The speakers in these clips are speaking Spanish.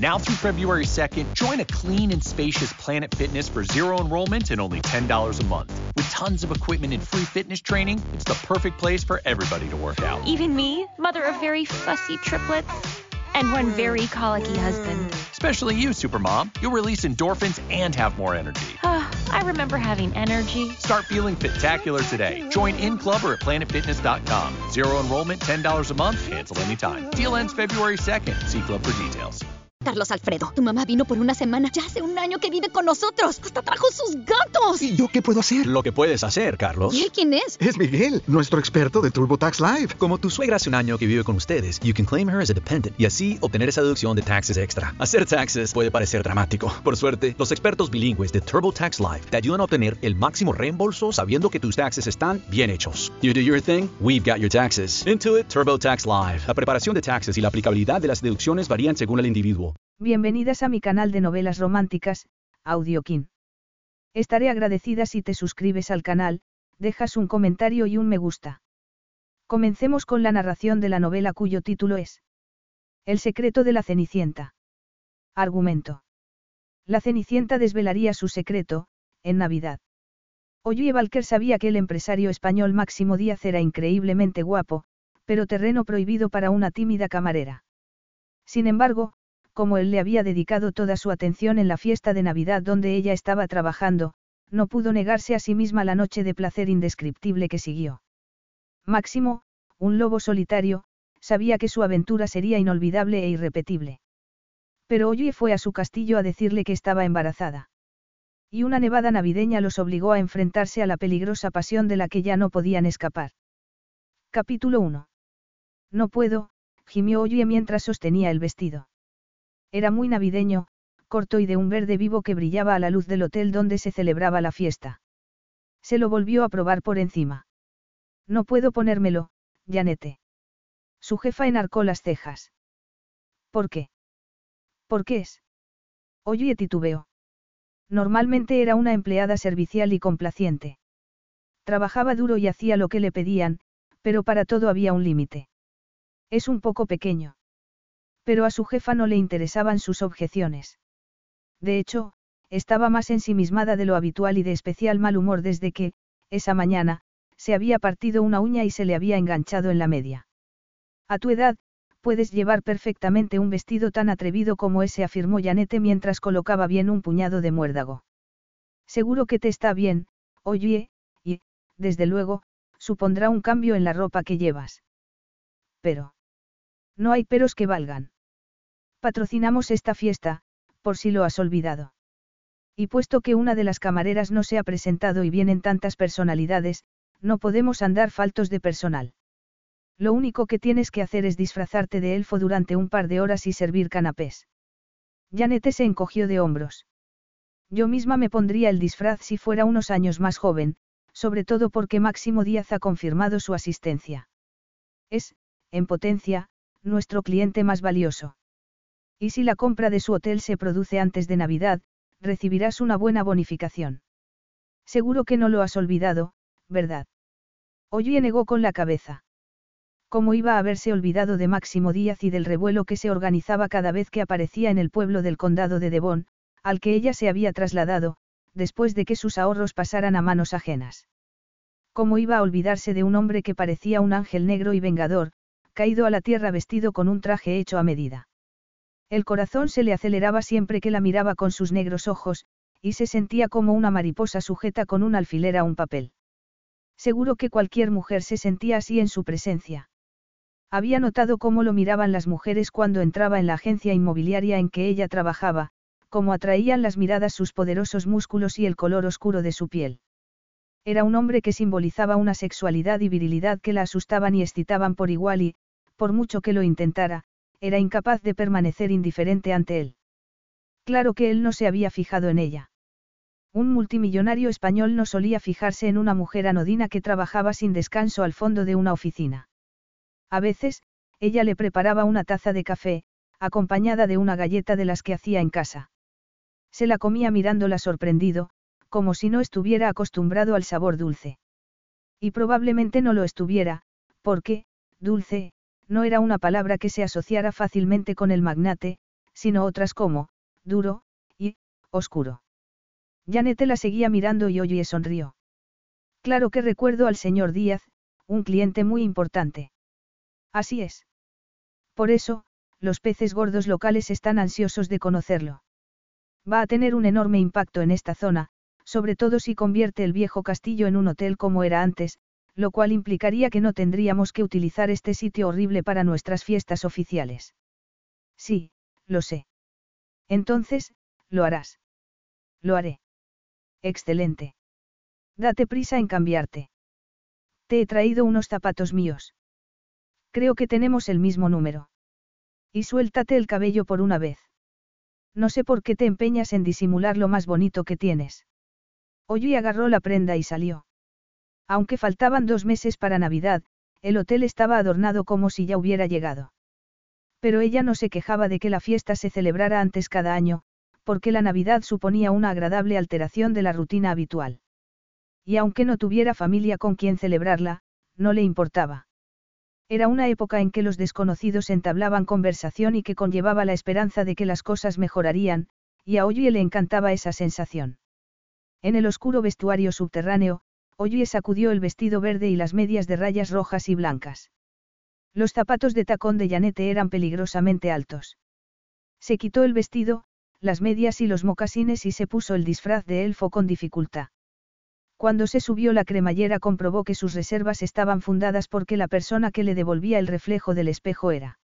Now through February 2nd, join a clean and spacious Planet Fitness for zero enrollment and only $10 a month. With tons of equipment and free fitness training, it's the perfect place for everybody to work out. Even me, mother of very fussy triplets and one very colicky husband. Especially you, Supermom. You'll release endorphins and have more energy. Ah, I remember having energy. Start feeling spectacular today. Join in club or at planetfitness.com. Zero enrollment, $10 a month, cancel anytime. Deal ends February 2nd. See club for details. Carlos Alfredo, tu mamá vino por una semana. Ya hace un año que vive con nosotros. Hasta trajo sus gatos. ¿Y yo qué puedo hacer? Lo que puedes hacer, Carlos. ¿Y él quién es? Es Miguel, nuestro experto de TurboTax Live. Como tu suegra hace un año que vive con ustedes, you can claim her as a dependent y así obtener esa deducción de taxes extra. Hacer taxes puede parecer dramático. Por suerte, los expertos bilingües de TurboTax Live te ayudan a obtener el máximo reembolso sabiendo que tus taxes están bien hechos. You do your thing, we've got your taxes. Intuit TurboTax Live. La preparación de taxes y la aplicabilidad de las deducciones varían según el individuo. Bienvenidas a mi canal de novelas románticas, Audiokin. Estaré agradecida si te suscribes al canal, dejas un comentario y un me gusta. Comencemos con la narración de la novela cuyo título es El secreto de la Cenicienta. Argumento. La Cenicienta desvelaría su secreto, en Navidad. Oye Valker sabía que el empresario español Máximo Díaz era increíblemente guapo, pero terreno prohibido para una tímida camarera. Sin embargo, como él le había dedicado toda su atención en la fiesta de Navidad donde ella estaba trabajando, no pudo negarse a sí misma la noche de placer indescriptible que siguió. Máximo, un lobo solitario, sabía que su aventura sería inolvidable e irrepetible. Pero Oye fue a su castillo a decirle que estaba embarazada. Y una nevada navideña los obligó a enfrentarse a la peligrosa pasión de la que ya no podían escapar. Capítulo 1. No puedo, gimió Oye mientras sostenía el vestido. Era muy navideño, corto y de un verde vivo que brillaba a la luz del hotel donde se celebraba la fiesta. Se lo volvió a probar por encima. No puedo ponérmelo, Janete. Su jefa enarcó las cejas. ¿Por qué? ¿Por qué es? Oye titubeó. Normalmente era una empleada servicial y complaciente. Trabajaba duro y hacía lo que le pedían, pero para todo había un límite. Es un poco pequeño. Pero a su jefa no le interesaban sus objeciones. De hecho, estaba más ensimismada de lo habitual y de especial mal humor desde que, esa mañana, se había partido una uña y se le había enganchado en la media. A tu edad, puedes llevar perfectamente un vestido tan atrevido como ese, afirmó Janete mientras colocaba bien un puñado de muérdago. Seguro que te está bien, oye, y, desde luego, supondrá un cambio en la ropa que llevas. Pero. No hay peros que valgan. Patrocinamos esta fiesta, por si lo has olvidado. Y puesto que una de las camareras no se ha presentado y vienen tantas personalidades, no podemos andar faltos de personal. Lo único que tienes que hacer es disfrazarte de elfo durante un par de horas y servir canapés. Janete se encogió de hombros. Yo misma me pondría el disfraz si fuera unos años más joven, sobre todo porque Máximo Díaz ha confirmado su asistencia. Es, en potencia, nuestro cliente más valioso. Y si la compra de su hotel se produce antes de Navidad, recibirás una buena bonificación. Seguro que no lo has olvidado, ¿verdad? Oye negó con la cabeza. ¿Cómo iba a haberse olvidado de Máximo Díaz y del revuelo que se organizaba cada vez que aparecía en el pueblo del condado de Devon, al que ella se había trasladado, después de que sus ahorros pasaran a manos ajenas? ¿Cómo iba a olvidarse de un hombre que parecía un ángel negro y vengador, caído a la tierra vestido con un traje hecho a medida? El corazón se le aceleraba siempre que la miraba con sus negros ojos, y se sentía como una mariposa sujeta con un alfiler a un papel. Seguro que cualquier mujer se sentía así en su presencia. Había notado cómo lo miraban las mujeres cuando entraba en la agencia inmobiliaria en que ella trabajaba, cómo atraían las miradas sus poderosos músculos y el color oscuro de su piel. Era un hombre que simbolizaba una sexualidad y virilidad que la asustaban y excitaban por igual y, por mucho que lo intentara, era incapaz de permanecer indiferente ante él. Claro que él no se había fijado en ella. Un multimillonario español no solía fijarse en una mujer anodina que trabajaba sin descanso al fondo de una oficina. A veces, ella le preparaba una taza de café, acompañada de una galleta de las que hacía en casa. Se la comía mirándola sorprendido, como si no estuviera acostumbrado al sabor dulce. Y probablemente no lo estuviera, porque, dulce, no era una palabra que se asociara fácilmente con el magnate, sino otras como, duro, y, oscuro. Janete la seguía mirando y Oye sonrió. Claro que recuerdo al señor Díaz, un cliente muy importante. Así es. Por eso, los peces gordos locales están ansiosos de conocerlo. Va a tener un enorme impacto en esta zona, sobre todo si convierte el viejo castillo en un hotel como era antes, lo cual implicaría que no tendríamos que utilizar este sitio horrible para nuestras fiestas oficiales. Sí, lo sé. Entonces, lo harás. Lo haré. Excelente. Date prisa en cambiarte. Te he traído unos zapatos míos. Creo que tenemos el mismo número. Y suéltate el cabello por una vez. No sé por qué te empeñas en disimular lo más bonito que tienes. Oye agarró la prenda y salió. Aunque faltaban dos meses para Navidad, el hotel estaba adornado como si ya hubiera llegado. Pero ella no se quejaba de que la fiesta se celebrara antes cada año, porque la Navidad suponía una agradable alteración de la rutina habitual. Y aunque no tuviera familia con quien celebrarla, no le importaba. Era una época en que los desconocidos entablaban conversación y que conllevaba la esperanza de que las cosas mejorarían, y a Oye le encantaba esa sensación. En el oscuro vestuario subterráneo, Oye sacudió el vestido verde y las medias de rayas rojas y blancas. Los zapatos de tacón de Janete eran peligrosamente altos. Se quitó el vestido, las medias y los mocasines y se puso el disfraz de elfo con dificultad. Cuando se subió la cremallera comprobó que sus reservas estaban fundadas porque la persona que le devolvía el reflejo del espejo era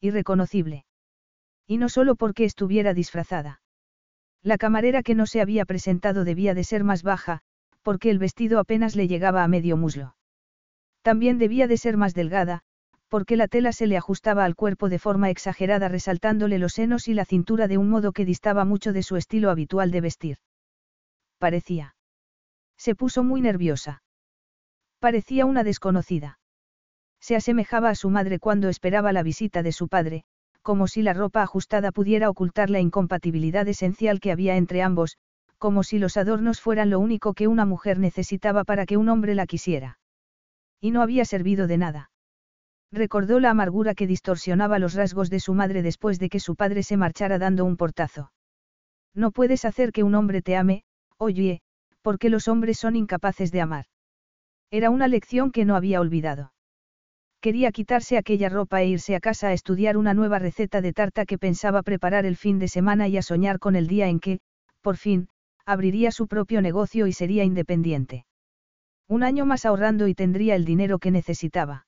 irreconocible. Y no solo porque estuviera disfrazada. La camarera que no se había presentado debía de ser más baja, porque el vestido apenas le llegaba a medio muslo. También debía de ser más delgada, porque la tela se le ajustaba al cuerpo de forma exagerada resaltándole los senos y la cintura de un modo que distaba mucho de su estilo habitual de vestir. Parecía se puso muy nerviosa. Parecía una desconocida. Se asemejaba a su madre cuando esperaba la visita de su padre, como si la ropa ajustada pudiera ocultar la incompatibilidad esencial que había entre ambos, como si los adornos fueran lo único que una mujer necesitaba para que un hombre la quisiera. Y no había servido de nada. Recordó la amargura que distorsionaba los rasgos de su madre después de que su padre se marchara dando un portazo. No puedes hacer que un hombre te ame, oye, porque los hombres son incapaces de amar. Era una lección que no había olvidado. Quería quitarse aquella ropa e irse a casa a estudiar una nueva receta de tarta que pensaba preparar el fin de semana y a soñar con el día en que, por fin, abriría su propio negocio y sería independiente. Un año más ahorrando y tendría el dinero que necesitaba.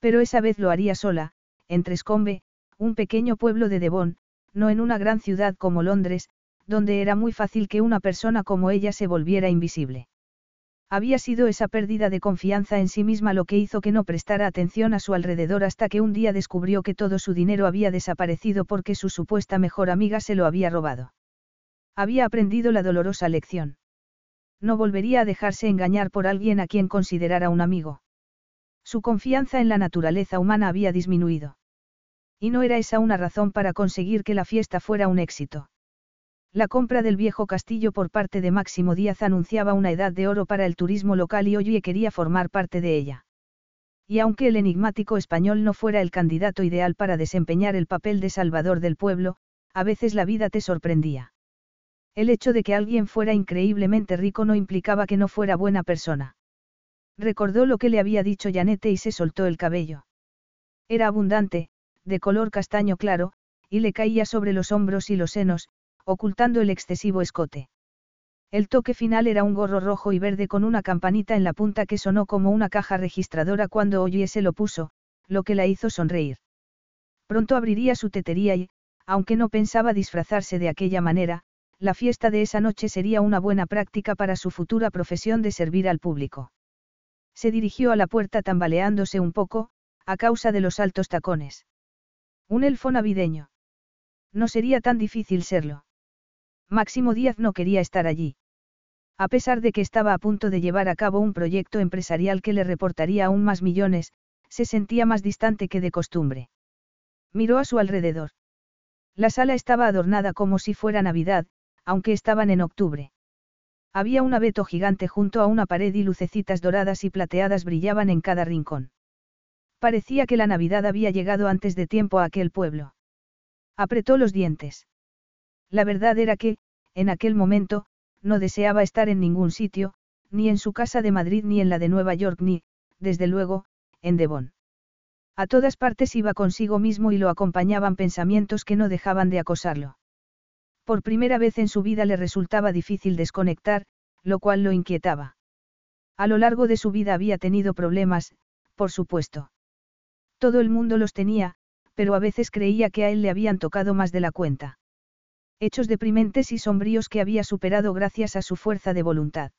Pero esa vez lo haría sola, en Trescombe, un pequeño pueblo de Devon, no en una gran ciudad como Londres, donde era muy fácil que una persona como ella se volviera invisible. Había sido esa pérdida de confianza en sí misma lo que hizo que no prestara atención a su alrededor hasta que un día descubrió que todo su dinero había desaparecido porque su supuesta mejor amiga se lo había robado. Había aprendido la dolorosa lección. No volvería a dejarse engañar por alguien a quien considerara un amigo. Su confianza en la naturaleza humana había disminuido. Y no era esa una razón para conseguir que la fiesta fuera un éxito. La compra del viejo castillo por parte de Máximo Díaz anunciaba una edad de oro para el turismo local y Oye quería formar parte de ella. Y aunque el enigmático español no fuera el candidato ideal para desempeñar el papel de salvador del pueblo, a veces la vida te sorprendía. El hecho de que alguien fuera increíblemente rico no implicaba que no fuera buena persona. Recordó lo que le había dicho Janete y se soltó el cabello. Era abundante, de color castaño claro, y le caía sobre los hombros y los senos, ocultando el excesivo escote. El toque final era un gorro rojo y verde con una campanita en la punta que sonó como una caja registradora cuando Oye se lo puso, lo que la hizo sonreír. Pronto abriría su tetería y, aunque no pensaba disfrazarse de aquella manera, la fiesta de esa noche sería una buena práctica para su futura profesión de servir al público. Se dirigió a la puerta tambaleándose un poco, a causa de los altos tacones. Un elfo navideño. No sería tan difícil serlo. Máximo Díaz no quería estar allí. A pesar de que estaba a punto de llevar a cabo un proyecto empresarial que le reportaría aún más millones, se sentía más distante que de costumbre. Miró a su alrededor. La sala estaba adornada como si fuera Navidad, aunque estaban en octubre. Había un abeto gigante junto a una pared y lucecitas doradas y plateadas brillaban en cada rincón. Parecía que la Navidad había llegado antes de tiempo a aquel pueblo. Apretó los dientes. La verdad era que, en aquel momento, no deseaba estar en ningún sitio, ni en su casa de Madrid ni en la de Nueva York ni, desde luego, en Devon. A todas partes iba consigo mismo y lo acompañaban pensamientos que no dejaban de acosarlo. Por primera vez en su vida le resultaba difícil desconectar, lo cual lo inquietaba. A lo largo de su vida había tenido problemas, por supuesto. Todo el mundo los tenía, pero a veces creía que a él le habían tocado más de la cuenta. Hechos deprimentes y sombríos que había superado gracias a su fuerza de voluntad.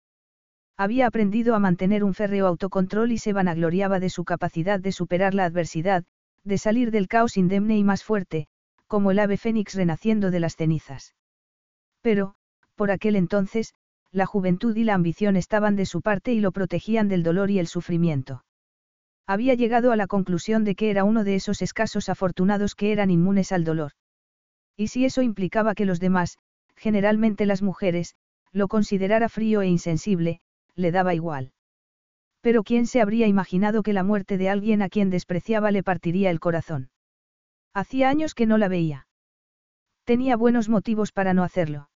Había aprendido a mantener un férreo autocontrol y se vanagloriaba de su capacidad de superar la adversidad, de salir del caos indemne y más fuerte, como el ave fénix renaciendo de las cenizas. Pero, por aquel entonces, la juventud y la ambición estaban de su parte y lo protegían del dolor y el sufrimiento. Había llegado a la conclusión de que era uno de esos escasos afortunados que eran inmunes al dolor. Y si eso implicaba que los demás, generalmente las mujeres, lo considerara frío e insensible, le daba igual. Pero ¿quién se habría imaginado que la muerte de alguien a quien despreciaba le partiría el corazón? Hacía años que no la veía. Tenía buenos motivos para no hacerlo.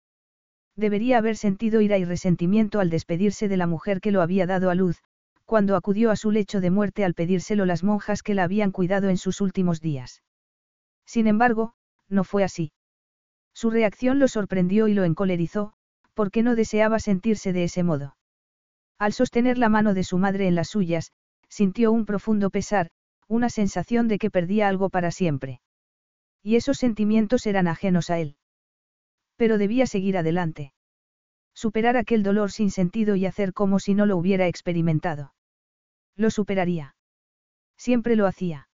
Debería haber sentido ira y resentimiento al despedirse de la mujer que lo había dado a luz, cuando acudió a su lecho de muerte al pedírselo las monjas que la habían cuidado en sus últimos días. Sin embargo, no fue así. Su reacción lo sorprendió y lo encolerizó, porque no deseaba sentirse de ese modo. Al sostener la mano de su madre en las suyas, sintió un profundo pesar, una sensación de que perdía algo para siempre. Y esos sentimientos eran ajenos a él. Pero debía seguir adelante. Superar aquel dolor sin sentido y hacer como si no lo hubiera experimentado. Lo superaría. Siempre lo hacía.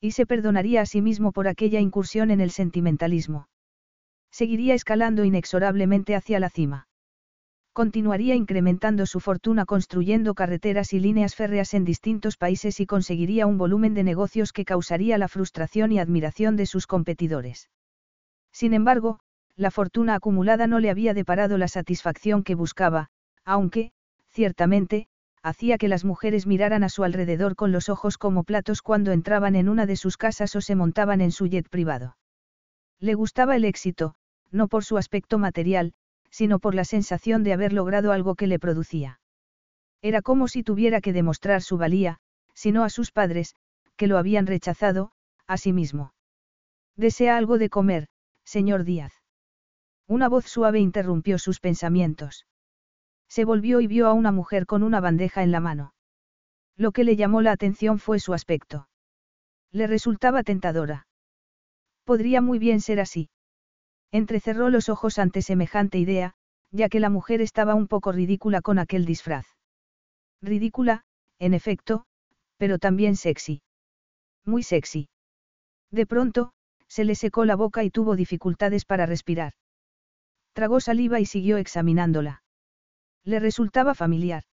Y se perdonaría a sí mismo por aquella incursión en el sentimentalismo. Seguiría escalando inexorablemente hacia la cima. Continuaría incrementando su fortuna construyendo carreteras y líneas férreas en distintos países y conseguiría un volumen de negocios que causaría la frustración y admiración de sus competidores. Sin embargo, la fortuna acumulada no le había deparado la satisfacción que buscaba, aunque, ciertamente, hacía que las mujeres miraran a su alrededor con los ojos como platos cuando entraban en una de sus casas o se montaban en su jet privado. Le gustaba el éxito, no por su aspecto material, sino por la sensación de haber logrado algo que le producía. Era como si tuviera que demostrar su valía, si no a sus padres, que lo habían rechazado, a sí mismo. Desea algo de comer, señor Díaz. Una voz suave interrumpió sus pensamientos. Se volvió y vio a una mujer con una bandeja en la mano. Lo que le llamó la atención fue su aspecto. Le resultaba tentadora. Podría muy bien ser así. Entrecerró los ojos ante semejante idea, ya que la mujer estaba un poco ridícula con aquel disfraz. Ridícula, en efecto, pero también sexy. Muy sexy. De pronto, se le secó la boca y tuvo dificultades para respirar. Tragó saliva y siguió examinándola. Le resultaba familiar.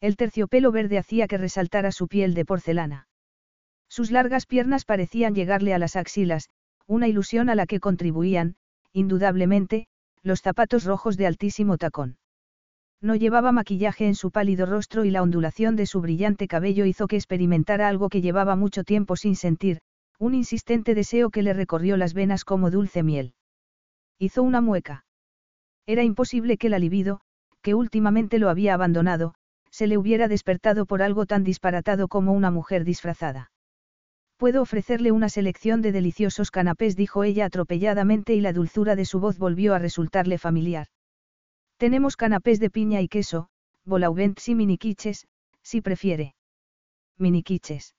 El terciopelo verde hacía que resaltara su piel de porcelana. Sus largas piernas parecían llegarle a las axilas, una ilusión a la que contribuían, indudablemente, los zapatos rojos de altísimo tacón. No llevaba maquillaje en su pálido rostro y la ondulación de su brillante cabello hizo que experimentara algo que llevaba mucho tiempo sin sentir, un insistente deseo que le recorrió las venas como dulce miel. Hizo una mueca. Era imposible que la libido, que últimamente lo había abandonado, se le hubiera despertado por algo tan disparatado como una mujer disfrazada. Puedo ofrecerle una selección de deliciosos canapés, dijo ella atropelladamente y la dulzura de su voz volvió a resultarle familiar. Tenemos canapés de piña y queso, volauvents y miniquiches, si prefiere. Miniquiches.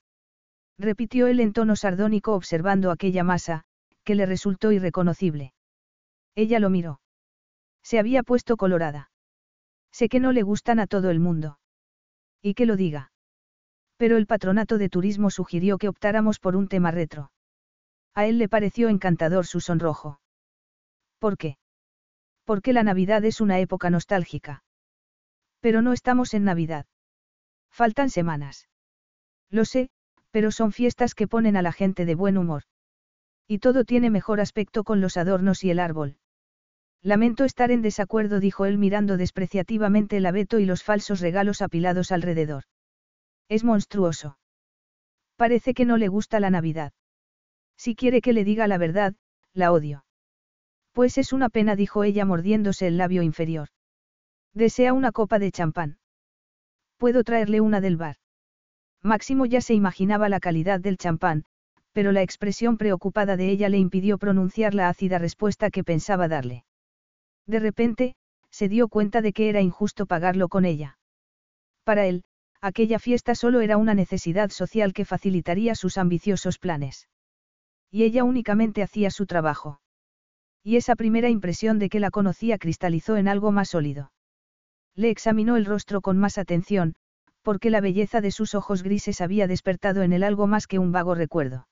Repitió él en tono sardónico observando aquella masa, que le resultó irreconocible. Ella lo miró. Se había puesto colorada. Sé que no le gustan a todo el mundo. Y que lo diga. Pero el patronato de turismo sugirió que optáramos por un tema retro. A él le pareció encantador su sonrojo. ¿Por qué? Porque la Navidad es una época nostálgica. Pero no estamos en Navidad. Faltan semanas. Lo sé, pero son fiestas que ponen a la gente de buen humor. Y todo tiene mejor aspecto con los adornos y el árbol. Lamento estar en desacuerdo, dijo él mirando despreciativamente el abeto y los falsos regalos apilados alrededor. Es monstruoso. Parece que no le gusta la Navidad. Si quiere que le diga la verdad, la odio. Pues es una pena, dijo ella mordiéndose el labio inferior. Desea una copa de champán. Puedo traerle una del bar. Máximo ya se imaginaba la calidad del champán, pero la expresión preocupada de ella le impidió pronunciar la ácida respuesta que pensaba darle. De repente, se dio cuenta de que era injusto pagarlo con ella. Para él, aquella fiesta solo era una necesidad social que facilitaría sus ambiciosos planes. Y ella únicamente hacía su trabajo. Y esa primera impresión de que la conocía cristalizó en algo más sólido. Le examinó el rostro con más atención, porque la belleza de sus ojos grises había despertado en él algo más que un vago recuerdo.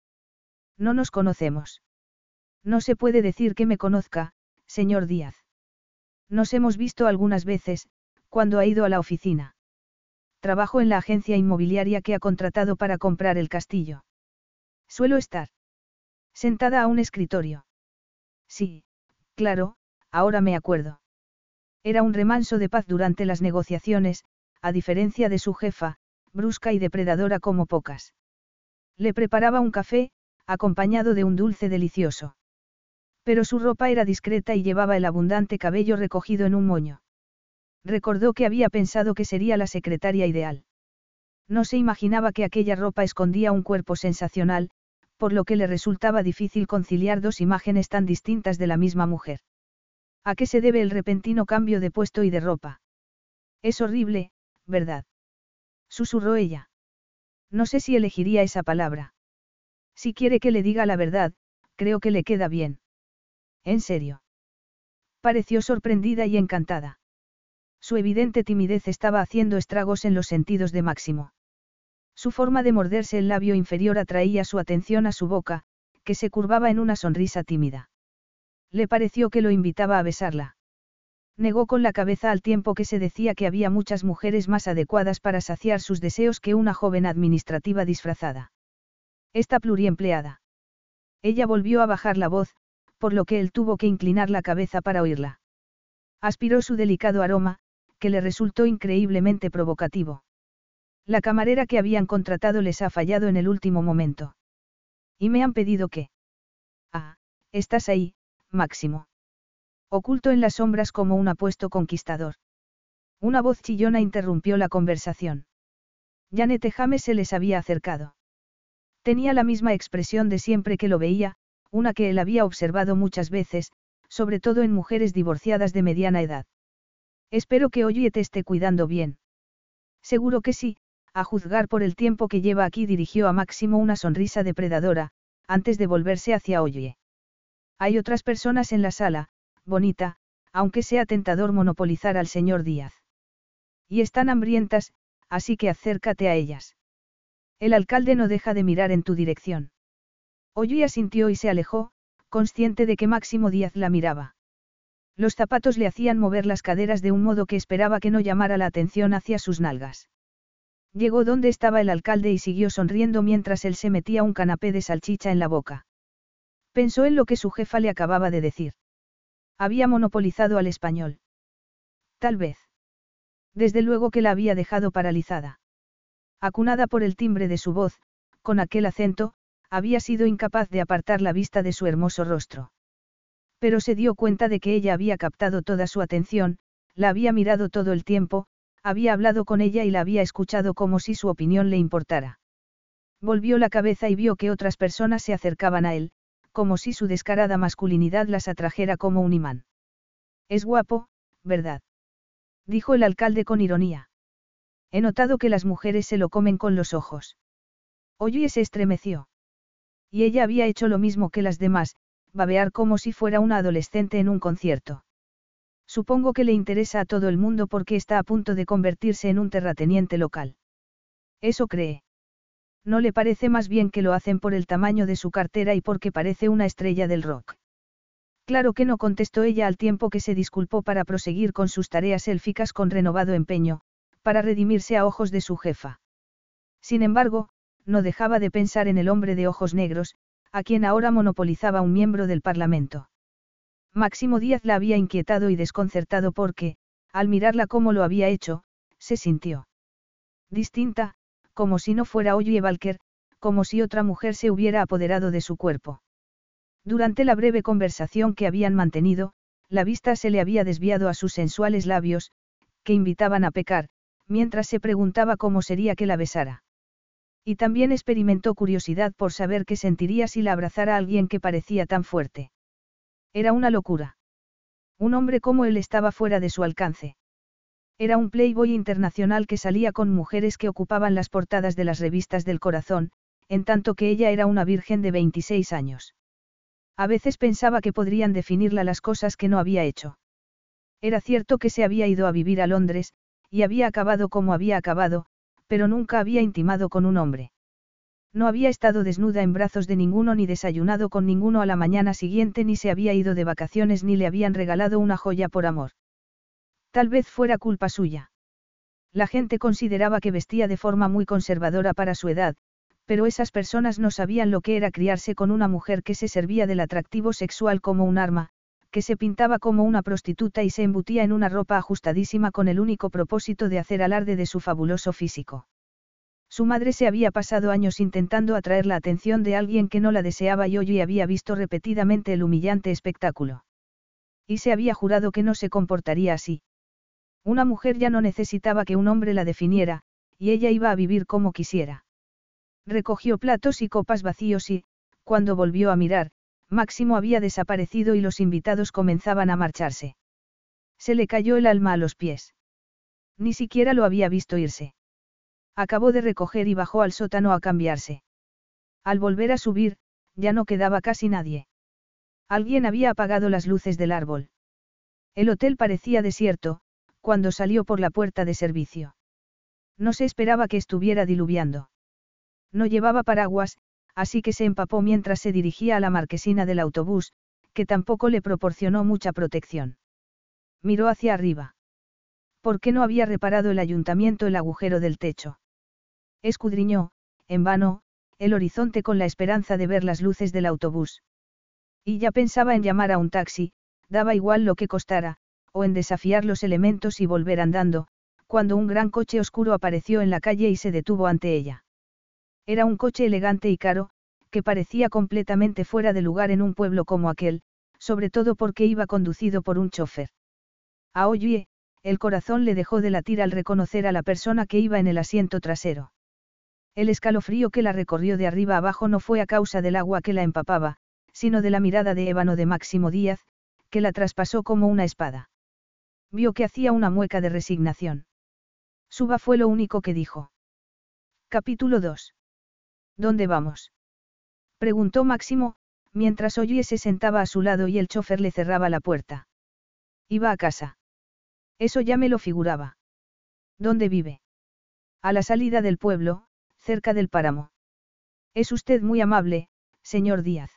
No nos conocemos. No se puede decir que me conozca, señor Díaz. Nos hemos visto algunas veces, cuando ha ido a la oficina. Trabajo en la agencia inmobiliaria que ha contratado para comprar el castillo. Suelo estar. Sentada a un escritorio. Sí, claro, ahora me acuerdo. Era un remanso de paz durante las negociaciones, a diferencia de su jefa, brusca y depredadora como pocas. Le preparaba un café, acompañado de un dulce delicioso. Pero su ropa era discreta y llevaba el abundante cabello recogido en un moño. Recordó que había pensado que sería la secretaria ideal. No se imaginaba que aquella ropa escondía un cuerpo sensacional, por lo que le resultaba difícil conciliar dos imágenes tan distintas de la misma mujer. ¿A qué se debe el repentino cambio de puesto y de ropa? Es horrible, ¿verdad? Susurró ella. No sé si elegiría esa palabra. Si quiere que le diga la verdad, creo que le queda bien. ¿En serio? Pareció sorprendida y encantada. Su evidente timidez estaba haciendo estragos en los sentidos de Máximo. Su forma de morderse el labio inferior atraía su atención a su boca, que se curvaba en una sonrisa tímida. Le pareció que lo invitaba a besarla. Negó con la cabeza al tiempo que se decía que había muchas mujeres más adecuadas para saciar sus deseos que una joven administrativa disfrazada. Esta pluriempleada. Ella volvió a bajar la voz, por lo que él tuvo que inclinar la cabeza para oírla. Aspiró su delicado aroma, que le resultó increíblemente provocativo. La camarera que habían contratado les ha fallado en el último momento. Y me han pedido que... Ah, estás ahí, Máximo. Oculto en las sombras como un apuesto conquistador. Una voz chillona interrumpió la conversación. Janet James se les había acercado. Tenía la misma expresión de siempre que lo veía, una que él había observado muchas veces, sobre todo en mujeres divorciadas de mediana edad. Espero que Oye te esté cuidando bien. Seguro que sí, a juzgar por el tiempo que lleva aquí dirigió a Máximo una sonrisa depredadora, antes de volverse hacia Oye. Hay otras personas en la sala, bonita, aunque sea tentador monopolizar al señor Díaz. Y están hambrientas, así que acércate a ellas. El alcalde no deja de mirar en tu dirección. Oye asintió y se alejó, consciente de que Máximo Díaz la miraba. Los zapatos le hacían mover las caderas de un modo que esperaba que no llamara la atención hacia sus nalgas. Llegó donde estaba el alcalde y siguió sonriendo mientras él se metía un canapé de salchicha en la boca. Pensó en lo que su jefa le acababa de decir. Había monopolizado al español. Tal vez. Desde luego que la había dejado paralizada. Acunada por el timbre de su voz, con aquel acento, había sido incapaz de apartar la vista de su hermoso rostro. Pero se dio cuenta de que ella había captado toda su atención, la había mirado todo el tiempo, había hablado con ella y la había escuchado como si su opinión le importara. Volvió la cabeza y vio que otras personas se acercaban a él, como si su descarada masculinidad las atrajera como un imán. Es guapo, ¿verdad? Dijo el alcalde con ironía. He notado que las mujeres se lo comen con los ojos. Oye se estremeció. Y ella había hecho lo mismo que las demás, babear como si fuera una adolescente en un concierto. Supongo que le interesa a todo el mundo porque está a punto de convertirse en un terrateniente local. Eso cree. ¿No le parece más bien que lo hacen por el tamaño de su cartera y porque parece una estrella del rock? Claro que no contestó ella al tiempo que se disculpó para proseguir con sus tareas élficas con renovado empeño, para redimirse a ojos de su jefa. Sin embargo, no dejaba de pensar en el hombre de ojos negros, a quien ahora monopolizaba un miembro del Parlamento. Máximo Díaz la había inquietado y desconcertado porque, al mirarla como lo había hecho, se sintió distinta, como si no fuera Oye Valker, como si otra mujer se hubiera apoderado de su cuerpo. Durante la breve conversación que habían mantenido, la vista se le había desviado a sus sensuales labios, que invitaban a pecar, mientras se preguntaba cómo sería que la besara. Y también experimentó curiosidad por saber qué sentiría si la abrazara a alguien que parecía tan fuerte. Era una locura. Un hombre como él estaba fuera de su alcance. Era un playboy internacional que salía con mujeres que ocupaban las portadas de las revistas del corazón, en tanto que ella era una virgen de 26 años. A veces pensaba que podrían definirla las cosas que no había hecho. Era cierto que se había ido a vivir a Londres, y había acabado como había acabado, pero nunca había intimado con un hombre. No había estado desnuda en brazos de ninguno ni desayunado con ninguno a la mañana siguiente ni se había ido de vacaciones ni le habían regalado una joya por amor. Tal vez fuera culpa suya. La gente consideraba que vestía de forma muy conservadora para su edad, pero esas personas no sabían lo que era criarse con una mujer que se servía del atractivo sexual como un arma, que se pintaba como una prostituta y se embutía en una ropa ajustadísima con el único propósito de hacer alarde de su fabuloso físico. Su madre se había pasado años intentando atraer la atención de alguien que no la deseaba y hoy había visto repetidamente el humillante espectáculo. Y se había jurado que no se comportaría así. Una mujer ya no necesitaba que un hombre la definiera, y ella iba a vivir como quisiera. Recogió platos y copas vacíos y, cuando volvió a mirar, Máximo había desaparecido y los invitados comenzaban a marcharse. Se le cayó el alma a los pies. Ni siquiera lo había visto irse. Acabó de recoger y bajó al sótano a cambiarse. Al volver a subir, ya no quedaba casi nadie. Alguien había apagado las luces del árbol. El hotel parecía desierto, cuando salió por la puerta de servicio. No se esperaba que estuviera diluviando. No llevaba paraguas, así que se empapó mientras se dirigía a la marquesina del autobús, que tampoco le proporcionó mucha protección. Miró hacia arriba. ¿Por qué no había reparado el ayuntamiento el agujero del techo? Escudriñó, en vano, el horizonte con la esperanza de ver las luces del autobús. Y ya pensaba en llamar a un taxi, daba igual lo que costara, o en desafiar los elementos y volver andando, cuando un gran coche oscuro apareció en la calle y se detuvo ante ella. Era un coche elegante y caro, que parecía completamente fuera de lugar en un pueblo como aquel, sobre todo porque iba conducido por un chofer. A Oye, el corazón le dejó de latir al reconocer a la persona que iba en el asiento trasero. El escalofrío que la recorrió de arriba abajo no fue a causa del agua que la empapaba, sino de la mirada de ébano de Máximo Díaz, que la traspasó como una espada. Vio que hacía una mueca de resignación. Suba fue lo único que dijo. Capítulo 2. ¿Dónde vamos? Preguntó Máximo, mientras Oye se sentaba a su lado y el chofer le cerraba la puerta. Iba a casa. Eso ya me lo figuraba. ¿Dónde vive? A la salida del pueblo, cerca del páramo. Es usted muy amable, señor Díaz.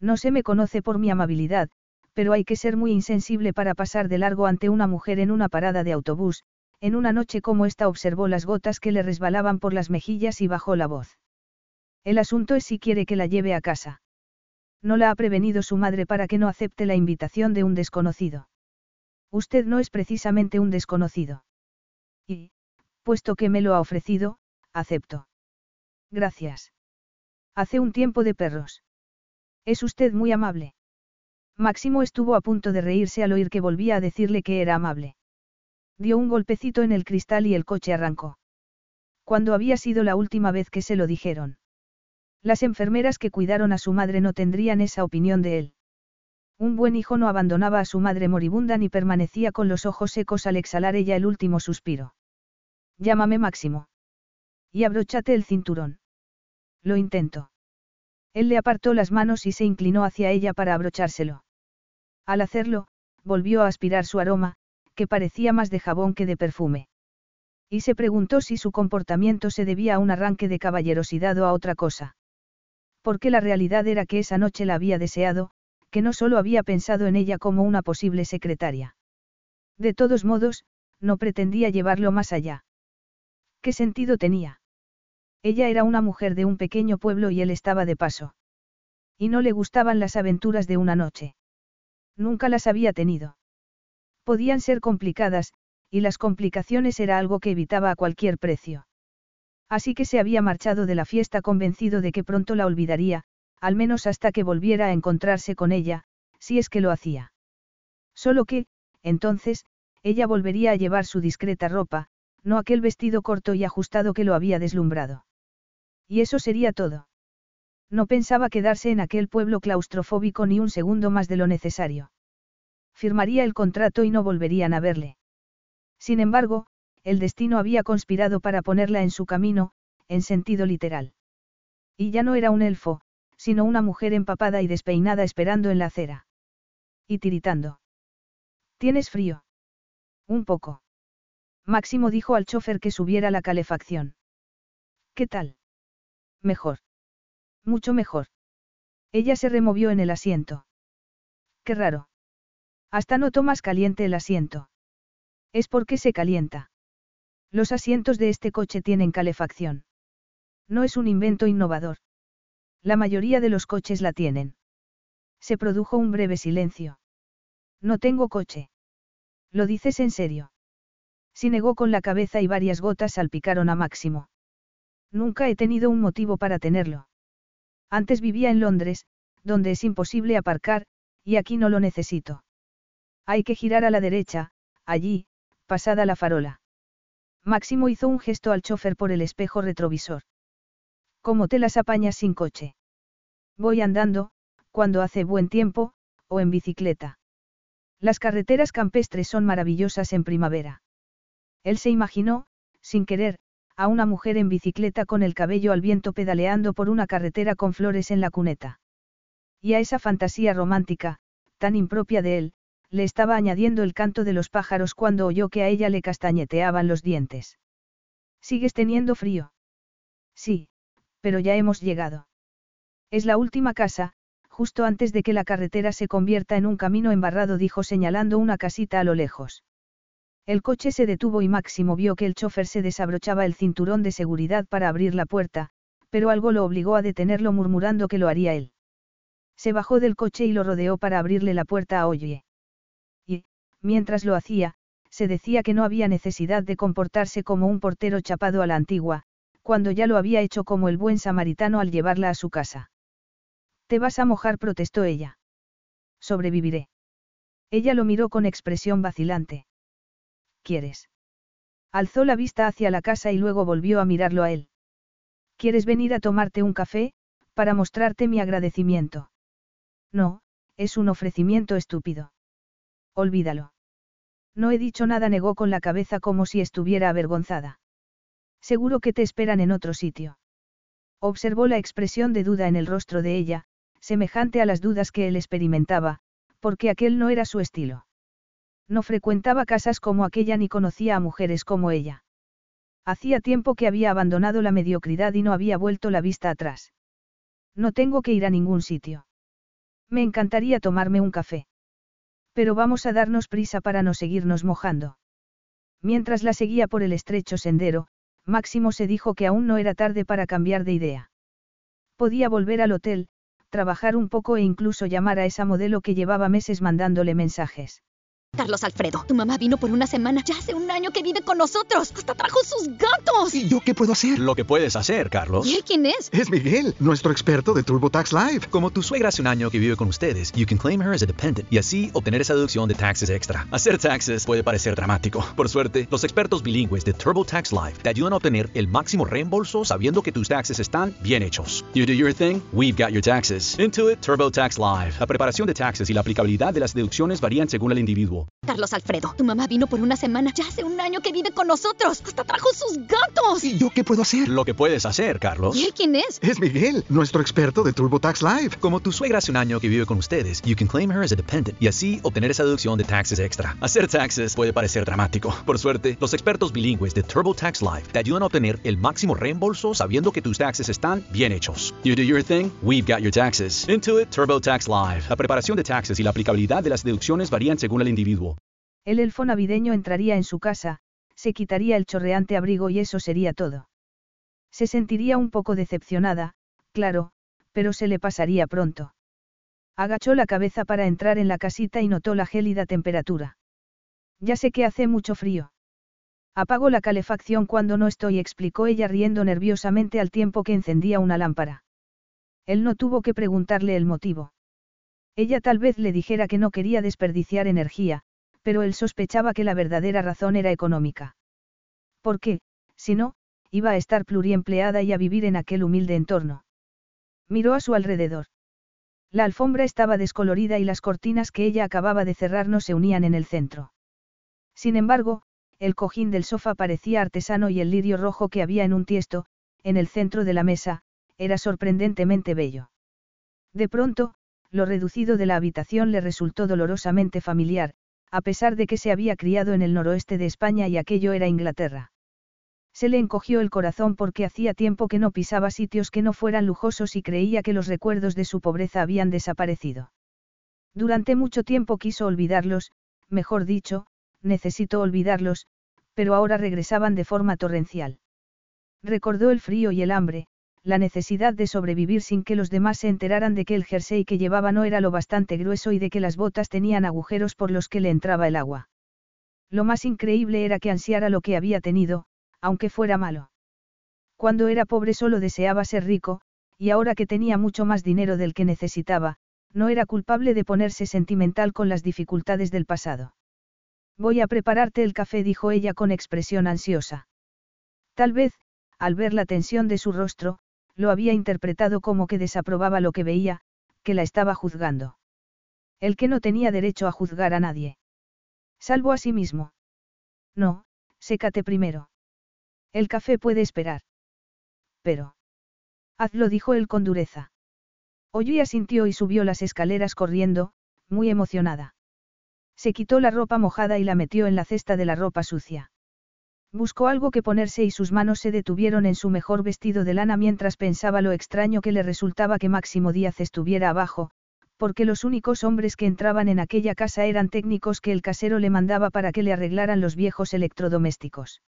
No se me conoce por mi amabilidad, pero hay que ser muy insensible para pasar de largo ante una mujer en una parada de autobús, en una noche como esta observó las gotas que le resbalaban por las mejillas y bajó la voz. El asunto es si quiere que la lleve a casa. No la ha prevenido su madre para que no acepte la invitación de un desconocido. Usted no es precisamente un desconocido. Y, puesto que me lo ha ofrecido, acepto. Gracias. Hace un tiempo de perros. Es usted muy amable. Máximo estuvo a punto de reírse al oír que volvía a decirle que era amable. Dio un golpecito en el cristal y el coche arrancó. ¿Cuándo había sido la última vez que se lo dijeron? Las enfermeras que cuidaron a su madre no tendrían esa opinión de él. Un buen hijo no abandonaba a su madre moribunda ni permanecía con los ojos secos al exhalar ella el último suspiro. Llámame Máximo. Y abróchate el cinturón. Lo intento. Él le apartó las manos y se inclinó hacia ella para abrochárselo. Al hacerlo, volvió a aspirar su aroma, que parecía más de jabón que de perfume. Y se preguntó si su comportamiento se debía a un arranque de caballerosidad o a otra cosa porque la realidad era que esa noche la había deseado, que no solo había pensado en ella como una posible secretaria. De todos modos, no pretendía llevarlo más allá. ¿Qué sentido tenía? Ella era una mujer de un pequeño pueblo y él estaba de paso. Y no le gustaban las aventuras de una noche. Nunca las había tenido. Podían ser complicadas, y las complicaciones era algo que evitaba a cualquier precio. Así que se había marchado de la fiesta convencido de que pronto la olvidaría, al menos hasta que volviera a encontrarse con ella, si es que lo hacía. Solo que, entonces, ella volvería a llevar su discreta ropa, no aquel vestido corto y ajustado que lo había deslumbrado. Y eso sería todo. No pensaba quedarse en aquel pueblo claustrofóbico ni un segundo más de lo necesario. Firmaría el contrato y no volverían a verle. Sin embargo, el destino había conspirado para ponerla en su camino, en sentido literal. Y ya no era un elfo, sino una mujer empapada y despeinada esperando en la acera. Y tiritando. ¿Tienes frío? Un poco. Máximo dijo al chofer que subiera la calefacción. ¿Qué tal? Mejor. Mucho mejor. Ella se removió en el asiento. Qué raro. Hasta no tomas caliente el asiento. Es porque se calienta. Los asientos de este coche tienen calefacción. No es un invento innovador. La mayoría de los coches la tienen. Se produjo un breve silencio. No tengo coche. ¿Lo dices en serio? Si negó con la cabeza y varias gotas salpicaron a Máximo. Nunca he tenido un motivo para tenerlo. Antes vivía en Londres, donde es imposible aparcar, y aquí no lo necesito. Hay que girar a la derecha, allí, pasada la farola. Máximo hizo un gesto al chofer por el espejo retrovisor. ¿Cómo te las apañas sin coche? Voy andando, cuando hace buen tiempo, o en bicicleta. Las carreteras campestres son maravillosas en primavera. Él se imaginó, sin querer, a una mujer en bicicleta con el cabello al viento pedaleando por una carretera con flores en la cuneta. Y a esa fantasía romántica, tan impropia de él, le estaba añadiendo el canto de los pájaros cuando oyó que a ella le castañeteaban los dientes. ¿Sigues teniendo frío? Sí, pero ya hemos llegado. Es la última casa, justo antes de que la carretera se convierta en un camino embarrado, dijo señalando una casita a lo lejos. El coche se detuvo y Máximo vio que el chofer se desabrochaba el cinturón de seguridad para abrir la puerta, pero algo lo obligó a detenerlo murmurando que lo haría él. Se bajó del coche y lo rodeó para abrirle la puerta a Oye. Mientras lo hacía, se decía que no había necesidad de comportarse como un portero chapado a la antigua, cuando ya lo había hecho como el buen samaritano al llevarla a su casa. Te vas a mojar, protestó ella. Sobreviviré. Ella lo miró con expresión vacilante quieres? Alzó la vista hacia la casa y luego volvió a mirarlo a él. ¿Quieres venir a tomarte un café, para mostrarte mi agradecimiento? No, es un ofrecimiento estúpido. Olvídalo. No he dicho nada, negó con la cabeza como si estuviera avergonzada. Seguro que te esperan en otro sitio. Observó la expresión de duda en el rostro de ella, semejante a las dudas que él experimentaba, porque aquel no era su estilo. No frecuentaba casas como aquella ni conocía a mujeres como ella. Hacía tiempo que había abandonado la mediocridad y no había vuelto la vista atrás. No tengo que ir a ningún sitio. Me encantaría tomarme un café. Pero vamos a darnos prisa para no seguirnos mojando. Mientras la seguía por el estrecho sendero, Máximo se dijo que aún no era tarde para cambiar de idea. Podía volver al hotel, trabajar un poco e incluso llamar a esa modelo que llevaba meses mandándole mensajes. Carlos Alfredo, tu mamá vino por una semana. Ya hace un año que vive con nosotros. Hasta trajo sus gatos. ¿Y yo qué puedo hacer? Lo que puedes hacer, Carlos. ¿Y él quién es? Es Miguel, nuestro experto de TurboTax Live. Como tu suegra hace un año que vive con ustedes, you can claim her as a dependent y así obtener esa deducción de taxes extra. Hacer taxes puede parecer dramático. Por suerte, los expertos bilingües de TurboTax Live te ayudan a obtener el máximo reembolso sabiendo que tus taxes están bien hechos. You do your thing, we've got your taxes. Intuit TurboTax Live. La preparación de taxes y la aplicabilidad de las deducciones varían según el individuo. Carlos Alfredo. Tu mamá vino por una semana. Ya hace un año que vive con nosotros. Hasta trajo sus gatos. ¿Y yo qué puedo hacer? Lo que puedes hacer, Carlos. ¿Y él quién es? Es Miguel, nuestro experto de TurboTax Live. Como tu suegra hace un año que vive con ustedes, you can claim her as a dependent y así obtener esa deducción de taxes extra. Hacer taxes puede parecer dramático. Por suerte, los expertos bilingües de TurboTax Live te ayudan a obtener el máximo reembolso sabiendo que tus taxes están bien hechos. You do your thing, we've got your taxes. Intuit TurboTax Live. La preparación de taxes y la aplicabilidad de las deducciones varían según el individuo. El elfo navideño entraría en su casa, se quitaría el chorreante abrigo y eso sería todo. Se sentiría un poco decepcionada, claro, pero se le pasaría pronto. Agachó la cabeza para entrar en la casita y notó la gélida temperatura. Ya sé que hace mucho frío. Apago la calefacción cuando no estoy, explicó ella riendo nerviosamente al tiempo que encendía una lámpara. Él no tuvo que preguntarle el motivo. Ella tal vez le dijera que no quería desperdiciar energía, pero él sospechaba que la verdadera razón era económica. ¿Por qué, si no, iba a estar pluriempleada y a vivir en aquel humilde entorno? Miró a su alrededor. La alfombra estaba descolorida y las cortinas que ella acababa de cerrar no se unían en el centro. Sin embargo, el cojín del sofá parecía artesano y el lirio rojo que había en un tiesto, en el centro de la mesa, era sorprendentemente bello. De pronto, lo reducido de la habitación le resultó dolorosamente familiar, a pesar de que se había criado en el noroeste de España y aquello era Inglaterra. Se le encogió el corazón porque hacía tiempo que no pisaba sitios que no fueran lujosos y creía que los recuerdos de su pobreza habían desaparecido. Durante mucho tiempo quiso olvidarlos, mejor dicho, necesitó olvidarlos, pero ahora regresaban de forma torrencial. Recordó el frío y el hambre, la necesidad de sobrevivir sin que los demás se enteraran de que el jersey que llevaba no era lo bastante grueso y de que las botas tenían agujeros por los que le entraba el agua. Lo más increíble era que ansiara lo que había tenido, aunque fuera malo. Cuando era pobre solo deseaba ser rico, y ahora que tenía mucho más dinero del que necesitaba, no era culpable de ponerse sentimental con las dificultades del pasado. Voy a prepararte el café, dijo ella con expresión ansiosa. Tal vez, al ver la tensión de su rostro, lo había interpretado como que desaprobaba lo que veía, que la estaba juzgando. El que no tenía derecho a juzgar a nadie. Salvo a sí mismo. No, sécate primero. El café puede esperar. Pero. Hazlo, dijo él con dureza. Ollí asintió y subió las escaleras corriendo, muy emocionada. Se quitó la ropa mojada y la metió en la cesta de la ropa sucia. Buscó algo que ponerse y sus manos se detuvieron en su mejor vestido de lana mientras pensaba lo extraño que le resultaba que Máximo Díaz estuviera abajo, porque los únicos hombres que entraban en aquella casa eran técnicos que el casero le mandaba para que le arreglaran los viejos electrodomésticos.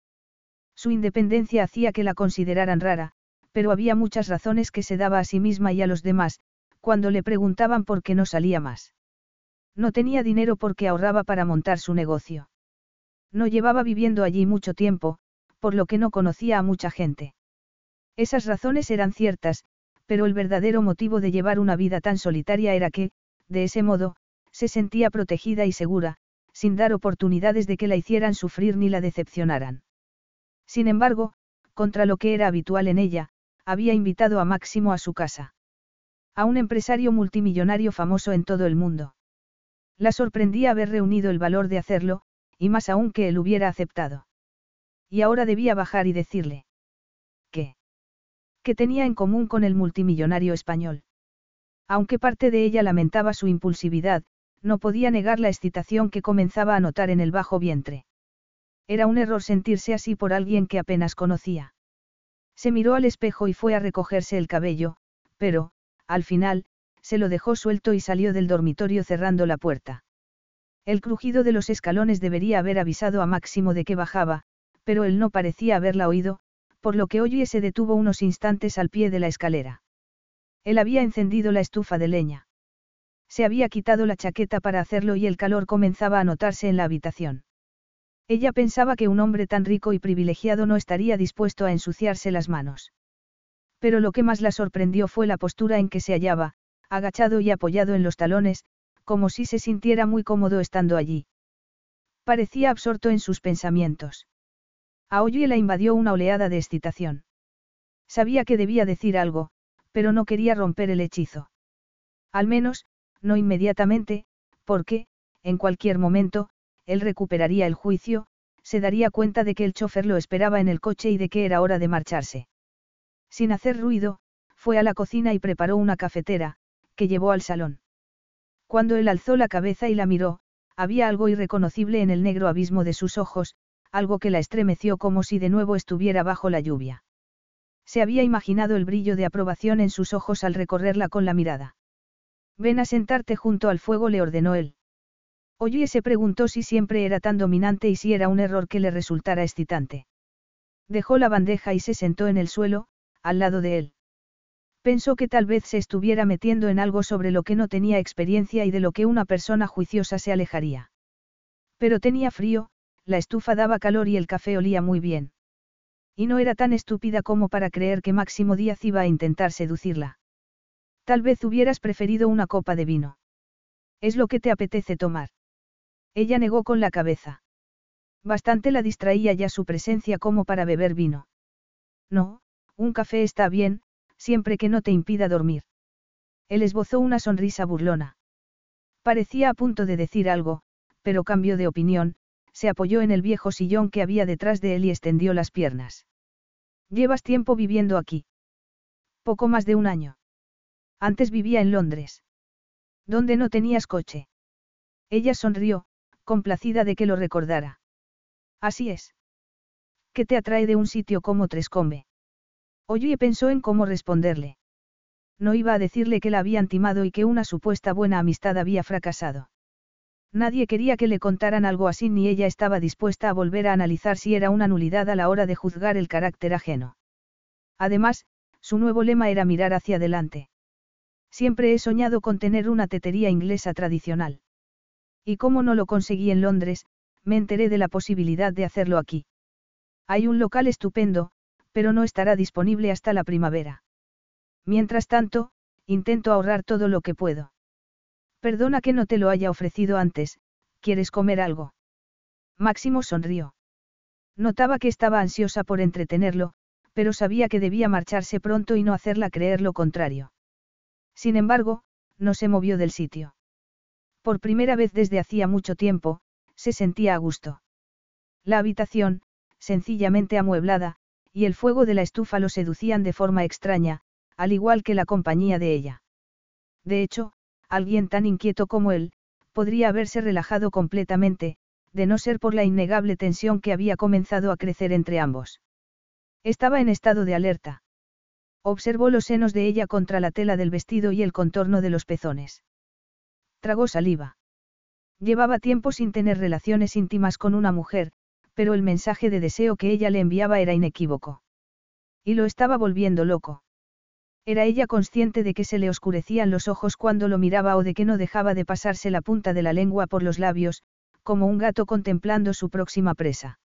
Su independencia hacía que la consideraran rara, pero había muchas razones que se daba a sí misma y a los demás, cuando le preguntaban por qué no salía más. No tenía dinero porque ahorraba para montar su negocio. No llevaba viviendo allí mucho tiempo, por lo que no conocía a mucha gente. Esas razones eran ciertas, pero el verdadero motivo de llevar una vida tan solitaria era que, de ese modo, se sentía protegida y segura, sin dar oportunidades de que la hicieran sufrir ni la decepcionaran. Sin embargo, contra lo que era habitual en ella, había invitado a Máximo a su casa. A un empresario multimillonario famoso en todo el mundo. La sorprendía haber reunido el valor de hacerlo, y más aún que él hubiera aceptado. Y ahora debía bajar y decirle. ¿Qué? ¿Qué tenía en común con el multimillonario español? Aunque parte de ella lamentaba su impulsividad, no podía negar la excitación que comenzaba a notar en el bajo vientre. Era un error sentirse así por alguien que apenas conocía. Se miró al espejo y fue a recogerse el cabello, pero, al final, se lo dejó suelto y salió del dormitorio cerrando la puerta. El crujido de los escalones debería haber avisado a Máximo de que bajaba, pero él no parecía haberla oído, por lo que Oye se detuvo unos instantes al pie de la escalera. Él había encendido la estufa de leña. Se había quitado la chaqueta para hacerlo y el calor comenzaba a notarse en la habitación. Ella pensaba que un hombre tan rico y privilegiado no estaría dispuesto a ensuciarse las manos. Pero lo que más la sorprendió fue la postura en que se hallaba, agachado y apoyado en los talones, como si se sintiera muy cómodo estando allí. Parecía absorto en sus pensamientos. A Oye la invadió una oleada de excitación. Sabía que debía decir algo, pero no quería romper el hechizo. Al menos, no inmediatamente, porque, en cualquier momento, él recuperaría el juicio, se daría cuenta de que el chofer lo esperaba en el coche y de que era hora de marcharse. Sin hacer ruido, fue a la cocina y preparó una cafetera, que llevó al salón. Cuando él alzó la cabeza y la miró, había algo irreconocible en el negro abismo de sus ojos, algo que la estremeció como si de nuevo estuviera bajo la lluvia. Se había imaginado el brillo de aprobación en sus ojos al recorrerla con la mirada. Ven a sentarte junto al fuego, le ordenó él. Oye se preguntó si siempre era tan dominante y si era un error que le resultara excitante. Dejó la bandeja y se sentó en el suelo, al lado de él. Pensó que tal vez se estuviera metiendo en algo sobre lo que no tenía experiencia y de lo que una persona juiciosa se alejaría. Pero tenía frío, la estufa daba calor y el café olía muy bien. Y no era tan estúpida como para creer que Máximo Díaz iba a intentar seducirla. Tal vez hubieras preferido una copa de vino. Es lo que te apetece tomar. Ella negó con la cabeza. Bastante la distraía ya su presencia como para beber vino. No, un café está bien, siempre que no te impida dormir. Él esbozó una sonrisa burlona. Parecía a punto de decir algo, pero cambió de opinión, se apoyó en el viejo sillón que había detrás de él y extendió las piernas. ¿Llevas tiempo viviendo aquí? Poco más de un año. Antes vivía en Londres. ¿Dónde no tenías coche? Ella sonrió, complacida de que lo recordara. Así es. ¿Qué te atrae de un sitio como Trescombe? Oye pensó en cómo responderle. No iba a decirle que la habían timado y que una supuesta buena amistad había fracasado. Nadie quería que le contaran algo así ni ella estaba dispuesta a volver a analizar si era una nulidad a la hora de juzgar el carácter ajeno. Además, su nuevo lema era mirar hacia adelante. Siempre he soñado con tener una tetería inglesa tradicional. Y como no lo conseguí en Londres, me enteré de la posibilidad de hacerlo aquí. Hay un local estupendo, pero no estará disponible hasta la primavera. Mientras tanto, intento ahorrar todo lo que puedo. Perdona que no te lo haya ofrecido antes, ¿quieres comer algo? Máximo sonrió. Notaba que estaba ansiosa por entretenerlo, pero sabía que debía marcharse pronto y no hacerla creer lo contrario. Sin embargo, no se movió del sitio. Por primera vez desde hacía mucho tiempo, se sentía a gusto. La habitación, sencillamente amueblada, y el fuego de la estufa lo seducían de forma extraña, al igual que la compañía de ella. De hecho, alguien tan inquieto como él, podría haberse relajado completamente, de no ser por la innegable tensión que había comenzado a crecer entre ambos. Estaba en estado de alerta. Observó los senos de ella contra la tela del vestido y el contorno de los pezones. Tragó saliva. Llevaba tiempo sin tener relaciones íntimas con una mujer, pero el mensaje de deseo que ella le enviaba era inequívoco. Y lo estaba volviendo loco. Era ella consciente de que se le oscurecían los ojos cuando lo miraba o de que no dejaba de pasarse la punta de la lengua por los labios, como un gato contemplando su próxima presa.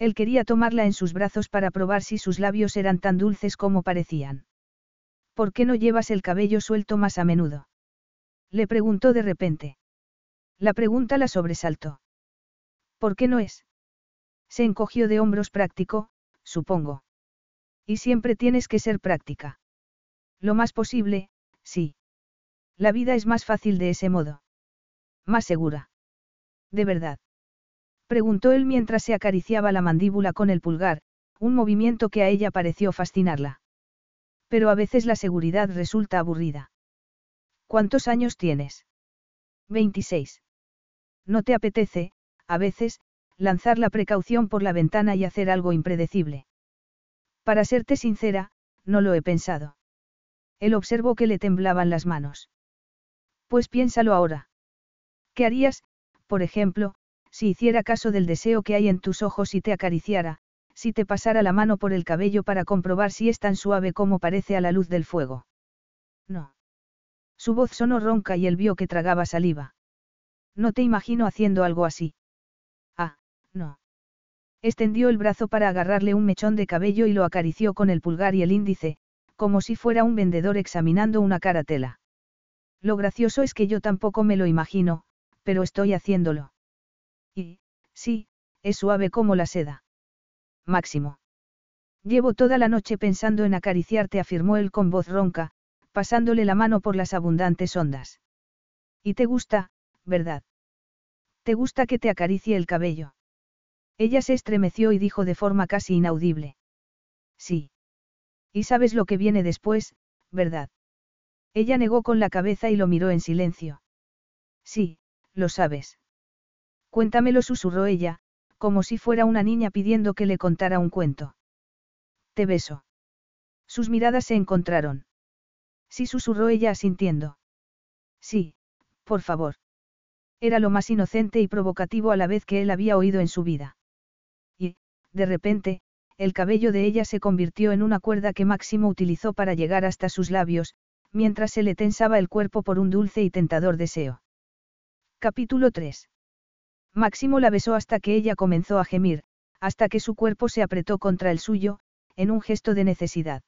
Él quería tomarla en sus brazos para probar si sus labios eran tan dulces como parecían. ¿Por qué no llevas el cabello suelto más a menudo? Le preguntó de repente. La pregunta la sobresaltó. ¿Por qué no es? Se encogió de hombros práctico, supongo. Y siempre tienes que ser práctica. Lo más posible, sí. La vida es más fácil de ese modo. Más segura. ¿De verdad? Preguntó él mientras se acariciaba la mandíbula con el pulgar, un movimiento que a ella pareció fascinarla. Pero a veces la seguridad resulta aburrida. ¿Cuántos años tienes? 26. No te apetece, a veces, lanzar la precaución por la ventana y hacer algo impredecible. Para serte sincera, no lo he pensado. Él observó que le temblaban las manos. Pues piénsalo ahora. ¿Qué harías, por ejemplo, si hiciera caso del deseo que hay en tus ojos y te acariciara, si te pasara la mano por el cabello para comprobar si es tan suave como parece a la luz del fuego? No. Su voz sonó ronca y él vio que tragaba saliva. No te imagino haciendo algo así. No. Extendió el brazo para agarrarle un mechón de cabello y lo acarició con el pulgar y el índice, como si fuera un vendedor examinando una caratela. Lo gracioso es que yo tampoco me lo imagino, pero estoy haciéndolo. Y, sí, es suave como la seda. Máximo. Llevo toda la noche pensando en acariciarte, afirmó él con voz ronca, pasándole la mano por las abundantes ondas. ¿Y te gusta, verdad? ¿Te gusta que te acaricie el cabello? Ella se estremeció y dijo de forma casi inaudible. Sí. Y sabes lo que viene después, ¿verdad? Ella negó con la cabeza y lo miró en silencio. Sí, lo sabes. Cuéntamelo, susurró ella, como si fuera una niña pidiendo que le contara un cuento. Te beso. Sus miradas se encontraron. Sí, susurró ella asintiendo. Sí, por favor. Era lo más inocente y provocativo a la vez que él había oído en su vida. De repente, el cabello de ella se convirtió en una cuerda que Máximo utilizó para llegar hasta sus labios, mientras se le tensaba el cuerpo por un dulce y tentador deseo. Capítulo 3. Máximo la besó hasta que ella comenzó a gemir, hasta que su cuerpo se apretó contra el suyo, en un gesto de necesidad.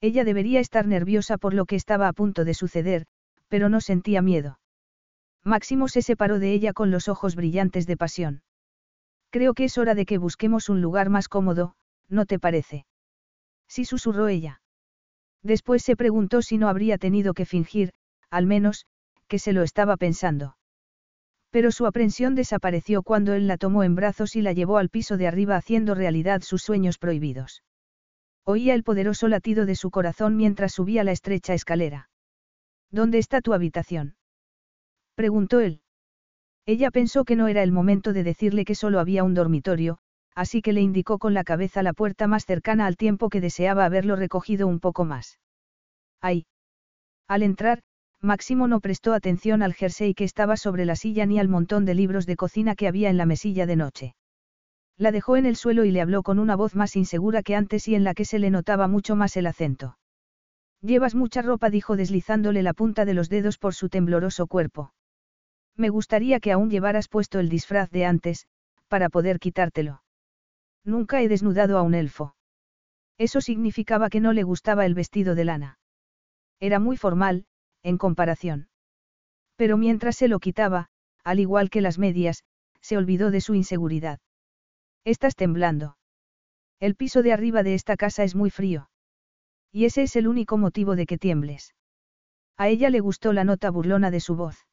Ella debería estar nerviosa por lo que estaba a punto de suceder, pero no sentía miedo. Máximo se separó de ella con los ojos brillantes de pasión. Creo que es hora de que busquemos un lugar más cómodo, ¿no te parece? Sí susurró ella. Después se preguntó si no habría tenido que fingir, al menos, que se lo estaba pensando. Pero su aprensión desapareció cuando él la tomó en brazos y la llevó al piso de arriba haciendo realidad sus sueños prohibidos. Oía el poderoso latido de su corazón mientras subía la estrecha escalera. ¿Dónde está tu habitación? preguntó él. Ella pensó que no era el momento de decirle que solo había un dormitorio, así que le indicó con la cabeza la puerta más cercana al tiempo que deseaba haberlo recogido un poco más. Ahí. Al entrar, Máximo no prestó atención al jersey que estaba sobre la silla ni al montón de libros de cocina que había en la mesilla de noche. La dejó en el suelo y le habló con una voz más insegura que antes y en la que se le notaba mucho más el acento. Llevas mucha ropa, dijo deslizándole la punta de los dedos por su tembloroso cuerpo. Me gustaría que aún llevaras puesto el disfraz de antes, para poder quitártelo. Nunca he desnudado a un elfo. Eso significaba que no le gustaba el vestido de lana. Era muy formal, en comparación. Pero mientras se lo quitaba, al igual que las medias, se olvidó de su inseguridad. Estás temblando. El piso de arriba de esta casa es muy frío. Y ese es el único motivo de que tiembles. A ella le gustó la nota burlona de su voz.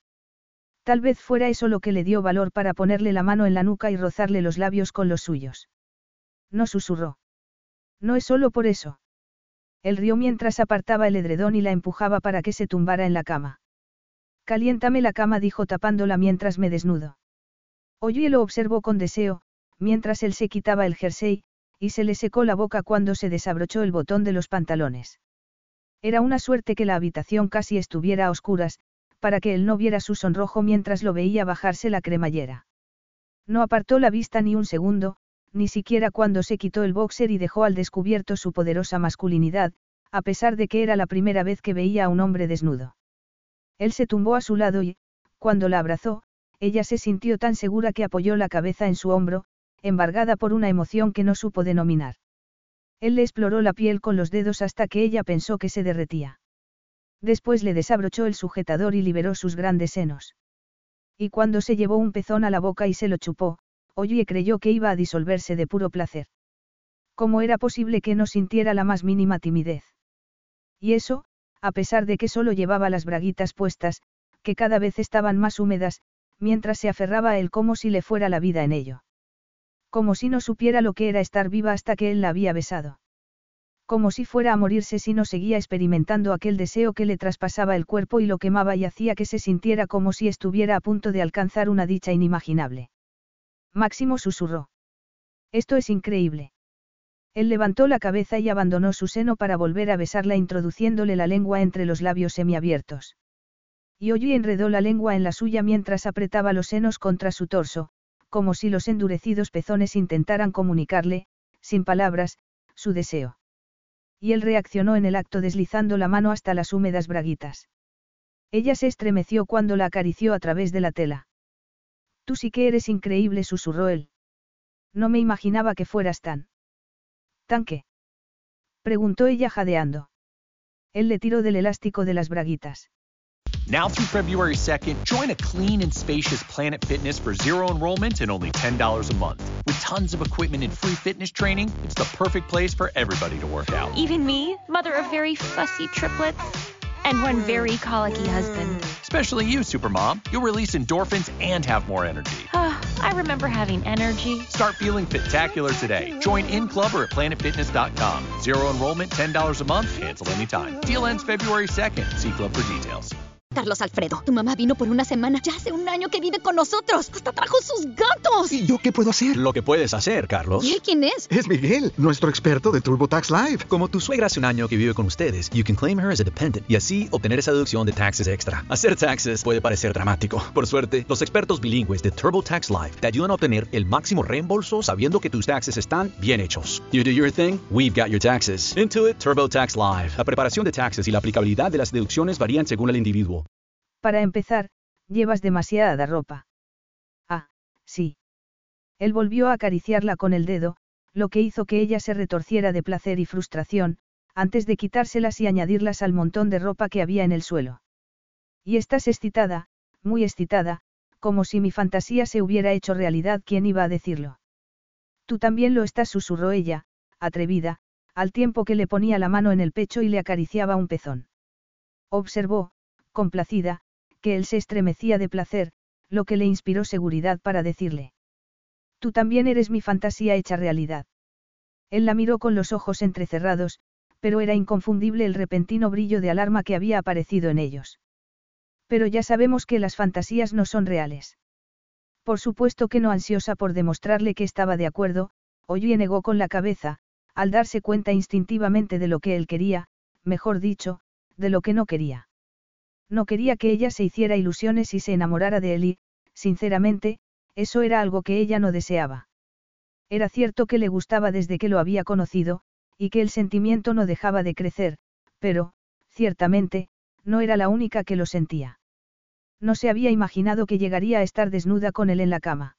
Tal vez fuera eso lo que le dio valor para ponerle la mano en la nuca y rozarle los labios con los suyos. No susurró. No es solo por eso. Él rió mientras apartaba el edredón y la empujaba para que se tumbara en la cama. Caliéntame la cama, dijo tapándola mientras me desnudo. Oye lo observó con deseo, mientras él se quitaba el jersey, y se le secó la boca cuando se desabrochó el botón de los pantalones. Era una suerte que la habitación casi estuviera a oscuras, para que él no viera su sonrojo mientras lo veía bajarse la cremallera. No apartó la vista ni un segundo, ni siquiera cuando se quitó el boxer y dejó al descubierto su poderosa masculinidad, a pesar de que era la primera vez que veía a un hombre desnudo. Él se tumbó a su lado y, cuando la abrazó, ella se sintió tan segura que apoyó la cabeza en su hombro, embargada por una emoción que no supo denominar. Él le exploró la piel con los dedos hasta que ella pensó que se derretía. Después le desabrochó el sujetador y liberó sus grandes senos. Y cuando se llevó un pezón a la boca y se lo chupó, Oye creyó que iba a disolverse de puro placer. ¿Cómo era posible que no sintiera la más mínima timidez? Y eso, a pesar de que solo llevaba las braguitas puestas, que cada vez estaban más húmedas, mientras se aferraba a él como si le fuera la vida en ello. Como si no supiera lo que era estar viva hasta que él la había besado. Como si fuera a morirse si no seguía experimentando aquel deseo que le traspasaba el cuerpo y lo quemaba y hacía que se sintiera como si estuviera a punto de alcanzar una dicha inimaginable. Máximo susurró. Esto es increíble. Él levantó la cabeza y abandonó su seno para volver a besarla introduciéndole la lengua entre los labios semiabiertos. Y Oye enredó la lengua en la suya mientras apretaba los senos contra su torso, como si los endurecidos pezones intentaran comunicarle, sin palabras, su deseo. Y él reaccionó en el acto deslizando la mano hasta las húmedas braguitas. Ella se estremeció cuando la acarició a través de la tela. Tú sí que eres increíble, susurró él. No me imaginaba que fueras tan. ¿Tan qué? preguntó ella jadeando. Él le tiró del elástico de las braguitas. Now through February 2nd, join a clean and spacious Planet Fitness for zero enrollment and only $10 a month. With tons of equipment and free fitness training, it's the perfect place for everybody to work out. Even me, mother of very fussy triplets and one very colicky husband. Especially you, Supermom. You'll release endorphins and have more energy. Ah, I remember having energy. Start feeling fit-tacular today. Join in club or at planetfitness.com. Zero enrollment, $10 a month, cancel anytime. Deal ends February 2nd. See club for details. Carlos Alfredo, tu mamá vino por una semana. Ya hace un año que vive con nosotros. Hasta trajo sus gatos. ¿Y yo qué puedo hacer? Lo que puedes hacer, Carlos. ¿Y él quién es? Es Miguel, nuestro experto de TurboTax Live. Como tu suegra hace un año que vive con ustedes, you can claim her as a dependent y así obtener esa deducción de taxes extra. Hacer taxes puede parecer dramático. Por suerte, los expertos bilingües de TurboTax Live te ayudan a obtener el máximo reembolso sabiendo que tus taxes están bien hechos. You do your thing, we've got your taxes. Intuit TurboTax Live. La preparación de taxes y la aplicabilidad de las deducciones varían según el individuo. Para empezar, llevas demasiada ropa. Ah, sí. Él volvió a acariciarla con el dedo, lo que hizo que ella se retorciera de placer y frustración, antes de quitárselas y añadirlas al montón de ropa que había en el suelo. Y estás excitada, muy excitada, como si mi fantasía se hubiera hecho realidad, ¿quién iba a decirlo? Tú también lo estás, susurró ella, atrevida, al tiempo que le ponía la mano en el pecho y le acariciaba un pezón. Observó, complacida, que él se estremecía de placer, lo que le inspiró seguridad para decirle. Tú también eres mi fantasía hecha realidad. Él la miró con los ojos entrecerrados, pero era inconfundible el repentino brillo de alarma que había aparecido en ellos. Pero ya sabemos que las fantasías no son reales. Por supuesto que no ansiosa por demostrarle que estaba de acuerdo, Oye negó con la cabeza, al darse cuenta instintivamente de lo que él quería, mejor dicho, de lo que no quería. No quería que ella se hiciera ilusiones y se enamorara de él y, sinceramente, eso era algo que ella no deseaba. Era cierto que le gustaba desde que lo había conocido, y que el sentimiento no dejaba de crecer, pero, ciertamente, no era la única que lo sentía. No se había imaginado que llegaría a estar desnuda con él en la cama.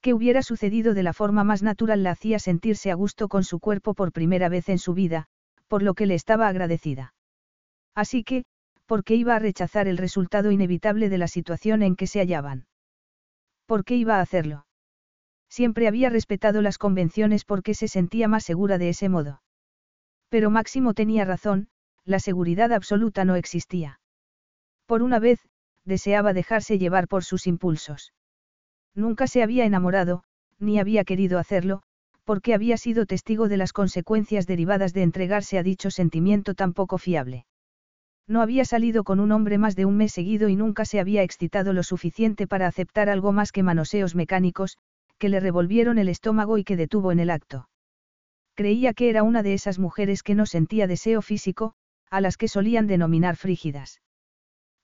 Que hubiera sucedido de la forma más natural la hacía sentirse a gusto con su cuerpo por primera vez en su vida, por lo que le estaba agradecida. Así que, ¿por qué iba a rechazar el resultado inevitable de la situación en que se hallaban? ¿Por qué iba a hacerlo? Siempre había respetado las convenciones porque se sentía más segura de ese modo. Pero Máximo tenía razón, la seguridad absoluta no existía. Por una vez, deseaba dejarse llevar por sus impulsos. Nunca se había enamorado, ni había querido hacerlo, porque había sido testigo de las consecuencias derivadas de entregarse a dicho sentimiento tan poco fiable. No había salido con un hombre más de un mes seguido y nunca se había excitado lo suficiente para aceptar algo más que manoseos mecánicos, que le revolvieron el estómago y que detuvo en el acto. Creía que era una de esas mujeres que no sentía deseo físico, a las que solían denominar frígidas.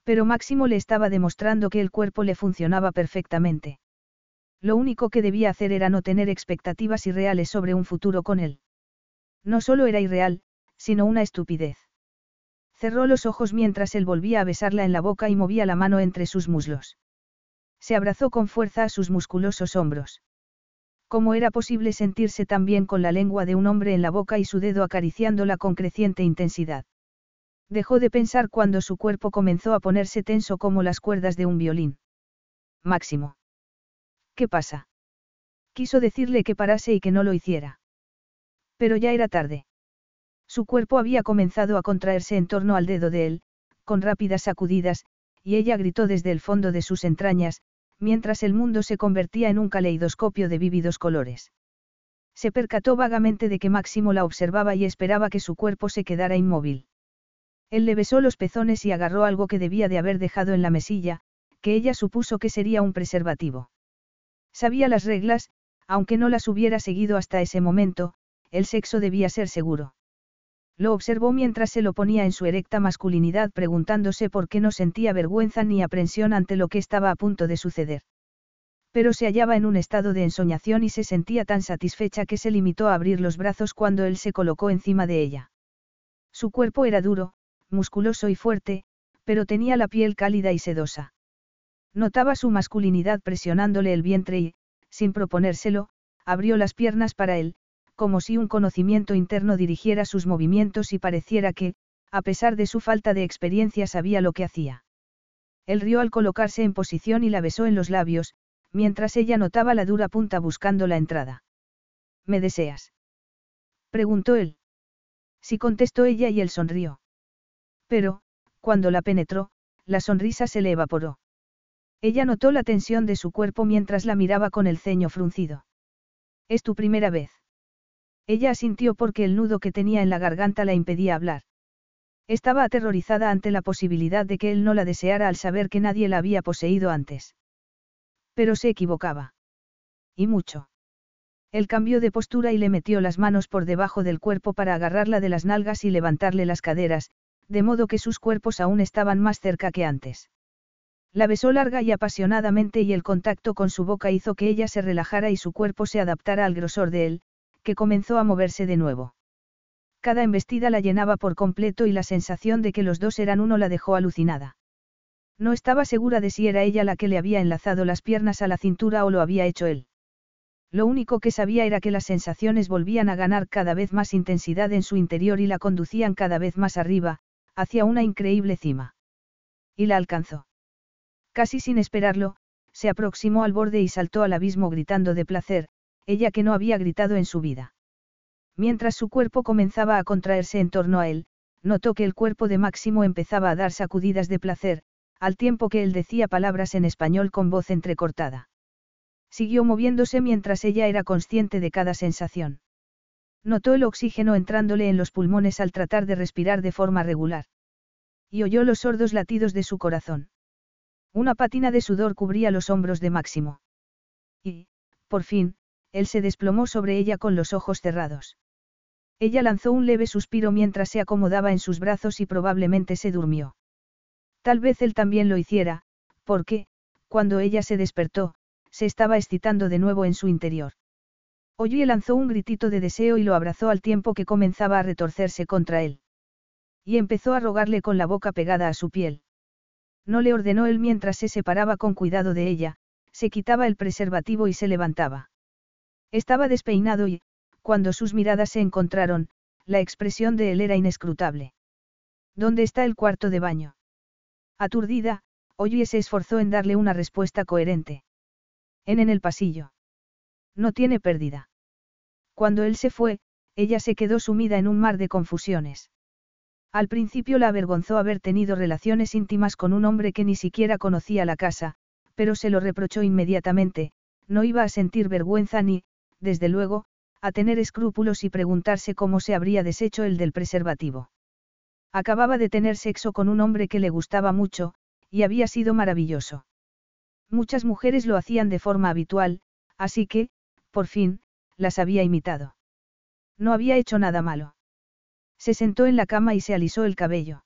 Pero Máximo le estaba demostrando que el cuerpo le funcionaba perfectamente. Lo único que debía hacer era no tener expectativas irreales sobre un futuro con él. No solo era irreal, sino una estupidez. Cerró los ojos mientras él volvía a besarla en la boca y movía la mano entre sus muslos. Se abrazó con fuerza a sus musculosos hombros. ¿Cómo era posible sentirse tan bien con la lengua de un hombre en la boca y su dedo acariciándola con creciente intensidad? Dejó de pensar cuando su cuerpo comenzó a ponerse tenso como las cuerdas de un violín. Máximo. ¿Qué pasa? Quiso decirle que parase y que no lo hiciera. Pero ya era tarde. Su cuerpo había comenzado a contraerse en torno al dedo de él, con rápidas sacudidas, y ella gritó desde el fondo de sus entrañas, mientras el mundo se convertía en un caleidoscopio de vívidos colores. Se percató vagamente de que Máximo la observaba y esperaba que su cuerpo se quedara inmóvil. Él le besó los pezones y agarró algo que debía de haber dejado en la mesilla, que ella supuso que sería un preservativo. Sabía las reglas, aunque no las hubiera seguido hasta ese momento, el sexo debía ser seguro. Lo observó mientras se lo ponía en su erecta masculinidad preguntándose por qué no sentía vergüenza ni aprensión ante lo que estaba a punto de suceder. Pero se hallaba en un estado de ensoñación y se sentía tan satisfecha que se limitó a abrir los brazos cuando él se colocó encima de ella. Su cuerpo era duro, musculoso y fuerte, pero tenía la piel cálida y sedosa. Notaba su masculinidad presionándole el vientre y, sin proponérselo, abrió las piernas para él, como si un conocimiento interno dirigiera sus movimientos y pareciera que, a pesar de su falta de experiencia, sabía lo que hacía. Él rió al colocarse en posición y la besó en los labios, mientras ella notaba la dura punta buscando la entrada. ¿Me deseas? preguntó él. Sí contestó ella y él sonrió. Pero, cuando la penetró, la sonrisa se le evaporó. Ella notó la tensión de su cuerpo mientras la miraba con el ceño fruncido. Es tu primera vez. Ella asintió porque el nudo que tenía en la garganta la impedía hablar. Estaba aterrorizada ante la posibilidad de que él no la deseara al saber que nadie la había poseído antes. Pero se equivocaba. Y mucho. Él cambió de postura y le metió las manos por debajo del cuerpo para agarrarla de las nalgas y levantarle las caderas, de modo que sus cuerpos aún estaban más cerca que antes. La besó larga y apasionadamente y el contacto con su boca hizo que ella se relajara y su cuerpo se adaptara al grosor de él, que comenzó a moverse de nuevo. Cada embestida la llenaba por completo y la sensación de que los dos eran uno la dejó alucinada. No estaba segura de si era ella la que le había enlazado las piernas a la cintura o lo había hecho él. Lo único que sabía era que las sensaciones volvían a ganar cada vez más intensidad en su interior y la conducían cada vez más arriba, hacia una increíble cima. Y la alcanzó. Casi sin esperarlo, se aproximó al borde y saltó al abismo gritando de placer, ella que no había gritado en su vida. Mientras su cuerpo comenzaba a contraerse en torno a él, notó que el cuerpo de Máximo empezaba a dar sacudidas de placer, al tiempo que él decía palabras en español con voz entrecortada. Siguió moviéndose mientras ella era consciente de cada sensación. Notó el oxígeno entrándole en los pulmones al tratar de respirar de forma regular. Y oyó los sordos latidos de su corazón. Una patina de sudor cubría los hombros de Máximo. Y, por fin, él se desplomó sobre ella con los ojos cerrados. Ella lanzó un leve suspiro mientras se acomodaba en sus brazos y probablemente se durmió. Tal vez él también lo hiciera, porque, cuando ella se despertó, se estaba excitando de nuevo en su interior. Oye lanzó un gritito de deseo y lo abrazó al tiempo que comenzaba a retorcerse contra él. Y empezó a rogarle con la boca pegada a su piel. No le ordenó él mientras se separaba con cuidado de ella, se quitaba el preservativo y se levantaba. Estaba despeinado y, cuando sus miradas se encontraron, la expresión de él era inescrutable. ¿Dónde está el cuarto de baño? Aturdida, Oye se esforzó en darle una respuesta coherente. En en el pasillo. No tiene pérdida. Cuando él se fue, ella se quedó sumida en un mar de confusiones. Al principio la avergonzó haber tenido relaciones íntimas con un hombre que ni siquiera conocía la casa, pero se lo reprochó inmediatamente, no iba a sentir vergüenza ni, desde luego, a tener escrúpulos y preguntarse cómo se habría deshecho el del preservativo. Acababa de tener sexo con un hombre que le gustaba mucho, y había sido maravilloso. Muchas mujeres lo hacían de forma habitual, así que, por fin, las había imitado. No había hecho nada malo. Se sentó en la cama y se alisó el cabello.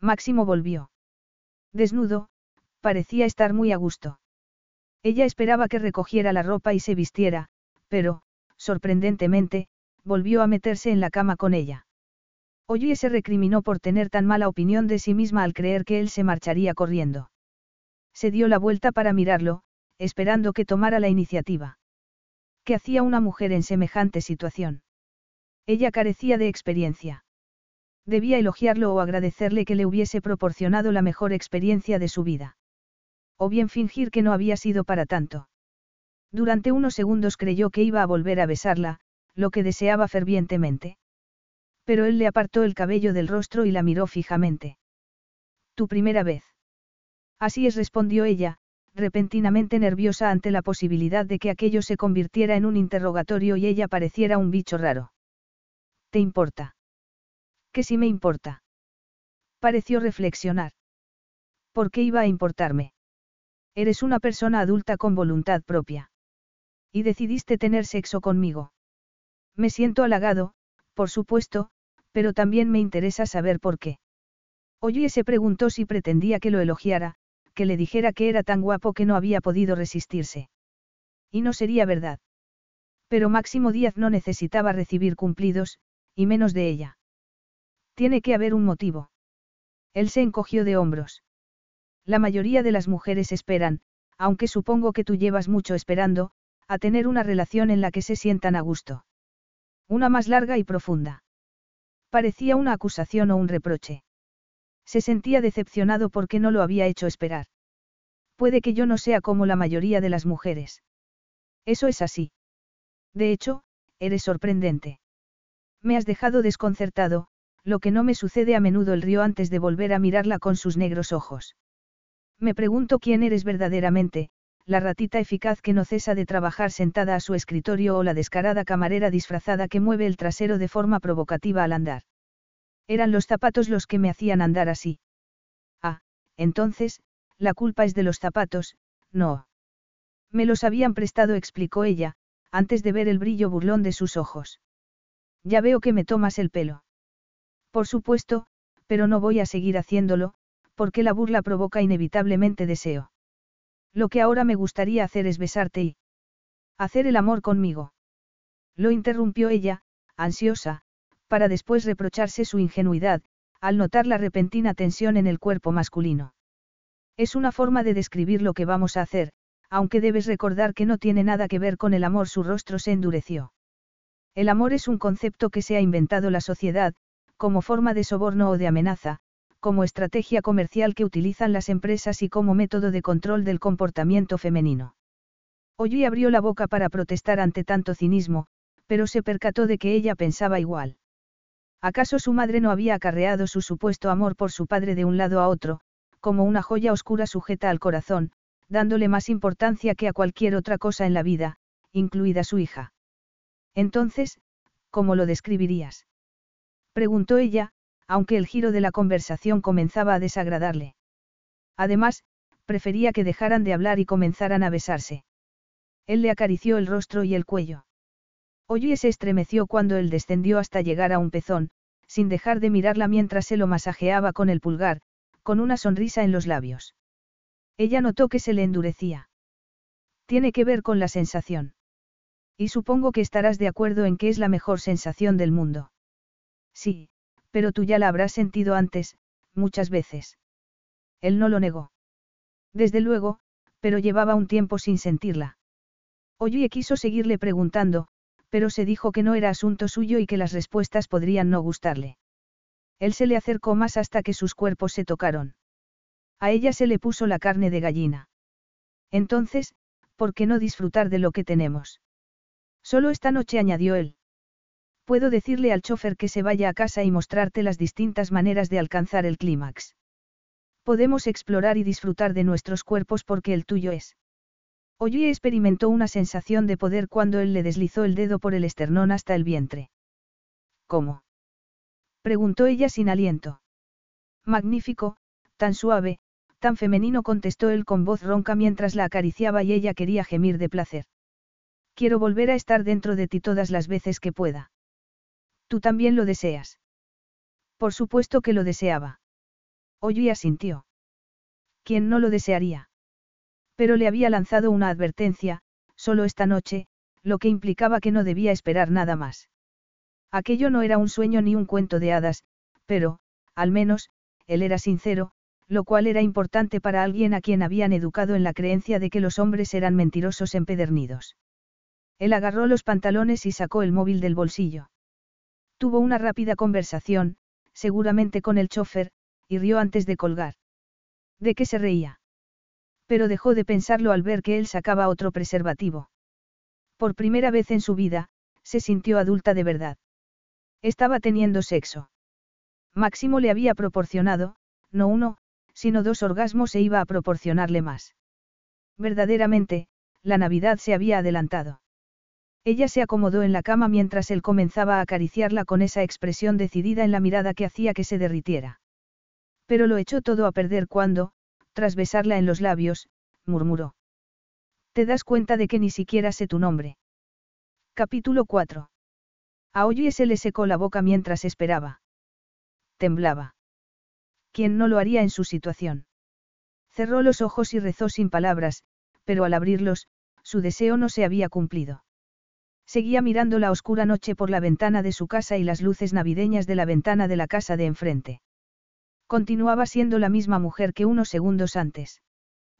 Máximo volvió. Desnudo, parecía estar muy a gusto. Ella esperaba que recogiera la ropa y se vistiera, pero, sorprendentemente, volvió a meterse en la cama con ella. Oye se recriminó por tener tan mala opinión de sí misma al creer que él se marcharía corriendo. Se dio la vuelta para mirarlo, esperando que tomara la iniciativa. ¿Qué hacía una mujer en semejante situación? Ella carecía de experiencia. Debía elogiarlo o agradecerle que le hubiese proporcionado la mejor experiencia de su vida. O bien fingir que no había sido para tanto. Durante unos segundos creyó que iba a volver a besarla, lo que deseaba fervientemente. Pero él le apartó el cabello del rostro y la miró fijamente. Tu primera vez. Así es, respondió ella, repentinamente nerviosa ante la posibilidad de que aquello se convirtiera en un interrogatorio y ella pareciera un bicho raro. ¿Te importa? ¿Qué si me importa? Pareció reflexionar. ¿Por qué iba a importarme? Eres una persona adulta con voluntad propia. Y decidiste tener sexo conmigo. Me siento halagado, por supuesto, pero también me interesa saber por qué. Oye se preguntó si pretendía que lo elogiara, que le dijera que era tan guapo que no había podido resistirse. Y no sería verdad. Pero Máximo Díaz no necesitaba recibir cumplidos, y menos de ella. Tiene que haber un motivo. Él se encogió de hombros. La mayoría de las mujeres esperan, aunque supongo que tú llevas mucho esperando, a tener una relación en la que se sientan a gusto. Una más larga y profunda. Parecía una acusación o un reproche. Se sentía decepcionado porque no lo había hecho esperar. Puede que yo no sea como la mayoría de las mujeres. Eso es así. De hecho, eres sorprendente. Me has dejado desconcertado, lo que no me sucede a menudo el río antes de volver a mirarla con sus negros ojos. Me pregunto quién eres verdaderamente, la ratita eficaz que no cesa de trabajar sentada a su escritorio o la descarada camarera disfrazada que mueve el trasero de forma provocativa al andar. Eran los zapatos los que me hacían andar así. Ah, entonces, la culpa es de los zapatos, no. Me los habían prestado, explicó ella, antes de ver el brillo burlón de sus ojos. Ya veo que me tomas el pelo. Por supuesto, pero no voy a seguir haciéndolo, porque la burla provoca inevitablemente deseo. Lo que ahora me gustaría hacer es besarte y... hacer el amor conmigo. Lo interrumpió ella, ansiosa, para después reprocharse su ingenuidad, al notar la repentina tensión en el cuerpo masculino. Es una forma de describir lo que vamos a hacer, aunque debes recordar que no tiene nada que ver con el amor, su rostro se endureció. El amor es un concepto que se ha inventado la sociedad, como forma de soborno o de amenaza, como estrategia comercial que utilizan las empresas y como método de control del comportamiento femenino. Ollí abrió la boca para protestar ante tanto cinismo, pero se percató de que ella pensaba igual. ¿Acaso su madre no había acarreado su supuesto amor por su padre de un lado a otro, como una joya oscura sujeta al corazón, dándole más importancia que a cualquier otra cosa en la vida, incluida su hija? Entonces, ¿cómo lo describirías? Preguntó ella, aunque el giro de la conversación comenzaba a desagradarle. Además, prefería que dejaran de hablar y comenzaran a besarse. Él le acarició el rostro y el cuello. Oye se estremeció cuando él descendió hasta llegar a un pezón, sin dejar de mirarla mientras se lo masajeaba con el pulgar, con una sonrisa en los labios. Ella notó que se le endurecía. Tiene que ver con la sensación. Y supongo que estarás de acuerdo en que es la mejor sensación del mundo. Sí, pero tú ya la habrás sentido antes, muchas veces. Él no lo negó. Desde luego, pero llevaba un tiempo sin sentirla. Oye quiso seguirle preguntando, pero se dijo que no era asunto suyo y que las respuestas podrían no gustarle. Él se le acercó más hasta que sus cuerpos se tocaron. A ella se le puso la carne de gallina. Entonces, ¿por qué no disfrutar de lo que tenemos? Solo esta noche añadió él. Puedo decirle al chofer que se vaya a casa y mostrarte las distintas maneras de alcanzar el clímax. Podemos explorar y disfrutar de nuestros cuerpos porque el tuyo es. Oye experimentó una sensación de poder cuando él le deslizó el dedo por el esternón hasta el vientre. ¿Cómo? preguntó ella sin aliento. Magnífico, tan suave, tan femenino contestó él con voz ronca mientras la acariciaba y ella quería gemir de placer. Quiero volver a estar dentro de ti todas las veces que pueda. Tú también lo deseas. Por supuesto que lo deseaba. Oye asintió. ¿Quién no lo desearía? Pero le había lanzado una advertencia, solo esta noche, lo que implicaba que no debía esperar nada más. Aquello no era un sueño ni un cuento de hadas, pero, al menos, él era sincero, lo cual era importante para alguien a quien habían educado en la creencia de que los hombres eran mentirosos empedernidos. Él agarró los pantalones y sacó el móvil del bolsillo. Tuvo una rápida conversación, seguramente con el chofer, y rió antes de colgar. ¿De qué se reía? Pero dejó de pensarlo al ver que él sacaba otro preservativo. Por primera vez en su vida, se sintió adulta de verdad. Estaba teniendo sexo. Máximo le había proporcionado, no uno, sino dos orgasmos e iba a proporcionarle más. Verdaderamente, la Navidad se había adelantado. Ella se acomodó en la cama mientras él comenzaba a acariciarla con esa expresión decidida en la mirada que hacía que se derritiera. Pero lo echó todo a perder cuando, tras besarla en los labios, murmuró. Te das cuenta de que ni siquiera sé tu nombre. Capítulo 4. A Oye se le secó la boca mientras esperaba. Temblaba. ¿Quién no lo haría en su situación? Cerró los ojos y rezó sin palabras, pero al abrirlos, su deseo no se había cumplido. Seguía mirando la oscura noche por la ventana de su casa y las luces navideñas de la ventana de la casa de enfrente. Continuaba siendo la misma mujer que unos segundos antes.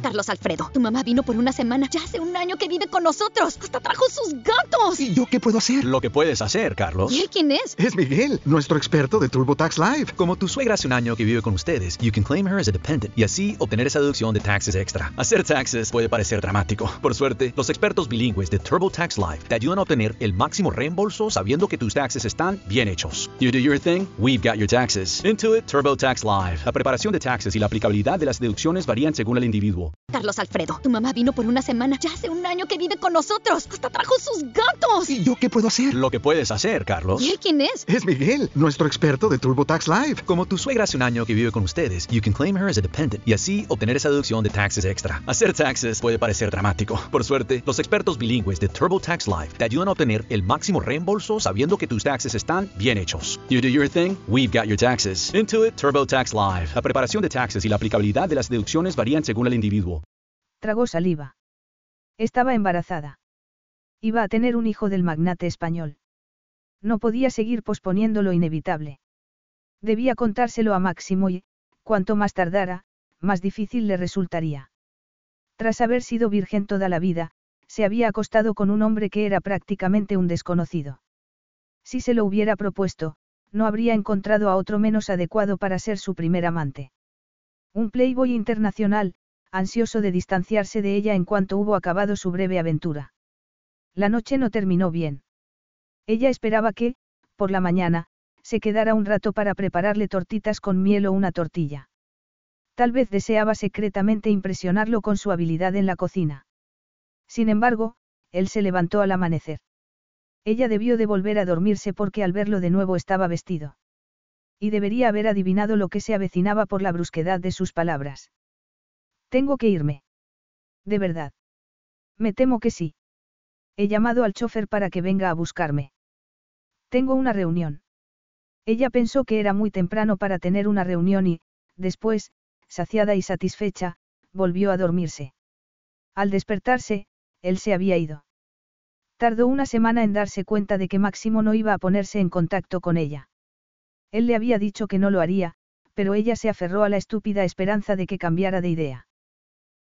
Carlos Alfredo, tu mamá vino por una semana. Ya hace un año que vive con nosotros. Hasta trajo sus gatos. ¿Y yo qué puedo hacer? Lo que puedes hacer, Carlos. ¿Y él quién es? Es Miguel, nuestro experto de TurboTax Live. Como tu suegra hace un año que vive con ustedes, you can claim her as a dependent y así obtener esa deducción de taxes extra. Hacer taxes puede parecer dramático. Por suerte, los expertos bilingües de TurboTax Live te ayudan a obtener el máximo reembolso sabiendo que tus taxes están bien hechos. You do your thing, we've got your taxes. Intuit TurboTax Live. La preparación de taxes y la aplicabilidad de las deducciones varían según el individuo. Carlos Alfredo, tu mamá vino por una semana. Ya hace un año que vive con nosotros. Hasta trajo sus gatos. ¿Y yo qué puedo hacer? Lo que puedes hacer, Carlos. ¿Y él quién es? Es Miguel, nuestro experto de TurboTax Live. Como tu suegra hace un año que vive con ustedes, you can claim her as a dependent y así obtener esa deducción de taxes extra. Hacer taxes puede parecer dramático. Por suerte, los expertos bilingües de TurboTax Live te ayudan a obtener el máximo reembolso sabiendo que tus taxes están bien hechos. You do your thing, we've got your taxes. Intuit TurboTax Live. La preparación de taxes y la aplicabilidad de las deducciones varían según el individuo. Tragó saliva. Estaba embarazada. Iba a tener un hijo del magnate español. No podía seguir posponiendo lo inevitable. Debía contárselo a Máximo y, cuanto más tardara, más difícil le resultaría. Tras haber sido virgen toda la vida, se había acostado con un hombre que era prácticamente un desconocido. Si se lo hubiera propuesto, no habría encontrado a otro menos adecuado para ser su primer amante. Un playboy internacional, ansioso de distanciarse de ella en cuanto hubo acabado su breve aventura. La noche no terminó bien. Ella esperaba que, por la mañana, se quedara un rato para prepararle tortitas con miel o una tortilla. Tal vez deseaba secretamente impresionarlo con su habilidad en la cocina. Sin embargo, él se levantó al amanecer. Ella debió de volver a dormirse porque al verlo de nuevo estaba vestido. Y debería haber adivinado lo que se avecinaba por la brusquedad de sus palabras. Tengo que irme. ¿De verdad? Me temo que sí. He llamado al chofer para que venga a buscarme. Tengo una reunión. Ella pensó que era muy temprano para tener una reunión y, después, saciada y satisfecha, volvió a dormirse. Al despertarse, él se había ido. Tardó una semana en darse cuenta de que Máximo no iba a ponerse en contacto con ella. Él le había dicho que no lo haría, pero ella se aferró a la estúpida esperanza de que cambiara de idea.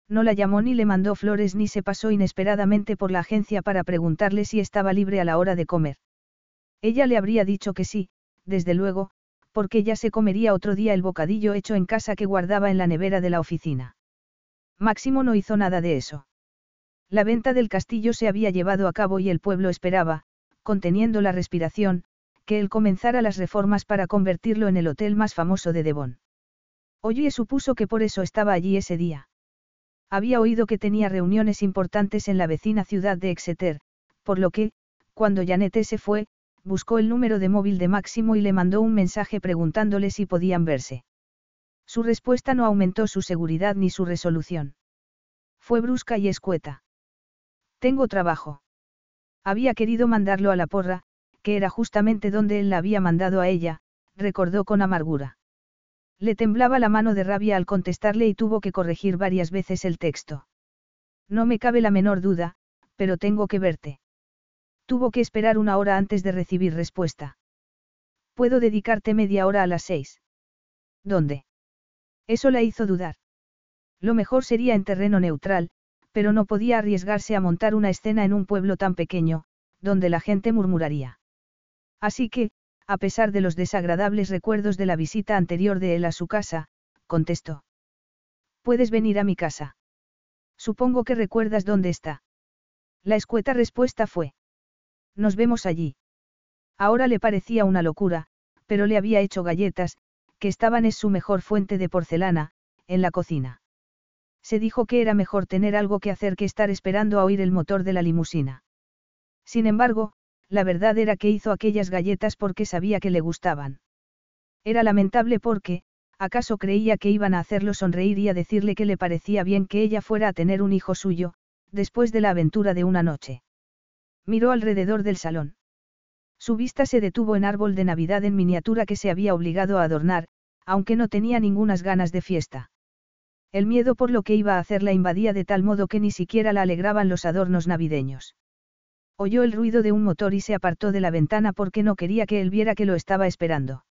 No la llamó ni le mandó flores ni se pasó inesperadamente por la agencia para preguntarle si estaba libre a la hora de comer. Ella le habría dicho que sí, desde luego, porque ya se comería otro día el bocadillo hecho en casa que guardaba en la nevera de la oficina. Máximo no hizo nada de eso. La venta del castillo se había llevado a cabo y el pueblo esperaba, conteniendo la respiración, que él comenzara las reformas para convertirlo en el hotel más famoso de Devon. Oye supuso que por eso estaba allí ese día. Había oído que tenía reuniones importantes en la vecina ciudad de Exeter, por lo que, cuando Janete se fue, buscó el número de móvil de Máximo y le mandó un mensaje preguntándole si podían verse. Su respuesta no aumentó su seguridad ni su resolución. Fue brusca y escueta. Tengo trabajo. Había querido mandarlo a la porra, que era justamente donde él la había mandado a ella, recordó con amargura. Le temblaba la mano de rabia al contestarle y tuvo que corregir varias veces el texto. No me cabe la menor duda, pero tengo que verte. Tuvo que esperar una hora antes de recibir respuesta. Puedo dedicarte media hora a las seis. ¿Dónde? Eso la hizo dudar. Lo mejor sería en terreno neutral, pero no podía arriesgarse a montar una escena en un pueblo tan pequeño, donde la gente murmuraría. Así que, a pesar de los desagradables recuerdos de la visita anterior de él a su casa, contestó. Puedes venir a mi casa. Supongo que recuerdas dónde está. La escueta respuesta fue. Nos vemos allí. Ahora le parecía una locura, pero le había hecho galletas, que estaban es su mejor fuente de porcelana, en la cocina se dijo que era mejor tener algo que hacer que estar esperando a oír el motor de la limusina. Sin embargo, la verdad era que hizo aquellas galletas porque sabía que le gustaban. Era lamentable porque, acaso creía que iban a hacerlo sonreír y a decirle que le parecía bien que ella fuera a tener un hijo suyo, después de la aventura de una noche. Miró alrededor del salón. Su vista se detuvo en árbol de Navidad en miniatura que se había obligado a adornar, aunque no tenía ningunas ganas de fiesta. El miedo por lo que iba a hacer la invadía de tal modo que ni siquiera la alegraban los adornos navideños. Oyó el ruido de un motor y se apartó de la ventana porque no quería que él viera que lo estaba esperando.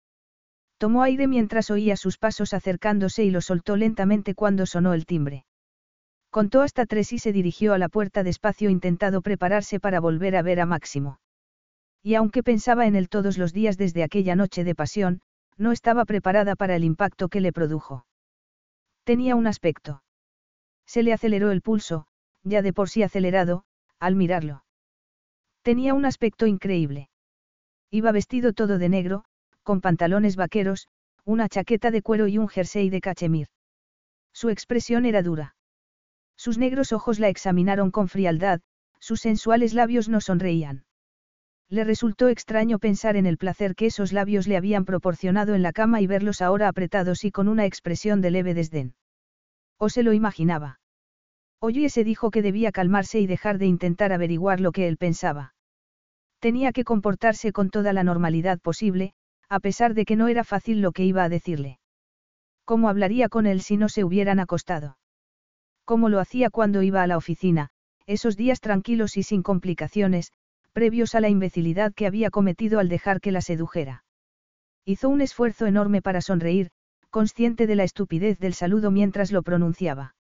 Tomó aire mientras oía sus pasos acercándose y lo soltó lentamente cuando sonó el timbre. Contó hasta tres y se dirigió a la puerta despacio intentado prepararse para volver a ver a Máximo. Y aunque pensaba en él todos los días desde aquella noche de pasión, no estaba preparada para el impacto que le produjo. Tenía un aspecto. Se le aceleró el pulso, ya de por sí acelerado, al mirarlo. Tenía un aspecto increíble. Iba vestido todo de negro, con pantalones vaqueros, una chaqueta de cuero y un jersey de cachemir. Su expresión era dura. Sus negros ojos la examinaron con frialdad, sus sensuales labios no sonreían. Le resultó extraño pensar en el placer que esos labios le habían proporcionado en la cama y verlos ahora apretados y con una expresión de leve desdén. O se lo imaginaba. Oye se dijo que debía calmarse y dejar de intentar averiguar lo que él pensaba. Tenía que comportarse con toda la normalidad posible, a pesar de que no era fácil lo que iba a decirle. ¿Cómo hablaría con él si no se hubieran acostado? ¿Cómo lo hacía cuando iba a la oficina, esos días tranquilos y sin complicaciones, previos a la imbecilidad que había cometido al dejar que la sedujera. Hizo un esfuerzo enorme para sonreír, consciente de la estupidez del saludo mientras lo pronunciaba.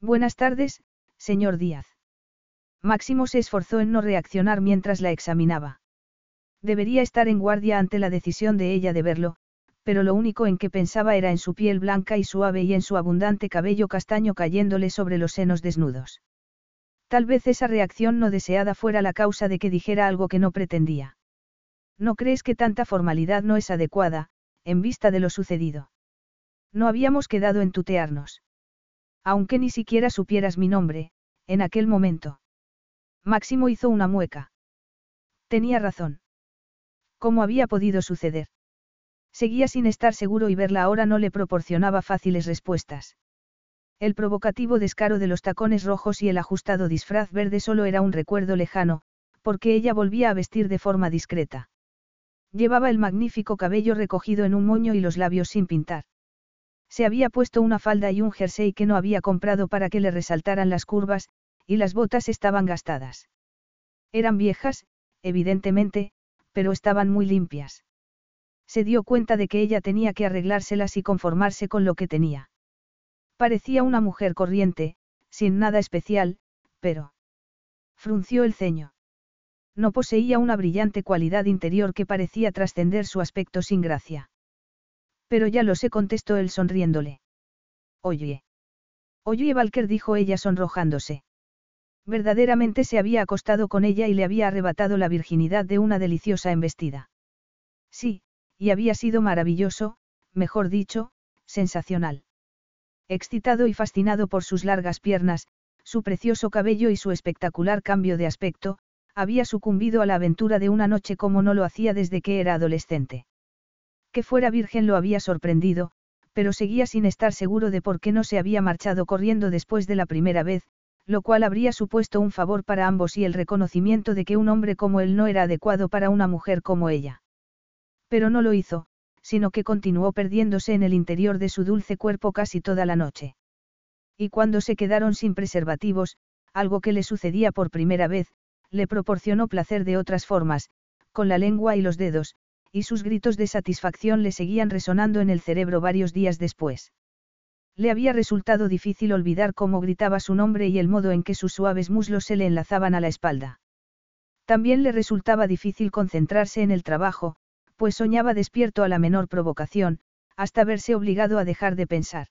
Buenas tardes, señor Díaz. Máximo se esforzó en no reaccionar mientras la examinaba. Debería estar en guardia ante la decisión de ella de verlo, pero lo único en que pensaba era en su piel blanca y suave y en su abundante cabello castaño cayéndole sobre los senos desnudos. Tal vez esa reacción no deseada fuera la causa de que dijera algo que no pretendía. ¿No crees que tanta formalidad no es adecuada, en vista de lo sucedido? No habíamos quedado en tutearnos. Aunque ni siquiera supieras mi nombre, en aquel momento. Máximo hizo una mueca. Tenía razón. ¿Cómo había podido suceder? Seguía sin estar seguro y verla ahora no le proporcionaba fáciles respuestas. El provocativo descaro de los tacones rojos y el ajustado disfraz verde solo era un recuerdo lejano, porque ella volvía a vestir de forma discreta. Llevaba el magnífico cabello recogido en un moño y los labios sin pintar. Se había puesto una falda y un jersey que no había comprado para que le resaltaran las curvas, y las botas estaban gastadas. Eran viejas, evidentemente, pero estaban muy limpias. Se dio cuenta de que ella tenía que arreglárselas y conformarse con lo que tenía. Parecía una mujer corriente, sin nada especial, pero... Frunció el ceño. No poseía una brillante cualidad interior que parecía trascender su aspecto sin gracia. Pero ya lo sé, contestó él sonriéndole. Oye. Oye, Valker dijo ella sonrojándose. Verdaderamente se había acostado con ella y le había arrebatado la virginidad de una deliciosa embestida. Sí, y había sido maravilloso, mejor dicho, sensacional. Excitado y fascinado por sus largas piernas, su precioso cabello y su espectacular cambio de aspecto, había sucumbido a la aventura de una noche como no lo hacía desde que era adolescente. Que fuera virgen lo había sorprendido, pero seguía sin estar seguro de por qué no se había marchado corriendo después de la primera vez, lo cual habría supuesto un favor para ambos y el reconocimiento de que un hombre como él no era adecuado para una mujer como ella. Pero no lo hizo, sino que continuó perdiéndose en el interior de su dulce cuerpo casi toda la noche. Y cuando se quedaron sin preservativos, algo que le sucedía por primera vez, le proporcionó placer de otras formas, con la lengua y los dedos, y sus gritos de satisfacción le seguían resonando en el cerebro varios días después. Le había resultado difícil olvidar cómo gritaba su nombre y el modo en que sus suaves muslos se le enlazaban a la espalda. También le resultaba difícil concentrarse en el trabajo, pues soñaba despierto a la menor provocación, hasta verse obligado a dejar de pensar.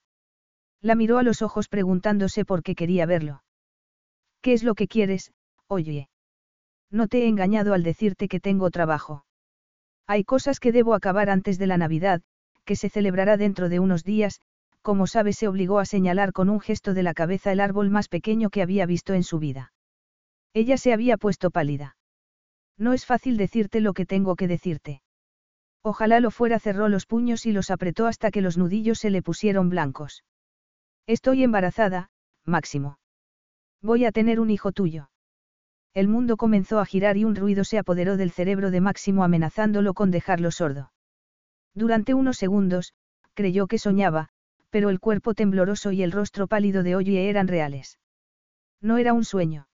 La miró a los ojos preguntándose por qué quería verlo. ¿Qué es lo que quieres, oye? No te he engañado al decirte que tengo trabajo. Hay cosas que debo acabar antes de la Navidad, que se celebrará dentro de unos días, como sabe se obligó a señalar con un gesto de la cabeza el árbol más pequeño que había visto en su vida. Ella se había puesto pálida. No es fácil decirte lo que tengo que decirte. Ojalá lo fuera, cerró los puños y los apretó hasta que los nudillos se le pusieron blancos. Estoy embarazada, Máximo. Voy a tener un hijo tuyo. El mundo comenzó a girar y un ruido se apoderó del cerebro de Máximo amenazándolo con dejarlo sordo. Durante unos segundos, creyó que soñaba, pero el cuerpo tembloroso y el rostro pálido de Oye eran reales. No era un sueño.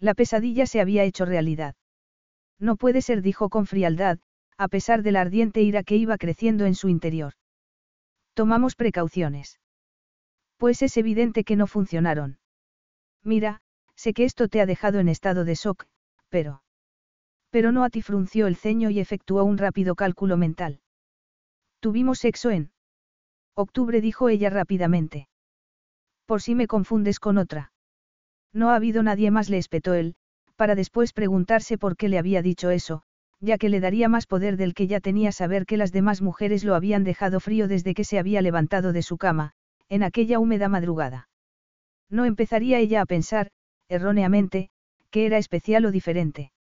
La pesadilla se había hecho realidad. No puede ser, dijo con frialdad, a pesar de la ardiente ira que iba creciendo en su interior. Tomamos precauciones. Pues es evidente que no funcionaron. Mira, sé que esto te ha dejado en estado de shock, pero... Pero no a ti frunció el ceño y efectuó un rápido cálculo mental. Tuvimos sexo en... Octubre dijo ella rápidamente. Por si me confundes con otra. No ha habido nadie más, le espetó él, para después preguntarse por qué le había dicho eso, ya que le daría más poder del que ya tenía saber que las demás mujeres lo habían dejado frío desde que se había levantado de su cama, en aquella húmeda madrugada. No empezaría ella a pensar, erróneamente, que era especial o diferente.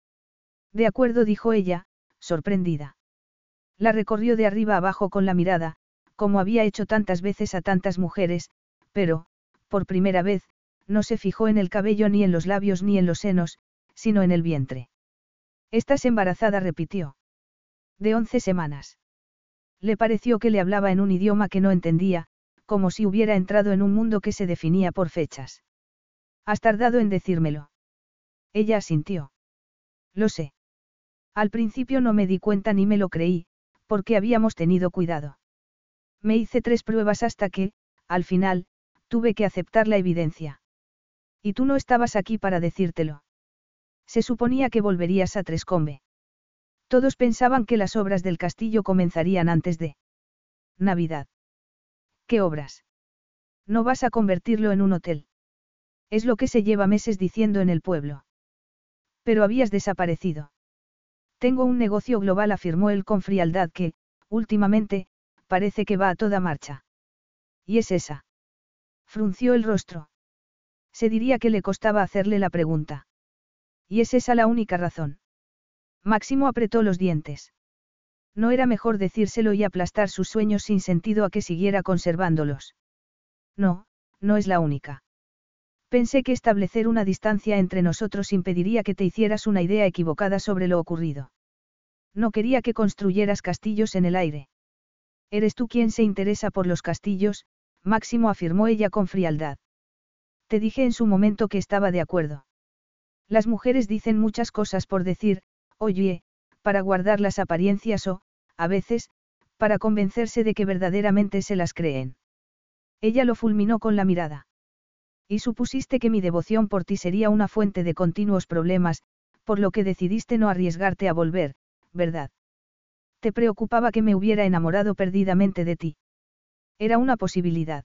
De acuerdo, dijo ella, sorprendida. La recorrió de arriba abajo con la mirada, como había hecho tantas veces a tantas mujeres, pero, por primera vez, no se fijó en el cabello ni en los labios ni en los senos, sino en el vientre. Estás embarazada, repitió. De once semanas. Le pareció que le hablaba en un idioma que no entendía, como si hubiera entrado en un mundo que se definía por fechas. Has tardado en decírmelo. Ella asintió. Lo sé. Al principio no me di cuenta ni me lo creí, porque habíamos tenido cuidado. Me hice tres pruebas hasta que, al final, tuve que aceptar la evidencia. Y tú no estabas aquí para decírtelo. Se suponía que volverías a Trescombe. Todos pensaban que las obras del castillo comenzarían antes de Navidad. ¿Qué obras? No vas a convertirlo en un hotel. Es lo que se lleva meses diciendo en el pueblo. Pero habías desaparecido. Tengo un negocio global, afirmó él con frialdad que, últimamente, parece que va a toda marcha. ¿Y es esa? Frunció el rostro. Se diría que le costaba hacerle la pregunta. ¿Y es esa la única razón? Máximo apretó los dientes. No era mejor decírselo y aplastar sus sueños sin sentido a que siguiera conservándolos. No, no es la única. Pensé que establecer una distancia entre nosotros impediría que te hicieras una idea equivocada sobre lo ocurrido. No quería que construyeras castillos en el aire. Eres tú quien se interesa por los castillos, Máximo afirmó ella con frialdad. Te dije en su momento que estaba de acuerdo. Las mujeres dicen muchas cosas por decir, oye, para guardar las apariencias o, a veces, para convencerse de que verdaderamente se las creen. Ella lo fulminó con la mirada. Y supusiste que mi devoción por ti sería una fuente de continuos problemas, por lo que decidiste no arriesgarte a volver, ¿verdad? Te preocupaba que me hubiera enamorado perdidamente de ti. Era una posibilidad.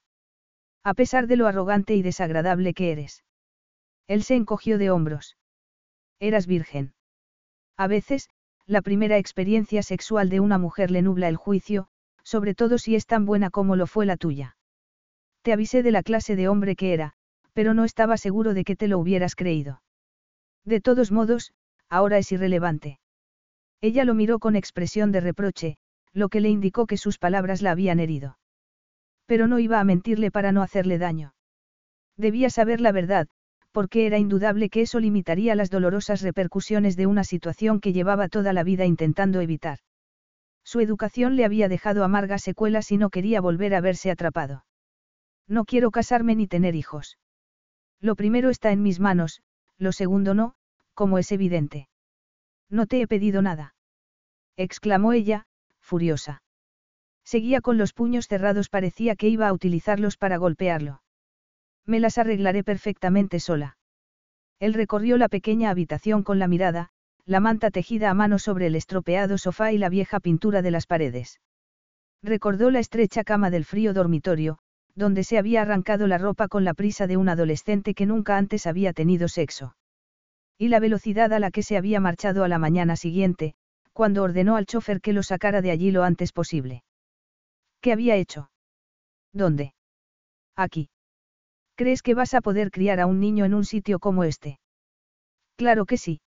A pesar de lo arrogante y desagradable que eres. Él se encogió de hombros. Eras virgen. A veces, la primera experiencia sexual de una mujer le nubla el juicio, sobre todo si es tan buena como lo fue la tuya. Te avisé de la clase de hombre que era, pero no estaba seguro de que te lo hubieras creído. De todos modos, ahora es irrelevante. Ella lo miró con expresión de reproche, lo que le indicó que sus palabras la habían herido. Pero no iba a mentirle para no hacerle daño. Debía saber la verdad, porque era indudable que eso limitaría las dolorosas repercusiones de una situación que llevaba toda la vida intentando evitar. Su educación le había dejado amargas secuelas y no quería volver a verse atrapado. No quiero casarme ni tener hijos. Lo primero está en mis manos, lo segundo no, como es evidente. No te he pedido nada. exclamó ella, furiosa. Seguía con los puños cerrados, parecía que iba a utilizarlos para golpearlo. Me las arreglaré perfectamente sola. Él recorrió la pequeña habitación con la mirada, la manta tejida a mano sobre el estropeado sofá y la vieja pintura de las paredes. Recordó la estrecha cama del frío dormitorio, donde se había arrancado la ropa con la prisa de un adolescente que nunca antes había tenido sexo. Y la velocidad a la que se había marchado a la mañana siguiente, cuando ordenó al chofer que lo sacara de allí lo antes posible. ¿Qué había hecho? ¿Dónde? Aquí. ¿Crees que vas a poder criar a un niño en un sitio como este? Claro que sí.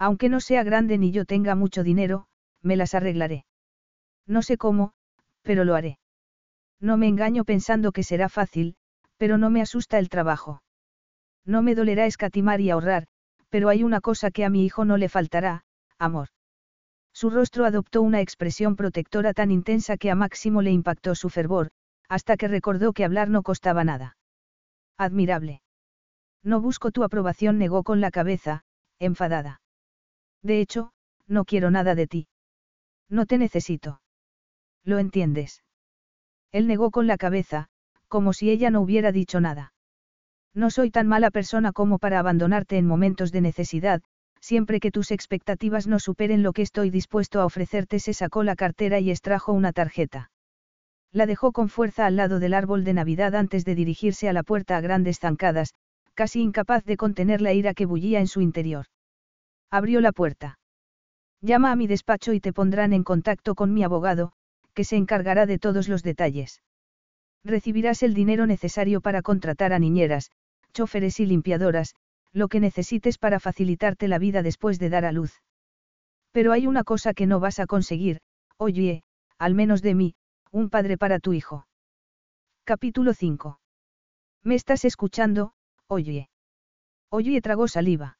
Aunque no sea grande ni yo tenga mucho dinero, me las arreglaré. No sé cómo, pero lo haré. No me engaño pensando que será fácil, pero no me asusta el trabajo. No me dolerá escatimar y ahorrar, pero hay una cosa que a mi hijo no le faltará, amor. Su rostro adoptó una expresión protectora tan intensa que a Máximo le impactó su fervor, hasta que recordó que hablar no costaba nada. Admirable. No busco tu aprobación, negó con la cabeza, enfadada. De hecho, no quiero nada de ti. No te necesito. ¿Lo entiendes? Él negó con la cabeza, como si ella no hubiera dicho nada. No soy tan mala persona como para abandonarte en momentos de necesidad, siempre que tus expectativas no superen lo que estoy dispuesto a ofrecerte. Se sacó la cartera y extrajo una tarjeta. La dejó con fuerza al lado del árbol de Navidad antes de dirigirse a la puerta a grandes zancadas, casi incapaz de contener la ira que bullía en su interior. Abrió la puerta. Llama a mi despacho y te pondrán en contacto con mi abogado, que se encargará de todos los detalles. Recibirás el dinero necesario para contratar a niñeras, choferes y limpiadoras, lo que necesites para facilitarte la vida después de dar a luz. Pero hay una cosa que no vas a conseguir, oye, al menos de mí, un padre para tu hijo. Capítulo 5. ¿Me estás escuchando, oye? Oye tragó saliva.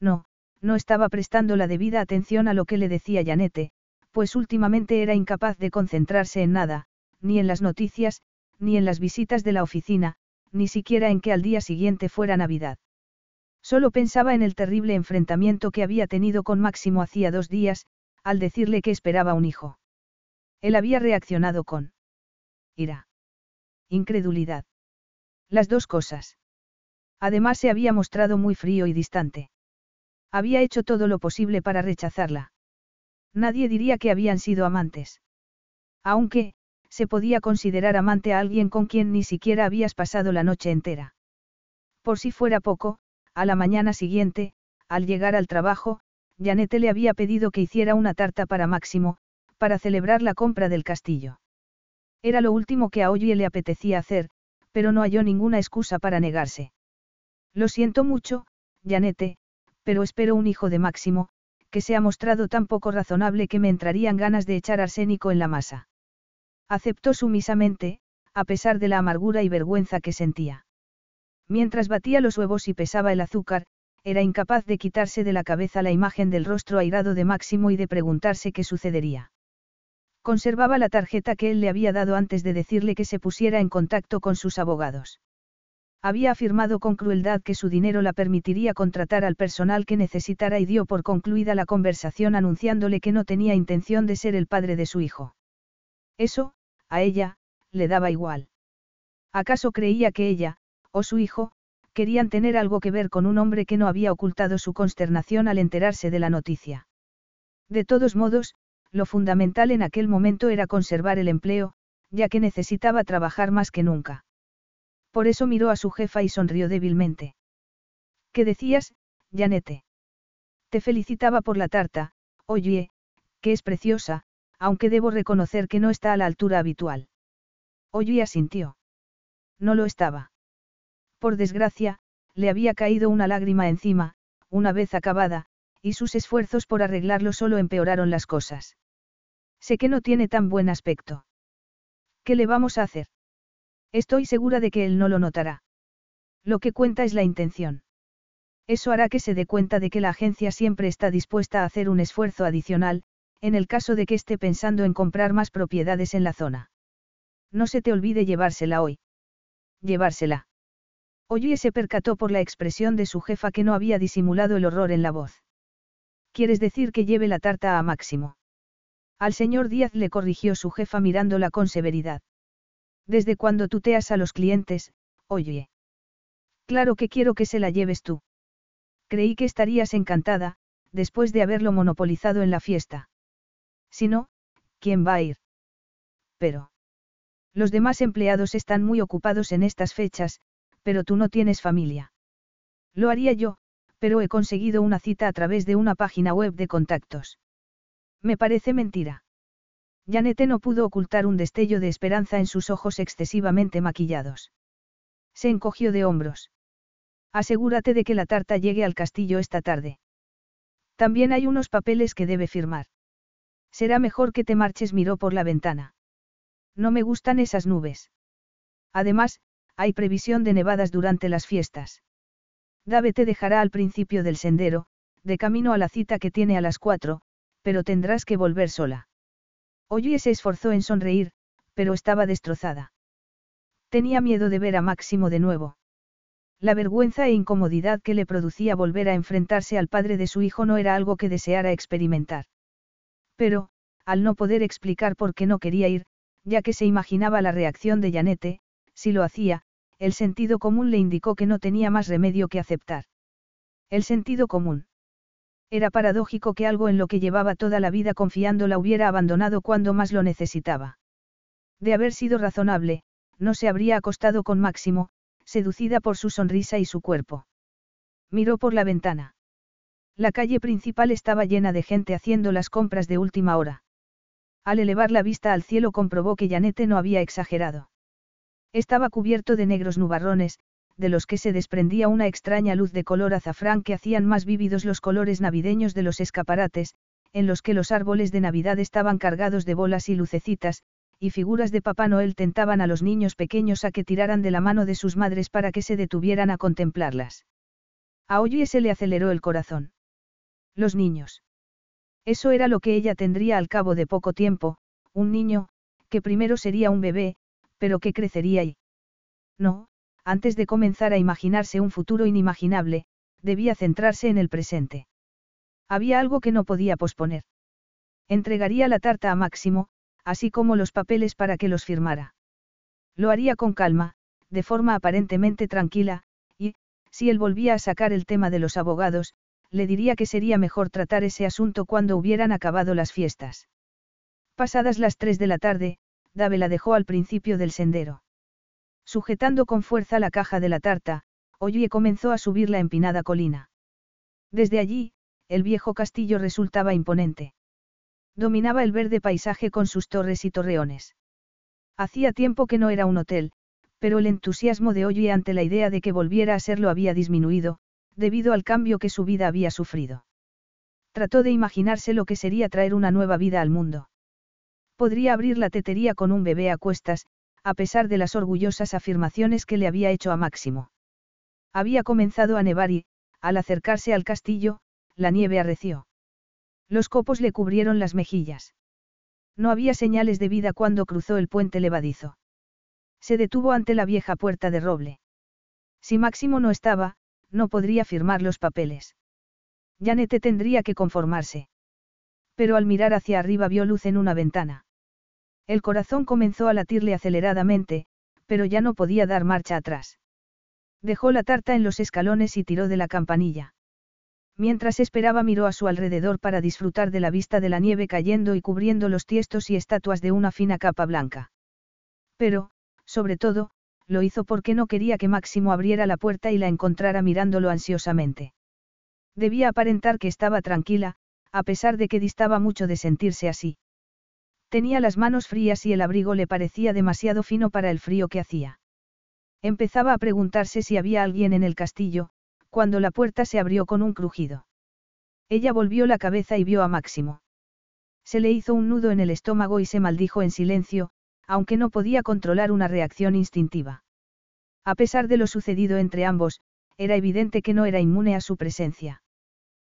No, no estaba prestando la debida atención a lo que le decía Janete, pues últimamente era incapaz de concentrarse en nada, ni en las noticias, ni en las visitas de la oficina, ni siquiera en que al día siguiente fuera Navidad. Solo pensaba en el terrible enfrentamiento que había tenido con Máximo hacía dos días, al decirle que esperaba un hijo. Él había reaccionado con ira. Incredulidad. Las dos cosas. Además se había mostrado muy frío y distante. Había hecho todo lo posible para rechazarla. Nadie diría que habían sido amantes. Aunque, se podía considerar amante a alguien con quien ni siquiera habías pasado la noche entera. Por si fuera poco, a la mañana siguiente, al llegar al trabajo, Janete le había pedido que hiciera una tarta para Máximo, para celebrar la compra del castillo. Era lo último que a Oye le apetecía hacer, pero no halló ninguna excusa para negarse. Lo siento mucho, Janete, pero espero un hijo de Máximo, que se ha mostrado tan poco razonable que me entrarían ganas de echar arsénico en la masa. Aceptó sumisamente, a pesar de la amargura y vergüenza que sentía. Mientras batía los huevos y pesaba el azúcar, era incapaz de quitarse de la cabeza la imagen del rostro airado de Máximo y de preguntarse qué sucedería. Conservaba la tarjeta que él le había dado antes de decirle que se pusiera en contacto con sus abogados. Había afirmado con crueldad que su dinero la permitiría contratar al personal que necesitara y dio por concluida la conversación anunciándole que no tenía intención de ser el padre de su hijo. Eso, a ella, le daba igual. ¿Acaso creía que ella, o su hijo, querían tener algo que ver con un hombre que no había ocultado su consternación al enterarse de la noticia? De todos modos, lo fundamental en aquel momento era conservar el empleo, ya que necesitaba trabajar más que nunca. Por eso miró a su jefa y sonrió débilmente. ¿Qué decías, Janete? Te felicitaba por la tarta, oye, que es preciosa, aunque debo reconocer que no está a la altura habitual. Oye asintió. No lo estaba. Por desgracia, le había caído una lágrima encima, una vez acabada, y sus esfuerzos por arreglarlo solo empeoraron las cosas. Sé que no tiene tan buen aspecto. ¿Qué le vamos a hacer? Estoy segura de que él no lo notará. Lo que cuenta es la intención. Eso hará que se dé cuenta de que la agencia siempre está dispuesta a hacer un esfuerzo adicional, en el caso de que esté pensando en comprar más propiedades en la zona. No se te olvide llevársela hoy. Llevársela. Oye se percató por la expresión de su jefa que no había disimulado el horror en la voz. ¿Quieres decir que lleve la tarta a Máximo? Al señor Díaz le corrigió su jefa mirándola con severidad. Desde cuando tuteas a los clientes, oye. Claro que quiero que se la lleves tú. Creí que estarías encantada, después de haberlo monopolizado en la fiesta. Si no, ¿quién va a ir? Pero. Los demás empleados están muy ocupados en estas fechas, pero tú no tienes familia. Lo haría yo, pero he conseguido una cita a través de una página web de contactos. Me parece mentira. Janete no pudo ocultar un destello de esperanza en sus ojos excesivamente maquillados. Se encogió de hombros. Asegúrate de que la tarta llegue al castillo esta tarde. También hay unos papeles que debe firmar. Será mejor que te marches, miró por la ventana. No me gustan esas nubes. Además, hay previsión de nevadas durante las fiestas. Dave te dejará al principio del sendero, de camino a la cita que tiene a las cuatro, pero tendrás que volver sola. Oye se esforzó en sonreír, pero estaba destrozada. Tenía miedo de ver a Máximo de nuevo. La vergüenza e incomodidad que le producía volver a enfrentarse al padre de su hijo no era algo que deseara experimentar. Pero, al no poder explicar por qué no quería ir, ya que se imaginaba la reacción de Janete, si lo hacía, el sentido común le indicó que no tenía más remedio que aceptar. El sentido común. Era paradójico que algo en lo que llevaba toda la vida confiando la hubiera abandonado cuando más lo necesitaba. De haber sido razonable, no se habría acostado con Máximo, seducida por su sonrisa y su cuerpo. Miró por la ventana. La calle principal estaba llena de gente haciendo las compras de última hora. Al elevar la vista al cielo comprobó que Janete no había exagerado. Estaba cubierto de negros nubarrones, de los que se desprendía una extraña luz de color azafrán que hacían más vívidos los colores navideños de los escaparates, en los que los árboles de Navidad estaban cargados de bolas y lucecitas, y figuras de Papá Noel tentaban a los niños pequeños a que tiraran de la mano de sus madres para que se detuvieran a contemplarlas. A Oye se le aceleró el corazón. Los niños. Eso era lo que ella tendría al cabo de poco tiempo, un niño, que primero sería un bebé, pero que crecería y... No, antes de comenzar a imaginarse un futuro inimaginable, debía centrarse en el presente. Había algo que no podía posponer. Entregaría la tarta a Máximo, así como los papeles para que los firmara. Lo haría con calma, de forma aparentemente tranquila, y, si él volvía a sacar el tema de los abogados, le diría que sería mejor tratar ese asunto cuando hubieran acabado las fiestas. Pasadas las tres de la tarde, Dave la dejó al principio del sendero. Sujetando con fuerza la caja de la tarta, Oye comenzó a subir la empinada colina. Desde allí, el viejo castillo resultaba imponente. Dominaba el verde paisaje con sus torres y torreones. Hacía tiempo que no era un hotel, pero el entusiasmo de Oye ante la idea de que volviera a serlo había disminuido, debido al cambio que su vida había sufrido. Trató de imaginarse lo que sería traer una nueva vida al mundo. Podría abrir la tetería con un bebé a cuestas, a pesar de las orgullosas afirmaciones que le había hecho a Máximo. Había comenzado a nevar y, al acercarse al castillo, la nieve arreció. Los copos le cubrieron las mejillas. No había señales de vida cuando cruzó el puente levadizo. Se detuvo ante la vieja puerta de roble. Si Máximo no estaba, no podría firmar los papeles. Janete tendría que conformarse. Pero al mirar hacia arriba vio luz en una ventana. El corazón comenzó a latirle aceleradamente, pero ya no podía dar marcha atrás. Dejó la tarta en los escalones y tiró de la campanilla. Mientras esperaba miró a su alrededor para disfrutar de la vista de la nieve cayendo y cubriendo los tiestos y estatuas de una fina capa blanca. Pero, sobre todo, lo hizo porque no quería que Máximo abriera la puerta y la encontrara mirándolo ansiosamente. Debía aparentar que estaba tranquila, a pesar de que distaba mucho de sentirse así. Tenía las manos frías y el abrigo le parecía demasiado fino para el frío que hacía. Empezaba a preguntarse si había alguien en el castillo, cuando la puerta se abrió con un crujido. Ella volvió la cabeza y vio a Máximo. Se le hizo un nudo en el estómago y se maldijo en silencio, aunque no podía controlar una reacción instintiva. A pesar de lo sucedido entre ambos, era evidente que no era inmune a su presencia.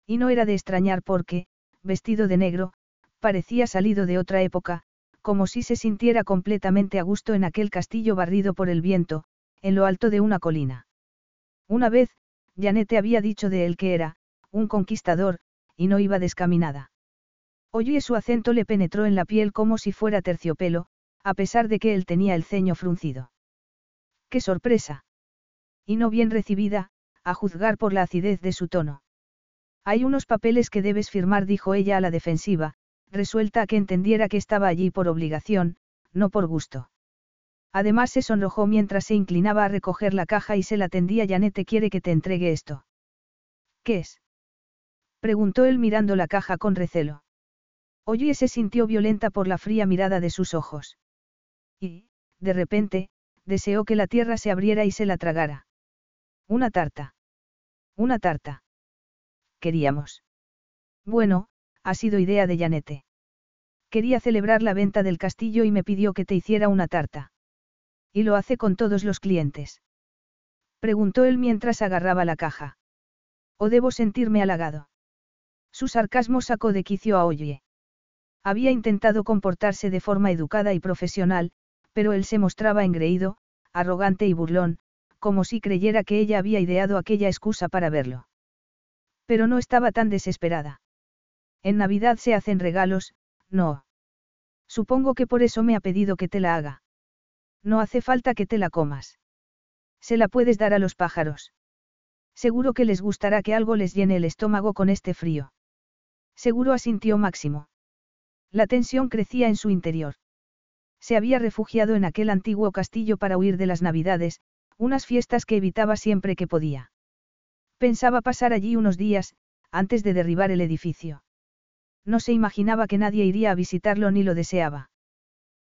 Y no era de extrañar porque, vestido de negro, parecía salido de otra época, como si se sintiera completamente a gusto en aquel castillo barrido por el viento, en lo alto de una colina. Una vez, Janete había dicho de él que era, un conquistador, y no iba descaminada. Oye su acento le penetró en la piel como si fuera terciopelo, a pesar de que él tenía el ceño fruncido. ¡Qué sorpresa! Y no bien recibida, a juzgar por la acidez de su tono. Hay unos papeles que debes firmar, dijo ella a la defensiva, resuelta a que entendiera que estaba allí por obligación, no por gusto. Además se sonrojó mientras se inclinaba a recoger la caja y se la tendía Janete quiere que te entregue esto. ¿Qué es? Preguntó él mirando la caja con recelo. Oye se sintió violenta por la fría mirada de sus ojos. Y, de repente, deseó que la tierra se abriera y se la tragara. Una tarta. Una tarta. Queríamos. Bueno, ha sido idea de Janete. Quería celebrar la venta del castillo y me pidió que te hiciera una tarta. ¿Y lo hace con todos los clientes? Preguntó él mientras agarraba la caja. ¿O debo sentirme halagado? Su sarcasmo sacó de quicio a Oye. Había intentado comportarse de forma educada y profesional, pero él se mostraba engreído, arrogante y burlón, como si creyera que ella había ideado aquella excusa para verlo. Pero no estaba tan desesperada. En Navidad se hacen regalos, no. Supongo que por eso me ha pedido que te la haga. No hace falta que te la comas. Se la puedes dar a los pájaros. Seguro que les gustará que algo les llene el estómago con este frío. Seguro asintió Máximo. La tensión crecía en su interior. Se había refugiado en aquel antiguo castillo para huir de las navidades, unas fiestas que evitaba siempre que podía. Pensaba pasar allí unos días, antes de derribar el edificio. No se imaginaba que nadie iría a visitarlo ni lo deseaba.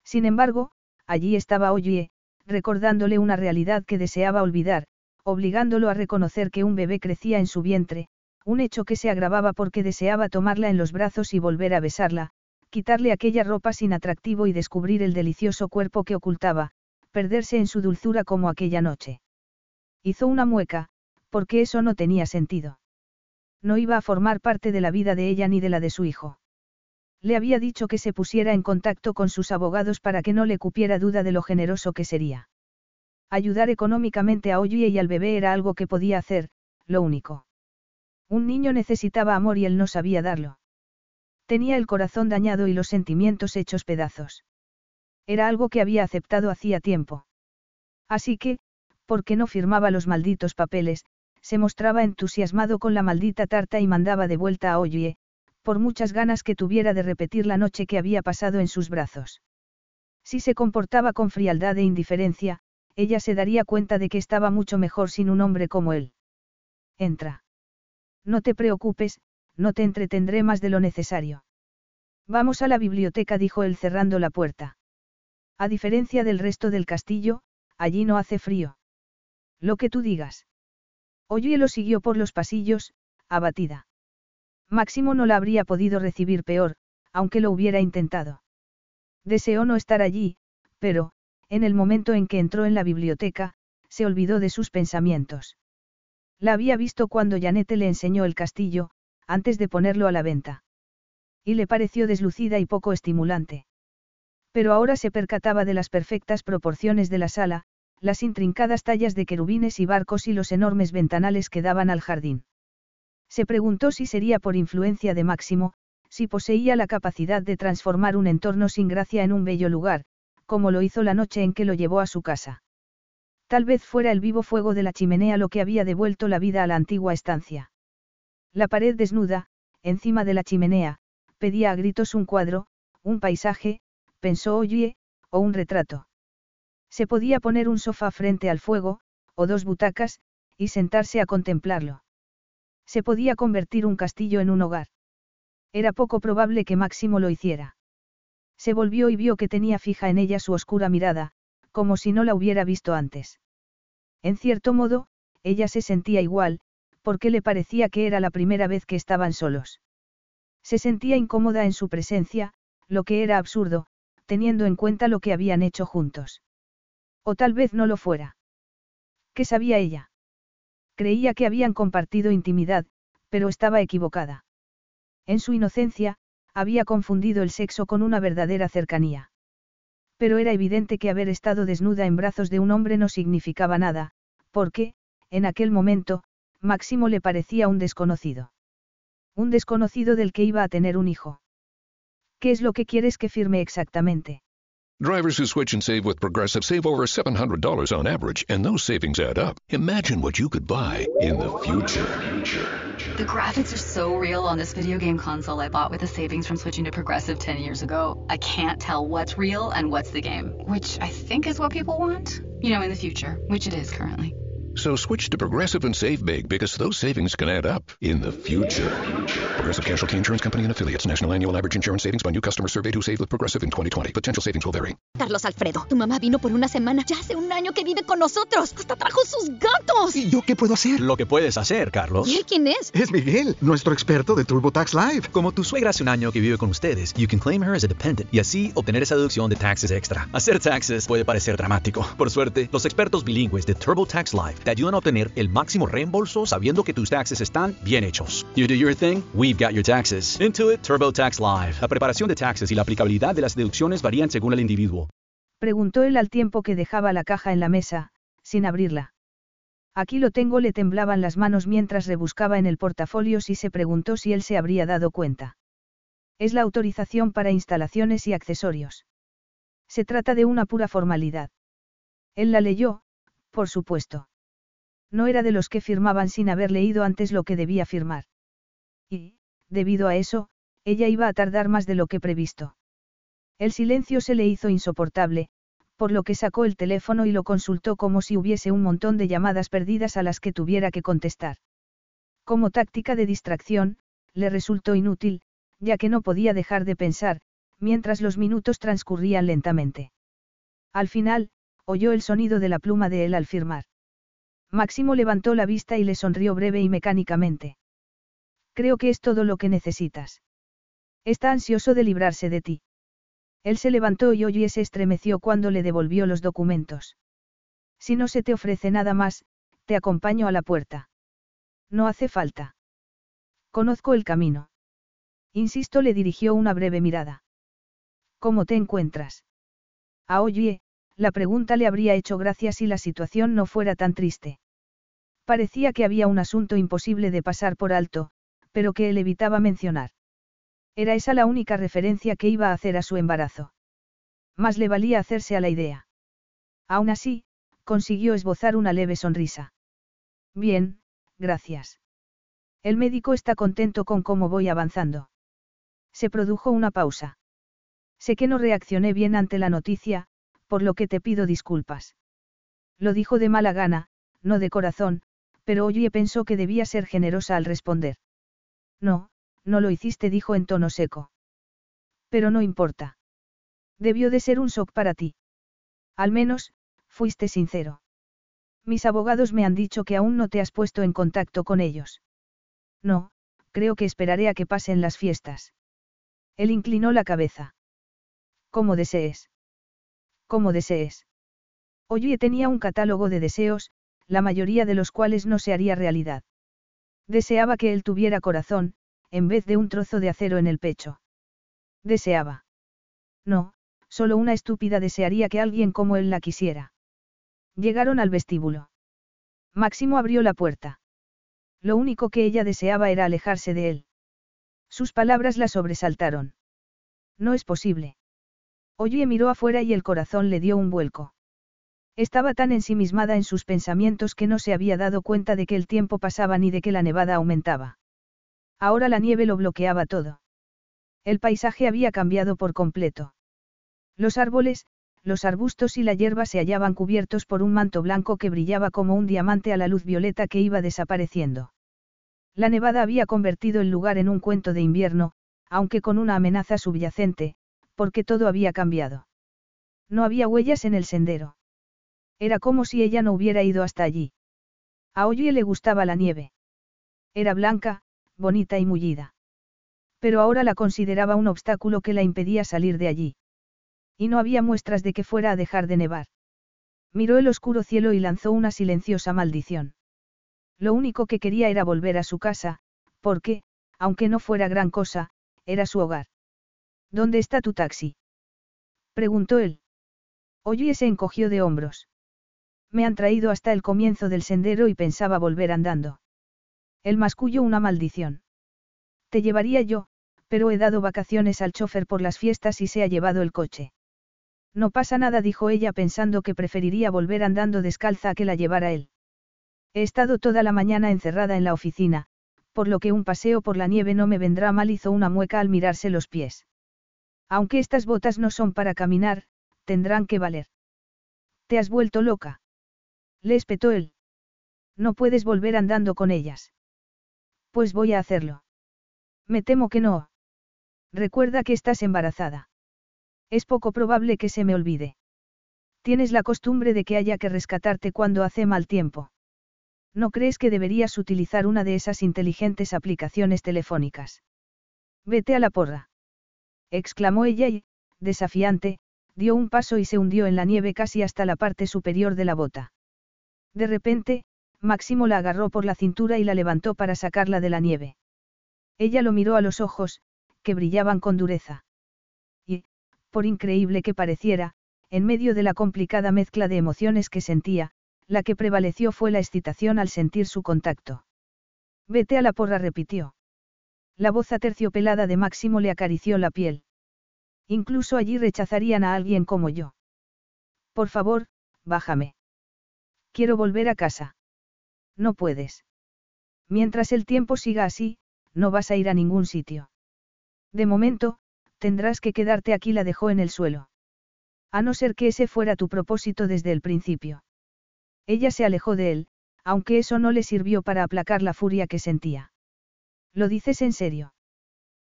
Sin embargo, allí estaba Oye, recordándole una realidad que deseaba olvidar, obligándolo a reconocer que un bebé crecía en su vientre, un hecho que se agravaba porque deseaba tomarla en los brazos y volver a besarla, quitarle aquella ropa sin atractivo y descubrir el delicioso cuerpo que ocultaba, perderse en su dulzura como aquella noche. Hizo una mueca, porque eso no tenía sentido. No iba a formar parte de la vida de ella ni de la de su hijo. Le había dicho que se pusiera en contacto con sus abogados para que no le cupiera duda de lo generoso que sería. Ayudar económicamente a Oye y al bebé era algo que podía hacer, lo único. Un niño necesitaba amor y él no sabía darlo. Tenía el corazón dañado y los sentimientos hechos pedazos. Era algo que había aceptado hacía tiempo. Así que, porque no firmaba los malditos papeles, se mostraba entusiasmado con la maldita tarta y mandaba de vuelta a Oye, por muchas ganas que tuviera de repetir la noche que había pasado en sus brazos. Si se comportaba con frialdad e indiferencia, ella se daría cuenta de que estaba mucho mejor sin un hombre como él. Entra. No te preocupes, no te entretendré más de lo necesario. Vamos a la biblioteca, dijo él cerrando la puerta. A diferencia del resto del castillo, allí no hace frío. Lo que tú digas. Oye lo siguió por los pasillos, abatida. Máximo no la habría podido recibir peor, aunque lo hubiera intentado. Deseó no estar allí, pero, en el momento en que entró en la biblioteca, se olvidó de sus pensamientos. La había visto cuando Janete le enseñó el castillo, antes de ponerlo a la venta. Y le pareció deslucida y poco estimulante. Pero ahora se percataba de las perfectas proporciones de la sala, las intrincadas tallas de querubines y barcos y los enormes ventanales que daban al jardín. Se preguntó si sería por influencia de Máximo, si poseía la capacidad de transformar un entorno sin gracia en un bello lugar, como lo hizo la noche en que lo llevó a su casa. Tal vez fuera el vivo fuego de la chimenea lo que había devuelto la vida a la antigua estancia. La pared desnuda, encima de la chimenea, pedía a gritos un cuadro, un paisaje, pensó Oye, o un retrato. Se podía poner un sofá frente al fuego, o dos butacas, y sentarse a contemplarlo. Se podía convertir un castillo en un hogar. Era poco probable que Máximo lo hiciera. Se volvió y vio que tenía fija en ella su oscura mirada, como si no la hubiera visto antes. En cierto modo, ella se sentía igual, porque le parecía que era la primera vez que estaban solos. Se sentía incómoda en su presencia, lo que era absurdo, teniendo en cuenta lo que habían hecho juntos. O tal vez no lo fuera. ¿Qué sabía ella? Creía que habían compartido intimidad, pero estaba equivocada. En su inocencia, había confundido el sexo con una verdadera cercanía. Pero era evidente que haber estado desnuda en brazos de un hombre no significaba nada, porque, en aquel momento, Máximo le parecía un desconocido. Un desconocido del que iba a tener un hijo. ¿Qué es lo que quieres que firme exactamente? Drivers who switch and save with Progressive save over $700 on average, and those savings add up. Imagine what you could buy in the future. The graphics are so real on this video game console I bought with the savings from switching to Progressive 10 years ago. I can't tell what's real and what's the game, which I think is what people want. You know, in the future, which it is currently. So switch to Progressive and save big because those savings can add up in the future. Progressive Casualty Insurance Company and affiliates. National annual average insurance savings by new customers surveyed who saved with Progressive in 2020. Potential savings will vary. Carlos Alfredo, tu mamá vino por una semana. Ya hace un año que vive con nosotros. Hasta trajo sus gatos. ¿Y yo qué puedo hacer? Lo que puedes hacer, Carlos. ¿Y él quién es? Es Miguel, nuestro experto de TurboTax Live. Como tu suegra hace un año que vive con ustedes, you can claim her as a dependent y así obtener esa deducción de taxes extra. Hacer taxes puede parecer dramático. Por suerte, los expertos bilingües de TurboTax Live ayudan a obtener el máximo reembolso sabiendo que tus taxes están bien hechos. You do your thing, we've got your taxes. Intuit TurboTax Live. La preparación de taxes y la aplicabilidad de las deducciones varían según el individuo. Preguntó él al tiempo que dejaba la caja en la mesa, sin abrirla. Aquí lo tengo, le temblaban las manos mientras rebuscaba en el portafolio y se preguntó si él se habría dado cuenta. Es la autorización para instalaciones y accesorios. Se trata de una pura formalidad. Él la leyó, por supuesto. No era de los que firmaban sin haber leído antes lo que debía firmar. Y, debido a eso, ella iba a tardar más de lo que previsto. El silencio se le hizo insoportable, por lo que sacó el teléfono y lo consultó como si hubiese un montón de llamadas perdidas a las que tuviera que contestar. Como táctica de distracción, le resultó inútil, ya que no podía dejar de pensar, mientras los minutos transcurrían lentamente. Al final, oyó el sonido de la pluma de él al firmar. Máximo levantó la vista y le sonrió breve y mecánicamente. Creo que es todo lo que necesitas. Está ansioso de librarse de ti. Él se levantó y Oye se estremeció cuando le devolvió los documentos. Si no se te ofrece nada más, te acompaño a la puerta. No hace falta. Conozco el camino. Insisto, le dirigió una breve mirada. ¿Cómo te encuentras? A Oye, la pregunta le habría hecho gracia si la situación no fuera tan triste. Parecía que había un asunto imposible de pasar por alto, pero que él evitaba mencionar. Era esa la única referencia que iba a hacer a su embarazo. Más le valía hacerse a la idea. Aún así, consiguió esbozar una leve sonrisa. Bien, gracias. El médico está contento con cómo voy avanzando. Se produjo una pausa. Sé que no reaccioné bien ante la noticia, por lo que te pido disculpas. Lo dijo de mala gana, no de corazón, pero Oye pensó que debía ser generosa al responder. No, no lo hiciste, dijo en tono seco. Pero no importa. Debió de ser un shock para ti. Al menos, fuiste sincero. Mis abogados me han dicho que aún no te has puesto en contacto con ellos. No, creo que esperaré a que pasen las fiestas. Él inclinó la cabeza. Como desees. Como desees. Oye tenía un catálogo de deseos, la mayoría de los cuales no se haría realidad. Deseaba que él tuviera corazón, en vez de un trozo de acero en el pecho. Deseaba. No, solo una estúpida desearía que alguien como él la quisiera. Llegaron al vestíbulo. Máximo abrió la puerta. Lo único que ella deseaba era alejarse de él. Sus palabras la sobresaltaron. No es posible. Oye miró afuera y el corazón le dio un vuelco. Estaba tan ensimismada en sus pensamientos que no se había dado cuenta de que el tiempo pasaba ni de que la nevada aumentaba. Ahora la nieve lo bloqueaba todo. El paisaje había cambiado por completo. Los árboles, los arbustos y la hierba se hallaban cubiertos por un manto blanco que brillaba como un diamante a la luz violeta que iba desapareciendo. La nevada había convertido el lugar en un cuento de invierno, aunque con una amenaza subyacente, porque todo había cambiado. No había huellas en el sendero. Era como si ella no hubiera ido hasta allí. A Oye le gustaba la nieve. Era blanca, bonita y mullida. Pero ahora la consideraba un obstáculo que la impedía salir de allí. Y no había muestras de que fuera a dejar de nevar. Miró el oscuro cielo y lanzó una silenciosa maldición. Lo único que quería era volver a su casa, porque, aunque no fuera gran cosa, era su hogar. ¿Dónde está tu taxi? preguntó él. Oye se encogió de hombros. Me han traído hasta el comienzo del sendero y pensaba volver andando. El mascullo una maldición. Te llevaría yo, pero he dado vacaciones al chofer por las fiestas y se ha llevado el coche. No pasa nada, dijo ella pensando que preferiría volver andando descalza a que la llevara él. He estado toda la mañana encerrada en la oficina, por lo que un paseo por la nieve no me vendrá mal, hizo una mueca al mirarse los pies. Aunque estas botas no son para caminar, tendrán que valer. ¿Te has vuelto loca? Le espetó él. No puedes volver andando con ellas. Pues voy a hacerlo. Me temo que no. Recuerda que estás embarazada. Es poco probable que se me olvide. Tienes la costumbre de que haya que rescatarte cuando hace mal tiempo. ¿No crees que deberías utilizar una de esas inteligentes aplicaciones telefónicas? Vete a la porra. exclamó ella y, desafiante, dio un paso y se hundió en la nieve casi hasta la parte superior de la bota. De repente, Máximo la agarró por la cintura y la levantó para sacarla de la nieve. Ella lo miró a los ojos, que brillaban con dureza. Y, por increíble que pareciera, en medio de la complicada mezcla de emociones que sentía, la que prevaleció fue la excitación al sentir su contacto. Vete a la porra, repitió. La voz aterciopelada de Máximo le acarició la piel. Incluso allí rechazarían a alguien como yo. Por favor, bájame. Quiero volver a casa. No puedes. Mientras el tiempo siga así, no vas a ir a ningún sitio. De momento, tendrás que quedarte aquí, la dejó en el suelo. A no ser que ese fuera tu propósito desde el principio. Ella se alejó de él, aunque eso no le sirvió para aplacar la furia que sentía. ¿Lo dices en serio?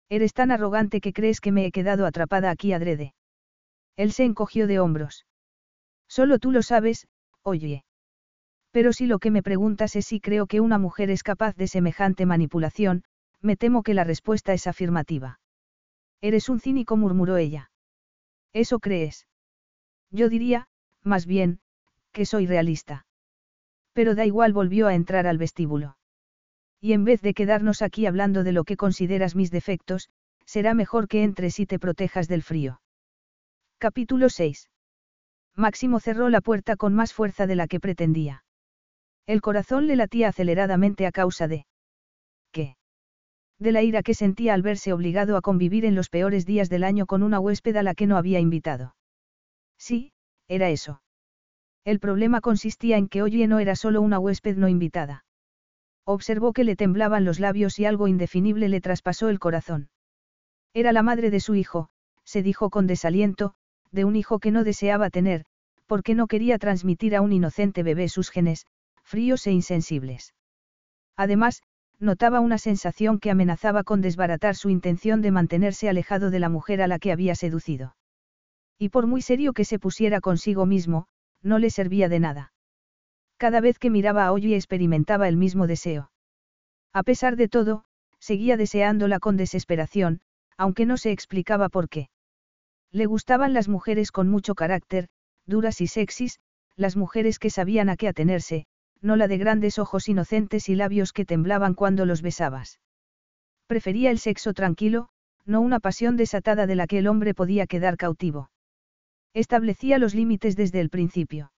Eres tan arrogante que crees que me he quedado atrapada aquí adrede. Él se encogió de hombros. Solo tú lo sabes, oye. Pero si lo que me preguntas es si creo que una mujer es capaz de semejante manipulación, me temo que la respuesta es afirmativa. Eres un cínico, murmuró ella. ¿Eso crees? Yo diría, más bien, que soy realista. Pero da igual, volvió a entrar al vestíbulo. Y en vez de quedarnos aquí hablando de lo que consideras mis defectos, será mejor que entres y te protejas del frío. Capítulo 6. Máximo cerró la puerta con más fuerza de la que pretendía. El corazón le latía aceleradamente a causa de... ¿Qué? De la ira que sentía al verse obligado a convivir en los peores días del año con una huésped a la que no había invitado. Sí, era eso. El problema consistía en que Oye no era solo una huésped no invitada. Observó que le temblaban los labios y algo indefinible le traspasó el corazón. Era la madre de su hijo, se dijo con desaliento, de un hijo que no deseaba tener, porque no quería transmitir a un inocente bebé sus genes, fríos e insensibles. Además, notaba una sensación que amenazaba con desbaratar su intención de mantenerse alejado de la mujer a la que había seducido. Y por muy serio que se pusiera consigo mismo, no le servía de nada. Cada vez que miraba a Ollie experimentaba el mismo deseo. A pesar de todo, seguía deseándola con desesperación, aunque no se explicaba por qué. Le gustaban las mujeres con mucho carácter, duras y sexys, las mujeres que sabían a qué atenerse, no la de grandes ojos inocentes y labios que temblaban cuando los besabas. Prefería el sexo tranquilo, no una pasión desatada de la que el hombre podía quedar cautivo. Establecía los límites desde el principio.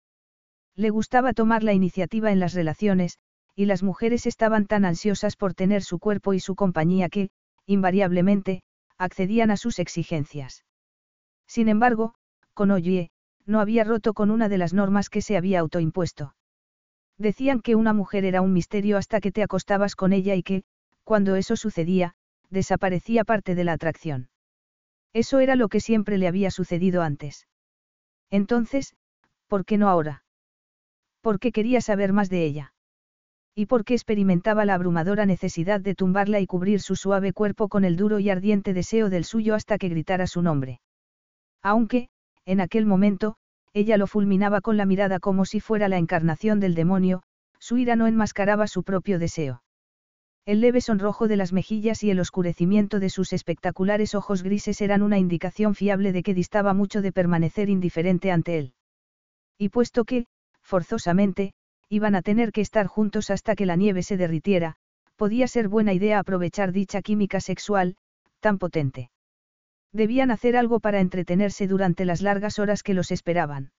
Le gustaba tomar la iniciativa en las relaciones, y las mujeres estaban tan ansiosas por tener su cuerpo y su compañía que, invariablemente, accedían a sus exigencias. Sin embargo, con Oye, no había roto con una de las normas que se había autoimpuesto. Decían que una mujer era un misterio hasta que te acostabas con ella y que, cuando eso sucedía, desaparecía parte de la atracción. Eso era lo que siempre le había sucedido antes. Entonces, ¿por qué no ahora? Porque quería saber más de ella. Y porque experimentaba la abrumadora necesidad de tumbarla y cubrir su suave cuerpo con el duro y ardiente deseo del suyo hasta que gritara su nombre. Aunque, en aquel momento, ella lo fulminaba con la mirada como si fuera la encarnación del demonio, su ira no enmascaraba su propio deseo. El leve sonrojo de las mejillas y el oscurecimiento de sus espectaculares ojos grises eran una indicación fiable de que distaba mucho de permanecer indiferente ante él. Y puesto que, forzosamente, iban a tener que estar juntos hasta que la nieve se derritiera, podía ser buena idea aprovechar dicha química sexual, tan potente. Debían hacer algo para entretenerse durante las largas horas que los esperaban.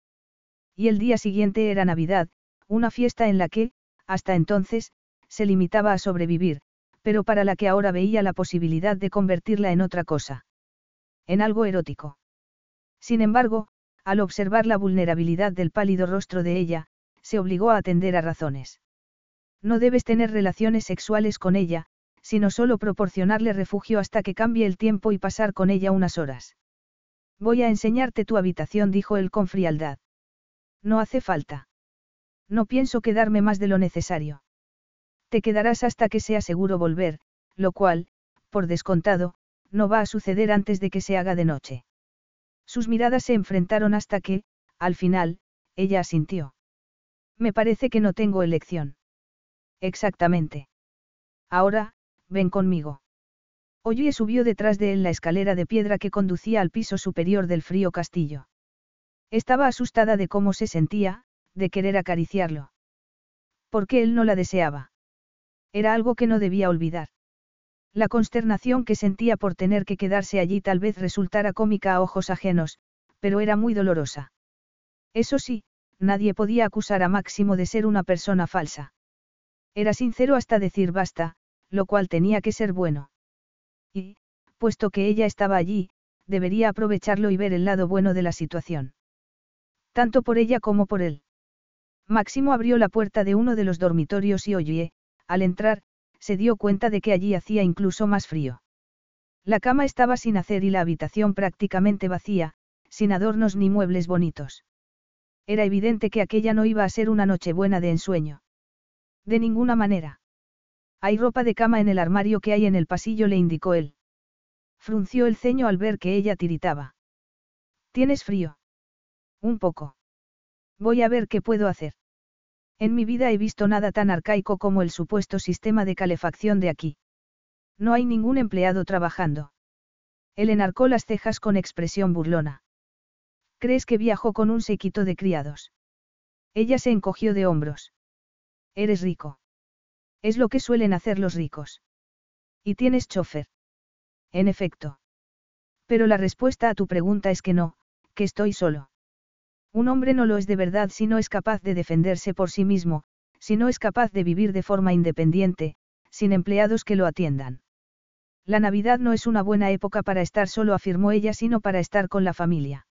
Y el día siguiente era Navidad, una fiesta en la que, hasta entonces, se limitaba a sobrevivir, pero para la que ahora veía la posibilidad de convertirla en otra cosa. En algo erótico. Sin embargo, al observar la vulnerabilidad del pálido rostro de ella, se obligó a atender a razones. No debes tener relaciones sexuales con ella, sino solo proporcionarle refugio hasta que cambie el tiempo y pasar con ella unas horas. Voy a enseñarte tu habitación, dijo él con frialdad. No hace falta. No pienso quedarme más de lo necesario. Te quedarás hasta que sea seguro volver, lo cual, por descontado, no va a suceder antes de que se haga de noche. Sus miradas se enfrentaron hasta que, al final, ella asintió. Me parece que no tengo elección. Exactamente. Ahora, ven conmigo. Oye subió detrás de él la escalera de piedra que conducía al piso superior del frío castillo. Estaba asustada de cómo se sentía, de querer acariciarlo. Porque él no la deseaba. Era algo que no debía olvidar. La consternación que sentía por tener que quedarse allí tal vez resultara cómica a ojos ajenos, pero era muy dolorosa. Eso sí, nadie podía acusar a Máximo de ser una persona falsa. Era sincero hasta decir basta, lo cual tenía que ser bueno. Y, puesto que ella estaba allí, debería aprovecharlo y ver el lado bueno de la situación. Tanto por ella como por él. Máximo abrió la puerta de uno de los dormitorios y oye, al entrar, se dio cuenta de que allí hacía incluso más frío. La cama estaba sin hacer y la habitación prácticamente vacía, sin adornos ni muebles bonitos. Era evidente que aquella no iba a ser una noche buena de ensueño. De ninguna manera. Hay ropa de cama en el armario que hay en el pasillo, le indicó él. Frunció el ceño al ver que ella tiritaba. ¿Tienes frío? Un poco. Voy a ver qué puedo hacer. En mi vida he visto nada tan arcaico como el supuesto sistema de calefacción de aquí. No hay ningún empleado trabajando. Él enarcó las cejas con expresión burlona. ¿Crees que viajó con un séquito de criados? Ella se encogió de hombros. Eres rico. Es lo que suelen hacer los ricos. ¿Y tienes chofer? En efecto. Pero la respuesta a tu pregunta es que no, que estoy solo. Un hombre no lo es de verdad si no es capaz de defenderse por sí mismo, si no es capaz de vivir de forma independiente, sin empleados que lo atiendan. La Navidad no es una buena época para estar solo, afirmó ella, sino para estar con la familia.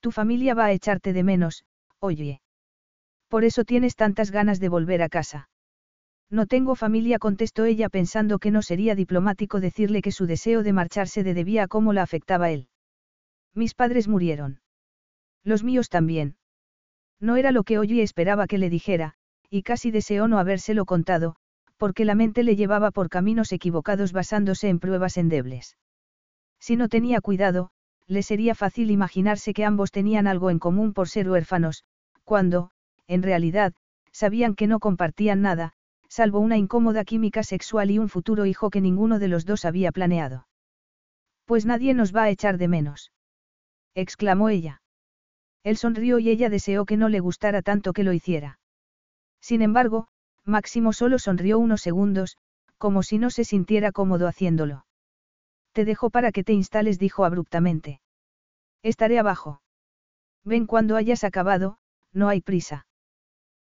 Tu familia va a echarte de menos, oye. Por eso tienes tantas ganas de volver a casa. No tengo familia, contestó ella pensando que no sería diplomático decirle que su deseo de marcharse de debía a cómo la afectaba él. Mis padres murieron. Los míos también. No era lo que Ollie esperaba que le dijera, y casi deseó no habérselo contado, porque la mente le llevaba por caminos equivocados basándose en pruebas endebles. Si no tenía cuidado, le sería fácil imaginarse que ambos tenían algo en común por ser huérfanos, cuando, en realidad, sabían que no compartían nada, salvo una incómoda química sexual y un futuro hijo que ninguno de los dos había planeado. Pues nadie nos va a echar de menos. exclamó ella. Él sonrió y ella deseó que no le gustara tanto que lo hiciera. Sin embargo, Máximo solo sonrió unos segundos, como si no se sintiera cómodo haciéndolo. Te dejo para que te instales, dijo abruptamente. Estaré abajo. Ven cuando hayas acabado, no hay prisa.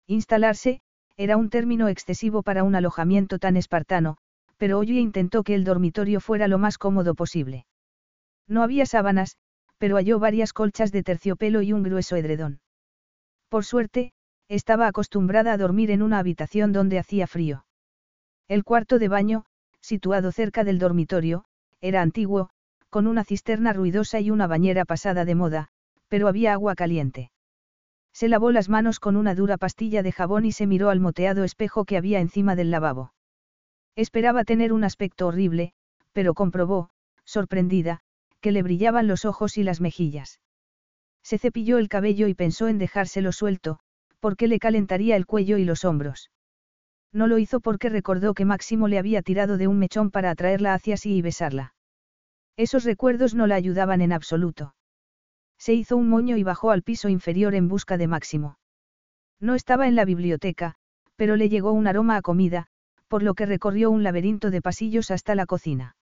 Instalarse, era un término excesivo para un alojamiento tan espartano, pero Oye intentó que el dormitorio fuera lo más cómodo posible. No había sábanas, pero halló varias colchas de terciopelo y un grueso edredón. Por suerte, estaba acostumbrada a dormir en una habitación donde hacía frío. El cuarto de baño, situado cerca del dormitorio, era antiguo, con una cisterna ruidosa y una bañera pasada de moda, pero había agua caliente. Se lavó las manos con una dura pastilla de jabón y se miró al moteado espejo que había encima del lavabo. Esperaba tener un aspecto horrible, pero comprobó, sorprendida, que le brillaban los ojos y las mejillas. Se cepilló el cabello y pensó en dejárselo suelto, porque le calentaría el cuello y los hombros. No lo hizo porque recordó que Máximo le había tirado de un mechón para atraerla hacia sí y besarla. Esos recuerdos no la ayudaban en absoluto. Se hizo un moño y bajó al piso inferior en busca de Máximo. No estaba en la biblioteca, pero le llegó un aroma a comida, por lo que recorrió un laberinto de pasillos hasta la cocina.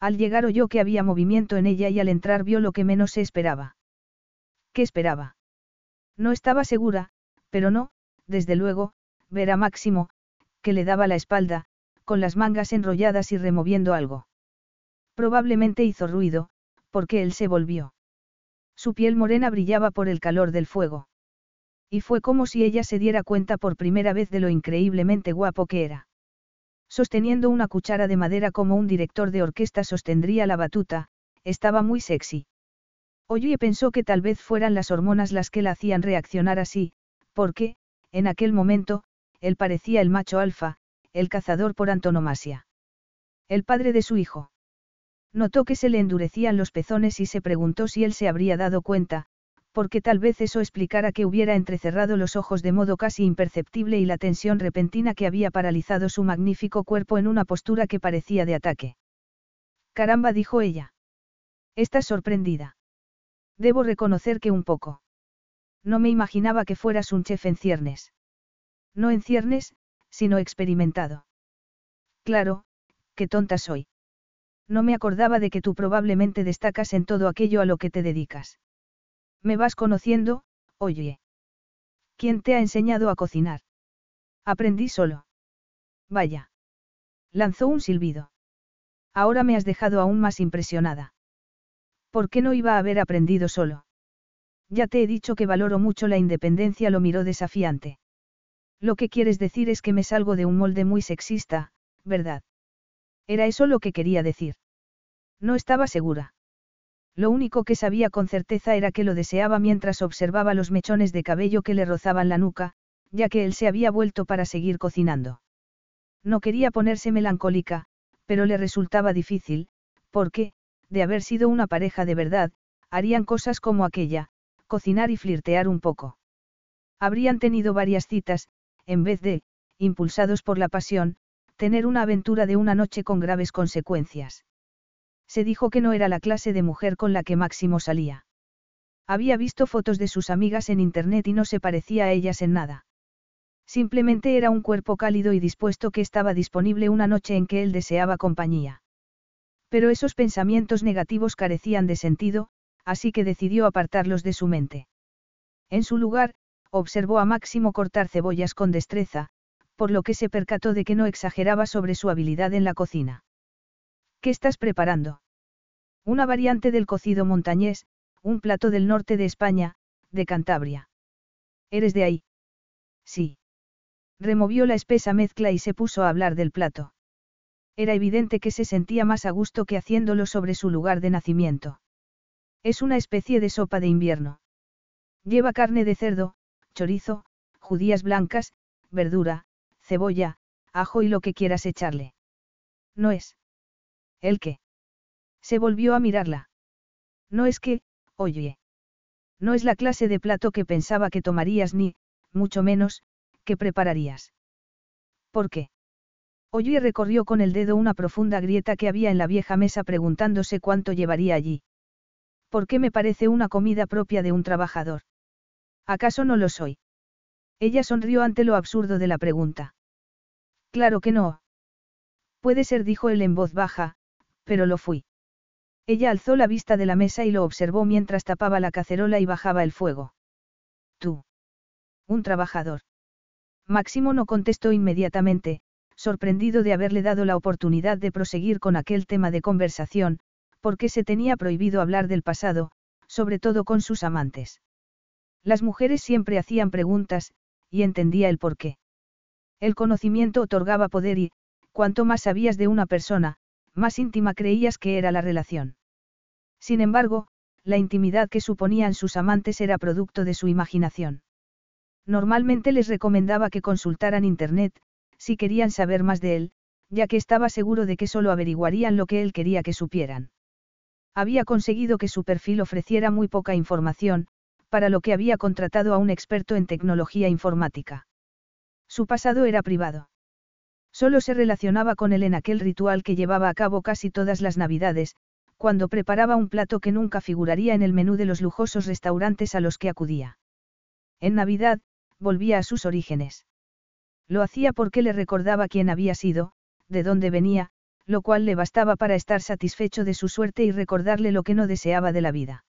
Al llegar oyó que había movimiento en ella y al entrar vio lo que menos se esperaba. ¿Qué esperaba? No estaba segura, pero no, desde luego, ver a Máximo, que le daba la espalda, con las mangas enrolladas y removiendo algo. Probablemente hizo ruido, porque él se volvió. Su piel morena brillaba por el calor del fuego. Y fue como si ella se diera cuenta por primera vez de lo increíblemente guapo que era. Sosteniendo una cuchara de madera como un director de orquesta sostendría la batuta, estaba muy sexy. Oye pensó que tal vez fueran las hormonas las que la hacían reaccionar así, porque, en aquel momento, él parecía el macho alfa, el cazador por antonomasia. El padre de su hijo. Notó que se le endurecían los pezones y se preguntó si él se habría dado cuenta, porque tal vez eso explicara que hubiera entrecerrado los ojos de modo casi imperceptible y la tensión repentina que había paralizado su magnífico cuerpo en una postura que parecía de ataque. Caramba, dijo ella. Estás sorprendida. Debo reconocer que un poco. No me imaginaba que fueras un chef en ciernes. No en ciernes, sino experimentado. Claro, qué tonta soy. No me acordaba de que tú probablemente destacas en todo aquello a lo que te dedicas. Me vas conociendo, oye. ¿Quién te ha enseñado a cocinar? Aprendí solo. Vaya. Lanzó un silbido. Ahora me has dejado aún más impresionada. ¿Por qué no iba a haber aprendido solo? Ya te he dicho que valoro mucho la independencia, lo miró desafiante. Lo que quieres decir es que me salgo de un molde muy sexista, ¿verdad? Era eso lo que quería decir. No estaba segura. Lo único que sabía con certeza era que lo deseaba mientras observaba los mechones de cabello que le rozaban la nuca, ya que él se había vuelto para seguir cocinando. No quería ponerse melancólica, pero le resultaba difícil, porque, de haber sido una pareja de verdad, harían cosas como aquella, cocinar y flirtear un poco. Habrían tenido varias citas, en vez de, impulsados por la pasión, tener una aventura de una noche con graves consecuencias. Se dijo que no era la clase de mujer con la que Máximo salía. Había visto fotos de sus amigas en internet y no se parecía a ellas en nada. Simplemente era un cuerpo cálido y dispuesto que estaba disponible una noche en que él deseaba compañía. Pero esos pensamientos negativos carecían de sentido, así que decidió apartarlos de su mente. En su lugar, observó a Máximo cortar cebollas con destreza, por lo que se percató de que no exageraba sobre su habilidad en la cocina. ¿Qué estás preparando? Una variante del cocido montañés, un plato del norte de España, de Cantabria. ¿Eres de ahí? Sí. Removió la espesa mezcla y se puso a hablar del plato. Era evidente que se sentía más a gusto que haciéndolo sobre su lugar de nacimiento. Es una especie de sopa de invierno. Lleva carne de cerdo, chorizo, judías blancas, verdura, cebolla, ajo y lo que quieras echarle. ¿No es? ¿El qué? Se volvió a mirarla. No es que, oye. No es la clase de plato que pensaba que tomarías ni, mucho menos, que prepararías. ¿Por qué? Oye recorrió con el dedo una profunda grieta que había en la vieja mesa preguntándose cuánto llevaría allí. ¿Por qué me parece una comida propia de un trabajador? ¿Acaso no lo soy? Ella sonrió ante lo absurdo de la pregunta. Claro que no. Puede ser, dijo él en voz baja, pero lo fui. Ella alzó la vista de la mesa y lo observó mientras tapaba la cacerola y bajaba el fuego. Tú. Un trabajador. Máximo no contestó inmediatamente, sorprendido de haberle dado la oportunidad de proseguir con aquel tema de conversación, porque se tenía prohibido hablar del pasado, sobre todo con sus amantes. Las mujeres siempre hacían preguntas, y entendía el porqué. El conocimiento otorgaba poder y, cuanto más sabías de una persona, más íntima creías que era la relación. Sin embargo, la intimidad que suponían sus amantes era producto de su imaginación. Normalmente les recomendaba que consultaran Internet, si querían saber más de él, ya que estaba seguro de que solo averiguarían lo que él quería que supieran. Había conseguido que su perfil ofreciera muy poca información, para lo que había contratado a un experto en tecnología informática. Su pasado era privado. Solo se relacionaba con él en aquel ritual que llevaba a cabo casi todas las navidades, cuando preparaba un plato que nunca figuraría en el menú de los lujosos restaurantes a los que acudía. En Navidad, volvía a sus orígenes. Lo hacía porque le recordaba quién había sido, de dónde venía, lo cual le bastaba para estar satisfecho de su suerte y recordarle lo que no deseaba de la vida.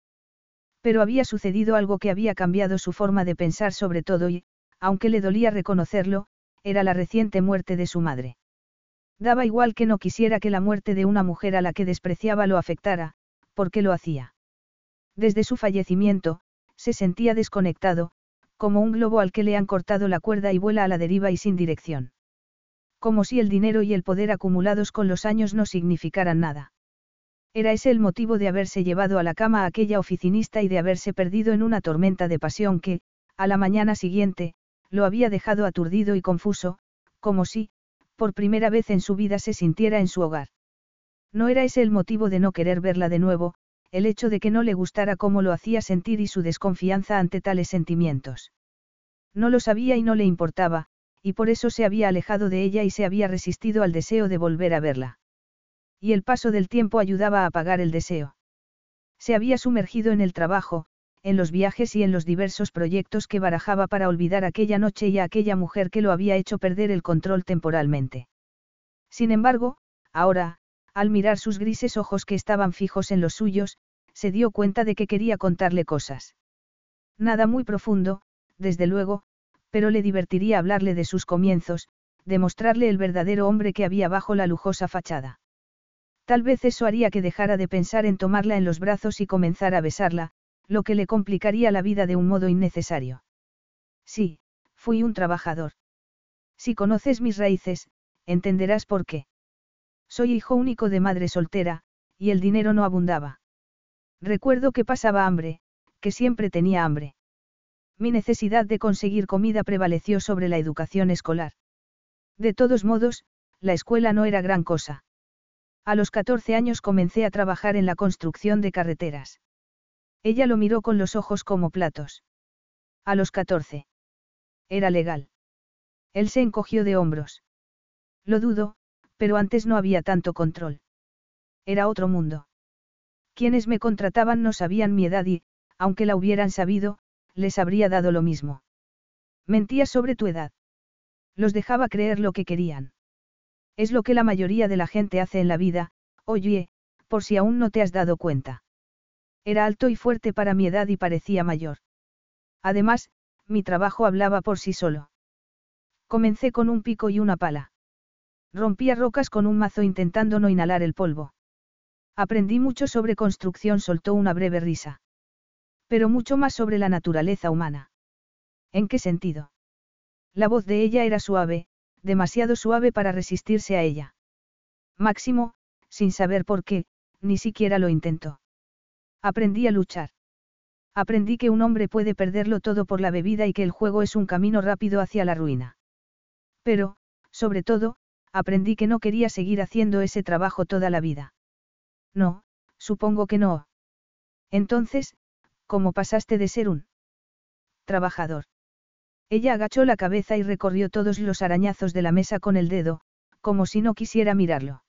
Pero había sucedido algo que había cambiado su forma de pensar sobre todo y, aunque le dolía reconocerlo, era la reciente muerte de su madre. Daba igual que no quisiera que la muerte de una mujer a la que despreciaba lo afectara, porque lo hacía. Desde su fallecimiento, se sentía desconectado, como un globo al que le han cortado la cuerda y vuela a la deriva y sin dirección. Como si el dinero y el poder acumulados con los años no significaran nada. Era ese el motivo de haberse llevado a la cama a aquella oficinista y de haberse perdido en una tormenta de pasión que, a la mañana siguiente, lo había dejado aturdido y confuso, como si, por primera vez en su vida se sintiera en su hogar. No era ese el motivo de no querer verla de nuevo, el hecho de que no le gustara cómo lo hacía sentir y su desconfianza ante tales sentimientos. No lo sabía y no le importaba, y por eso se había alejado de ella y se había resistido al deseo de volver a verla. Y el paso del tiempo ayudaba a apagar el deseo. Se había sumergido en el trabajo, en los viajes y en los diversos proyectos que barajaba para olvidar aquella noche y a aquella mujer que lo había hecho perder el control temporalmente. Sin embargo, ahora, al mirar sus grises ojos que estaban fijos en los suyos, se dio cuenta de que quería contarle cosas. Nada muy profundo, desde luego, pero le divertiría hablarle de sus comienzos, demostrarle el verdadero hombre que había bajo la lujosa fachada. Tal vez eso haría que dejara de pensar en tomarla en los brazos y comenzar a besarla, lo que le complicaría la vida de un modo innecesario. Sí, fui un trabajador. Si conoces mis raíces, entenderás por qué. Soy hijo único de madre soltera, y el dinero no abundaba. Recuerdo que pasaba hambre, que siempre tenía hambre. Mi necesidad de conseguir comida prevaleció sobre la educación escolar. De todos modos, la escuela no era gran cosa. A los 14 años comencé a trabajar en la construcción de carreteras. Ella lo miró con los ojos como platos. A los 14. Era legal. Él se encogió de hombros. Lo dudo, pero antes no había tanto control. Era otro mundo. Quienes me contrataban no sabían mi edad y, aunque la hubieran sabido, les habría dado lo mismo. Mentía sobre tu edad. Los dejaba creer lo que querían. Es lo que la mayoría de la gente hace en la vida, oye, por si aún no te has dado cuenta. Era alto y fuerte para mi edad y parecía mayor. Además, mi trabajo hablaba por sí solo. Comencé con un pico y una pala. Rompía rocas con un mazo intentando no inhalar el polvo. Aprendí mucho sobre construcción, soltó una breve risa. Pero mucho más sobre la naturaleza humana. ¿En qué sentido? La voz de ella era suave, demasiado suave para resistirse a ella. Máximo, sin saber por qué, ni siquiera lo intentó. Aprendí a luchar. Aprendí que un hombre puede perderlo todo por la bebida y que el juego es un camino rápido hacia la ruina. Pero, sobre todo, aprendí que no quería seguir haciendo ese trabajo toda la vida. No, supongo que no. Entonces, ¿cómo pasaste de ser un trabajador? Ella agachó la cabeza y recorrió todos los arañazos de la mesa con el dedo, como si no quisiera mirarlo.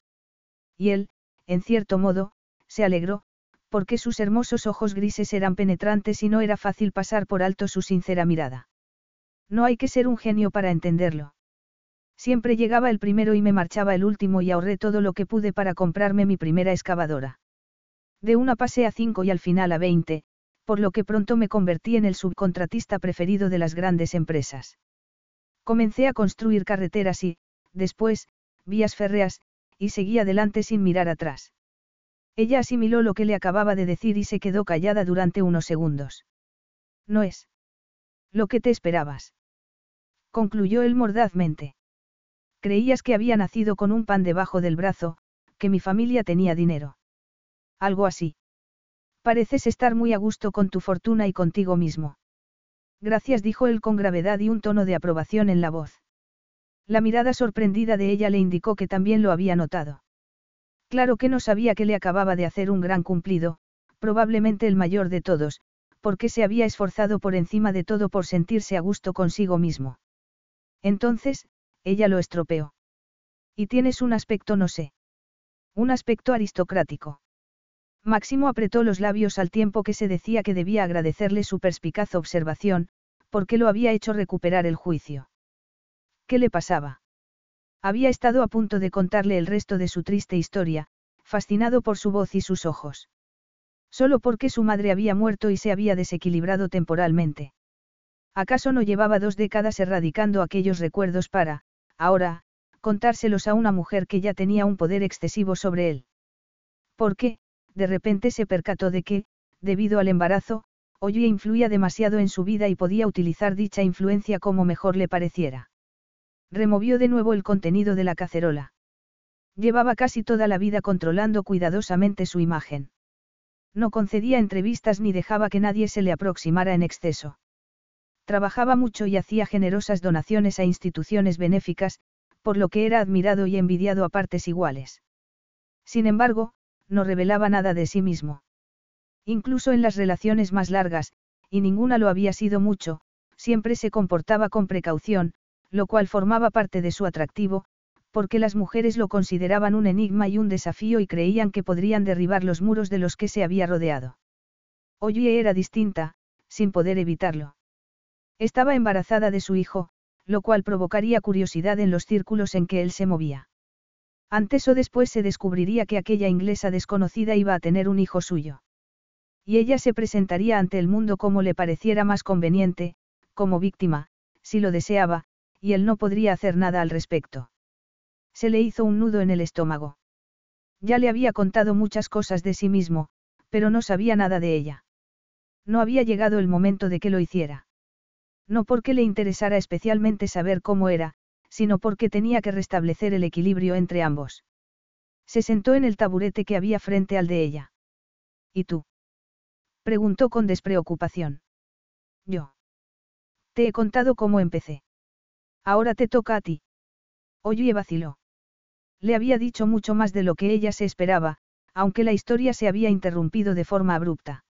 Y él, en cierto modo, se alegró, porque sus hermosos ojos grises eran penetrantes y no era fácil pasar por alto su sincera mirada. No hay que ser un genio para entenderlo. Siempre llegaba el primero y me marchaba el último y ahorré todo lo que pude para comprarme mi primera excavadora. De una pasé a cinco y al final a veinte, por lo que pronto me convertí en el subcontratista preferido de las grandes empresas. Comencé a construir carreteras y, después, vías férreas, y seguí adelante sin mirar atrás. Ella asimiló lo que le acababa de decir y se quedó callada durante unos segundos. No es. Lo que te esperabas. Concluyó él mordazmente. Creías que había nacido con un pan debajo del brazo, que mi familia tenía dinero. Algo así. Pareces estar muy a gusto con tu fortuna y contigo mismo. Gracias, dijo él con gravedad y un tono de aprobación en la voz. La mirada sorprendida de ella le indicó que también lo había notado. Claro que no sabía que le acababa de hacer un gran cumplido, probablemente el mayor de todos, porque se había esforzado por encima de todo por sentirse a gusto consigo mismo. Entonces, ella lo estropeó. Y tienes un aspecto no sé. Un aspecto aristocrático. Máximo apretó los labios al tiempo que se decía que debía agradecerle su perspicaz observación, porque lo había hecho recuperar el juicio. ¿Qué le pasaba? Había estado a punto de contarle el resto de su triste historia, fascinado por su voz y sus ojos. Solo porque su madre había muerto y se había desequilibrado temporalmente. ¿Acaso no llevaba dos décadas erradicando aquellos recuerdos para, ahora, contárselos a una mujer que ya tenía un poder excesivo sobre él? Porque, de repente se percató de que, debido al embarazo, Oye influía demasiado en su vida y podía utilizar dicha influencia como mejor le pareciera. Removió de nuevo el contenido de la cacerola. Llevaba casi toda la vida controlando cuidadosamente su imagen. No concedía entrevistas ni dejaba que nadie se le aproximara en exceso. Trabajaba mucho y hacía generosas donaciones a instituciones benéficas, por lo que era admirado y envidiado a partes iguales. Sin embargo, no revelaba nada de sí mismo. Incluso en las relaciones más largas, y ninguna lo había sido mucho, siempre se comportaba con precaución, lo cual formaba parte de su atractivo, porque las mujeres lo consideraban un enigma y un desafío y creían que podrían derribar los muros de los que se había rodeado. Oye era distinta, sin poder evitarlo. Estaba embarazada de su hijo, lo cual provocaría curiosidad en los círculos en que él se movía. Antes o después se descubriría que aquella inglesa desconocida iba a tener un hijo suyo. Y ella se presentaría ante el mundo como le pareciera más conveniente, como víctima, si lo deseaba, y él no podría hacer nada al respecto. Se le hizo un nudo en el estómago. Ya le había contado muchas cosas de sí mismo, pero no sabía nada de ella. No había llegado el momento de que lo hiciera. No porque le interesara especialmente saber cómo era, sino porque tenía que restablecer el equilibrio entre ambos. Se sentó en el taburete que había frente al de ella. ¿Y tú? preguntó con despreocupación. Yo. Te he contado cómo empecé. Ahora te toca a ti. Oye vaciló. Le había dicho mucho más de lo que ella se esperaba, aunque la historia se había interrumpido de forma abrupta.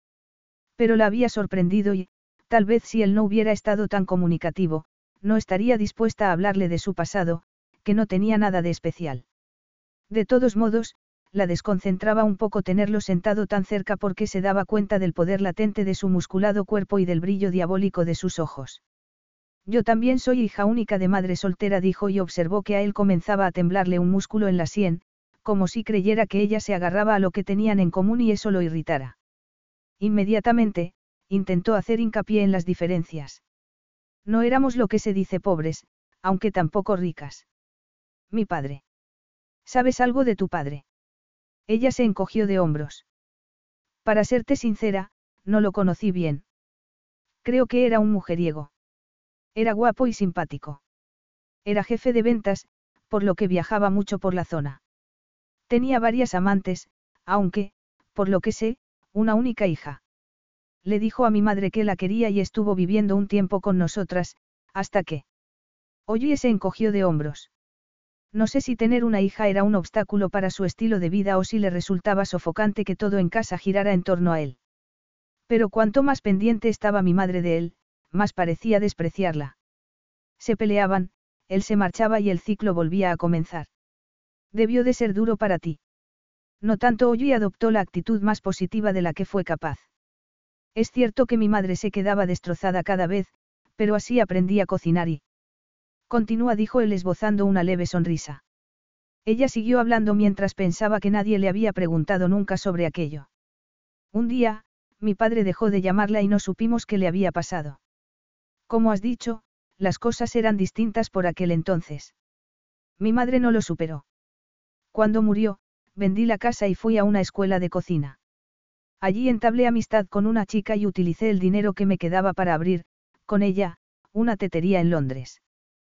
Pero la había sorprendido y, tal vez si él no hubiera estado tan comunicativo, no estaría dispuesta a hablarle de su pasado, que no tenía nada de especial. De todos modos, la desconcentraba un poco tenerlo sentado tan cerca porque se daba cuenta del poder latente de su musculado cuerpo y del brillo diabólico de sus ojos. Yo también soy hija única de madre soltera, dijo y observó que a él comenzaba a temblarle un músculo en la sien, como si creyera que ella se agarraba a lo que tenían en común y eso lo irritara. Inmediatamente, intentó hacer hincapié en las diferencias. No éramos lo que se dice pobres, aunque tampoco ricas. Mi padre. ¿Sabes algo de tu padre? Ella se encogió de hombros. Para serte sincera, no lo conocí bien. Creo que era un mujeriego. Era guapo y simpático. Era jefe de ventas, por lo que viajaba mucho por la zona. Tenía varias amantes, aunque, por lo que sé, una única hija. Le dijo a mi madre que la quería y estuvo viviendo un tiempo con nosotras, hasta que... Oye se encogió de hombros. No sé si tener una hija era un obstáculo para su estilo de vida o si le resultaba sofocante que todo en casa girara en torno a él. Pero cuanto más pendiente estaba mi madre de él, más parecía despreciarla. Se peleaban, él se marchaba y el ciclo volvía a comenzar. Debió de ser duro para ti. No tanto Oye adoptó la actitud más positiva de la que fue capaz. Es cierto que mi madre se quedaba destrozada cada vez, pero así aprendí a cocinar y... Continúa, dijo él esbozando una leve sonrisa. Ella siguió hablando mientras pensaba que nadie le había preguntado nunca sobre aquello. Un día, mi padre dejó de llamarla y no supimos qué le había pasado. Como has dicho, las cosas eran distintas por aquel entonces. Mi madre no lo superó. Cuando murió, vendí la casa y fui a una escuela de cocina. Allí entablé amistad con una chica y utilicé el dinero que me quedaba para abrir, con ella, una tetería en Londres.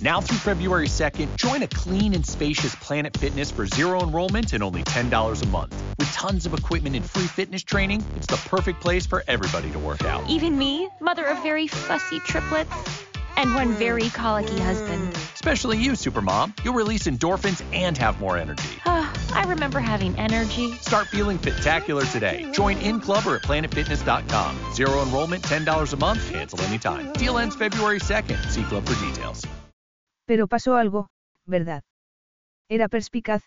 Now through February 2nd, join a clean and spacious Planet Fitness for zero enrollment and only $10 a month. With tons of equipment and free fitness training, it's the perfect place for everybody to work out. Even me, mother of very fussy triplets and one very colicky husband. Especially you, Supermom. You'll release endorphins and have more energy. I remember having energy. Start feeling spectacular today. Join in club or at planetfitness.com. Zero enrollment, $10 a month, cancel anytime. Deal ends February 2nd. See club for details. Pero pasó algo, ¿verdad? Era perspicaz,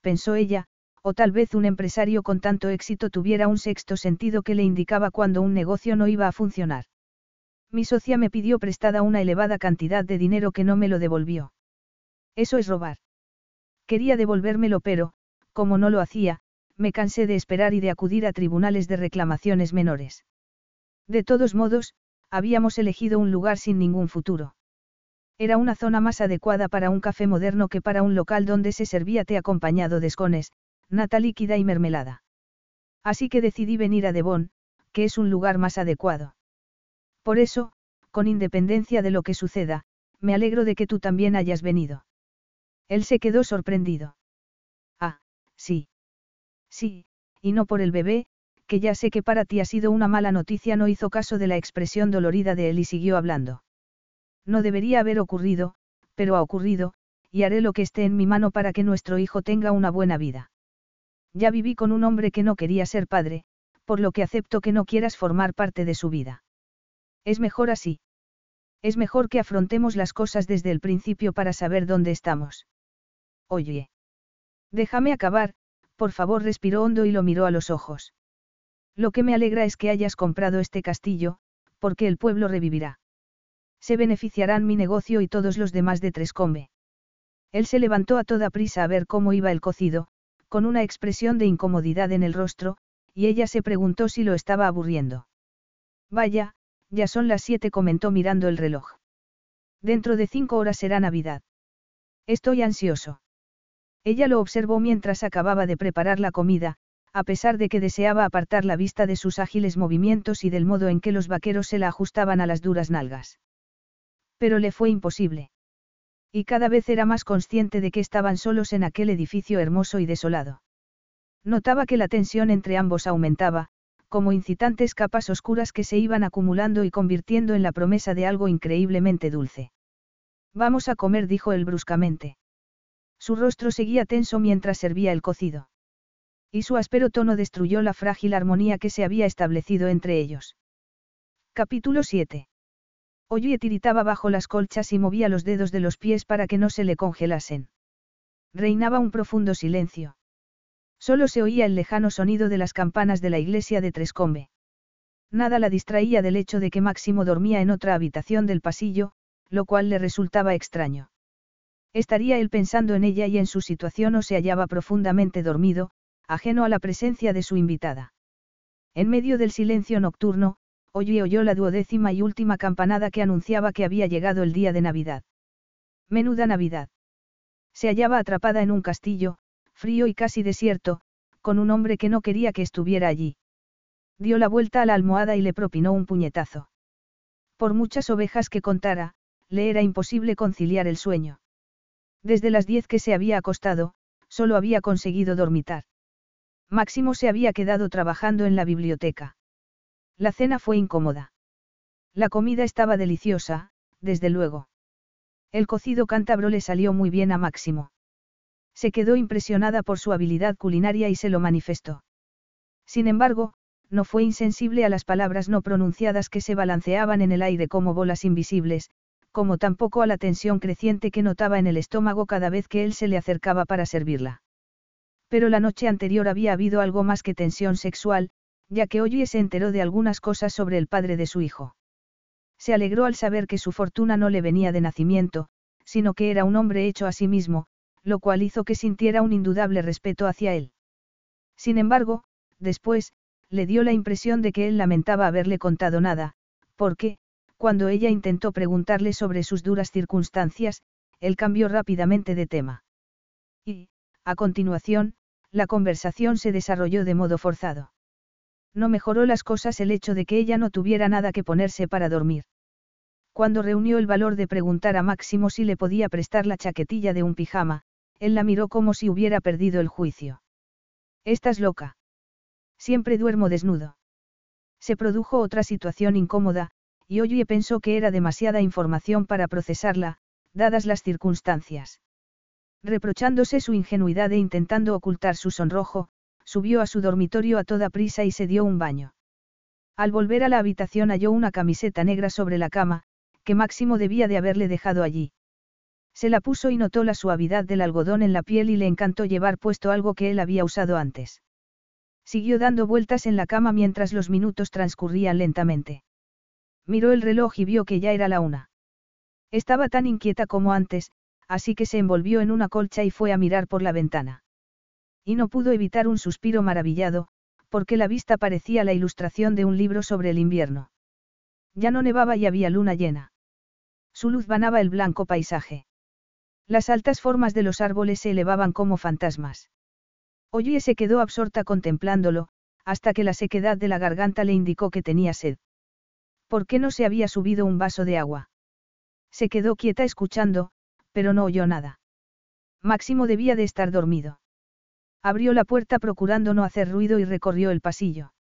pensó ella, o tal vez un empresario con tanto éxito tuviera un sexto sentido que le indicaba cuando un negocio no iba a funcionar. Mi socia me pidió prestada una elevada cantidad de dinero que no me lo devolvió. Eso es robar. Quería devolvérmelo pero, como no lo hacía, me cansé de esperar y de acudir a tribunales de reclamaciones menores. De todos modos, habíamos elegido un lugar sin ningún futuro. Era una zona más adecuada para un café moderno que para un local donde se servía té acompañado de escones, nata líquida y mermelada. Así que decidí venir a Devon, que es un lugar más adecuado. Por eso, con independencia de lo que suceda, me alegro de que tú también hayas venido. Él se quedó sorprendido. Ah, sí. Sí, y no por el bebé, que ya sé que para ti ha sido una mala noticia, no hizo caso de la expresión dolorida de él y siguió hablando. No debería haber ocurrido, pero ha ocurrido, y haré lo que esté en mi mano para que nuestro hijo tenga una buena vida. Ya viví con un hombre que no quería ser padre, por lo que acepto que no quieras formar parte de su vida. Es mejor así. Es mejor que afrontemos las cosas desde el principio para saber dónde estamos. Oye. Déjame acabar, por favor respiró hondo y lo miró a los ojos. Lo que me alegra es que hayas comprado este castillo, porque el pueblo revivirá. Se beneficiarán mi negocio y todos los demás de Trescombe. Él se levantó a toda prisa a ver cómo iba el cocido, con una expresión de incomodidad en el rostro, y ella se preguntó si lo estaba aburriendo. Vaya, ya son las siete, comentó mirando el reloj. Dentro de cinco horas será Navidad. Estoy ansioso. Ella lo observó mientras acababa de preparar la comida, a pesar de que deseaba apartar la vista de sus ágiles movimientos y del modo en que los vaqueros se la ajustaban a las duras nalgas. Pero le fue imposible. Y cada vez era más consciente de que estaban solos en aquel edificio hermoso y desolado. Notaba que la tensión entre ambos aumentaba, como incitantes capas oscuras que se iban acumulando y convirtiendo en la promesa de algo increíblemente dulce. Vamos a comer, dijo él bruscamente. Su rostro seguía tenso mientras servía el cocido. Y su áspero tono destruyó la frágil armonía que se había establecido entre ellos. Capítulo 7. Oye tiritaba bajo las colchas y movía los dedos de los pies para que no se le congelasen. Reinaba un profundo silencio. Solo se oía el lejano sonido de las campanas de la iglesia de Trescombe. Nada la distraía del hecho de que Máximo dormía en otra habitación del pasillo, lo cual le resultaba extraño. Estaría él pensando en ella y en su situación o se hallaba profundamente dormido, ajeno a la presencia de su invitada. En medio del silencio nocturno, oyó oyó la duodécima y última campanada que anunciaba que había llegado el día de Navidad. Menuda Navidad. Se hallaba atrapada en un castillo, frío y casi desierto, con un hombre que no quería que estuviera allí. Dio la vuelta a la almohada y le propinó un puñetazo. Por muchas ovejas que contara, le era imposible conciliar el sueño. Desde las diez que se había acostado, solo había conseguido dormitar. Máximo se había quedado trabajando en la biblioteca. La cena fue incómoda. La comida estaba deliciosa, desde luego. El cocido cántabro le salió muy bien a Máximo. Se quedó impresionada por su habilidad culinaria y se lo manifestó. Sin embargo, no fue insensible a las palabras no pronunciadas que se balanceaban en el aire como bolas invisibles, como tampoco a la tensión creciente que notaba en el estómago cada vez que él se le acercaba para servirla. Pero la noche anterior había habido algo más que tensión sexual, ya que Oye se enteró de algunas cosas sobre el padre de su hijo. Se alegró al saber que su fortuna no le venía de nacimiento, sino que era un hombre hecho a sí mismo, lo cual hizo que sintiera un indudable respeto hacia él. Sin embargo, después, le dio la impresión de que él lamentaba haberle contado nada, porque, cuando ella intentó preguntarle sobre sus duras circunstancias, él cambió rápidamente de tema. Y, a continuación, la conversación se desarrolló de modo forzado. No mejoró las cosas el hecho de que ella no tuviera nada que ponerse para dormir. Cuando reunió el valor de preguntar a Máximo si le podía prestar la chaquetilla de un pijama, él la miró como si hubiera perdido el juicio. Estás loca. Siempre duermo desnudo. Se produjo otra situación incómoda, y Oye pensó que era demasiada información para procesarla, dadas las circunstancias. Reprochándose su ingenuidad e intentando ocultar su sonrojo, subió a su dormitorio a toda prisa y se dio un baño. Al volver a la habitación halló una camiseta negra sobre la cama, que Máximo debía de haberle dejado allí. Se la puso y notó la suavidad del algodón en la piel y le encantó llevar puesto algo que él había usado antes. Siguió dando vueltas en la cama mientras los minutos transcurrían lentamente. Miró el reloj y vio que ya era la una. Estaba tan inquieta como antes, así que se envolvió en una colcha y fue a mirar por la ventana. Y no pudo evitar un suspiro maravillado, porque la vista parecía la ilustración de un libro sobre el invierno. Ya no nevaba y había luna llena. Su luz banaba el blanco paisaje. Las altas formas de los árboles se elevaban como fantasmas. Oye se quedó absorta contemplándolo, hasta que la sequedad de la garganta le indicó que tenía sed. ¿Por qué no se había subido un vaso de agua? Se quedó quieta escuchando, pero no oyó nada. Máximo debía de estar dormido. Abrió la puerta procurando no hacer ruido y recorrió el pasillo.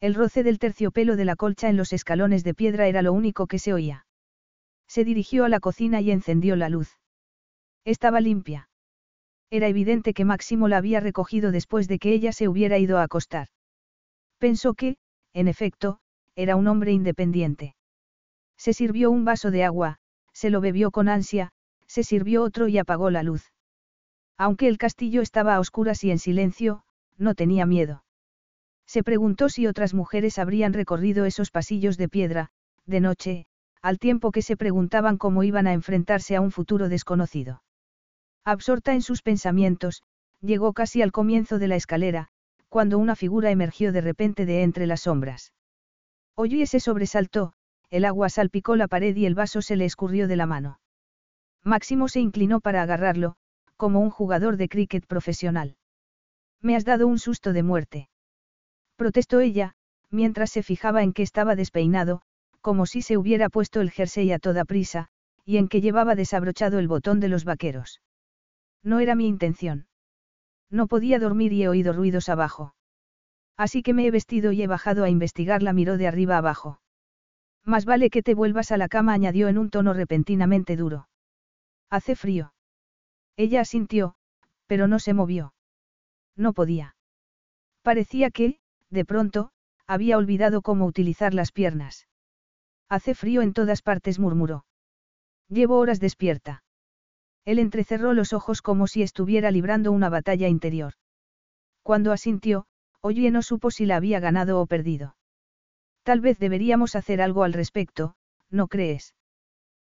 El roce del terciopelo de la colcha en los escalones de piedra era lo único que se oía. Se dirigió a la cocina y encendió la luz. Estaba limpia. Era evidente que Máximo la había recogido después de que ella se hubiera ido a acostar. Pensó que, en efecto, era un hombre independiente. Se sirvió un vaso de agua, se lo bebió con ansia, se sirvió otro y apagó la luz. Aunque el castillo estaba a oscuras y en silencio, no tenía miedo. Se preguntó si otras mujeres habrían recorrido esos pasillos de piedra, de noche, al tiempo que se preguntaban cómo iban a enfrentarse a un futuro desconocido. Absorta en sus pensamientos, llegó casi al comienzo de la escalera, cuando una figura emergió de repente de entre las sombras. Oye se sobresaltó, el agua salpicó la pared y el vaso se le escurrió de la mano. Máximo se inclinó para agarrarlo, como un jugador de cricket profesional. Me has dado un susto de muerte. Protestó ella, mientras se fijaba en que estaba despeinado, como si se hubiera puesto el jersey a toda prisa, y en que llevaba desabrochado el botón de los vaqueros. No era mi intención. No podía dormir y he oído ruidos abajo. Así que me he vestido y he bajado a investigar, la miró de arriba abajo. Más vale que te vuelvas a la cama, añadió en un tono repentinamente duro. Hace frío. Ella asintió, pero no se movió. No podía. Parecía que, de pronto, había olvidado cómo utilizar las piernas. Hace frío en todas partes, murmuró. Llevo horas despierta. Él entrecerró los ojos como si estuviera librando una batalla interior. Cuando asintió, Oye no supo si la había ganado o perdido. Tal vez deberíamos hacer algo al respecto, ¿no crees?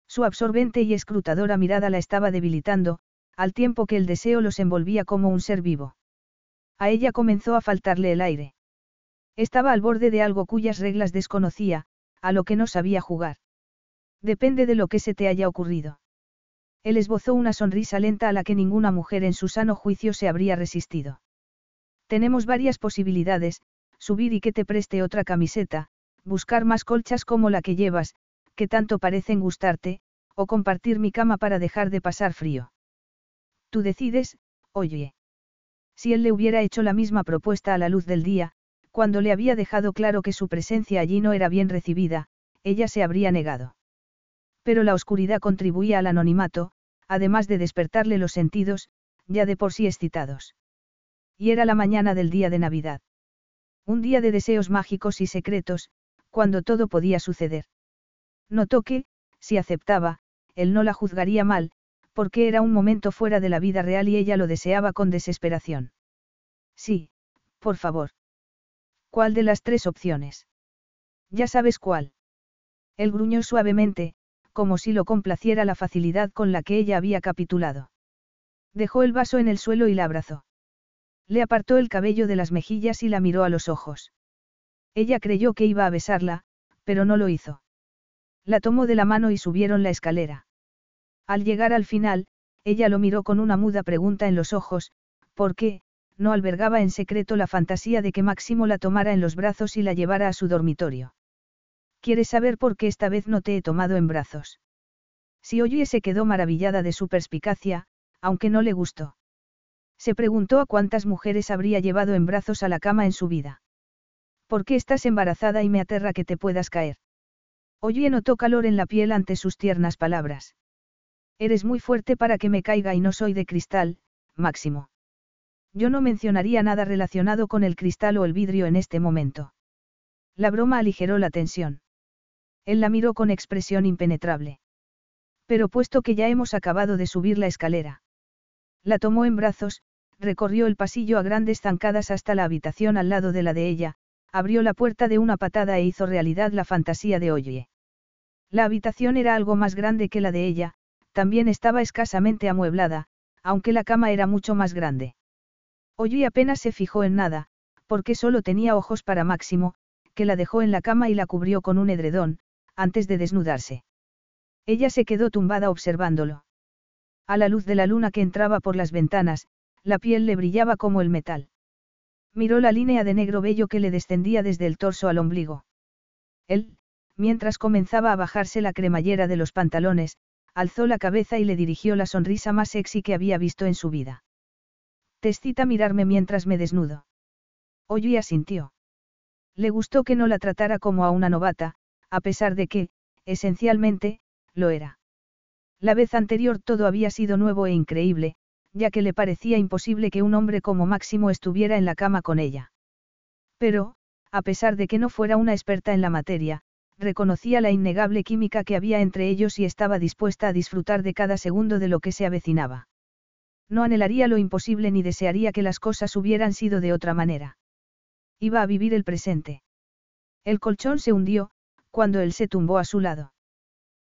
Su absorbente y escrutadora mirada la estaba debilitando, al tiempo que el deseo los envolvía como un ser vivo. A ella comenzó a faltarle el aire. Estaba al borde de algo cuyas reglas desconocía, a lo que no sabía jugar. Depende de lo que se te haya ocurrido. Él esbozó una sonrisa lenta a la que ninguna mujer en su sano juicio se habría resistido. Tenemos varias posibilidades, subir y que te preste otra camiseta, buscar más colchas como la que llevas, que tanto parecen gustarte, o compartir mi cama para dejar de pasar frío. Tú decides, oye. Si él le hubiera hecho la misma propuesta a la luz del día, cuando le había dejado claro que su presencia allí no era bien recibida, ella se habría negado. Pero la oscuridad contribuía al anonimato, además de despertarle los sentidos, ya de por sí excitados. Y era la mañana del día de Navidad. Un día de deseos mágicos y secretos, cuando todo podía suceder. Notó que, si aceptaba, él no la juzgaría mal, porque era un momento fuera de la vida real y ella lo deseaba con desesperación. Sí, por favor. ¿Cuál de las tres opciones? Ya sabes cuál. Él gruñó suavemente, como si lo complaciera la facilidad con la que ella había capitulado. Dejó el vaso en el suelo y la abrazó. Le apartó el cabello de las mejillas y la miró a los ojos. Ella creyó que iba a besarla, pero no lo hizo. La tomó de la mano y subieron la escalera. Al llegar al final, ella lo miró con una muda pregunta en los ojos, ¿por qué? no albergaba en secreto la fantasía de que Máximo la tomara en los brazos y la llevara a su dormitorio. ¿Quieres saber por qué esta vez no te he tomado en brazos? Si Oye se quedó maravillada de su perspicacia, aunque no le gustó. Se preguntó a cuántas mujeres habría llevado en brazos a la cama en su vida. ¿Por qué estás embarazada y me aterra que te puedas caer? Oye notó calor en la piel ante sus tiernas palabras. Eres muy fuerte para que me caiga y no soy de cristal, Máximo. Yo no mencionaría nada relacionado con el cristal o el vidrio en este momento. La broma aligeró la tensión. Él la miró con expresión impenetrable. Pero puesto que ya hemos acabado de subir la escalera. La tomó en brazos, recorrió el pasillo a grandes zancadas hasta la habitación al lado de la de ella, abrió la puerta de una patada e hizo realidad la fantasía de Oye. La habitación era algo más grande que la de ella, también estaba escasamente amueblada, aunque la cama era mucho más grande. Oye apenas se fijó en nada, porque solo tenía ojos para Máximo, que la dejó en la cama y la cubrió con un edredón, antes de desnudarse. Ella se quedó tumbada observándolo. A la luz de la luna que entraba por las ventanas, la piel le brillaba como el metal. Miró la línea de negro bello que le descendía desde el torso al ombligo. Él, mientras comenzaba a bajarse la cremallera de los pantalones, alzó la cabeza y le dirigió la sonrisa más sexy que había visto en su vida. Te mirarme mientras me desnudo. Oye asintió. Le gustó que no la tratara como a una novata, a pesar de que, esencialmente, lo era. La vez anterior todo había sido nuevo e increíble, ya que le parecía imposible que un hombre como Máximo estuviera en la cama con ella. Pero, a pesar de que no fuera una experta en la materia, reconocía la innegable química que había entre ellos y estaba dispuesta a disfrutar de cada segundo de lo que se avecinaba. No anhelaría lo imposible ni desearía que las cosas hubieran sido de otra manera. Iba a vivir el presente. El colchón se hundió, cuando él se tumbó a su lado.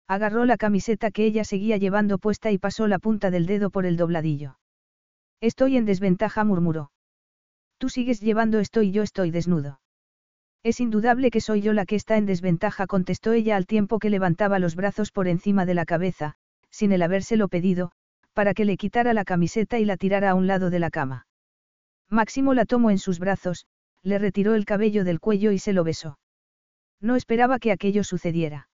Agarró la camiseta que ella seguía llevando puesta y pasó la punta del dedo por el dobladillo. Estoy en desventaja, murmuró. Tú sigues llevando esto y yo estoy desnudo. Es indudable que soy yo la que está en desventaja, contestó ella al tiempo que levantaba los brazos por encima de la cabeza, sin el habérselo pedido, para que le quitara la camiseta y la tirara a un lado de la cama. Máximo la tomó en sus brazos, le retiró el cabello del cuello y se lo besó. No esperaba que aquello sucediera.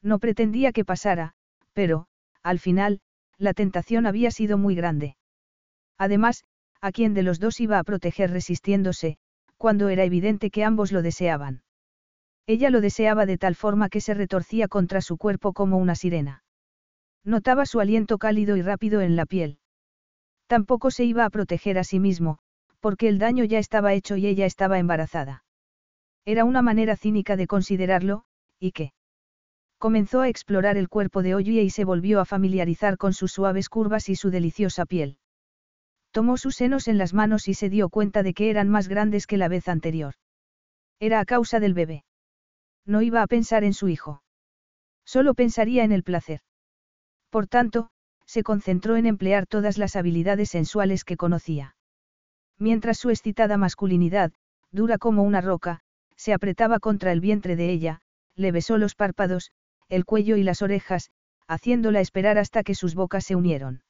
No pretendía que pasara, pero, al final, la tentación había sido muy grande. Además, a quién de los dos iba a proteger resistiéndose, cuando era evidente que ambos lo deseaban. Ella lo deseaba de tal forma que se retorcía contra su cuerpo como una sirena. Notaba su aliento cálido y rápido en la piel. Tampoco se iba a proteger a sí mismo, porque el daño ya estaba hecho y ella estaba embarazada. Era una manera cínica de considerarlo, y qué. Comenzó a explorar el cuerpo de Oye y se volvió a familiarizar con sus suaves curvas y su deliciosa piel. Tomó sus senos en las manos y se dio cuenta de que eran más grandes que la vez anterior. Era a causa del bebé. No iba a pensar en su hijo. Solo pensaría en el placer. Por tanto, se concentró en emplear todas las habilidades sensuales que conocía. Mientras su excitada masculinidad, dura como una roca, se apretaba contra el vientre de ella, le besó los párpados, el cuello y las orejas, haciéndola esperar hasta que sus bocas se unieron.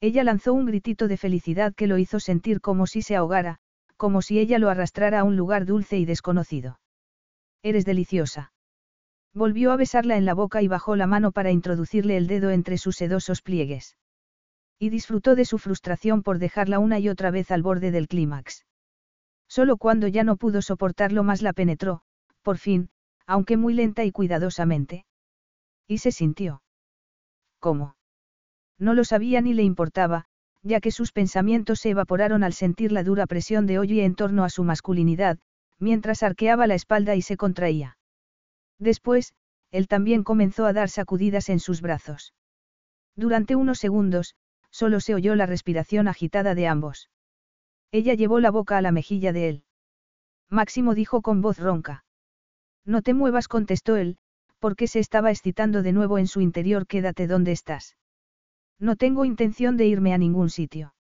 Ella lanzó un gritito de felicidad que lo hizo sentir como si se ahogara, como si ella lo arrastrara a un lugar dulce y desconocido. Eres deliciosa. Volvió a besarla en la boca y bajó la mano para introducirle el dedo entre sus sedosos pliegues. Y disfrutó de su frustración por dejarla una y otra vez al borde del clímax. Solo cuando ya no pudo soportarlo más la penetró, por fin, aunque muy lenta y cuidadosamente. Y se sintió. ¿Cómo? No lo sabía ni le importaba, ya que sus pensamientos se evaporaron al sentir la dura presión de Oye en torno a su masculinidad, mientras arqueaba la espalda y se contraía. Después, él también comenzó a dar sacudidas en sus brazos. Durante unos segundos, solo se oyó la respiración agitada de ambos. Ella llevó la boca a la mejilla de él. Máximo dijo con voz ronca. No te muevas, contestó él, porque se estaba excitando de nuevo en su interior. Quédate donde estás. No tengo intención de irme a ningún sitio.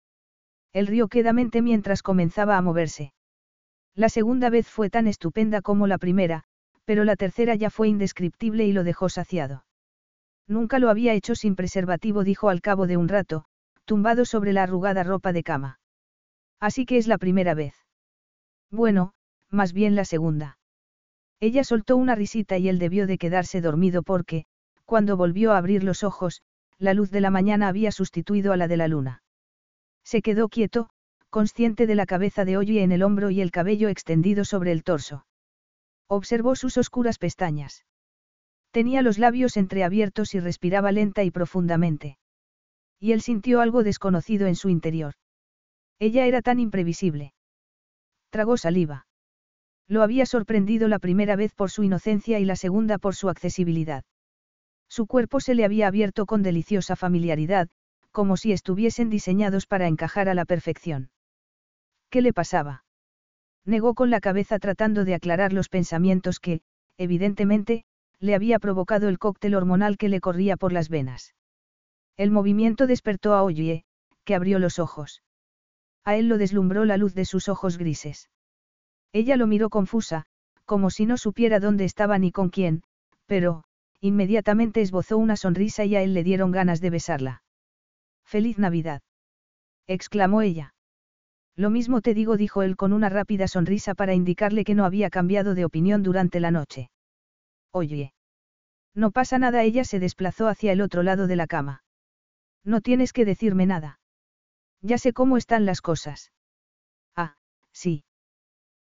El río quedamente mientras comenzaba a moverse. La segunda vez fue tan estupenda como la primera, pero la tercera ya fue indescriptible y lo dejó saciado. Nunca lo había hecho sin preservativo, dijo al cabo de un rato, tumbado sobre la arrugada ropa de cama. Así que es la primera vez. Bueno, más bien la segunda. Ella soltó una risita y él debió de quedarse dormido porque, cuando volvió a abrir los ojos, la luz de la mañana había sustituido a la de la luna. Se quedó quieto, consciente de la cabeza de Oye en el hombro y el cabello extendido sobre el torso. Observó sus oscuras pestañas. Tenía los labios entreabiertos y respiraba lenta y profundamente. Y él sintió algo desconocido en su interior. Ella era tan imprevisible. Tragó saliva. Lo había sorprendido la primera vez por su inocencia y la segunda por su accesibilidad. Su cuerpo se le había abierto con deliciosa familiaridad, como si estuviesen diseñados para encajar a la perfección. ¿Qué le pasaba? Negó con la cabeza tratando de aclarar los pensamientos que, evidentemente, le había provocado el cóctel hormonal que le corría por las venas. El movimiento despertó a Oye, que abrió los ojos. A él lo deslumbró la luz de sus ojos grises. Ella lo miró confusa, como si no supiera dónde estaba ni con quién, pero, inmediatamente esbozó una sonrisa y a él le dieron ganas de besarla. ¡Feliz Navidad! exclamó ella. Lo mismo te digo, dijo él con una rápida sonrisa para indicarle que no había cambiado de opinión durante la noche. Oye. No pasa nada, ella se desplazó hacia el otro lado de la cama. No tienes que decirme nada. Ya sé cómo están las cosas. Ah, sí.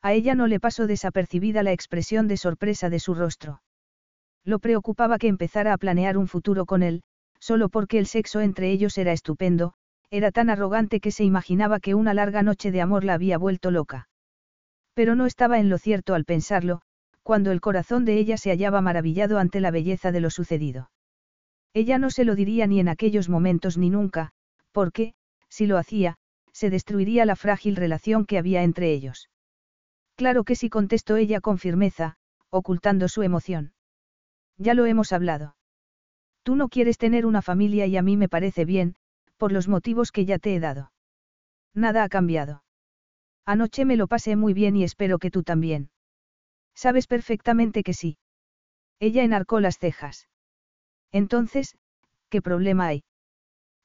A ella no le pasó desapercibida la expresión de sorpresa de su rostro. Lo preocupaba que empezara a planear un futuro con él, solo porque el sexo entre ellos era estupendo, era tan arrogante que se imaginaba que una larga noche de amor la había vuelto loca. Pero no estaba en lo cierto al pensarlo, cuando el corazón de ella se hallaba maravillado ante la belleza de lo sucedido. Ella no se lo diría ni en aquellos momentos ni nunca, porque, si lo hacía, se destruiría la frágil relación que había entre ellos. Claro que sí contestó ella con firmeza, ocultando su emoción. Ya lo hemos hablado. Tú no quieres tener una familia y a mí me parece bien, por los motivos que ya te he dado. Nada ha cambiado. Anoche me lo pasé muy bien y espero que tú también. Sabes perfectamente que sí. Ella enarcó las cejas. Entonces, ¿qué problema hay?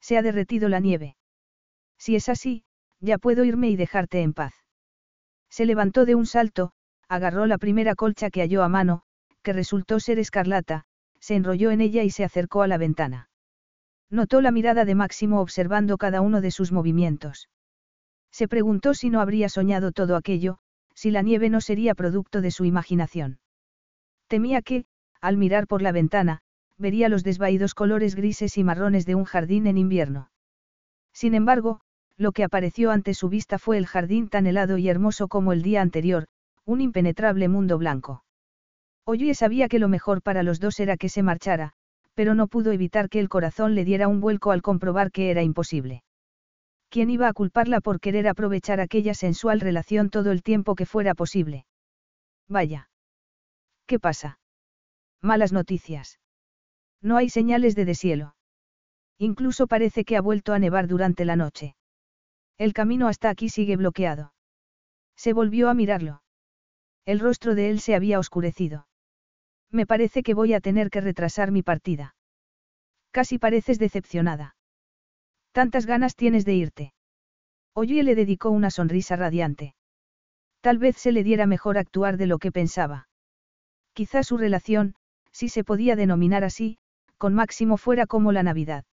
Se ha derretido la nieve. Si es así, ya puedo irme y dejarte en paz. Se levantó de un salto, agarró la primera colcha que halló a mano, que resultó ser escarlata, se enrolló en ella y se acercó a la ventana. Notó la mirada de Máximo observando cada uno de sus movimientos. Se preguntó si no habría soñado todo aquello, si la nieve no sería producto de su imaginación. Temía que, al mirar por la ventana, vería los desvaídos colores grises y marrones de un jardín en invierno. Sin embargo, lo que apareció ante su vista fue el jardín tan helado y hermoso como el día anterior, un impenetrable mundo blanco. Oye sabía que lo mejor para los dos era que se marchara, pero no pudo evitar que el corazón le diera un vuelco al comprobar que era imposible. ¿Quién iba a culparla por querer aprovechar aquella sensual relación todo el tiempo que fuera posible? Vaya. ¿Qué pasa? Malas noticias. No hay señales de deshielo. Incluso parece que ha vuelto a nevar durante la noche. El camino hasta aquí sigue bloqueado. Se volvió a mirarlo. El rostro de él se había oscurecido. Me parece que voy a tener que retrasar mi partida. Casi pareces decepcionada. Tantas ganas tienes de irte. Oye le dedicó una sonrisa radiante. Tal vez se le diera mejor actuar de lo que pensaba. Quizá su relación, si se podía denominar así, con Máximo fuera como la Navidad.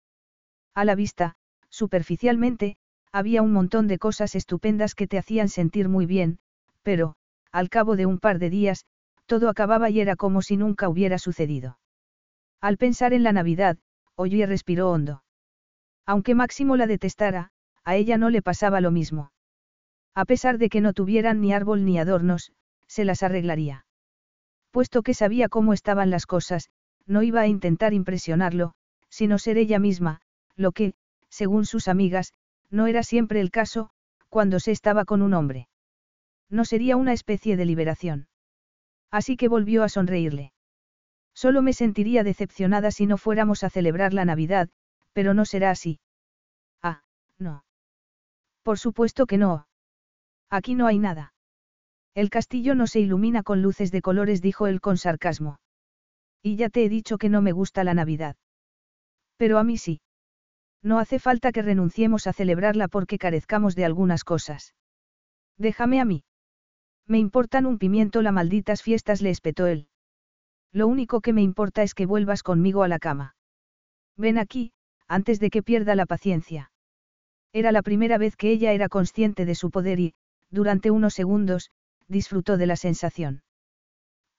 A la vista, superficialmente, había un montón de cosas estupendas que te hacían sentir muy bien, pero, al cabo de un par de días, todo acababa y era como si nunca hubiera sucedido. Al pensar en la Navidad, Oye respiró hondo. Aunque Máximo la detestara, a ella no le pasaba lo mismo. A pesar de que no tuvieran ni árbol ni adornos, se las arreglaría. Puesto que sabía cómo estaban las cosas, no iba a intentar impresionarlo, sino ser ella misma, lo que, según sus amigas, no era siempre el caso, cuando se estaba con un hombre. No sería una especie de liberación. Así que volvió a sonreírle. Solo me sentiría decepcionada si no fuéramos a celebrar la Navidad, pero no será así. Ah, no. Por supuesto que no. Aquí no hay nada. El castillo no se ilumina con luces de colores, dijo él con sarcasmo. Y ya te he dicho que no me gusta la Navidad. Pero a mí sí. No hace falta que renunciemos a celebrarla porque carezcamos de algunas cosas. Déjame a mí. Me importan un pimiento las malditas fiestas, le espetó él. Lo único que me importa es que vuelvas conmigo a la cama. Ven aquí, antes de que pierda la paciencia. Era la primera vez que ella era consciente de su poder y, durante unos segundos, disfrutó de la sensación.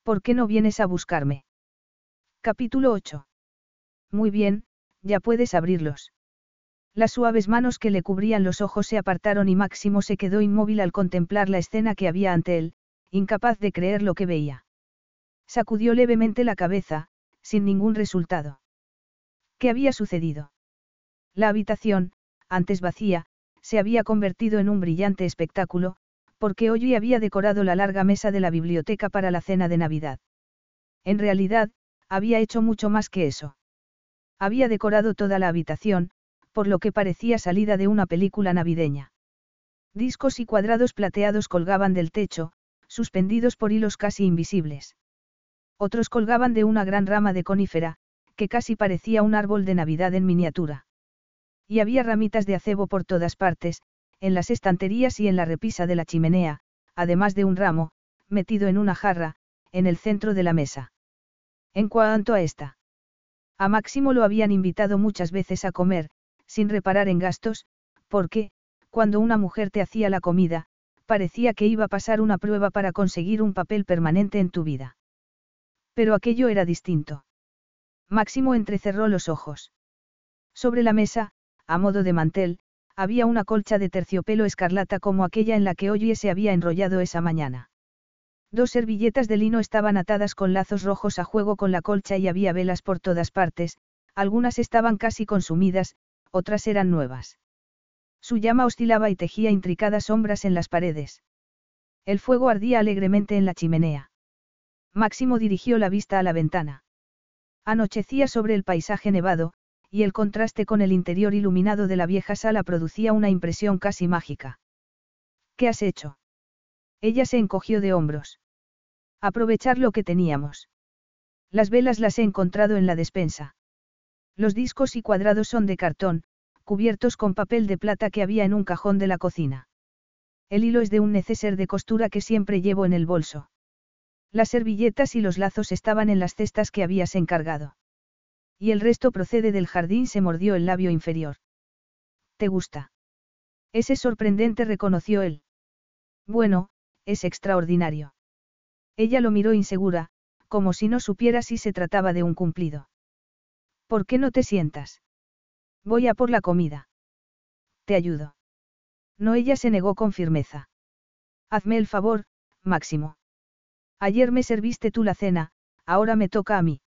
¿Por qué no vienes a buscarme? Capítulo 8. Muy bien, ya puedes abrirlos. Las suaves manos que le cubrían los ojos se apartaron y Máximo se quedó inmóvil al contemplar la escena que había ante él, incapaz de creer lo que veía. Sacudió levemente la cabeza, sin ningún resultado. ¿Qué había sucedido? La habitación, antes vacía, se había convertido en un brillante espectáculo, porque hoy había decorado la larga mesa de la biblioteca para la cena de Navidad. En realidad, había hecho mucho más que eso. Había decorado toda la habitación, por lo que parecía salida de una película navideña. Discos y cuadrados plateados colgaban del techo, suspendidos por hilos casi invisibles. Otros colgaban de una gran rama de conífera, que casi parecía un árbol de Navidad en miniatura. Y había ramitas de acebo por todas partes, en las estanterías y en la repisa de la chimenea, además de un ramo, metido en una jarra, en el centro de la mesa. En cuanto a esta. A Máximo lo habían invitado muchas veces a comer, sin reparar en gastos, porque, cuando una mujer te hacía la comida, parecía que iba a pasar una prueba para conseguir un papel permanente en tu vida. Pero aquello era distinto. Máximo entrecerró los ojos. Sobre la mesa, a modo de mantel, había una colcha de terciopelo escarlata como aquella en la que Oye se había enrollado esa mañana. Dos servilletas de lino estaban atadas con lazos rojos a juego con la colcha y había velas por todas partes, algunas estaban casi consumidas, otras eran nuevas. Su llama oscilaba y tejía intricadas sombras en las paredes. El fuego ardía alegremente en la chimenea. Máximo dirigió la vista a la ventana. Anochecía sobre el paisaje nevado, y el contraste con el interior iluminado de la vieja sala producía una impresión casi mágica. ¿Qué has hecho? Ella se encogió de hombros. Aprovechar lo que teníamos. Las velas las he encontrado en la despensa. Los discos y cuadrados son de cartón, cubiertos con papel de plata que había en un cajón de la cocina. El hilo es de un neceser de costura que siempre llevo en el bolso. Las servilletas y los lazos estaban en las cestas que habías encargado. Y el resto procede del jardín, se mordió el labio inferior. ¿Te gusta? Ese sorprendente, reconoció él. Bueno, es extraordinario. Ella lo miró insegura, como si no supiera si se trataba de un cumplido. ¿Por qué no te sientas? Voy a por la comida. Te ayudo. No, ella se negó con firmeza. Hazme el favor, Máximo. Ayer me serviste tú la cena, ahora me toca a mí.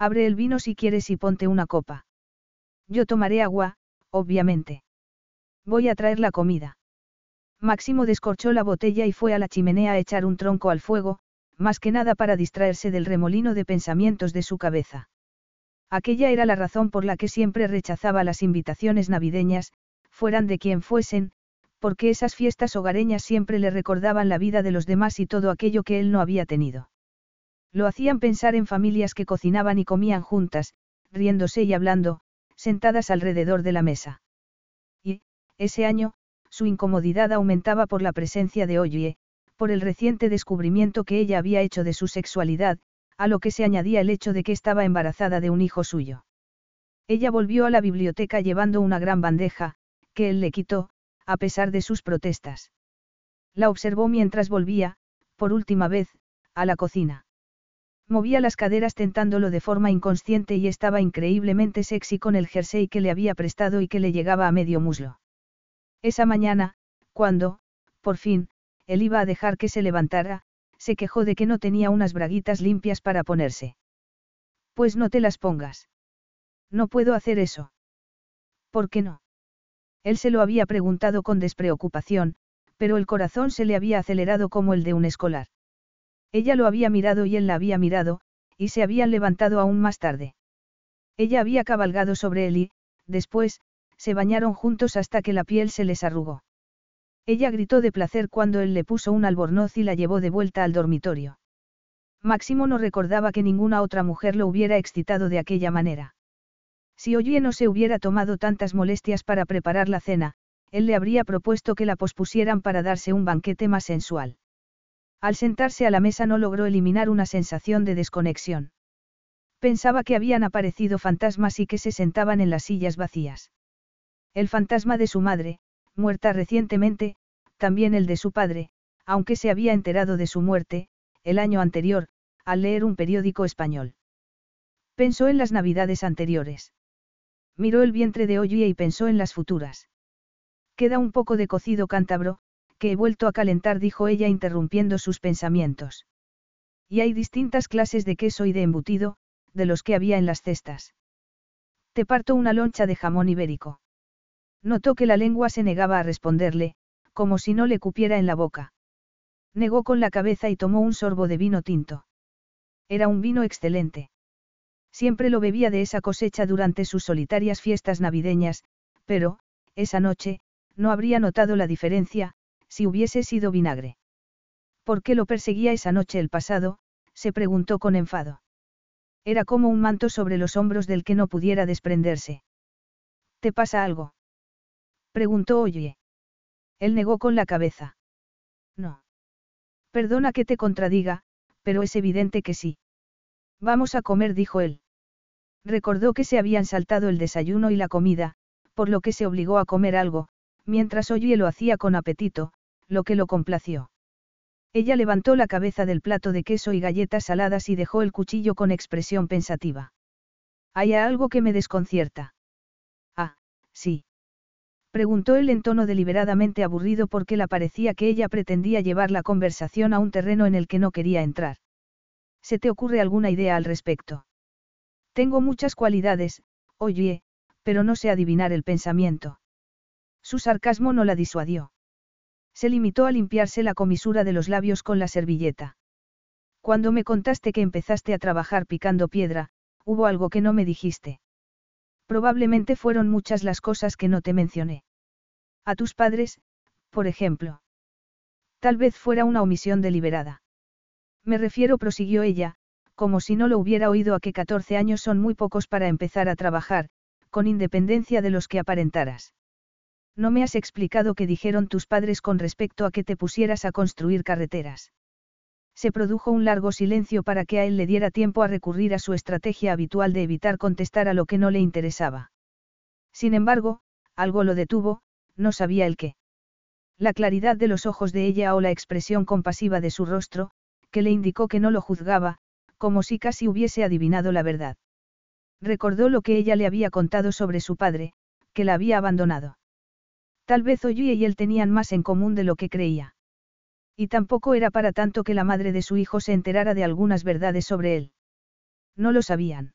Abre el vino si quieres y ponte una copa. Yo tomaré agua, obviamente. Voy a traer la comida. Máximo descorchó la botella y fue a la chimenea a echar un tronco al fuego, más que nada para distraerse del remolino de pensamientos de su cabeza. Aquella era la razón por la que siempre rechazaba las invitaciones navideñas, fueran de quien fuesen, porque esas fiestas hogareñas siempre le recordaban la vida de los demás y todo aquello que él no había tenido. Lo hacían pensar en familias que cocinaban y comían juntas, riéndose y hablando, sentadas alrededor de la mesa. Y, ese año, su incomodidad aumentaba por la presencia de Oye, por el reciente descubrimiento que ella había hecho de su sexualidad, a lo que se añadía el hecho de que estaba embarazada de un hijo suyo. Ella volvió a la biblioteca llevando una gran bandeja, que él le quitó, a pesar de sus protestas. La observó mientras volvía, por última vez, a la cocina. Movía las caderas tentándolo de forma inconsciente y estaba increíblemente sexy con el jersey que le había prestado y que le llegaba a medio muslo. Esa mañana, cuando, por fin, él iba a dejar que se levantara, se quejó de que no tenía unas braguitas limpias para ponerse. Pues no te las pongas. No puedo hacer eso. ¿Por qué no? Él se lo había preguntado con despreocupación, pero el corazón se le había acelerado como el de un escolar. Ella lo había mirado y él la había mirado, y se habían levantado aún más tarde. Ella había cabalgado sobre él y, después, se bañaron juntos hasta que la piel se les arrugó. Ella gritó de placer cuando él le puso un albornoz y la llevó de vuelta al dormitorio. Máximo no recordaba que ninguna otra mujer lo hubiera excitado de aquella manera. Si Oye no se hubiera tomado tantas molestias para preparar la cena, él le habría propuesto que la pospusieran para darse un banquete más sensual. Al sentarse a la mesa no logró eliminar una sensación de desconexión. Pensaba que habían aparecido fantasmas y que se sentaban en las sillas vacías. El fantasma de su madre, muerta recientemente, también el de su padre, aunque se había enterado de su muerte, el año anterior, al leer un periódico español. Pensó en las navidades anteriores. Miró el vientre de Oye y pensó en las futuras. Queda un poco de cocido cántabro, que he vuelto a calentar, dijo ella interrumpiendo sus pensamientos. Y hay distintas clases de queso y de embutido, de los que había en las cestas. Te parto una loncha de jamón ibérico. Notó que la lengua se negaba a responderle, como si no le cupiera en la boca. Negó con la cabeza y tomó un sorbo de vino tinto. Era un vino excelente. Siempre lo bebía de esa cosecha durante sus solitarias fiestas navideñas, pero, esa noche, no habría notado la diferencia, si hubiese sido vinagre. ¿Por qué lo perseguía esa noche el pasado? se preguntó con enfado. Era como un manto sobre los hombros del que no pudiera desprenderse. ¿Te pasa algo? Preguntó Oye. Él negó con la cabeza. No. Perdona que te contradiga, pero es evidente que sí. Vamos a comer, dijo él. Recordó que se habían saltado el desayuno y la comida, por lo que se obligó a comer algo, mientras Oye lo hacía con apetito, lo que lo complació. Ella levantó la cabeza del plato de queso y galletas saladas y dejó el cuchillo con expresión pensativa. ¿Hay algo que me desconcierta? Ah, sí. Preguntó él en tono deliberadamente aburrido porque le parecía que ella pretendía llevar la conversación a un terreno en el que no quería entrar. ¿Se te ocurre alguna idea al respecto? Tengo muchas cualidades, oye, pero no sé adivinar el pensamiento. Su sarcasmo no la disuadió. Se limitó a limpiarse la comisura de los labios con la servilleta. Cuando me contaste que empezaste a trabajar picando piedra, hubo algo que no me dijiste. Probablemente fueron muchas las cosas que no te mencioné. A tus padres, por ejemplo. Tal vez fuera una omisión deliberada. Me refiero, prosiguió ella, como si no lo hubiera oído a que 14 años son muy pocos para empezar a trabajar, con independencia de los que aparentaras. No me has explicado qué dijeron tus padres con respecto a que te pusieras a construir carreteras. Se produjo un largo silencio para que a él le diera tiempo a recurrir a su estrategia habitual de evitar contestar a lo que no le interesaba. Sin embargo, algo lo detuvo, no sabía el qué. La claridad de los ojos de ella o la expresión compasiva de su rostro, que le indicó que no lo juzgaba, como si casi hubiese adivinado la verdad. Recordó lo que ella le había contado sobre su padre, que la había abandonado. Tal vez Oye y él tenían más en común de lo que creía. Y tampoco era para tanto que la madre de su hijo se enterara de algunas verdades sobre él. No lo sabían.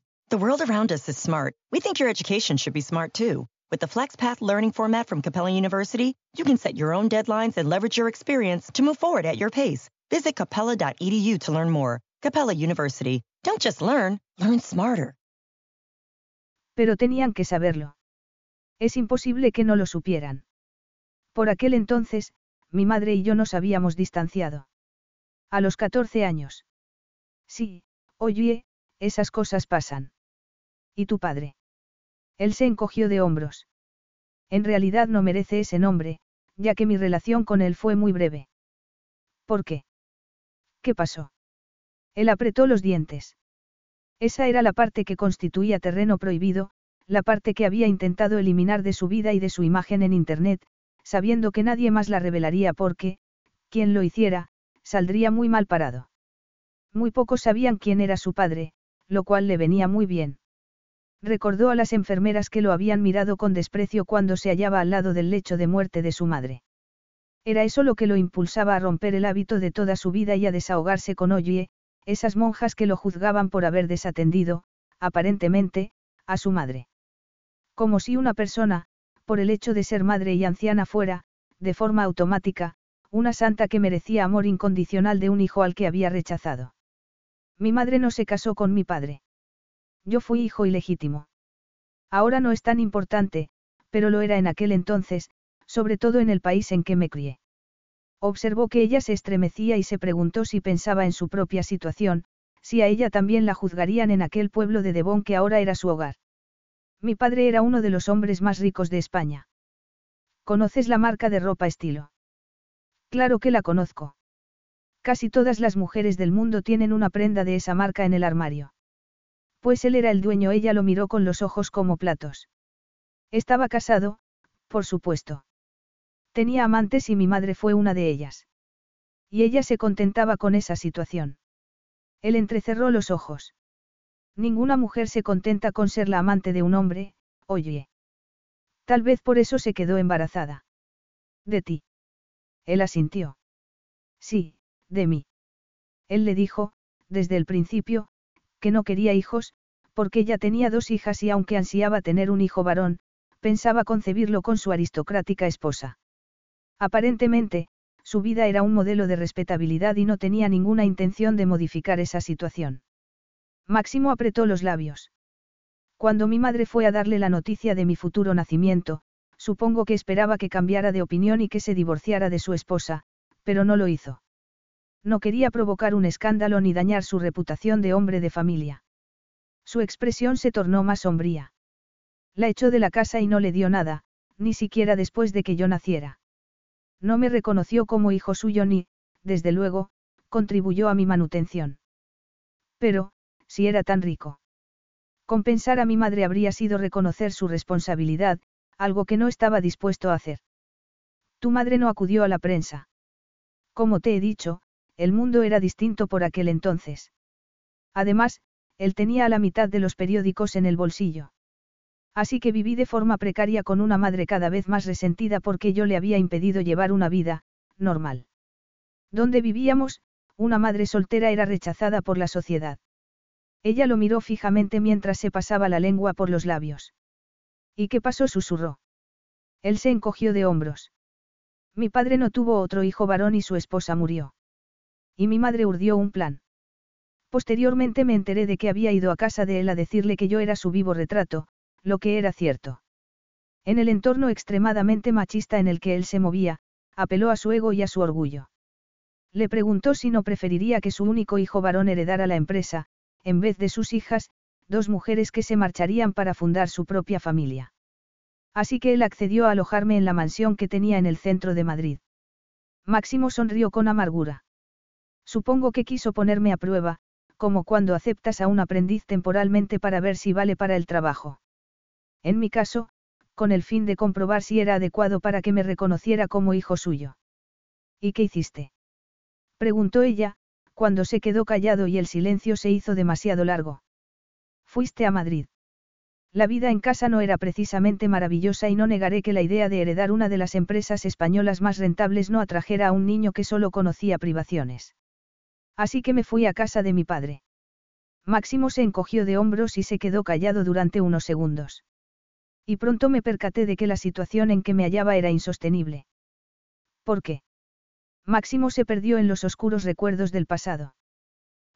The world around us is smart. We think your education should be smart too. With the FlexPath learning format from Capella University, you can set your own deadlines and leverage your experience to move forward at your pace. Visit capella.edu to learn more. Capella University. Don't just learn, learn smarter. Pero tenían que saberlo. Es imposible que no lo supieran. Por aquel entonces, mi madre y yo nos habíamos distanciado. A los 14 años. Sí, oye, esas cosas pasan. ¿Y tu padre? Él se encogió de hombros. En realidad no merece ese nombre, ya que mi relación con él fue muy breve. ¿Por qué? ¿Qué pasó? Él apretó los dientes. Esa era la parte que constituía terreno prohibido, la parte que había intentado eliminar de su vida y de su imagen en Internet, sabiendo que nadie más la revelaría porque, quien lo hiciera, saldría muy mal parado. Muy pocos sabían quién era su padre, lo cual le venía muy bien. Recordó a las enfermeras que lo habían mirado con desprecio cuando se hallaba al lado del lecho de muerte de su madre. Era eso lo que lo impulsaba a romper el hábito de toda su vida y a desahogarse con Oye, esas monjas que lo juzgaban por haber desatendido, aparentemente, a su madre. Como si una persona, por el hecho de ser madre y anciana fuera, de forma automática, una santa que merecía amor incondicional de un hijo al que había rechazado. Mi madre no se casó con mi padre. Yo fui hijo ilegítimo. Ahora no es tan importante, pero lo era en aquel entonces, sobre todo en el país en que me crié. Observó que ella se estremecía y se preguntó si pensaba en su propia situación, si a ella también la juzgarían en aquel pueblo de Devon que ahora era su hogar. Mi padre era uno de los hombres más ricos de España. ¿Conoces la marca de ropa estilo? Claro que la conozco. Casi todas las mujeres del mundo tienen una prenda de esa marca en el armario. Pues él era el dueño, ella lo miró con los ojos como platos. Estaba casado, por supuesto. Tenía amantes y mi madre fue una de ellas. Y ella se contentaba con esa situación. Él entrecerró los ojos. Ninguna mujer se contenta con ser la amante de un hombre, oye. Tal vez por eso se quedó embarazada. De ti. Él asintió. Sí, de mí. Él le dijo, desde el principio, que no quería hijos, porque ya tenía dos hijas y aunque ansiaba tener un hijo varón, pensaba concebirlo con su aristocrática esposa. Aparentemente, su vida era un modelo de respetabilidad y no tenía ninguna intención de modificar esa situación. Máximo apretó los labios. Cuando mi madre fue a darle la noticia de mi futuro nacimiento, supongo que esperaba que cambiara de opinión y que se divorciara de su esposa, pero no lo hizo. No quería provocar un escándalo ni dañar su reputación de hombre de familia. Su expresión se tornó más sombría. La echó de la casa y no le dio nada, ni siquiera después de que yo naciera. No me reconoció como hijo suyo ni, desde luego, contribuyó a mi manutención. Pero, si era tan rico. Compensar a mi madre habría sido reconocer su responsabilidad, algo que no estaba dispuesto a hacer. Tu madre no acudió a la prensa. Como te he dicho, el mundo era distinto por aquel entonces. Además, él tenía a la mitad de los periódicos en el bolsillo. Así que viví de forma precaria con una madre cada vez más resentida porque yo le había impedido llevar una vida, normal. Donde vivíamos, una madre soltera era rechazada por la sociedad. Ella lo miró fijamente mientras se pasaba la lengua por los labios. ¿Y qué pasó? susurró. Él se encogió de hombros. Mi padre no tuvo otro hijo varón y su esposa murió. Y mi madre urdió un plan. Posteriormente me enteré de que había ido a casa de él a decirle que yo era su vivo retrato, lo que era cierto. En el entorno extremadamente machista en el que él se movía, apeló a su ego y a su orgullo. Le preguntó si no preferiría que su único hijo varón heredara la empresa, en vez de sus hijas, dos mujeres que se marcharían para fundar su propia familia. Así que él accedió a alojarme en la mansión que tenía en el centro de Madrid. Máximo sonrió con amargura. Supongo que quiso ponerme a prueba, como cuando aceptas a un aprendiz temporalmente para ver si vale para el trabajo. En mi caso, con el fin de comprobar si era adecuado para que me reconociera como hijo suyo. ¿Y qué hiciste? preguntó ella, cuando se quedó callado y el silencio se hizo demasiado largo. Fuiste a Madrid. La vida en casa no era precisamente maravillosa y no negaré que la idea de heredar una de las empresas españolas más rentables no atrajera a un niño que solo conocía privaciones. Así que me fui a casa de mi padre. Máximo se encogió de hombros y se quedó callado durante unos segundos. Y pronto me percaté de que la situación en que me hallaba era insostenible. ¿Por qué? Máximo se perdió en los oscuros recuerdos del pasado.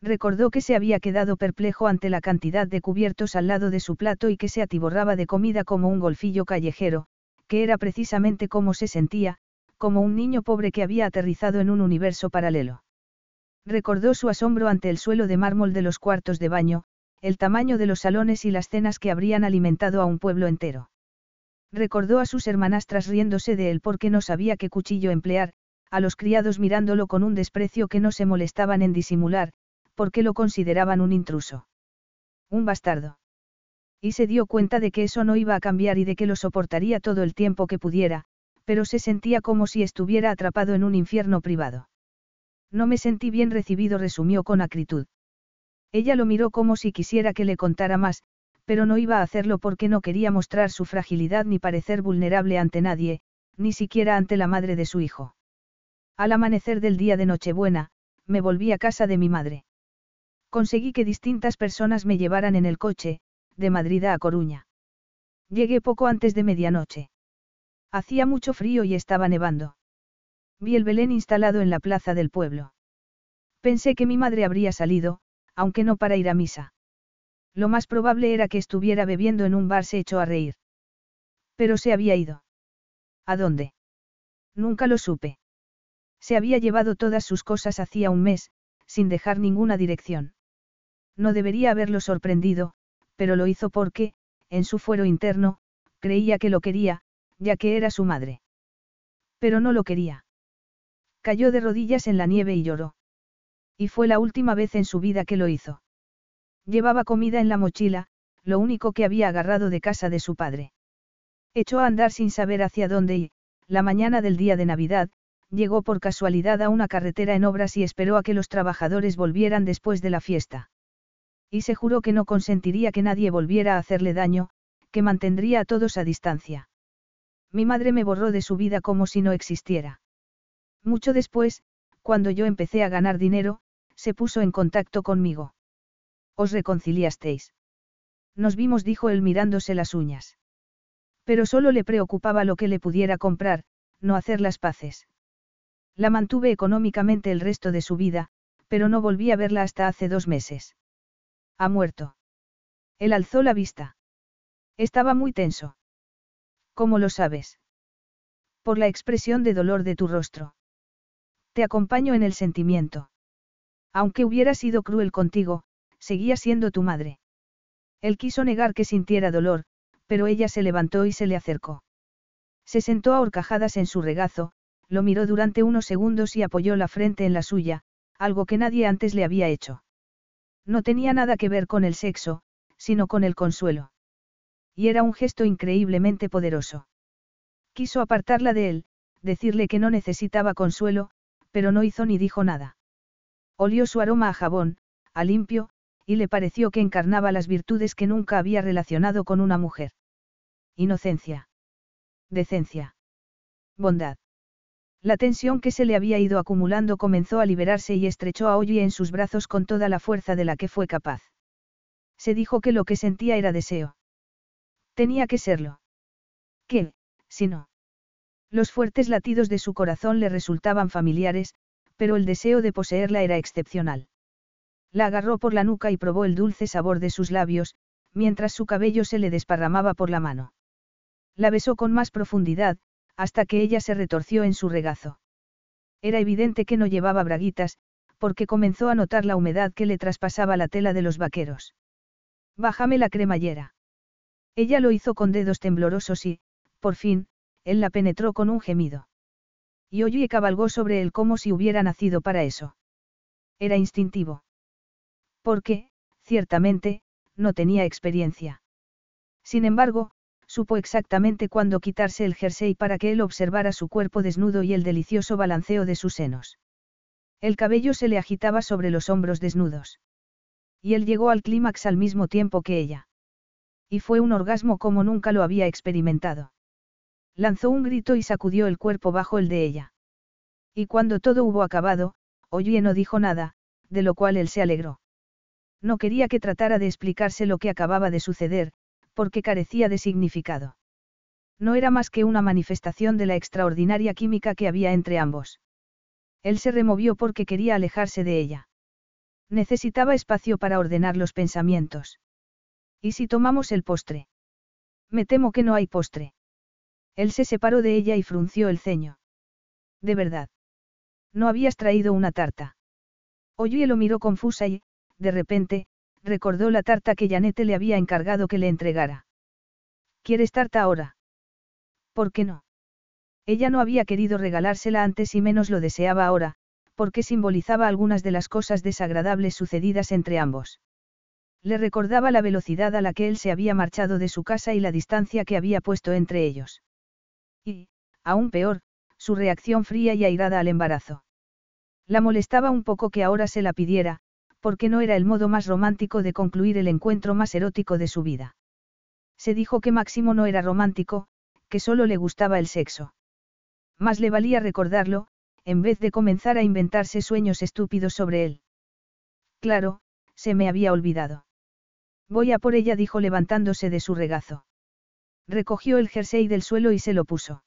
Recordó que se había quedado perplejo ante la cantidad de cubiertos al lado de su plato y que se atiborraba de comida como un golfillo callejero, que era precisamente como se sentía, como un niño pobre que había aterrizado en un universo paralelo. Recordó su asombro ante el suelo de mármol de los cuartos de baño, el tamaño de los salones y las cenas que habrían alimentado a un pueblo entero. Recordó a sus hermanastras riéndose de él porque no sabía qué cuchillo emplear, a los criados mirándolo con un desprecio que no se molestaban en disimular, porque lo consideraban un intruso. Un bastardo. Y se dio cuenta de que eso no iba a cambiar y de que lo soportaría todo el tiempo que pudiera, pero se sentía como si estuviera atrapado en un infierno privado. No me sentí bien recibido, resumió con acritud. Ella lo miró como si quisiera que le contara más, pero no iba a hacerlo porque no quería mostrar su fragilidad ni parecer vulnerable ante nadie, ni siquiera ante la madre de su hijo. Al amanecer del día de Nochebuena, me volví a casa de mi madre. Conseguí que distintas personas me llevaran en el coche, de Madrid a Coruña. Llegué poco antes de medianoche. Hacía mucho frío y estaba nevando. Vi el Belén instalado en la plaza del pueblo. Pensé que mi madre habría salido, aunque no para ir a misa. Lo más probable era que estuviera bebiendo en un bar se echó a reír. Pero se había ido. ¿A dónde? Nunca lo supe. Se había llevado todas sus cosas hacía un mes, sin dejar ninguna dirección. No debería haberlo sorprendido, pero lo hizo porque, en su fuero interno, creía que lo quería, ya que era su madre. Pero no lo quería. Cayó de rodillas en la nieve y lloró. Y fue la última vez en su vida que lo hizo. Llevaba comida en la mochila, lo único que había agarrado de casa de su padre. Echó a andar sin saber hacia dónde y, la mañana del día de Navidad, llegó por casualidad a una carretera en obras y esperó a que los trabajadores volvieran después de la fiesta. Y se juró que no consentiría que nadie volviera a hacerle daño, que mantendría a todos a distancia. Mi madre me borró de su vida como si no existiera. Mucho después, cuando yo empecé a ganar dinero, se puso en contacto conmigo. ¿Os reconciliasteis? Nos vimos, dijo él mirándose las uñas. Pero solo le preocupaba lo que le pudiera comprar, no hacer las paces. La mantuve económicamente el resto de su vida, pero no volví a verla hasta hace dos meses. Ha muerto. Él alzó la vista. Estaba muy tenso. ¿Cómo lo sabes? Por la expresión de dolor de tu rostro. Te acompaño en el sentimiento. Aunque hubiera sido cruel contigo, seguía siendo tu madre. Él quiso negar que sintiera dolor, pero ella se levantó y se le acercó. Se sentó a horcajadas en su regazo, lo miró durante unos segundos y apoyó la frente en la suya, algo que nadie antes le había hecho. No tenía nada que ver con el sexo, sino con el consuelo. Y era un gesto increíblemente poderoso. Quiso apartarla de él, decirle que no necesitaba consuelo, pero no hizo ni dijo nada. Olió su aroma a jabón, a limpio, y le pareció que encarnaba las virtudes que nunca había relacionado con una mujer. Inocencia. Decencia. Bondad. La tensión que se le había ido acumulando comenzó a liberarse y estrechó a Ollie en sus brazos con toda la fuerza de la que fue capaz. Se dijo que lo que sentía era deseo. Tenía que serlo. ¿Qué, si no? Los fuertes latidos de su corazón le resultaban familiares, pero el deseo de poseerla era excepcional. La agarró por la nuca y probó el dulce sabor de sus labios, mientras su cabello se le desparramaba por la mano. La besó con más profundidad, hasta que ella se retorció en su regazo. Era evidente que no llevaba braguitas, porque comenzó a notar la humedad que le traspasaba la tela de los vaqueros. Bájame la cremallera. Ella lo hizo con dedos temblorosos y, por fin, él la penetró con un gemido. Y Oye cabalgó sobre él como si hubiera nacido para eso. Era instintivo. Porque, ciertamente, no tenía experiencia. Sin embargo, supo exactamente cuándo quitarse el jersey para que él observara su cuerpo desnudo y el delicioso balanceo de sus senos. El cabello se le agitaba sobre los hombros desnudos. Y él llegó al clímax al mismo tiempo que ella. Y fue un orgasmo como nunca lo había experimentado. Lanzó un grito y sacudió el cuerpo bajo el de ella. Y cuando todo hubo acabado, Oye no dijo nada, de lo cual él se alegró. No quería que tratara de explicarse lo que acababa de suceder, porque carecía de significado. No era más que una manifestación de la extraordinaria química que había entre ambos. Él se removió porque quería alejarse de ella. Necesitaba espacio para ordenar los pensamientos. ¿Y si tomamos el postre? Me temo que no hay postre. Él se separó de ella y frunció el ceño. De verdad. No habías traído una tarta. Oye lo miró confusa y, de repente, recordó la tarta que Janete le había encargado que le entregara. ¿Quieres tarta ahora? ¿Por qué no? Ella no había querido regalársela antes y menos lo deseaba ahora, porque simbolizaba algunas de las cosas desagradables sucedidas entre ambos. Le recordaba la velocidad a la que él se había marchado de su casa y la distancia que había puesto entre ellos. Aún peor, su reacción fría y airada al embarazo. La molestaba un poco que ahora se la pidiera, porque no era el modo más romántico de concluir el encuentro más erótico de su vida. Se dijo que Máximo no era romántico, que solo le gustaba el sexo. Más le valía recordarlo, en vez de comenzar a inventarse sueños estúpidos sobre él. Claro, se me había olvidado. Voy a por ella, dijo levantándose de su regazo. Recogió el jersey del suelo y se lo puso.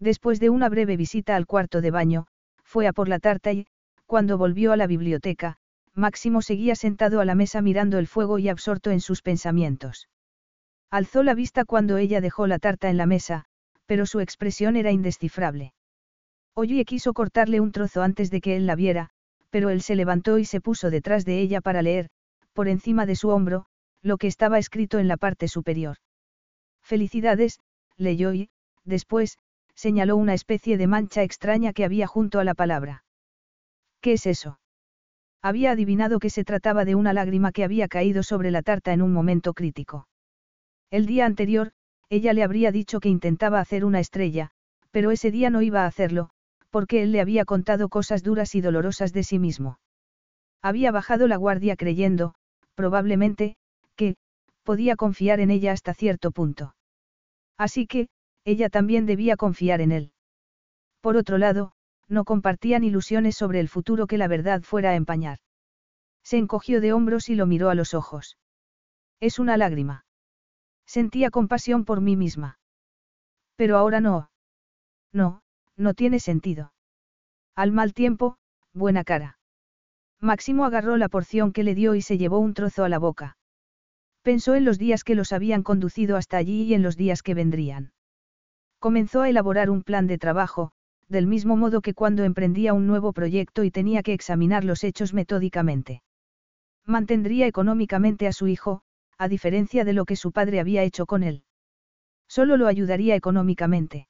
Después de una breve visita al cuarto de baño, fue a por la tarta y, cuando volvió a la biblioteca, Máximo seguía sentado a la mesa mirando el fuego y absorto en sus pensamientos. Alzó la vista cuando ella dejó la tarta en la mesa, pero su expresión era indescifrable. Oye quiso cortarle un trozo antes de que él la viera, pero él se levantó y se puso detrás de ella para leer, por encima de su hombro, lo que estaba escrito en la parte superior. Felicidades, leyó y, después, señaló una especie de mancha extraña que había junto a la palabra. ¿Qué es eso? Había adivinado que se trataba de una lágrima que había caído sobre la tarta en un momento crítico. El día anterior, ella le habría dicho que intentaba hacer una estrella, pero ese día no iba a hacerlo, porque él le había contado cosas duras y dolorosas de sí mismo. Había bajado la guardia creyendo, probablemente, que, podía confiar en ella hasta cierto punto. Así que, ella también debía confiar en él. Por otro lado, no compartían ilusiones sobre el futuro que la verdad fuera a empañar. Se encogió de hombros y lo miró a los ojos. Es una lágrima. Sentía compasión por mí misma. Pero ahora no. No, no tiene sentido. Al mal tiempo, buena cara. Máximo agarró la porción que le dio y se llevó un trozo a la boca. Pensó en los días que los habían conducido hasta allí y en los días que vendrían. Comenzó a elaborar un plan de trabajo, del mismo modo que cuando emprendía un nuevo proyecto y tenía que examinar los hechos metódicamente. Mantendría económicamente a su hijo, a diferencia de lo que su padre había hecho con él. Solo lo ayudaría económicamente.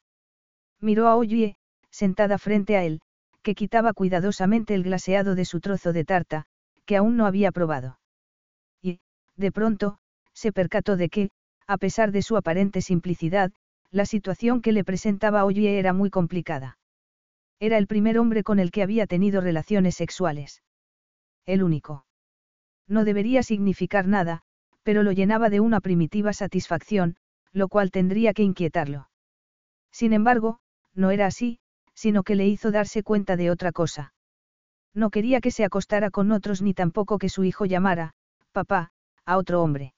Miró a Oye, sentada frente a él, que quitaba cuidadosamente el glaseado de su trozo de tarta, que aún no había probado. Y, de pronto, se percató de que, a pesar de su aparente simplicidad, la situación que le presentaba Oye era muy complicada. Era el primer hombre con el que había tenido relaciones sexuales. El único. No debería significar nada, pero lo llenaba de una primitiva satisfacción, lo cual tendría que inquietarlo. Sin embargo, no era así, sino que le hizo darse cuenta de otra cosa. No quería que se acostara con otros ni tampoco que su hijo llamara, papá, a otro hombre.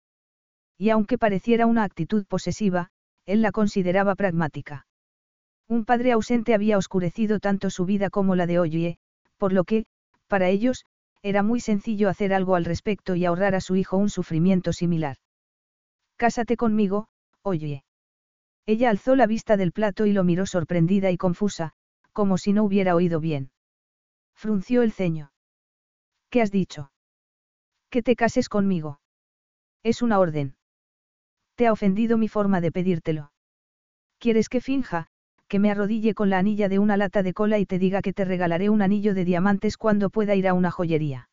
Y aunque pareciera una actitud posesiva, él la consideraba pragmática. Un padre ausente había oscurecido tanto su vida como la de Oye, por lo que, para ellos, era muy sencillo hacer algo al respecto y ahorrar a su hijo un sufrimiento similar. Cásate conmigo, Oye. Ella alzó la vista del plato y lo miró sorprendida y confusa, como si no hubiera oído bien. Frunció el ceño. ¿Qué has dicho? Que te cases conmigo. Es una orden. Te ha ofendido mi forma de pedírtelo. ¿Quieres que finja, que me arrodille con la anilla de una lata de cola y te diga que te regalaré un anillo de diamantes cuando pueda ir a una joyería.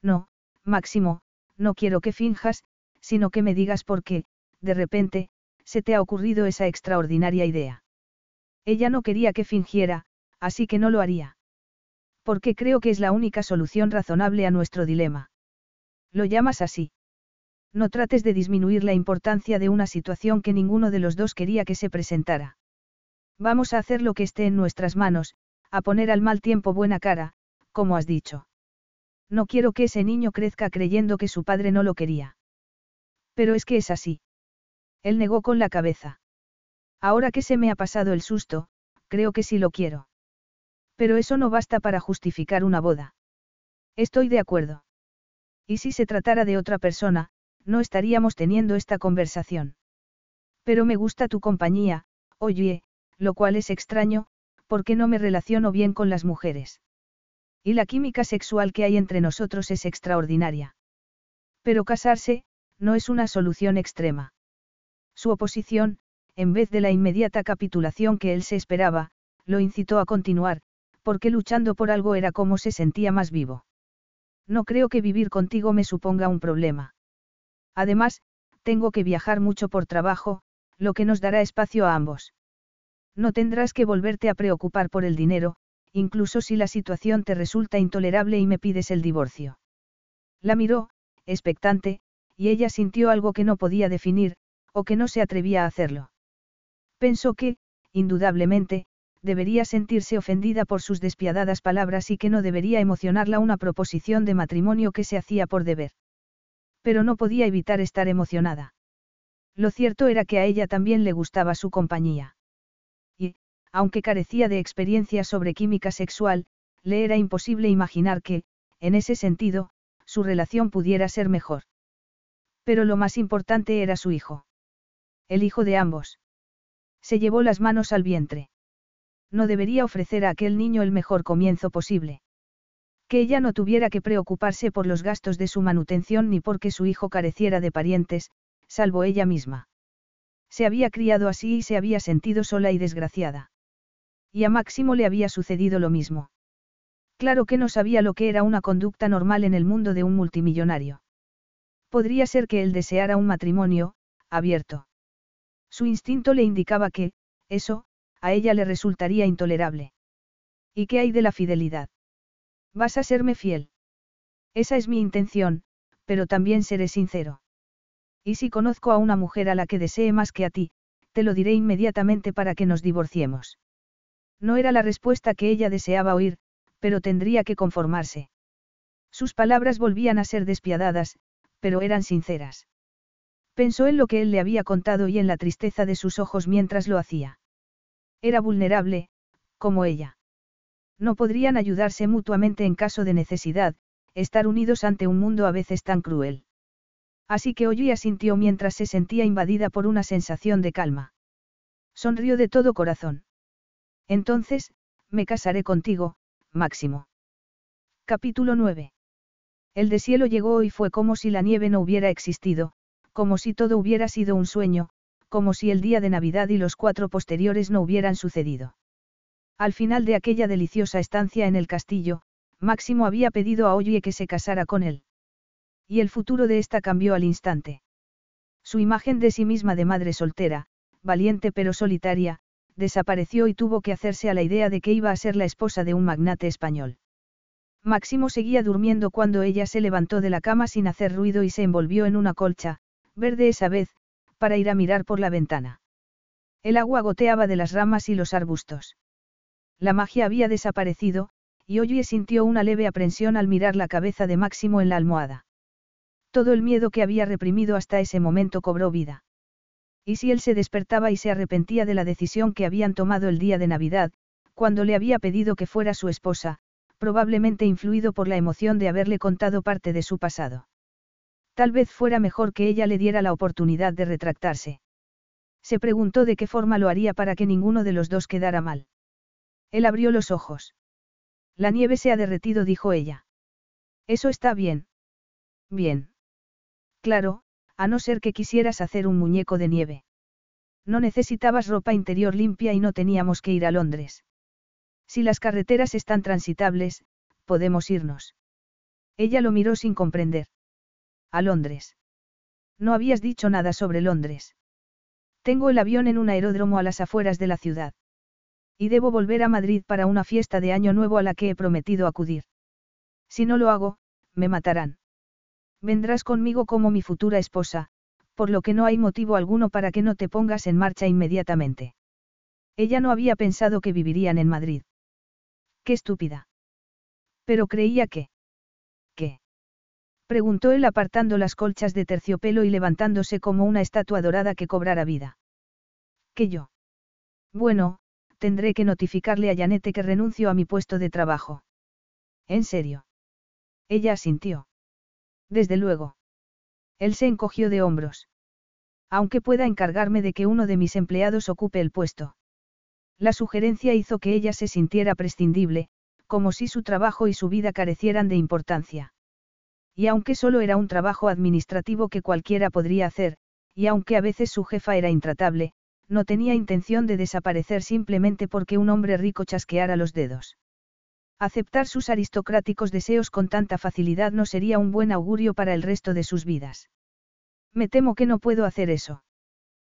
No, Máximo, no quiero que finjas, sino que me digas por qué, de repente, se te ha ocurrido esa extraordinaria idea. Ella no quería que fingiera, así que no lo haría. Porque creo que es la única solución razonable a nuestro dilema. Lo llamas así. No trates de disminuir la importancia de una situación que ninguno de los dos quería que se presentara. Vamos a hacer lo que esté en nuestras manos, a poner al mal tiempo buena cara, como has dicho. No quiero que ese niño crezca creyendo que su padre no lo quería. Pero es que es así. Él negó con la cabeza. Ahora que se me ha pasado el susto, creo que sí lo quiero. Pero eso no basta para justificar una boda. Estoy de acuerdo. Y si se tratara de otra persona, no estaríamos teniendo esta conversación. Pero me gusta tu compañía, oye, lo cual es extraño, porque no me relaciono bien con las mujeres. Y la química sexual que hay entre nosotros es extraordinaria. Pero casarse, no es una solución extrema. Su oposición, en vez de la inmediata capitulación que él se esperaba, lo incitó a continuar, porque luchando por algo era como se sentía más vivo. No creo que vivir contigo me suponga un problema. Además, tengo que viajar mucho por trabajo, lo que nos dará espacio a ambos. No tendrás que volverte a preocupar por el dinero, incluso si la situación te resulta intolerable y me pides el divorcio. La miró, expectante, y ella sintió algo que no podía definir, o que no se atrevía a hacerlo. Pensó que, indudablemente, debería sentirse ofendida por sus despiadadas palabras y que no debería emocionarla una proposición de matrimonio que se hacía por deber. Pero no podía evitar estar emocionada. Lo cierto era que a ella también le gustaba su compañía. Y, aunque carecía de experiencia sobre química sexual, le era imposible imaginar que, en ese sentido, su relación pudiera ser mejor. Pero lo más importante era su hijo. El hijo de ambos. Se llevó las manos al vientre. No debería ofrecer a aquel niño el mejor comienzo posible. Que ella no tuviera que preocuparse por los gastos de su manutención ni porque su hijo careciera de parientes, salvo ella misma. Se había criado así y se había sentido sola y desgraciada. Y a Máximo le había sucedido lo mismo. Claro que no sabía lo que era una conducta normal en el mundo de un multimillonario. Podría ser que él deseara un matrimonio, abierto. Su instinto le indicaba que, eso, a ella le resultaría intolerable. ¿Y qué hay de la fidelidad? Vas a serme fiel. Esa es mi intención, pero también seré sincero. Y si conozco a una mujer a la que desee más que a ti, te lo diré inmediatamente para que nos divorciemos. No era la respuesta que ella deseaba oír, pero tendría que conformarse. Sus palabras volvían a ser despiadadas, pero eran sinceras. Pensó en lo que él le había contado y en la tristeza de sus ojos mientras lo hacía. Era vulnerable, como ella. No podrían ayudarse mutuamente en caso de necesidad, estar unidos ante un mundo a veces tan cruel. Así que Ollie asintió mientras se sentía invadida por una sensación de calma. Sonrió de todo corazón. Entonces, me casaré contigo, Máximo. Capítulo 9. El deshielo llegó y fue como si la nieve no hubiera existido, como si todo hubiera sido un sueño, como si el día de Navidad y los cuatro posteriores no hubieran sucedido. Al final de aquella deliciosa estancia en el castillo, Máximo había pedido a Oye que se casara con él. Y el futuro de esta cambió al instante. Su imagen de sí misma de madre soltera, valiente pero solitaria, desapareció y tuvo que hacerse a la idea de que iba a ser la esposa de un magnate español. Máximo seguía durmiendo cuando ella se levantó de la cama sin hacer ruido y se envolvió en una colcha, verde esa vez, para ir a mirar por la ventana. El agua goteaba de las ramas y los arbustos. La magia había desaparecido, y Oye sintió una leve aprensión al mirar la cabeza de Máximo en la almohada. Todo el miedo que había reprimido hasta ese momento cobró vida. ¿Y si él se despertaba y se arrepentía de la decisión que habían tomado el día de Navidad, cuando le había pedido que fuera su esposa, probablemente influido por la emoción de haberle contado parte de su pasado? Tal vez fuera mejor que ella le diera la oportunidad de retractarse. Se preguntó de qué forma lo haría para que ninguno de los dos quedara mal. Él abrió los ojos. La nieve se ha derretido, dijo ella. Eso está bien. Bien. Claro, a no ser que quisieras hacer un muñeco de nieve. No necesitabas ropa interior limpia y no teníamos que ir a Londres. Si las carreteras están transitables, podemos irnos. Ella lo miró sin comprender. A Londres. No habías dicho nada sobre Londres. Tengo el avión en un aeródromo a las afueras de la ciudad. Y debo volver a Madrid para una fiesta de Año Nuevo a la que he prometido acudir. Si no lo hago, me matarán. Vendrás conmigo como mi futura esposa, por lo que no hay motivo alguno para que no te pongas en marcha inmediatamente. Ella no había pensado que vivirían en Madrid. Qué estúpida. Pero creía que... ¿Qué? Preguntó él apartando las colchas de terciopelo y levantándose como una estatua dorada que cobrara vida. ¿Qué yo? Bueno, tendré que notificarle a Janete que renuncio a mi puesto de trabajo. ¿En serio? Ella asintió. Desde luego. Él se encogió de hombros. Aunque pueda encargarme de que uno de mis empleados ocupe el puesto. La sugerencia hizo que ella se sintiera prescindible, como si su trabajo y su vida carecieran de importancia. Y aunque solo era un trabajo administrativo que cualquiera podría hacer, y aunque a veces su jefa era intratable, no tenía intención de desaparecer simplemente porque un hombre rico chasqueara los dedos. Aceptar sus aristocráticos deseos con tanta facilidad no sería un buen augurio para el resto de sus vidas. Me temo que no puedo hacer eso.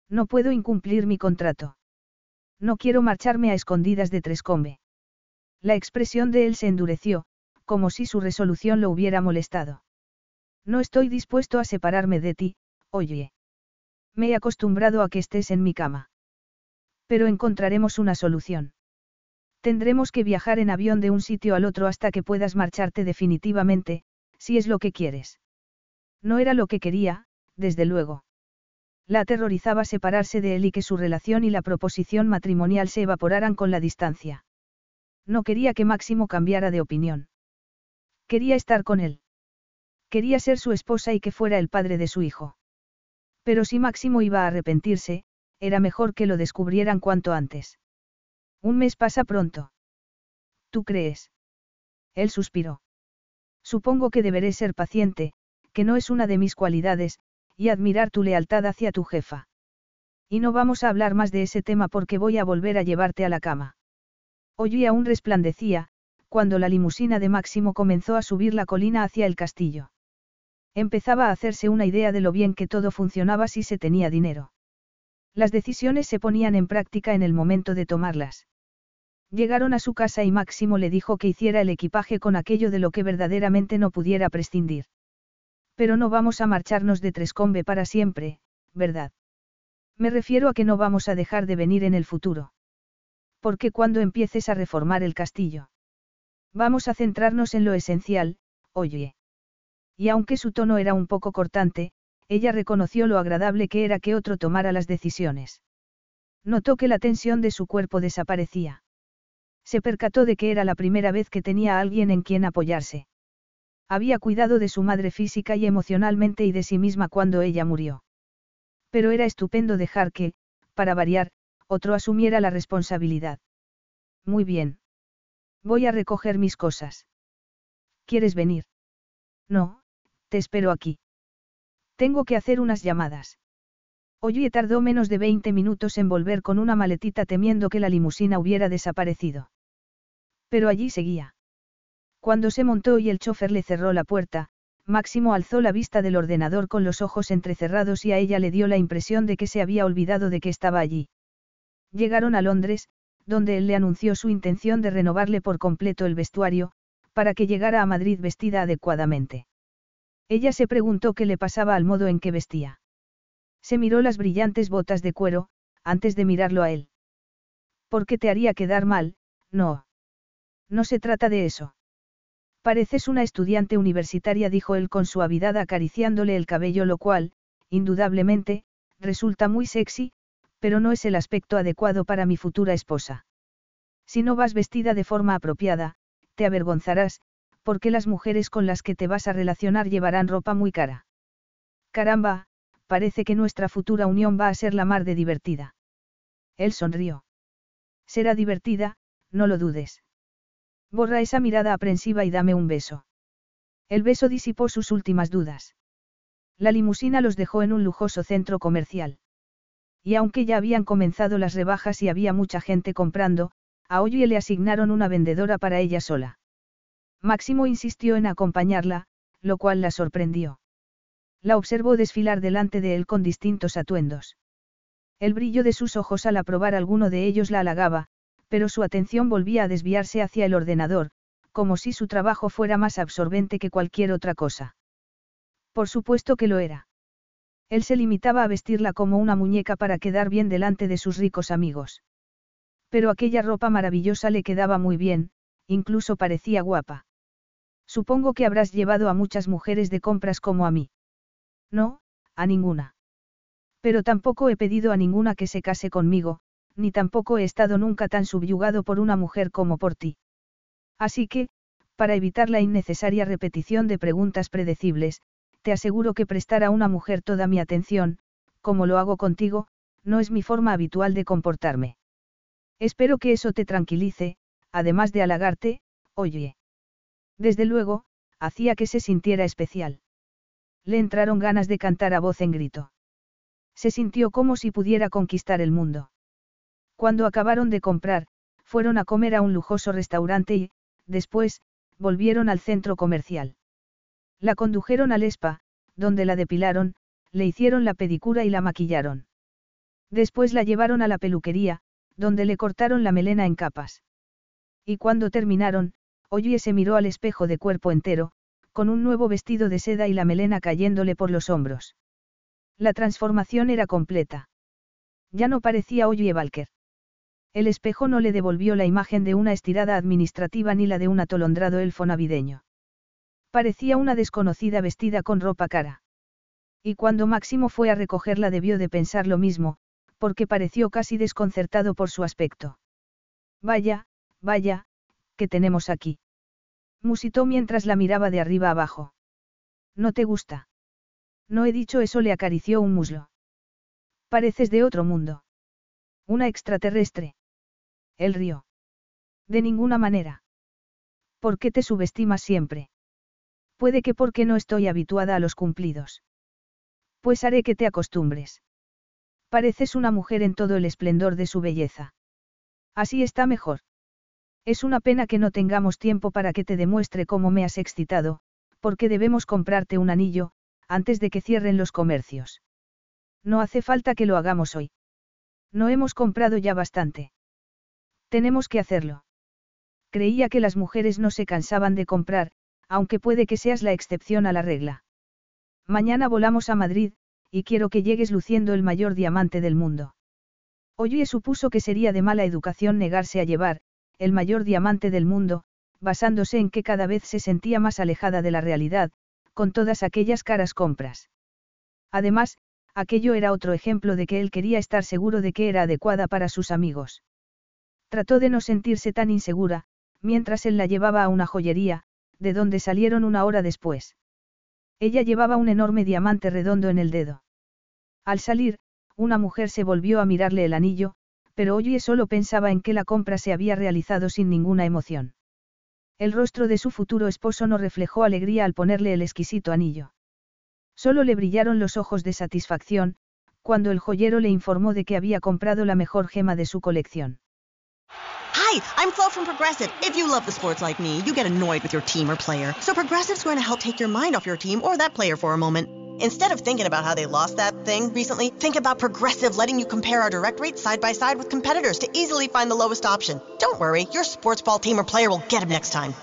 No puedo incumplir mi contrato. No quiero marcharme a escondidas de Trescombe. La expresión de él se endureció, como si su resolución lo hubiera molestado. No estoy dispuesto a separarme de ti, oye. Me he acostumbrado a que estés en mi cama. Pero encontraremos una solución. Tendremos que viajar en avión de un sitio al otro hasta que puedas marcharte definitivamente, si es lo que quieres. No era lo que quería, desde luego. La aterrorizaba separarse de él y que su relación y la proposición matrimonial se evaporaran con la distancia. No quería que Máximo cambiara de opinión. Quería estar con él. Quería ser su esposa y que fuera el padre de su hijo. Pero si Máximo iba a arrepentirse, era mejor que lo descubrieran cuanto antes. Un mes pasa pronto. ¿Tú crees? Él suspiró. Supongo que deberé ser paciente, que no es una de mis cualidades, y admirar tu lealtad hacia tu jefa. Y no vamos a hablar más de ese tema porque voy a volver a llevarte a la cama. Hoy aún resplandecía, cuando la limusina de Máximo comenzó a subir la colina hacia el castillo. Empezaba a hacerse una idea de lo bien que todo funcionaba si se tenía dinero. Las decisiones se ponían en práctica en el momento de tomarlas. Llegaron a su casa y Máximo le dijo que hiciera el equipaje con aquello de lo que verdaderamente no pudiera prescindir. Pero no vamos a marcharnos de Trescombe para siempre, ¿verdad? Me refiero a que no vamos a dejar de venir en el futuro. Porque cuando empieces a reformar el castillo. Vamos a centrarnos en lo esencial, oye. Y aunque su tono era un poco cortante, ella reconoció lo agradable que era que otro tomara las decisiones. Notó que la tensión de su cuerpo desaparecía. Se percató de que era la primera vez que tenía a alguien en quien apoyarse. Había cuidado de su madre física y emocionalmente y de sí misma cuando ella murió. Pero era estupendo dejar que, para variar, otro asumiera la responsabilidad. Muy bien. Voy a recoger mis cosas. ¿Quieres venir? No, te espero aquí. Tengo que hacer unas llamadas. Oye tardó menos de 20 minutos en volver con una maletita temiendo que la limusina hubiera desaparecido. Pero allí seguía. Cuando se montó y el chofer le cerró la puerta, Máximo alzó la vista del ordenador con los ojos entrecerrados y a ella le dio la impresión de que se había olvidado de que estaba allí. Llegaron a Londres, donde él le anunció su intención de renovarle por completo el vestuario, para que llegara a Madrid vestida adecuadamente. Ella se preguntó qué le pasaba al modo en que vestía. Se miró las brillantes botas de cuero, antes de mirarlo a él. ¿Por qué te haría quedar mal? No. No se trata de eso. Pareces una estudiante universitaria, dijo él con suavidad acariciándole el cabello, lo cual, indudablemente, resulta muy sexy, pero no es el aspecto adecuado para mi futura esposa. Si no vas vestida de forma apropiada, te avergonzarás, porque las mujeres con las que te vas a relacionar llevarán ropa muy cara. Caramba, parece que nuestra futura unión va a ser la mar de divertida. Él sonrió. Será divertida, no lo dudes. Borra esa mirada aprensiva y dame un beso. El beso disipó sus últimas dudas. La limusina los dejó en un lujoso centro comercial. Y aunque ya habían comenzado las rebajas y había mucha gente comprando, a Oye le asignaron una vendedora para ella sola. Máximo insistió en acompañarla, lo cual la sorprendió. La observó desfilar delante de él con distintos atuendos. El brillo de sus ojos al aprobar alguno de ellos la halagaba, pero su atención volvía a desviarse hacia el ordenador, como si su trabajo fuera más absorbente que cualquier otra cosa. Por supuesto que lo era. Él se limitaba a vestirla como una muñeca para quedar bien delante de sus ricos amigos. Pero aquella ropa maravillosa le quedaba muy bien, incluso parecía guapa. Supongo que habrás llevado a muchas mujeres de compras como a mí. No, a ninguna. Pero tampoco he pedido a ninguna que se case conmigo, ni tampoco he estado nunca tan subyugado por una mujer como por ti. Así que, para evitar la innecesaria repetición de preguntas predecibles, te aseguro que prestar a una mujer toda mi atención, como lo hago contigo, no es mi forma habitual de comportarme. Espero que eso te tranquilice, además de halagarte, oye. Desde luego, hacía que se sintiera especial. Le entraron ganas de cantar a voz en grito. Se sintió como si pudiera conquistar el mundo. Cuando acabaron de comprar, fueron a comer a un lujoso restaurante y, después, volvieron al centro comercial. La condujeron al spa, donde la depilaron, le hicieron la pedicura y la maquillaron. Después la llevaron a la peluquería, donde le cortaron la melena en capas. Y cuando terminaron, Oye se miró al espejo de cuerpo entero, con un nuevo vestido de seda y la melena cayéndole por los hombros. La transformación era completa. Ya no parecía Oye Valker. El espejo no le devolvió la imagen de una estirada administrativa ni la de un atolondrado elfo navideño. Parecía una desconocida vestida con ropa cara. Y cuando Máximo fue a recogerla debió de pensar lo mismo, porque pareció casi desconcertado por su aspecto. Vaya, vaya, ¿qué tenemos aquí? Musitó mientras la miraba de arriba abajo. ¿No te gusta? No he dicho eso, le acarició un muslo. Pareces de otro mundo. Una extraterrestre. Él rió. De ninguna manera. ¿Por qué te subestimas siempre? Puede que porque no estoy habituada a los cumplidos. Pues haré que te acostumbres. Pareces una mujer en todo el esplendor de su belleza. Así está mejor. Es una pena que no tengamos tiempo para que te demuestre cómo me has excitado, porque debemos comprarte un anillo, antes de que cierren los comercios. No hace falta que lo hagamos hoy. No hemos comprado ya bastante. Tenemos que hacerlo. Creía que las mujeres no se cansaban de comprar, aunque puede que seas la excepción a la regla. Mañana volamos a Madrid, y quiero que llegues luciendo el mayor diamante del mundo. Oye supuso que sería de mala educación negarse a llevar, el mayor diamante del mundo, basándose en que cada vez se sentía más alejada de la realidad, con todas aquellas caras compras. Además, aquello era otro ejemplo de que él quería estar seguro de que era adecuada para sus amigos. Trató de no sentirse tan insegura, mientras él la llevaba a una joyería, de donde salieron una hora después. Ella llevaba un enorme diamante redondo en el dedo. Al salir, una mujer se volvió a mirarle el anillo, pero Oye solo pensaba en que la compra se había realizado sin ninguna emoción. El rostro de su futuro esposo no reflejó alegría al ponerle el exquisito anillo. Solo le brillaron los ojos de satisfacción, cuando el joyero le informó de que había comprado la mejor gema de su colección. Hi, I'm Flo from Progressive. If you love the sports like me, you get annoyed with your team or player. So Progressive's going to help take your mind off your team or that player for a moment. Instead of thinking about how they lost that thing recently, think about Progressive letting you compare our direct rates side by side with competitors to easily find the lowest option. Don't worry, your sports ball team or player will get him next time.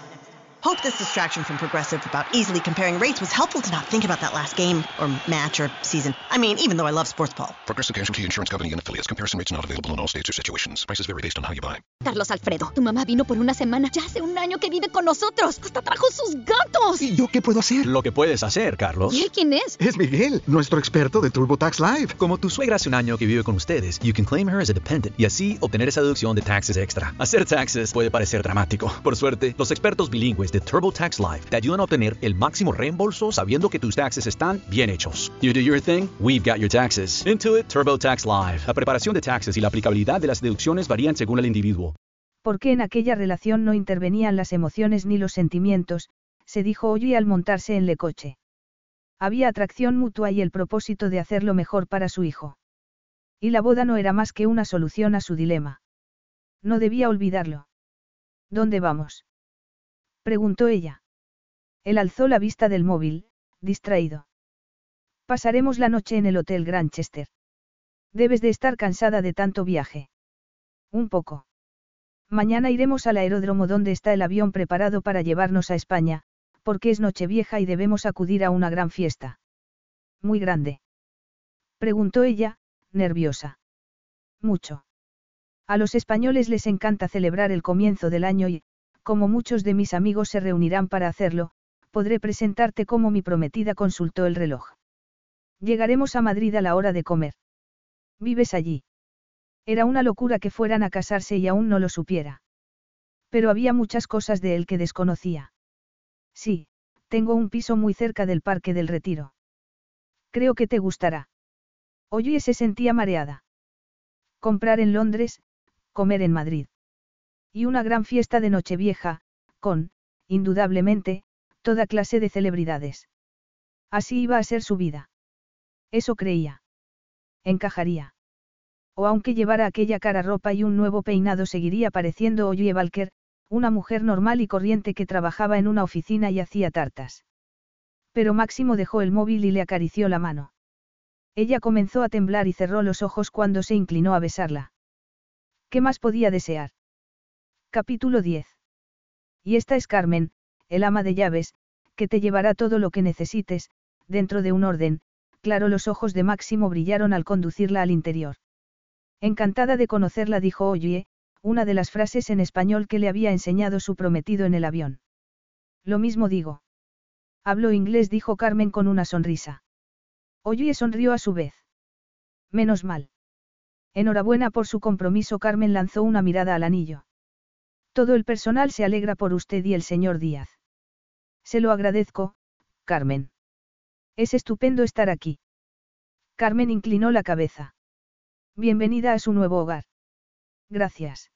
Hope this distraction from Progressive about easily comparing rates was helpful to not think about that last game, or match, or season. I mean, even though I love sports ball. Progressive Casualty Insurance Company and affiliates. Comparison rates not available in all states or situations. Prices vary based on how you buy. Carlos Alfredo, tu mamá vino por una semana. Ya hace un año que vive con nosotros. Hasta trajo sus gatos. ¿Y yo qué puedo hacer? Lo que puedes hacer, Carlos. ¿Y él quién es? Es Miguel, nuestro experto de TurboTax Live. Como tu suegra hace un año que vive con ustedes, you can claim her as a dependent y así obtener esa deducción de taxes extra. Hacer taxes puede parecer dramático. Por suerte, los expertos bilingües de TurboTax Live te ayudan a obtener el máximo reembolso sabiendo que tus taxes están bien hechos. You do your thing, we've got your taxes. Intuit TurboTax Live. La preparación de taxes y la aplicabilidad de las deducciones varían según el individuo. Porque en aquella relación no intervenían las emociones ni los sentimientos, se dijo Oye al montarse en el coche. Había atracción mutua y el propósito de hacer lo mejor para su hijo. Y la boda no era más que una solución a su dilema. No debía olvidarlo. ¿Dónde vamos? Preguntó ella. Él alzó la vista del móvil, distraído. Pasaremos la noche en el Hotel Granchester. Debes de estar cansada de tanto viaje. Un poco. Mañana iremos al aeródromo donde está el avión preparado para llevarnos a España, porque es Nochevieja y debemos acudir a una gran fiesta. Muy grande. Preguntó ella, nerviosa. Mucho. A los españoles les encanta celebrar el comienzo del año y, como muchos de mis amigos se reunirán para hacerlo, podré presentarte como mi prometida consultó el reloj. Llegaremos a Madrid a la hora de comer. ¿Vives allí? Era una locura que fueran a casarse y aún no lo supiera. Pero había muchas cosas de él que desconocía. Sí, tengo un piso muy cerca del Parque del Retiro. Creo que te gustará. Oye se sentía mareada. Comprar en Londres, comer en Madrid. Y una gran fiesta de Nochevieja, con, indudablemente, toda clase de celebridades. Así iba a ser su vida. Eso creía. Encajaría. O aunque llevara aquella cara ropa y un nuevo peinado seguiría pareciendo Oye Valker, una mujer normal y corriente que trabajaba en una oficina y hacía tartas. Pero Máximo dejó el móvil y le acarició la mano. Ella comenzó a temblar y cerró los ojos cuando se inclinó a besarla. ¿Qué más podía desear? Capítulo 10. Y esta es Carmen, el ama de llaves, que te llevará todo lo que necesites, dentro de un orden, claro los ojos de Máximo brillaron al conducirla al interior. Encantada de conocerla dijo Oye, una de las frases en español que le había enseñado su prometido en el avión. Lo mismo digo. Hablo inglés dijo Carmen con una sonrisa. Oye sonrió a su vez. Menos mal. Enhorabuena por su compromiso Carmen lanzó una mirada al anillo. Todo el personal se alegra por usted y el señor Díaz. Se lo agradezco, Carmen. Es estupendo estar aquí. Carmen inclinó la cabeza. Bienvenida a su nuevo hogar. Gracias.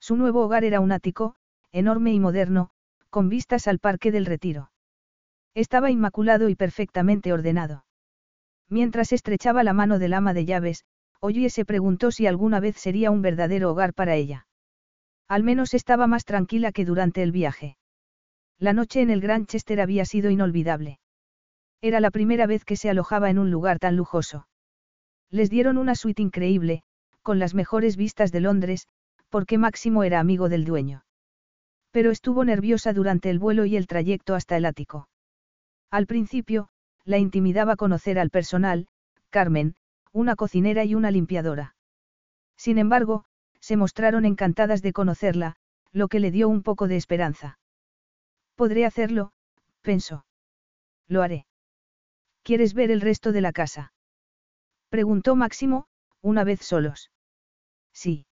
Su nuevo hogar era un ático, enorme y moderno, con vistas al Parque del Retiro. Estaba inmaculado y perfectamente ordenado. Mientras estrechaba la mano del ama de llaves, Oye se preguntó si alguna vez sería un verdadero hogar para ella. Al menos estaba más tranquila que durante el viaje. La noche en el Granchester había sido inolvidable. Era la primera vez que se alojaba en un lugar tan lujoso. Les dieron una suite increíble, con las mejores vistas de Londres, porque Máximo era amigo del dueño. Pero estuvo nerviosa durante el vuelo y el trayecto hasta el ático. Al principio, la intimidaba conocer al personal, Carmen, una cocinera y una limpiadora. Sin embargo, se mostraron encantadas de conocerla, lo que le dio un poco de esperanza. Podré hacerlo, pensó. Lo haré. ¿Quieres ver el resto de la casa? Preguntó Máximo, una vez solos. Sí.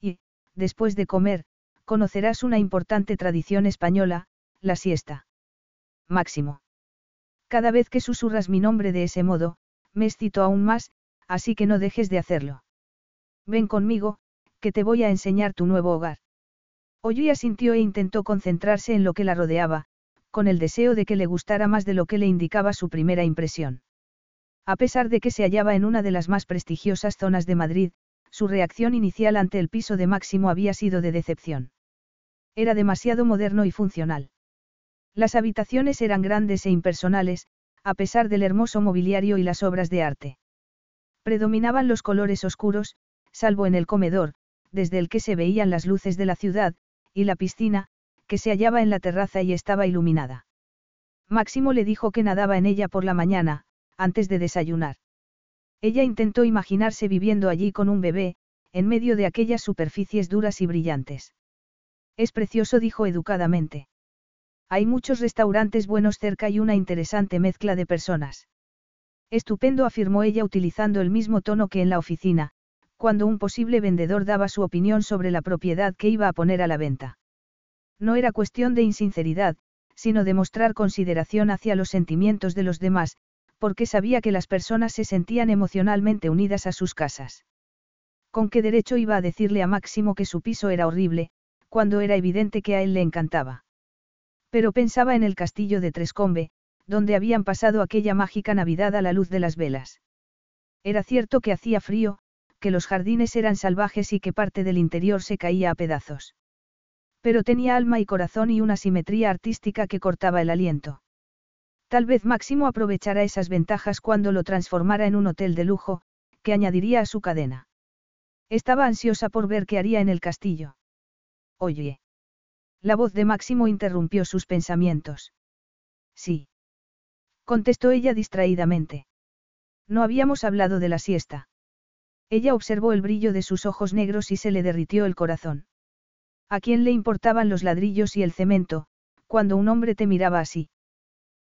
Y, después de comer, conocerás una importante tradición española, la siesta. Máximo. Cada vez que susurras mi nombre de ese modo, me excito aún más, así que no dejes de hacerlo. Ven conmigo, que te voy a enseñar tu nuevo hogar. Oye asintió e intentó concentrarse en lo que la rodeaba, con el deseo de que le gustara más de lo que le indicaba su primera impresión. A pesar de que se hallaba en una de las más prestigiosas zonas de Madrid, su reacción inicial ante el piso de Máximo había sido de decepción. Era demasiado moderno y funcional. Las habitaciones eran grandes e impersonales, a pesar del hermoso mobiliario y las obras de arte. Predominaban los colores oscuros, salvo en el comedor, desde el que se veían las luces de la ciudad, y la piscina, que se hallaba en la terraza y estaba iluminada. Máximo le dijo que nadaba en ella por la mañana, antes de desayunar. Ella intentó imaginarse viviendo allí con un bebé, en medio de aquellas superficies duras y brillantes. Es precioso, dijo educadamente. Hay muchos restaurantes buenos cerca y una interesante mezcla de personas. Estupendo, afirmó ella utilizando el mismo tono que en la oficina, cuando un posible vendedor daba su opinión sobre la propiedad que iba a poner a la venta. No era cuestión de insinceridad, sino de mostrar consideración hacia los sentimientos de los demás, porque sabía que las personas se sentían emocionalmente unidas a sus casas. ¿Con qué derecho iba a decirle a Máximo que su piso era horrible, cuando era evidente que a él le encantaba? Pero pensaba en el castillo de Trescombe, donde habían pasado aquella mágica Navidad a la luz de las velas. Era cierto que hacía frío, que los jardines eran salvajes y que parte del interior se caía a pedazos. Pero tenía alma y corazón y una simetría artística que cortaba el aliento. Tal vez Máximo aprovechará esas ventajas cuando lo transformara en un hotel de lujo, que añadiría a su cadena. Estaba ansiosa por ver qué haría en el castillo. Oye. La voz de Máximo interrumpió sus pensamientos. Sí. Contestó ella distraídamente. No habíamos hablado de la siesta. Ella observó el brillo de sus ojos negros y se le derritió el corazón. ¿A quién le importaban los ladrillos y el cemento, cuando un hombre te miraba así?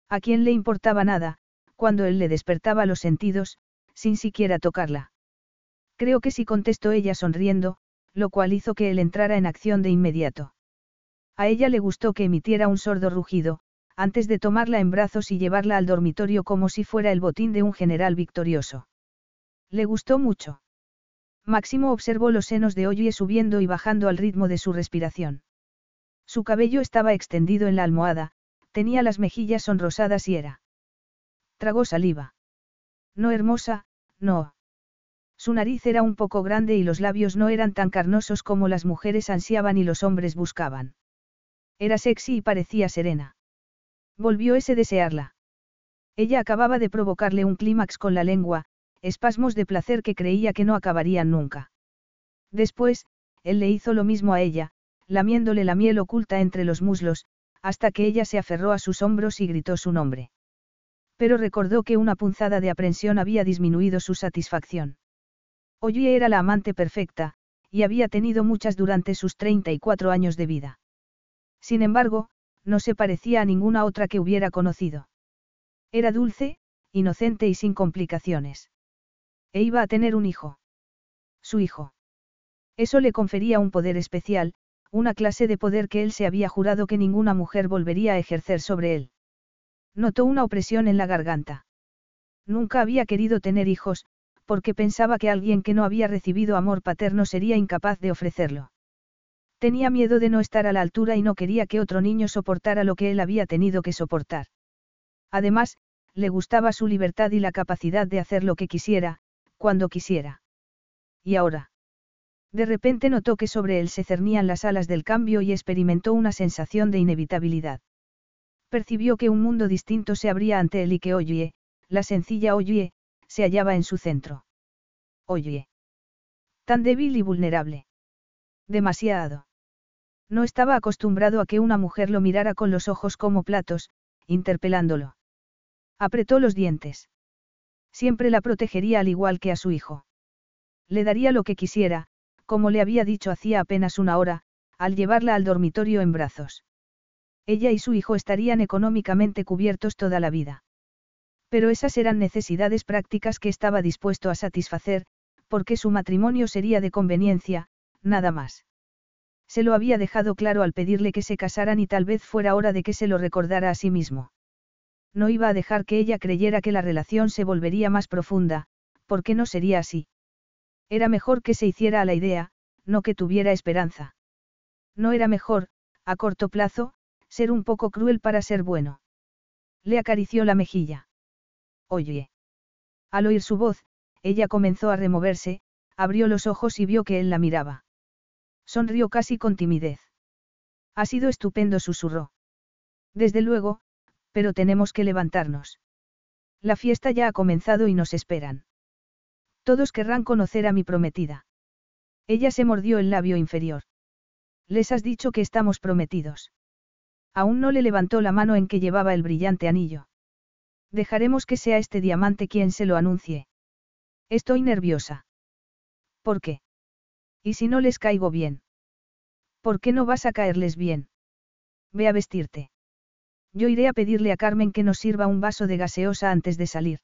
¿A quién le importaba nada, cuando él le despertaba los sentidos, sin siquiera tocarla? Creo que sí contestó ella sonriendo, lo cual hizo que él entrara en acción de inmediato. A ella le gustó que emitiera un sordo rugido, antes de tomarla en brazos y llevarla al dormitorio como si fuera el botín de un general victorioso. Le gustó mucho. Máximo observó los senos de Oye subiendo y bajando al ritmo de su respiración. Su cabello estaba extendido en la almohada, tenía las mejillas sonrosadas y era. Tragó saliva. No hermosa, no. Su nariz era un poco grande y los labios no eran tan carnosos como las mujeres ansiaban y los hombres buscaban. Era sexy y parecía serena. Volvió ese desearla. Ella acababa de provocarle un clímax con la lengua, espasmos de placer que creía que no acabarían nunca. Después, él le hizo lo mismo a ella, lamiéndole la miel oculta entre los muslos, hasta que ella se aferró a sus hombros y gritó su nombre. Pero recordó que una punzada de aprensión había disminuido su satisfacción. Oye era la amante perfecta, y había tenido muchas durante sus 34 años de vida. Sin embargo, no se parecía a ninguna otra que hubiera conocido. Era dulce, inocente y sin complicaciones. E iba a tener un hijo. Su hijo. Eso le confería un poder especial, una clase de poder que él se había jurado que ninguna mujer volvería a ejercer sobre él. Notó una opresión en la garganta. Nunca había querido tener hijos, porque pensaba que alguien que no había recibido amor paterno sería incapaz de ofrecerlo. Tenía miedo de no estar a la altura y no quería que otro niño soportara lo que él había tenido que soportar. Además, le gustaba su libertad y la capacidad de hacer lo que quisiera, cuando quisiera. Y ahora. De repente notó que sobre él se cernían las alas del cambio y experimentó una sensación de inevitabilidad. Percibió que un mundo distinto se abría ante él y que Oye, la sencilla Oye, se hallaba en su centro. Oye. Tan débil y vulnerable. Demasiado. No estaba acostumbrado a que una mujer lo mirara con los ojos como platos, interpelándolo. Apretó los dientes. Siempre la protegería al igual que a su hijo. Le daría lo que quisiera, como le había dicho hacía apenas una hora, al llevarla al dormitorio en brazos. Ella y su hijo estarían económicamente cubiertos toda la vida. Pero esas eran necesidades prácticas que estaba dispuesto a satisfacer, porque su matrimonio sería de conveniencia, nada más. Se lo había dejado claro al pedirle que se casaran y tal vez fuera hora de que se lo recordara a sí mismo. No iba a dejar que ella creyera que la relación se volvería más profunda, porque no sería así. Era mejor que se hiciera a la idea, no que tuviera esperanza. No era mejor, a corto plazo, ser un poco cruel para ser bueno. Le acarició la mejilla. Oye. Al oír su voz, ella comenzó a removerse, abrió los ojos y vio que él la miraba. Sonrió casi con timidez. Ha sido estupendo, susurró. Desde luego, pero tenemos que levantarnos. La fiesta ya ha comenzado y nos esperan. Todos querrán conocer a mi prometida. Ella se mordió el labio inferior. Les has dicho que estamos prometidos. Aún no le levantó la mano en que llevaba el brillante anillo. Dejaremos que sea este diamante quien se lo anuncie. Estoy nerviosa. ¿Por qué? ¿Y si no les caigo bien? ¿Por qué no vas a caerles bien? Ve a vestirte. Yo iré a pedirle a Carmen que nos sirva un vaso de gaseosa antes de salir.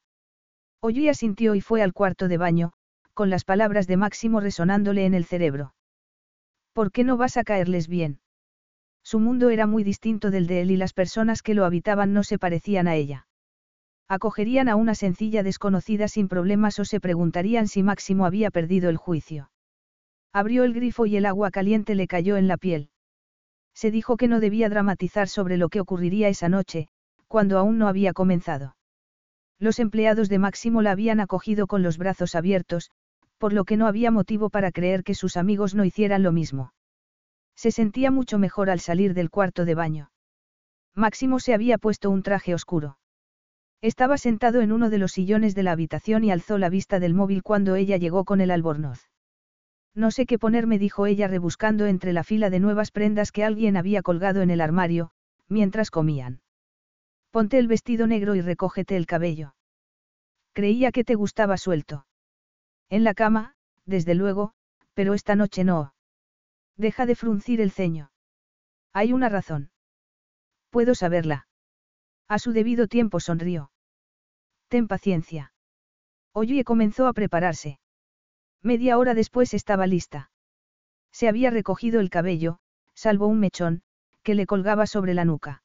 Oye asintió y fue al cuarto de baño, con las palabras de Máximo resonándole en el cerebro. ¿Por qué no vas a caerles bien? Su mundo era muy distinto del de él y las personas que lo habitaban no se parecían a ella. Acogerían a una sencilla desconocida sin problemas o se preguntarían si Máximo había perdido el juicio. Abrió el grifo y el agua caliente le cayó en la piel. Se dijo que no debía dramatizar sobre lo que ocurriría esa noche, cuando aún no había comenzado. Los empleados de Máximo la habían acogido con los brazos abiertos, por lo que no había motivo para creer que sus amigos no hicieran lo mismo. Se sentía mucho mejor al salir del cuarto de baño. Máximo se había puesto un traje oscuro. Estaba sentado en uno de los sillones de la habitación y alzó la vista del móvil cuando ella llegó con el albornoz. No sé qué ponerme, dijo ella rebuscando entre la fila de nuevas prendas que alguien había colgado en el armario, mientras comían. Ponte el vestido negro y recógete el cabello. Creía que te gustaba suelto. En la cama, desde luego, pero esta noche no. Deja de fruncir el ceño. Hay una razón. Puedo saberla. A su debido tiempo sonrió. Ten paciencia. Oye comenzó a prepararse. Media hora después estaba lista. Se había recogido el cabello, salvo un mechón, que le colgaba sobre la nuca.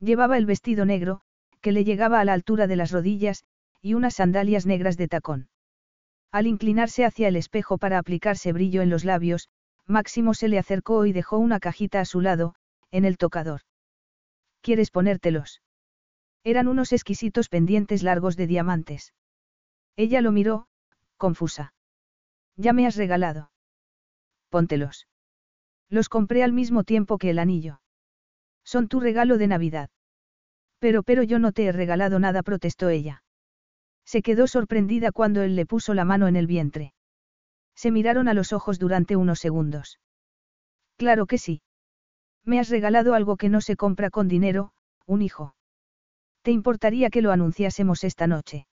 Llevaba el vestido negro, que le llegaba a la altura de las rodillas, y unas sandalias negras de tacón. Al inclinarse hacia el espejo para aplicarse brillo en los labios, Máximo se le acercó y dejó una cajita a su lado, en el tocador. ¿Quieres ponértelos? Eran unos exquisitos pendientes largos de diamantes. Ella lo miró, confusa. Ya me has regalado. Póntelos. Los compré al mismo tiempo que el anillo. Son tu regalo de Navidad. Pero pero yo no te he regalado nada, protestó ella. Se quedó sorprendida cuando él le puso la mano en el vientre. Se miraron a los ojos durante unos segundos. Claro que sí. Me has regalado algo que no se compra con dinero, un hijo. ¿Te importaría que lo anunciásemos esta noche?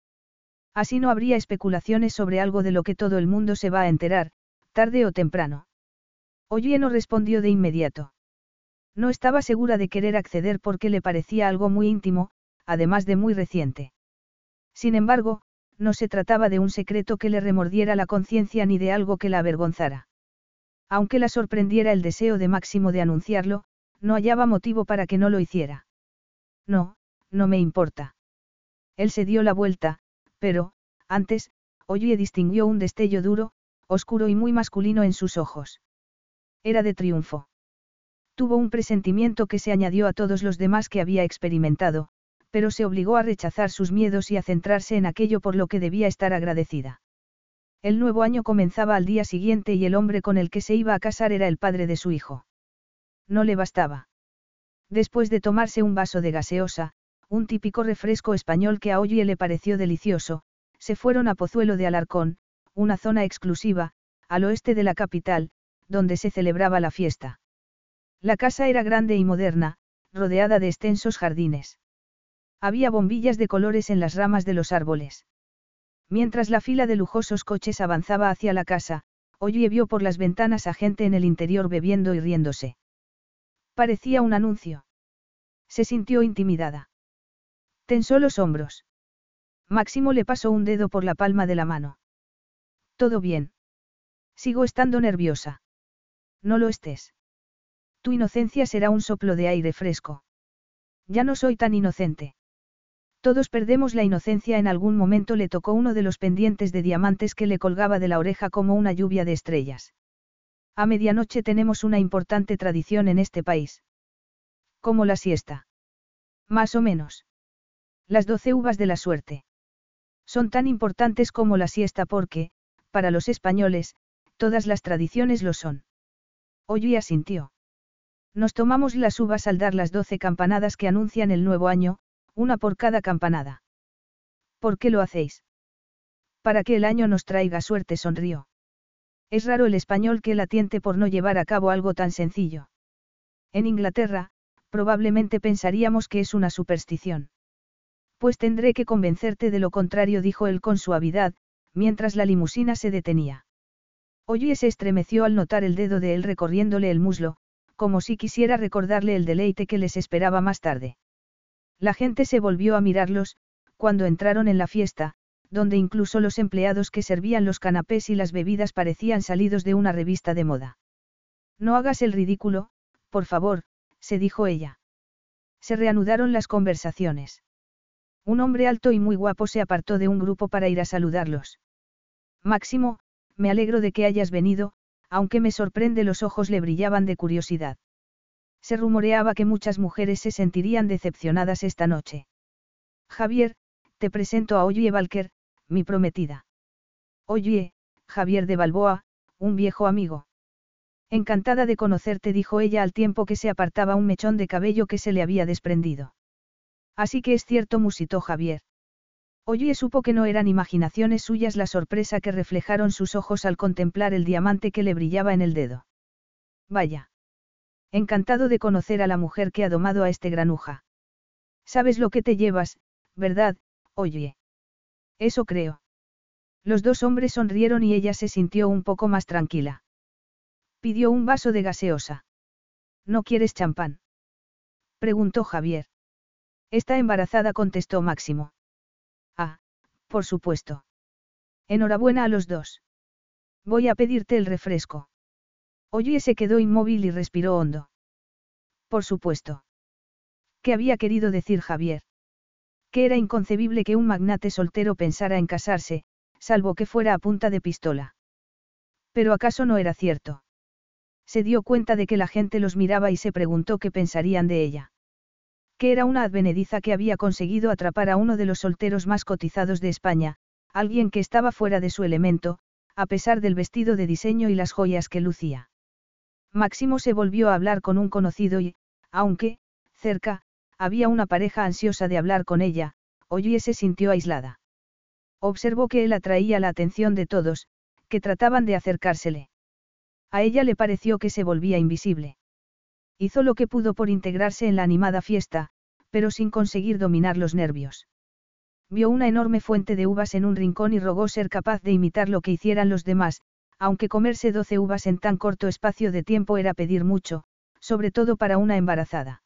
Así no habría especulaciones sobre algo de lo que todo el mundo se va a enterar, tarde o temprano. Oye no respondió de inmediato. No estaba segura de querer acceder porque le parecía algo muy íntimo, además de muy reciente. Sin embargo, no se trataba de un secreto que le remordiera la conciencia ni de algo que la avergonzara. Aunque la sorprendiera el deseo de Máximo de anunciarlo, no hallaba motivo para que no lo hiciera. No, no me importa. Él se dio la vuelta, pero, antes, Oye distinguió un destello duro, oscuro y muy masculino en sus ojos. Era de triunfo. Tuvo un presentimiento que se añadió a todos los demás que había experimentado, pero se obligó a rechazar sus miedos y a centrarse en aquello por lo que debía estar agradecida. El nuevo año comenzaba al día siguiente y el hombre con el que se iba a casar era el padre de su hijo. No le bastaba. Después de tomarse un vaso de gaseosa, un típico refresco español que a Oye le pareció delicioso, se fueron a Pozuelo de Alarcón, una zona exclusiva, al oeste de la capital, donde se celebraba la fiesta. La casa era grande y moderna, rodeada de extensos jardines. Había bombillas de colores en las ramas de los árboles. Mientras la fila de lujosos coches avanzaba hacia la casa, Oye vio por las ventanas a gente en el interior bebiendo y riéndose. Parecía un anuncio. Se sintió intimidada. Tensó los hombros. Máximo le pasó un dedo por la palma de la mano. Todo bien. Sigo estando nerviosa. No lo estés. Tu inocencia será un soplo de aire fresco. Ya no soy tan inocente. Todos perdemos la inocencia en algún momento le tocó uno de los pendientes de diamantes que le colgaba de la oreja como una lluvia de estrellas. A medianoche tenemos una importante tradición en este país. Como la siesta. Más o menos. Las doce uvas de la suerte. Son tan importantes como la siesta porque, para los españoles, todas las tradiciones lo son. Oye asintió. Nos tomamos las uvas al dar las doce campanadas que anuncian el nuevo año, una por cada campanada. ¿Por qué lo hacéis? Para que el año nos traiga suerte, sonrió. Es raro el español que la tiente por no llevar a cabo algo tan sencillo. En Inglaterra, probablemente pensaríamos que es una superstición. Pues tendré que convencerte de lo contrario, dijo él con suavidad, mientras la limusina se detenía. Oye se estremeció al notar el dedo de él recorriéndole el muslo, como si quisiera recordarle el deleite que les esperaba más tarde. La gente se volvió a mirarlos, cuando entraron en la fiesta, donde incluso los empleados que servían los canapés y las bebidas parecían salidos de una revista de moda. No hagas el ridículo, por favor, se dijo ella. Se reanudaron las conversaciones. Un hombre alto y muy guapo se apartó de un grupo para ir a saludarlos. Máximo, me alegro de que hayas venido, aunque me sorprende los ojos le brillaban de curiosidad. Se rumoreaba que muchas mujeres se sentirían decepcionadas esta noche. Javier, te presento a Oye Valker, mi prometida. Oye, Javier de Balboa, un viejo amigo. Encantada de conocerte, dijo ella al tiempo que se apartaba un mechón de cabello que se le había desprendido. Así que es cierto, musitó Javier. Oye supo que no eran imaginaciones suyas la sorpresa que reflejaron sus ojos al contemplar el diamante que le brillaba en el dedo. Vaya. Encantado de conocer a la mujer que ha domado a este granuja. Sabes lo que te llevas, ¿verdad, oye? Eso creo. Los dos hombres sonrieron y ella se sintió un poco más tranquila. Pidió un vaso de gaseosa. ¿No quieres champán? Preguntó Javier. Está embarazada, contestó Máximo. Ah, por supuesto. Enhorabuena a los dos. Voy a pedirte el refresco. Oye se quedó inmóvil y respiró hondo. Por supuesto. ¿Qué había querido decir Javier? Que era inconcebible que un magnate soltero pensara en casarse, salvo que fuera a punta de pistola. Pero acaso no era cierto. Se dio cuenta de que la gente los miraba y se preguntó qué pensarían de ella. Que era una advenediza que había conseguido atrapar a uno de los solteros más cotizados de España, alguien que estaba fuera de su elemento, a pesar del vestido de diseño y las joyas que lucía. Máximo se volvió a hablar con un conocido y, aunque, cerca, había una pareja ansiosa de hablar con ella, Oye se sintió aislada. Observó que él atraía la atención de todos, que trataban de acercársele. A ella le pareció que se volvía invisible. Hizo lo que pudo por integrarse en la animada fiesta, pero sin conseguir dominar los nervios. Vio una enorme fuente de uvas en un rincón y rogó ser capaz de imitar lo que hicieran los demás, aunque comerse doce uvas en tan corto espacio de tiempo era pedir mucho, sobre todo para una embarazada.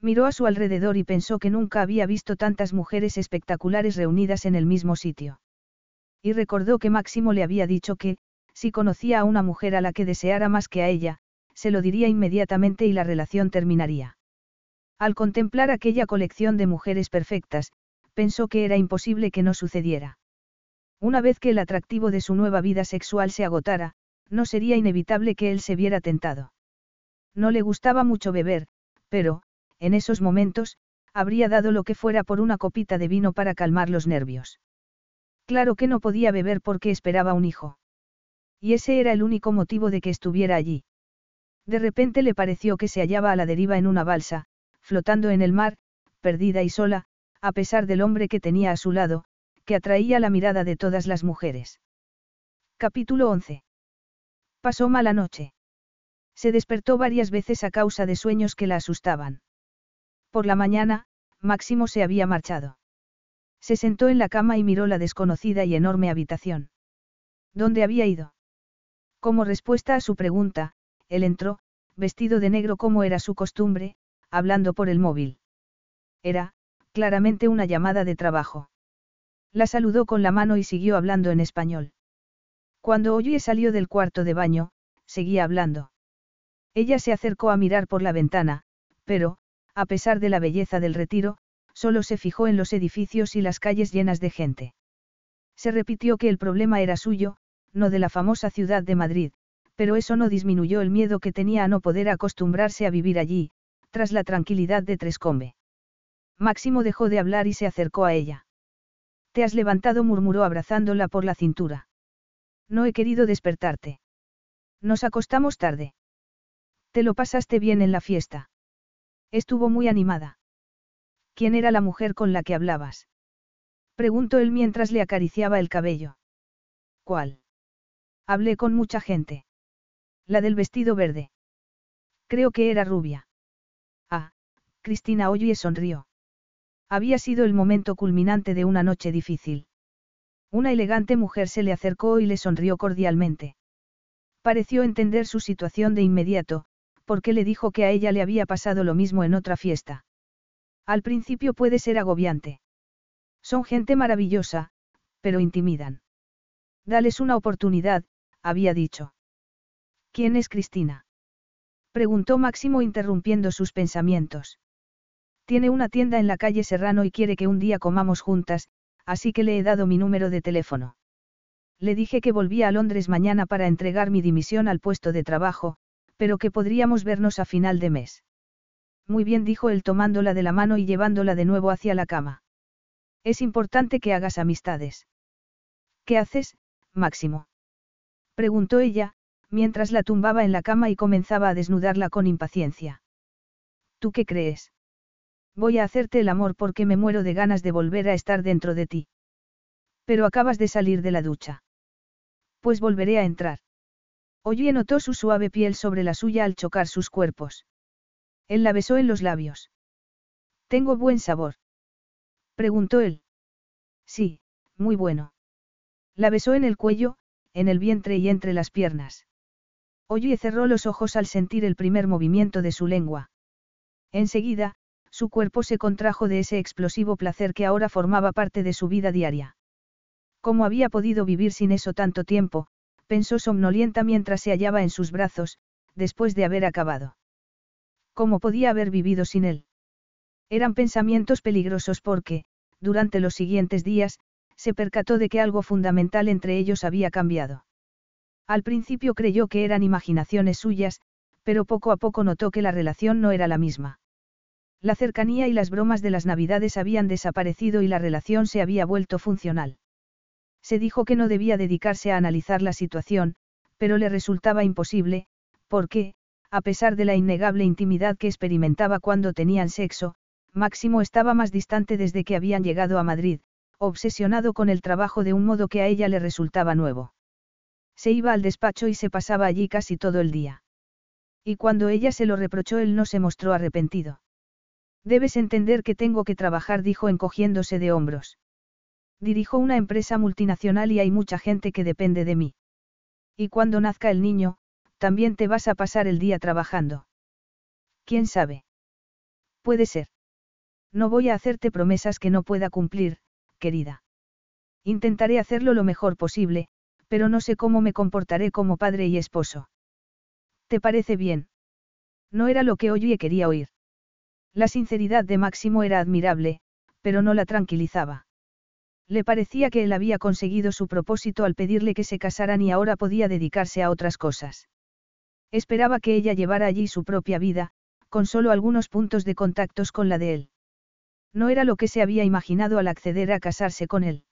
Miró a su alrededor y pensó que nunca había visto tantas mujeres espectaculares reunidas en el mismo sitio. Y recordó que Máximo le había dicho que, si conocía a una mujer a la que deseara más que a ella, se lo diría inmediatamente y la relación terminaría. Al contemplar aquella colección de mujeres perfectas, pensó que era imposible que no sucediera. Una vez que el atractivo de su nueva vida sexual se agotara, no sería inevitable que él se viera tentado. No le gustaba mucho beber, pero, en esos momentos, habría dado lo que fuera por una copita de vino para calmar los nervios. Claro que no podía beber porque esperaba un hijo. Y ese era el único motivo de que estuviera allí. De repente le pareció que se hallaba a la deriva en una balsa, flotando en el mar, perdida y sola, a pesar del hombre que tenía a su lado, que atraía la mirada de todas las mujeres. Capítulo 11. Pasó mala noche. Se despertó varias veces a causa de sueños que la asustaban. Por la mañana, Máximo se había marchado. Se sentó en la cama y miró la desconocida y enorme habitación. ¿Dónde había ido? Como respuesta a su pregunta, él entró, vestido de negro como era su costumbre, hablando por el móvil. Era, claramente una llamada de trabajo. La saludó con la mano y siguió hablando en español. Cuando Oye salió del cuarto de baño, seguía hablando. Ella se acercó a mirar por la ventana, pero, a pesar de la belleza del retiro, solo se fijó en los edificios y las calles llenas de gente. Se repitió que el problema era suyo, no de la famosa ciudad de Madrid, pero eso no disminuyó el miedo que tenía a no poder acostumbrarse a vivir allí, tras la tranquilidad de Trescombe. Máximo dejó de hablar y se acercó a ella. Te has levantado, murmuró abrazándola por la cintura. No he querido despertarte. Nos acostamos tarde. ¿Te lo pasaste bien en la fiesta? Estuvo muy animada. ¿Quién era la mujer con la que hablabas? Preguntó él mientras le acariciaba el cabello. ¿Cuál? Hablé con mucha gente. La del vestido verde. Creo que era rubia. Ah, Cristina Oye sonrió. Había sido el momento culminante de una noche difícil. Una elegante mujer se le acercó y le sonrió cordialmente. Pareció entender su situación de inmediato, porque le dijo que a ella le había pasado lo mismo en otra fiesta. Al principio puede ser agobiante. Son gente maravillosa, pero intimidan. Dales una oportunidad, había dicho. ¿Quién es Cristina? Preguntó Máximo interrumpiendo sus pensamientos. Tiene una tienda en la calle Serrano y quiere que un día comamos juntas, así que le he dado mi número de teléfono. Le dije que volvía a Londres mañana para entregar mi dimisión al puesto de trabajo, pero que podríamos vernos a final de mes. Muy bien, dijo él tomándola de la mano y llevándola de nuevo hacia la cama. Es importante que hagas amistades. ¿Qué haces, Máximo? preguntó ella, mientras la tumbaba en la cama y comenzaba a desnudarla con impaciencia. ¿Tú qué crees? Voy a hacerte el amor porque me muero de ganas de volver a estar dentro de ti. Pero acabas de salir de la ducha. Pues volveré a entrar. Oye notó su suave piel sobre la suya al chocar sus cuerpos. Él la besó en los labios. ¿Tengo buen sabor? Preguntó él. Sí, muy bueno. La besó en el cuello, en el vientre y entre las piernas. Oye cerró los ojos al sentir el primer movimiento de su lengua. Enseguida, su cuerpo se contrajo de ese explosivo placer que ahora formaba parte de su vida diaria. ¿Cómo había podido vivir sin eso tanto tiempo? pensó somnolienta mientras se hallaba en sus brazos, después de haber acabado. ¿Cómo podía haber vivido sin él? Eran pensamientos peligrosos porque, durante los siguientes días, se percató de que algo fundamental entre ellos había cambiado. Al principio creyó que eran imaginaciones suyas, pero poco a poco notó que la relación no era la misma. La cercanía y las bromas de las navidades habían desaparecido y la relación se había vuelto funcional. Se dijo que no debía dedicarse a analizar la situación, pero le resultaba imposible, porque, a pesar de la innegable intimidad que experimentaba cuando tenían sexo, Máximo estaba más distante desde que habían llegado a Madrid, obsesionado con el trabajo de un modo que a ella le resultaba nuevo. Se iba al despacho y se pasaba allí casi todo el día. Y cuando ella se lo reprochó él no se mostró arrepentido. Debes entender que tengo que trabajar, dijo encogiéndose de hombros. Dirijo una empresa multinacional y hay mucha gente que depende de mí. Y cuando nazca el niño, también te vas a pasar el día trabajando. ¿Quién sabe? Puede ser. No voy a hacerte promesas que no pueda cumplir, querida. Intentaré hacerlo lo mejor posible, pero no sé cómo me comportaré como padre y esposo. ¿Te parece bien? No era lo que Oye quería oír. La sinceridad de Máximo era admirable, pero no la tranquilizaba. Le parecía que él había conseguido su propósito al pedirle que se casaran y ahora podía dedicarse a otras cosas. Esperaba que ella llevara allí su propia vida, con solo algunos puntos de contactos con la de él. No era lo que se había imaginado al acceder a casarse con él.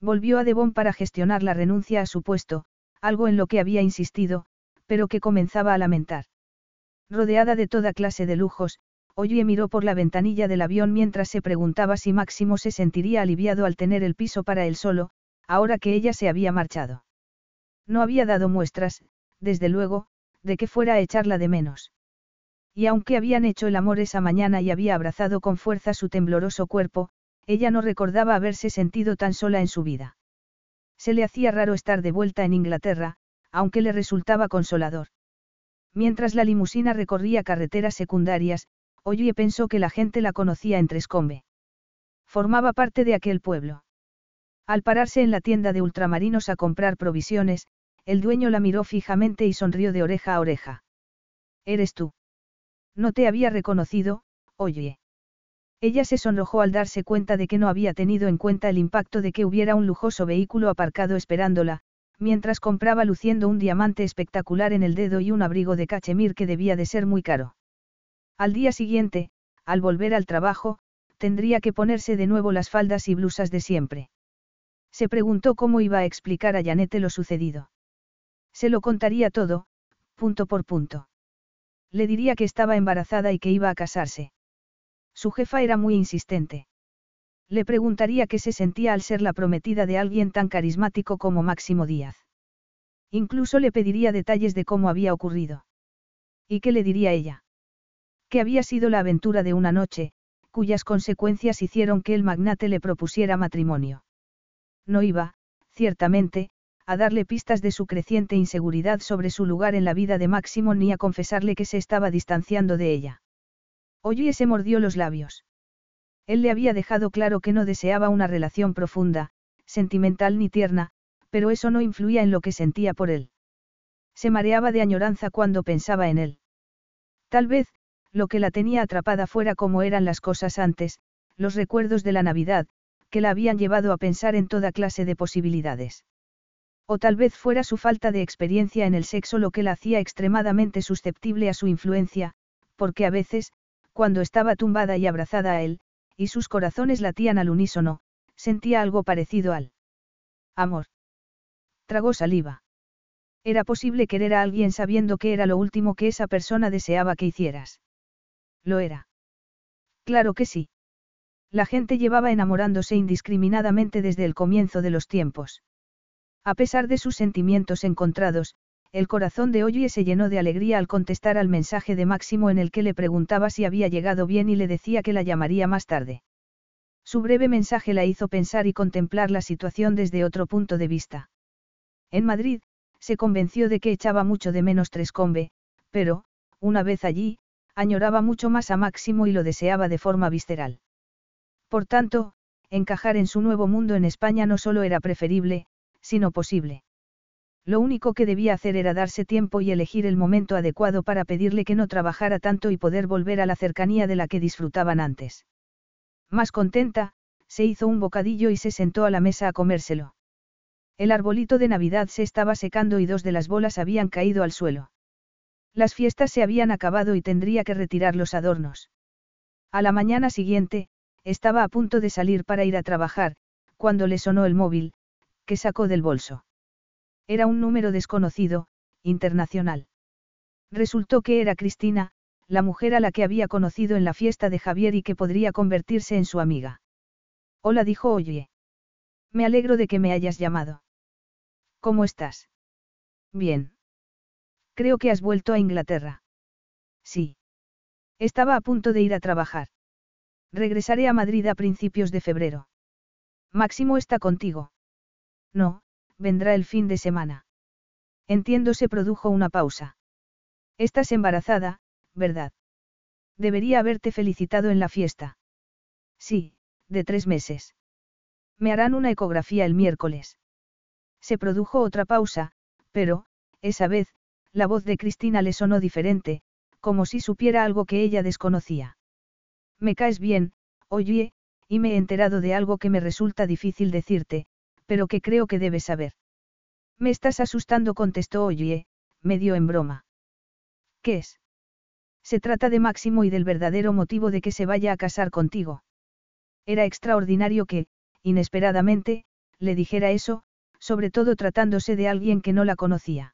Volvió a Devon para gestionar la renuncia a su puesto, algo en lo que había insistido, pero que comenzaba a lamentar. Rodeada de toda clase de lujos, Oye miró por la ventanilla del avión mientras se preguntaba si Máximo se sentiría aliviado al tener el piso para él solo, ahora que ella se había marchado. No había dado muestras, desde luego, de que fuera a echarla de menos. Y aunque habían hecho el amor esa mañana y había abrazado con fuerza su tembloroso cuerpo, ella no recordaba haberse sentido tan sola en su vida. Se le hacía raro estar de vuelta en Inglaterra, aunque le resultaba consolador. Mientras la limusina recorría carreteras secundarias, Oye pensó que la gente la conocía en Trescombe. Formaba parte de aquel pueblo. Al pararse en la tienda de ultramarinos a comprar provisiones, el dueño la miró fijamente y sonrió de oreja a oreja. ¿Eres tú? No te había reconocido, oye. Ella se sonrojó al darse cuenta de que no había tenido en cuenta el impacto de que hubiera un lujoso vehículo aparcado esperándola, mientras compraba luciendo un diamante espectacular en el dedo y un abrigo de cachemir que debía de ser muy caro. Al día siguiente, al volver al trabajo, tendría que ponerse de nuevo las faldas y blusas de siempre. Se preguntó cómo iba a explicar a Janete lo sucedido. Se lo contaría todo, punto por punto. Le diría que estaba embarazada y que iba a casarse. Su jefa era muy insistente. Le preguntaría qué se sentía al ser la prometida de alguien tan carismático como Máximo Díaz. Incluso le pediría detalles de cómo había ocurrido. ¿Y qué le diría ella? que había sido la aventura de una noche, cuyas consecuencias hicieron que el magnate le propusiera matrimonio. No iba, ciertamente, a darle pistas de su creciente inseguridad sobre su lugar en la vida de Máximo ni a confesarle que se estaba distanciando de ella. Oye se mordió los labios. Él le había dejado claro que no deseaba una relación profunda, sentimental ni tierna, pero eso no influía en lo que sentía por él. Se mareaba de añoranza cuando pensaba en él. Tal vez, lo que la tenía atrapada fuera como eran las cosas antes, los recuerdos de la Navidad, que la habían llevado a pensar en toda clase de posibilidades. O tal vez fuera su falta de experiencia en el sexo lo que la hacía extremadamente susceptible a su influencia, porque a veces, cuando estaba tumbada y abrazada a él, y sus corazones latían al unísono, sentía algo parecido al amor. Tragó saliva. Era posible querer a alguien sabiendo que era lo último que esa persona deseaba que hicieras. Lo era. Claro que sí. La gente llevaba enamorándose indiscriminadamente desde el comienzo de los tiempos. A pesar de sus sentimientos encontrados, el corazón de Oye se llenó de alegría al contestar al mensaje de Máximo en el que le preguntaba si había llegado bien y le decía que la llamaría más tarde. Su breve mensaje la hizo pensar y contemplar la situación desde otro punto de vista. En Madrid, se convenció de que echaba mucho de menos Trescombe, pero, una vez allí, añoraba mucho más a Máximo y lo deseaba de forma visceral. Por tanto, encajar en su nuevo mundo en España no solo era preferible, sino posible. Lo único que debía hacer era darse tiempo y elegir el momento adecuado para pedirle que no trabajara tanto y poder volver a la cercanía de la que disfrutaban antes. Más contenta, se hizo un bocadillo y se sentó a la mesa a comérselo. El arbolito de Navidad se estaba secando y dos de las bolas habían caído al suelo. Las fiestas se habían acabado y tendría que retirar los adornos. A la mañana siguiente, estaba a punto de salir para ir a trabajar, cuando le sonó el móvil, que sacó del bolso. Era un número desconocido, internacional. Resultó que era Cristina, la mujer a la que había conocido en la fiesta de Javier y que podría convertirse en su amiga. Hola dijo Oye. Me alegro de que me hayas llamado. ¿Cómo estás? Bien. Creo que has vuelto a Inglaterra. Sí. Estaba a punto de ir a trabajar. Regresaré a Madrid a principios de febrero. Máximo está contigo. No, vendrá el fin de semana. Entiendo se produjo una pausa. Estás embarazada, ¿verdad? Debería haberte felicitado en la fiesta. Sí, de tres meses. Me harán una ecografía el miércoles. Se produjo otra pausa, pero, esa vez, la voz de Cristina le sonó diferente, como si supiera algo que ella desconocía. Me caes bien, oye, y me he enterado de algo que me resulta difícil decirte, pero que creo que debes saber. Me estás asustando, contestó Oye, medio en broma. ¿Qué es? Se trata de Máximo y del verdadero motivo de que se vaya a casar contigo. Era extraordinario que, inesperadamente, le dijera eso, sobre todo tratándose de alguien que no la conocía.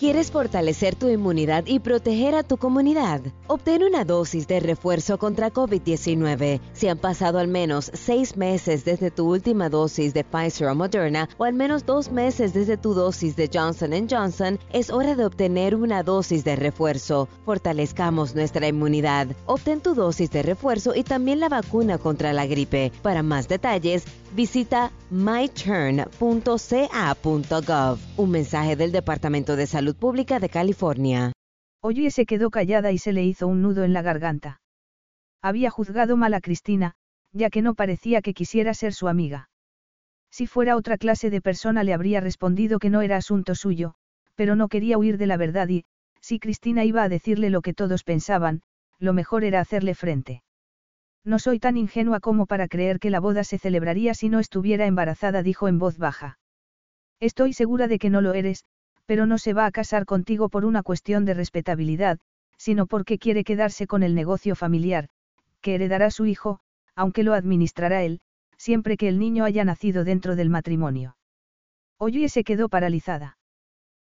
¿Quieres fortalecer tu inmunidad y proteger a tu comunidad? Obtén una dosis de refuerzo contra COVID-19. Si han pasado al menos seis meses desde tu última dosis de Pfizer o Moderna o al menos dos meses desde tu dosis de Johnson Johnson, es hora de obtener una dosis de refuerzo. Fortalezcamos nuestra inmunidad. Obtén tu dosis de refuerzo y también la vacuna contra la gripe. Para más detalles, visita myturn.ca.gov. Un mensaje del Departamento de Salud Pública de California. Oye se quedó callada y se le hizo un nudo en la garganta. Había juzgado mal a Cristina, ya que no parecía que quisiera ser su amiga. Si fuera otra clase de persona le habría respondido que no era asunto suyo, pero no quería huir de la verdad y, si Cristina iba a decirle lo que todos pensaban, lo mejor era hacerle frente. No soy tan ingenua como para creer que la boda se celebraría si no estuviera embarazada, dijo en voz baja. Estoy segura de que no lo eres, pero no se va a casar contigo por una cuestión de respetabilidad, sino porque quiere quedarse con el negocio familiar, que heredará su hijo, aunque lo administrará él, siempre que el niño haya nacido dentro del matrimonio. Oye se quedó paralizada.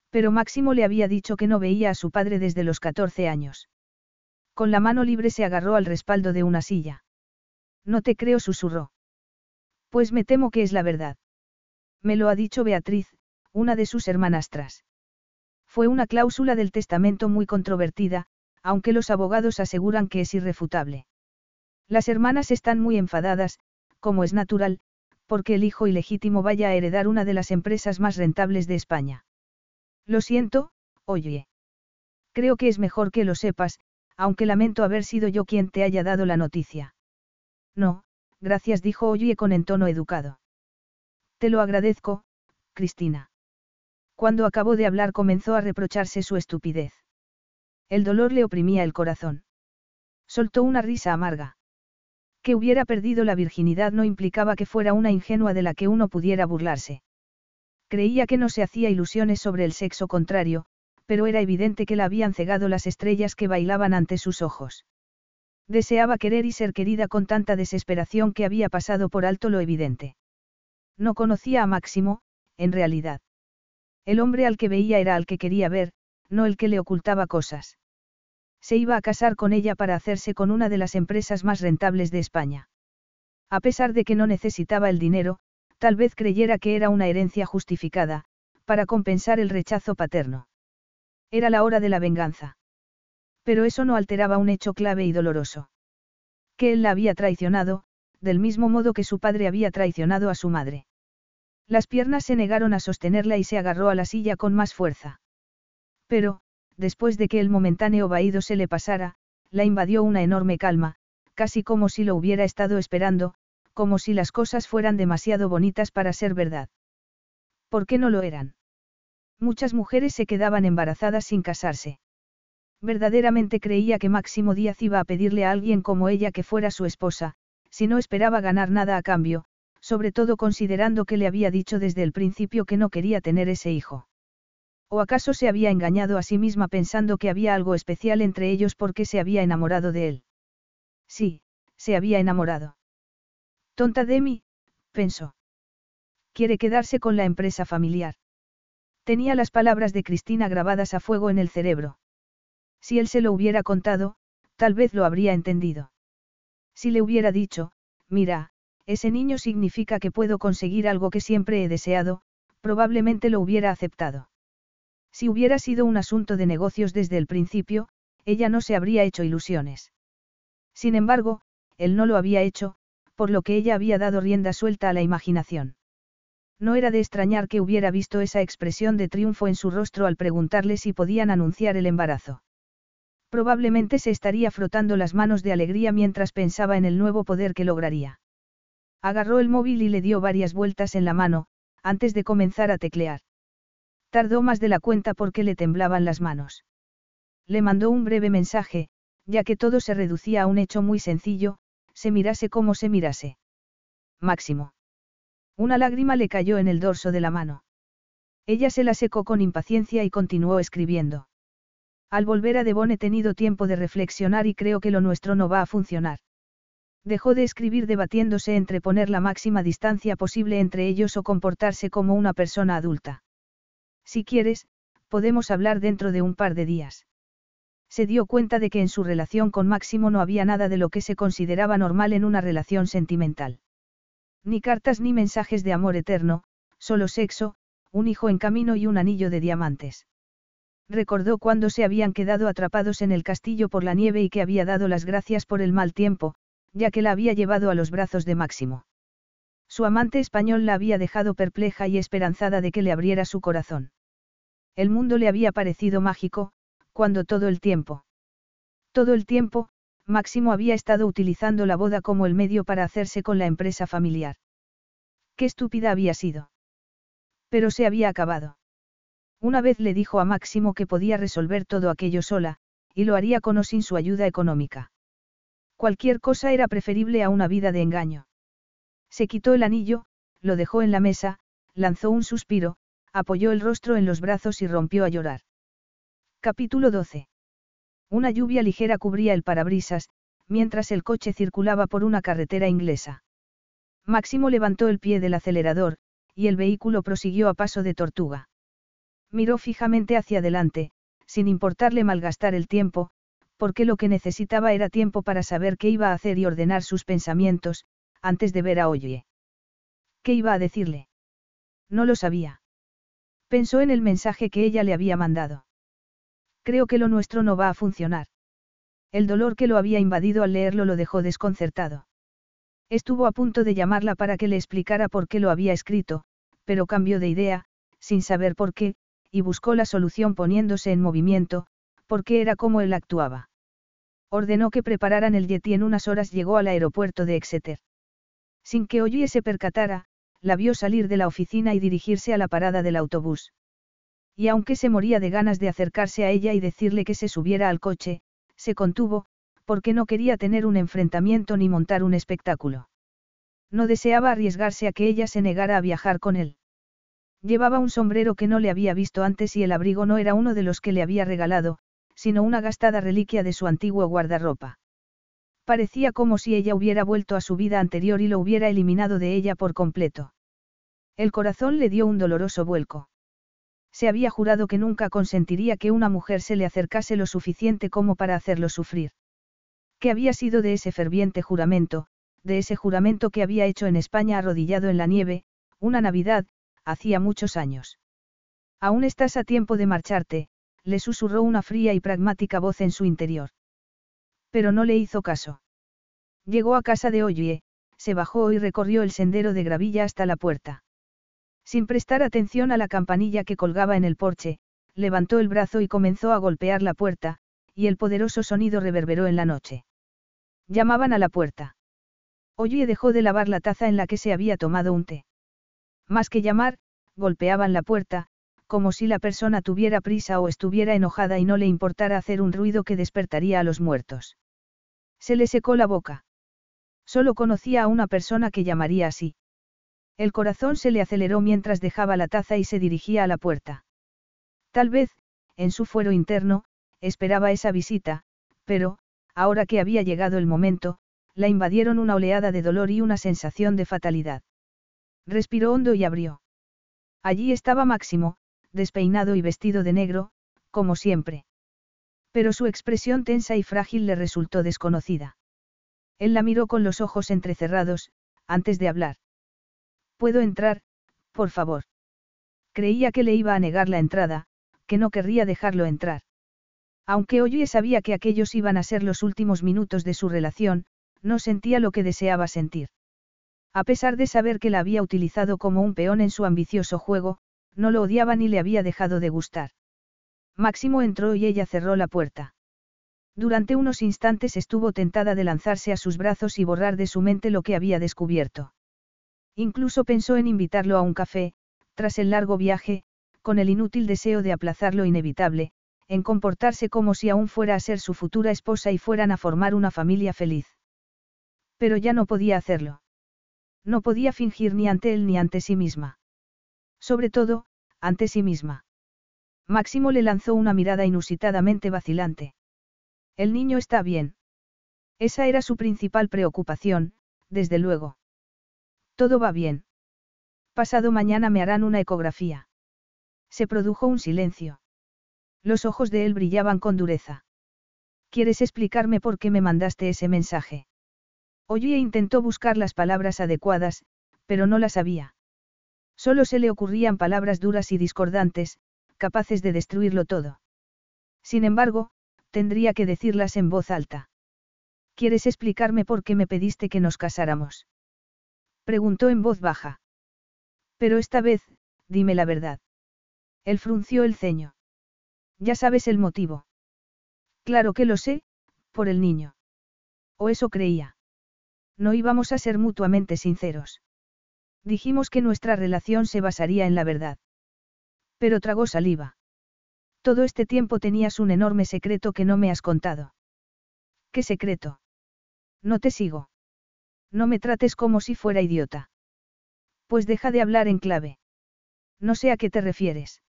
Pero Máximo le había dicho que no veía a su padre desde los 14 años. Con la mano libre se agarró al respaldo de una silla. No te creo, susurró. Pues me temo que es la verdad. Me lo ha dicho Beatriz, una de sus hermanastras. Fue una cláusula del testamento muy controvertida, aunque los abogados aseguran que es irrefutable. Las hermanas están muy enfadadas, como es natural, porque el hijo ilegítimo vaya a heredar una de las empresas más rentables de España. Lo siento, oye. Creo que es mejor que lo sepas, aunque lamento haber sido yo quien te haya dado la noticia. No, gracias, dijo Oye con entono educado. Te lo agradezco, Cristina. Cuando acabó de hablar comenzó a reprocharse su estupidez. El dolor le oprimía el corazón. Soltó una risa amarga. Que hubiera perdido la virginidad no implicaba que fuera una ingenua de la que uno pudiera burlarse. Creía que no se hacía ilusiones sobre el sexo contrario, pero era evidente que la habían cegado las estrellas que bailaban ante sus ojos. Deseaba querer y ser querida con tanta desesperación que había pasado por alto lo evidente. No conocía a Máximo, en realidad. El hombre al que veía era al que quería ver, no el que le ocultaba cosas. Se iba a casar con ella para hacerse con una de las empresas más rentables de España. A pesar de que no necesitaba el dinero, tal vez creyera que era una herencia justificada, para compensar el rechazo paterno. Era la hora de la venganza. Pero eso no alteraba un hecho clave y doloroso. Que él la había traicionado, del mismo modo que su padre había traicionado a su madre. Las piernas se negaron a sostenerla y se agarró a la silla con más fuerza. Pero, después de que el momentáneo vaído se le pasara, la invadió una enorme calma, casi como si lo hubiera estado esperando, como si las cosas fueran demasiado bonitas para ser verdad. ¿Por qué no lo eran? Muchas mujeres se quedaban embarazadas sin casarse. Verdaderamente creía que Máximo Díaz iba a pedirle a alguien como ella que fuera su esposa, si no esperaba ganar nada a cambio, sobre todo considerando que le había dicho desde el principio que no quería tener ese hijo. ¿O acaso se había engañado a sí misma pensando que había algo especial entre ellos porque se había enamorado de él? Sí, se había enamorado. Tonta de mí, pensó. Quiere quedarse con la empresa familiar. Tenía las palabras de Cristina grabadas a fuego en el cerebro. Si él se lo hubiera contado, tal vez lo habría entendido. Si le hubiera dicho, mira, ese niño significa que puedo conseguir algo que siempre he deseado, probablemente lo hubiera aceptado. Si hubiera sido un asunto de negocios desde el principio, ella no se habría hecho ilusiones. Sin embargo, él no lo había hecho, por lo que ella había dado rienda suelta a la imaginación. No era de extrañar que hubiera visto esa expresión de triunfo en su rostro al preguntarle si podían anunciar el embarazo. Probablemente se estaría frotando las manos de alegría mientras pensaba en el nuevo poder que lograría. Agarró el móvil y le dio varias vueltas en la mano, antes de comenzar a teclear. Tardó más de la cuenta porque le temblaban las manos. Le mandó un breve mensaje, ya que todo se reducía a un hecho muy sencillo, se mirase como se mirase. Máximo. Una lágrima le cayó en el dorso de la mano. Ella se la secó con impaciencia y continuó escribiendo. Al volver a Devon he tenido tiempo de reflexionar y creo que lo nuestro no va a funcionar. Dejó de escribir debatiéndose entre poner la máxima distancia posible entre ellos o comportarse como una persona adulta. Si quieres, podemos hablar dentro de un par de días. Se dio cuenta de que en su relación con Máximo no había nada de lo que se consideraba normal en una relación sentimental. Ni cartas ni mensajes de amor eterno, solo sexo, un hijo en camino y un anillo de diamantes. Recordó cuando se habían quedado atrapados en el castillo por la nieve y que había dado las gracias por el mal tiempo, ya que la había llevado a los brazos de Máximo. Su amante español la había dejado perpleja y esperanzada de que le abriera su corazón. El mundo le había parecido mágico, cuando todo el tiempo. Todo el tiempo, Máximo había estado utilizando la boda como el medio para hacerse con la empresa familiar. Qué estúpida había sido. Pero se había acabado. Una vez le dijo a Máximo que podía resolver todo aquello sola, y lo haría con o sin su ayuda económica. Cualquier cosa era preferible a una vida de engaño. Se quitó el anillo, lo dejó en la mesa, lanzó un suspiro, apoyó el rostro en los brazos y rompió a llorar. Capítulo 12. Una lluvia ligera cubría el parabrisas, mientras el coche circulaba por una carretera inglesa. Máximo levantó el pie del acelerador, y el vehículo prosiguió a paso de tortuga. Miró fijamente hacia adelante, sin importarle malgastar el tiempo, porque lo que necesitaba era tiempo para saber qué iba a hacer y ordenar sus pensamientos, antes de ver a Oye. ¿Qué iba a decirle? No lo sabía. Pensó en el mensaje que ella le había mandado. Creo que lo nuestro no va a funcionar. El dolor que lo había invadido al leerlo lo dejó desconcertado. Estuvo a punto de llamarla para que le explicara por qué lo había escrito, pero cambió de idea, sin saber por qué, y buscó la solución poniéndose en movimiento, porque era como él actuaba. Ordenó que prepararan el jet y en unas horas llegó al aeropuerto de Exeter. Sin que Oye se percatara, la vio salir de la oficina y dirigirse a la parada del autobús. Y aunque se moría de ganas de acercarse a ella y decirle que se subiera al coche, se contuvo, Porque no quería tener un enfrentamiento ni montar un espectáculo. No deseaba arriesgarse a que ella se negara a viajar con él. Llevaba un sombrero que no le había visto antes y el abrigo no era uno de los que le había regalado, sino una gastada reliquia de su antiguo guardarropa. Parecía como si ella hubiera vuelto a su vida anterior y lo hubiera eliminado de ella por completo. El corazón le dio un doloroso vuelco. Se había jurado que nunca consentiría que una mujer se le acercase lo suficiente como para hacerlo sufrir. ¿Qué había sido de ese ferviente juramento, de ese juramento que había hecho en España arrodillado en la nieve, una Navidad, hacía muchos años? Aún estás a tiempo de marcharte, le susurró una fría y pragmática voz en su interior. Pero no le hizo caso. Llegó a casa de Oye, se bajó y recorrió el sendero de gravilla hasta la puerta. Sin prestar atención a la campanilla que colgaba en el porche, levantó el brazo y comenzó a golpear la puerta, y el poderoso sonido reverberó en la noche. Llamaban a la puerta. Oye dejó de lavar la taza en la que se había tomado un té. Más que llamar, golpeaban la puerta, como si la persona tuviera prisa o estuviera enojada y no le importara hacer un ruido que despertaría a los muertos. Se le secó la boca. Solo conocía a una persona que llamaría así. El corazón se le aceleró mientras dejaba la taza y se dirigía a la puerta. Tal vez, en su fuero interno, esperaba esa visita, pero, ahora que había llegado el momento, la invadieron una oleada de dolor y una sensación de fatalidad. Respiró hondo y abrió. Allí estaba Máximo, despeinado y vestido de negro, como siempre. Pero su expresión tensa y frágil le resultó desconocida. Él la miró con los ojos entrecerrados, antes de hablar. ¿Puedo entrar, por favor? Creía que le iba a negar la entrada, que no querría dejarlo entrar. Aunque Oye sabía que aquellos iban a ser los últimos minutos de su relación, no sentía lo que deseaba sentir. A pesar de saber que la había utilizado como un peón en su ambicioso juego, no lo odiaba ni le había dejado de gustar. Máximo entró y ella cerró la puerta. Durante unos instantes estuvo tentada de lanzarse a sus brazos y borrar de su mente lo que había descubierto. Incluso pensó en invitarlo a un café, tras el largo viaje, con el inútil deseo de aplazar lo inevitable, en comportarse como si aún fuera a ser su futura esposa y fueran a formar una familia feliz. Pero ya no podía hacerlo. No podía fingir ni ante él ni ante sí misma. Sobre todo, ante sí misma. Máximo le lanzó una mirada inusitadamente vacilante. El niño está bien. Esa era su principal preocupación, desde luego. Todo va bien. Pasado mañana me harán una ecografía. Se produjo un silencio. Los ojos de él brillaban con dureza. ¿Quieres explicarme por qué me mandaste ese mensaje? Oye intentó buscar las palabras adecuadas, pero no las había. Solo se le ocurrían palabras duras y discordantes, capaces de destruirlo todo. Sin embargo, tendría que decirlas en voz alta. ¿Quieres explicarme por qué me pediste que nos casáramos? Preguntó en voz baja. Pero esta vez, dime la verdad. Él frunció el ceño. Ya sabes el motivo. Claro que lo sé, por el niño. O eso creía. No íbamos a ser mutuamente sinceros. Dijimos que nuestra relación se basaría en la verdad. Pero tragó saliva. Todo este tiempo tenías un enorme secreto que no me has contado. ¿Qué secreto? No te sigo. No me trates como si fuera idiota. Pues deja de hablar en clave. No sé a qué te refieres.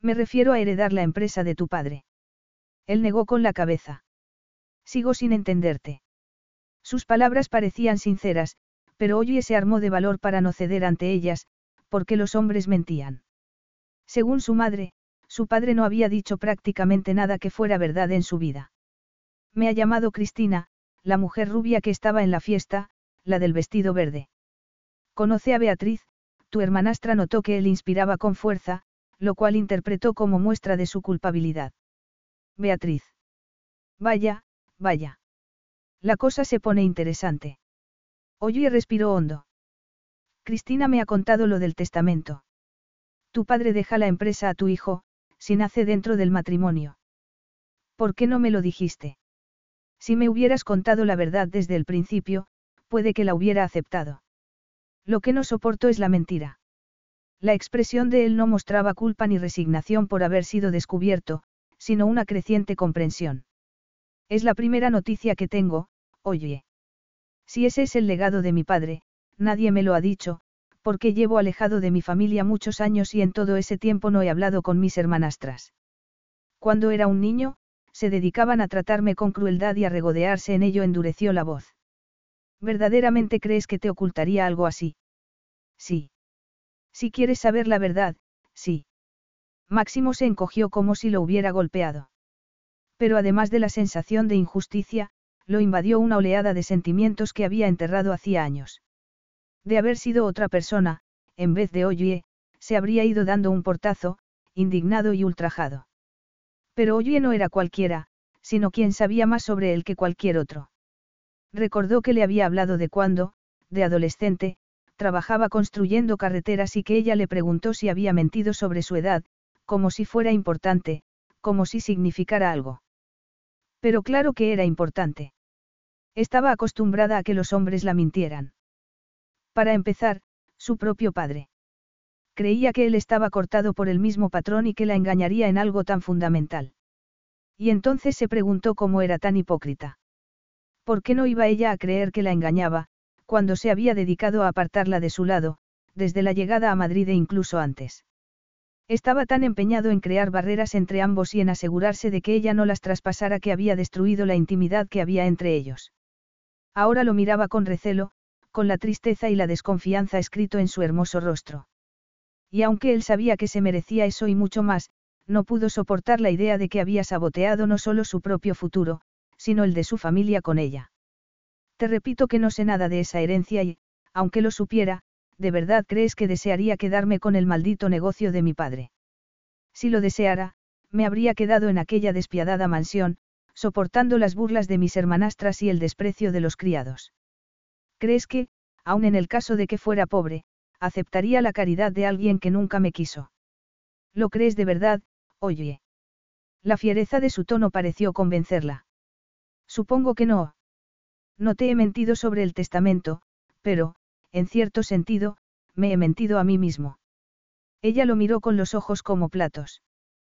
Me refiero a heredar la empresa de tu padre. Él negó con la cabeza. Sigo sin entenderte. Sus palabras parecían sinceras, pero Oye se armó de valor para no ceder ante ellas, porque los hombres mentían. Según su madre, su padre no había dicho prácticamente nada que fuera verdad en su vida. Me ha llamado Cristina, la mujer rubia que estaba en la fiesta, la del vestido verde. Conoce a Beatriz, tu hermanastra notó que él inspiraba con fuerza, lo cual interpretó como muestra de su culpabilidad. Beatriz. Vaya, vaya. La cosa se pone interesante. Oye respiró hondo. Cristina me ha contado lo del testamento. Tu padre deja la empresa a tu hijo, si nace dentro del matrimonio. ¿Por qué no me lo dijiste? Si me hubieras contado la verdad desde el principio, puede que la hubiera aceptado. Lo que no soporto es la mentira. La expresión de él no mostraba culpa ni resignación por haber sido descubierto, sino una creciente comprensión. Es la primera noticia que tengo, oye. Si ese es el legado de mi padre, nadie me lo ha dicho, porque llevo alejado de mi familia muchos años y en todo ese tiempo no he hablado con mis hermanastras. Cuando era un niño, se dedicaban a tratarme con crueldad y a regodearse en ello endureció la voz. ¿Verdaderamente crees que te ocultaría algo así? Sí. Si quieres saber la verdad, sí. Máximo se encogió como si lo hubiera golpeado. Pero además de la sensación de injusticia, lo invadió una oleada de sentimientos que había enterrado hacía años. De haber sido otra persona, en vez de Oye, se habría ido dando un portazo, indignado y ultrajado. Pero Oye no era cualquiera, sino quien sabía más sobre él que cualquier otro. Recordó que le había hablado de cuando, de adolescente, trabajaba construyendo carreteras y que ella le preguntó si había mentido sobre su edad, como si fuera importante, como si significara algo. Pero claro que era importante. Estaba acostumbrada a que los hombres la mintieran. Para empezar, su propio padre. Creía que él estaba cortado por el mismo patrón y que la engañaría en algo tan fundamental. Y entonces se preguntó cómo era tan hipócrita. ¿Por qué no iba ella a creer que la engañaba, cuando se había dedicado a apartarla de su lado, desde la llegada a Madrid e incluso antes? Estaba tan empeñado en crear barreras entre ambos y en asegurarse de que ella no las traspasara que había destruido la intimidad que había entre ellos. Ahora lo miraba con recelo, con la tristeza y la desconfianza escrito en su hermoso rostro. Y aunque él sabía que se merecía eso y mucho más, no pudo soportar la idea de que había saboteado no solo su propio futuro, sino el de su familia con ella. Te repito que no sé nada de esa herencia y, aunque lo supiera, ¿de verdad crees que desearía quedarme con el maldito negocio de mi padre? Si lo deseara, me habría quedado en aquella despiadada mansión, soportando las burlas de mis hermanastras y el desprecio de los criados. ¿Crees que, aun en el caso de que fuera pobre, aceptaría la caridad de alguien que nunca me quiso? ¿Lo crees de verdad, oye? La fiereza de su tono pareció convencerla. Supongo que no. No te he mentido sobre el testamento, pero, en cierto sentido, me he mentido a mí mismo. Ella lo miró con los ojos como platos.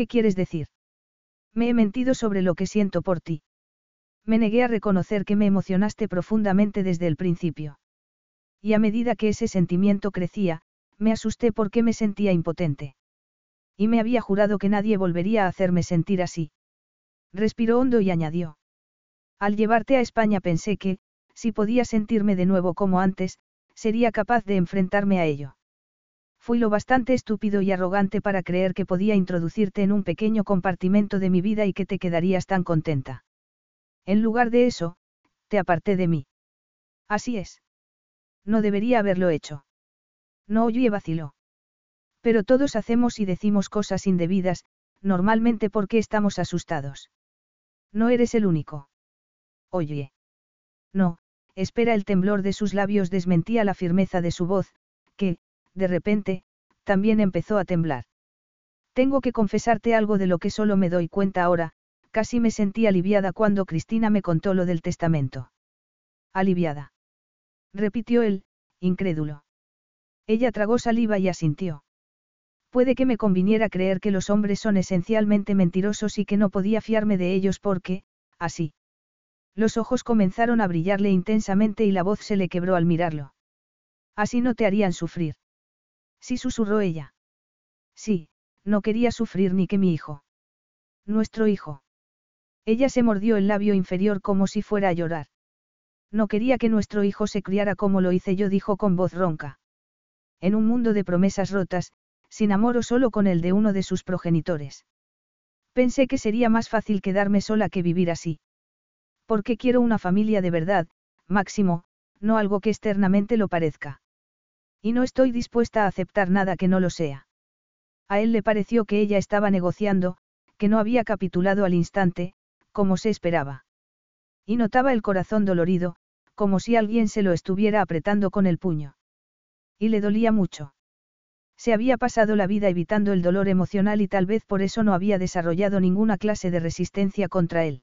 ¿Qué quieres decir? Me he mentido sobre lo que siento por ti. Me negué a reconocer que me emocionaste profundamente desde el principio. Y a medida que ese sentimiento crecía, me asusté porque me sentía impotente. Y me había jurado que nadie volvería a hacerme sentir así. Respiró hondo y añadió. Al llevarte a España pensé que, si podía sentirme de nuevo como antes, sería capaz de enfrentarme a ello. Fui lo bastante estúpido y arrogante para creer que podía introducirte en un pequeño compartimento de mi vida y que te quedarías tan contenta. En lugar de eso, te aparté de mí. Así es. No debería haberlo hecho. No oye vaciló. Pero todos hacemos y decimos cosas indebidas, normalmente porque estamos asustados. No eres el único. Oye. No, espera el temblor de sus labios desmentía la firmeza de su voz, que, de repente, también empezó a temblar. Tengo que confesarte algo de lo que solo me doy cuenta ahora, casi me sentí aliviada cuando Cristina me contó lo del testamento. Aliviada. Repitió él, incrédulo. Ella tragó saliva y asintió. Puede que me conviniera creer que los hombres son esencialmente mentirosos y que no podía fiarme de ellos porque, así. Los ojos comenzaron a brillarle intensamente y la voz se le quebró al mirarlo. Así no te harían sufrir. Sí susurró ella. Sí, no quería sufrir ni que mi hijo. Nuestro hijo. Ella se mordió el labio inferior como si fuera a llorar. No quería que nuestro hijo se criara como lo hice yo, dijo con voz ronca. En un mundo de promesas rotas, sin amor o solo con el de uno de sus progenitores. Pensé que sería más fácil quedarme sola que vivir así. Porque quiero una familia de verdad, Máximo, no algo que externamente lo parezca. Y no estoy dispuesta a aceptar nada que no lo sea. A él le pareció que ella estaba negociando, que no había capitulado al instante, como se esperaba. Y notaba el corazón dolorido, como si alguien se lo estuviera apretando con el puño. Y le dolía mucho. Se había pasado la vida evitando el dolor emocional y tal vez por eso no había desarrollado ninguna clase de resistencia contra él.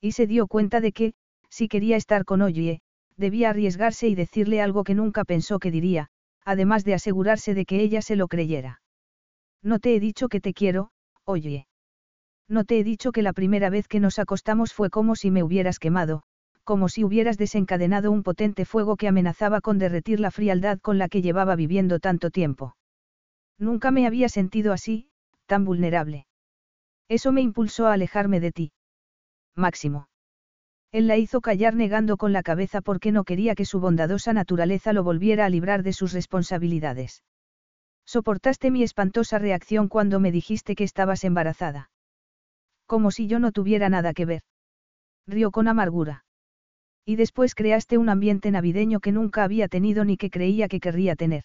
Y se dio cuenta de que, si quería estar con Oye, debía arriesgarse y decirle algo que nunca pensó que diría, además de asegurarse de que ella se lo creyera. No te he dicho que te quiero, oye. No te he dicho que la primera vez que nos acostamos fue como si me hubieras quemado, como si hubieras desencadenado un potente fuego que amenazaba con derretir la frialdad con la que llevaba viviendo tanto tiempo. Nunca me había sentido así, tan vulnerable. Eso me impulsó a alejarme de ti. Máximo. Él la hizo callar negando con la cabeza porque no quería que su bondadosa naturaleza lo volviera a librar de sus responsabilidades. Soportaste mi espantosa reacción cuando me dijiste que estabas embarazada. Como si yo no tuviera nada que ver. Rió con amargura. Y después creaste un ambiente navideño que nunca había tenido ni que creía que querría tener.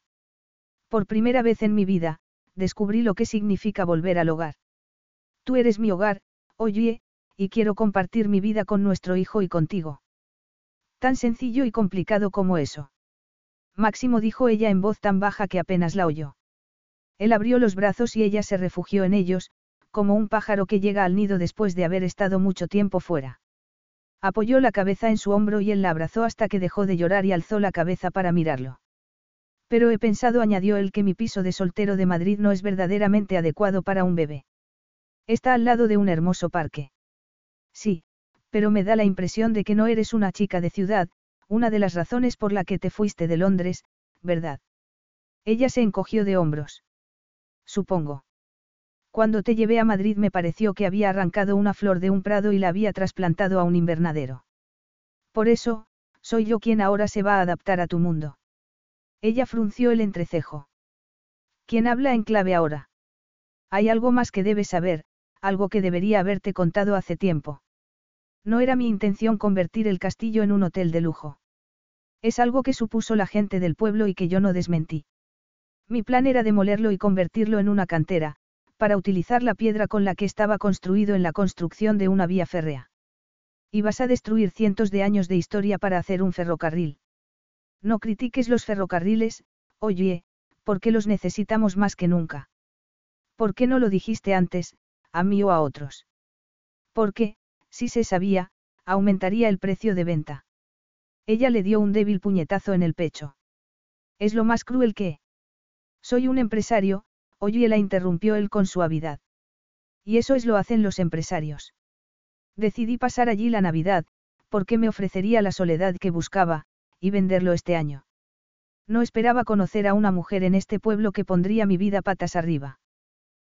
Por primera vez en mi vida, descubrí lo que significa volver al hogar. Tú eres mi hogar, oye, y quiero compartir mi vida con nuestro hijo y contigo. Tan sencillo y complicado como eso. Máximo dijo ella en voz tan baja que apenas la oyó. Él abrió los brazos y ella se refugió en ellos, como un pájaro que llega al nido después de haber estado mucho tiempo fuera. Apoyó la cabeza en su hombro y él la abrazó hasta que dejó de llorar y alzó la cabeza para mirarlo. Pero he pensado, añadió él, que mi piso de soltero de Madrid no es verdaderamente adecuado para un bebé. Está al lado de un hermoso parque. Sí, pero me da la impresión de que no eres una chica de ciudad, una de las razones por la que te fuiste de Londres, ¿verdad? Ella se encogió de hombros. Supongo. Cuando te llevé a Madrid me pareció que había arrancado una flor de un prado y la había trasplantado a un invernadero. Por eso, soy yo quien ahora se va a adaptar a tu mundo. Ella frunció el entrecejo. ¿Quién habla en clave ahora? Hay algo más que debes saber, algo que debería haberte contado hace tiempo. No era mi intención convertir el castillo en un hotel de lujo. Es algo que supuso la gente del pueblo y que yo no desmentí. Mi plan era demolerlo y convertirlo en una cantera, para utilizar la piedra con la que estaba construido en la construcción de una vía férrea. Ibas a destruir cientos de años de historia para hacer un ferrocarril. No critiques los ferrocarriles, oye, porque los necesitamos más que nunca. ¿Por qué no lo dijiste antes, a mí o a otros? Porque, si se sabía, aumentaría el precio de venta. Ella le dio un débil puñetazo en el pecho. Es lo más cruel que... Soy un empresario, oye la interrumpió él con suavidad. Y eso es lo hacen los empresarios. Decidí pasar allí la Navidad, porque me ofrecería la soledad que buscaba, y venderlo este año. No esperaba conocer a una mujer en este pueblo que pondría mi vida patas arriba.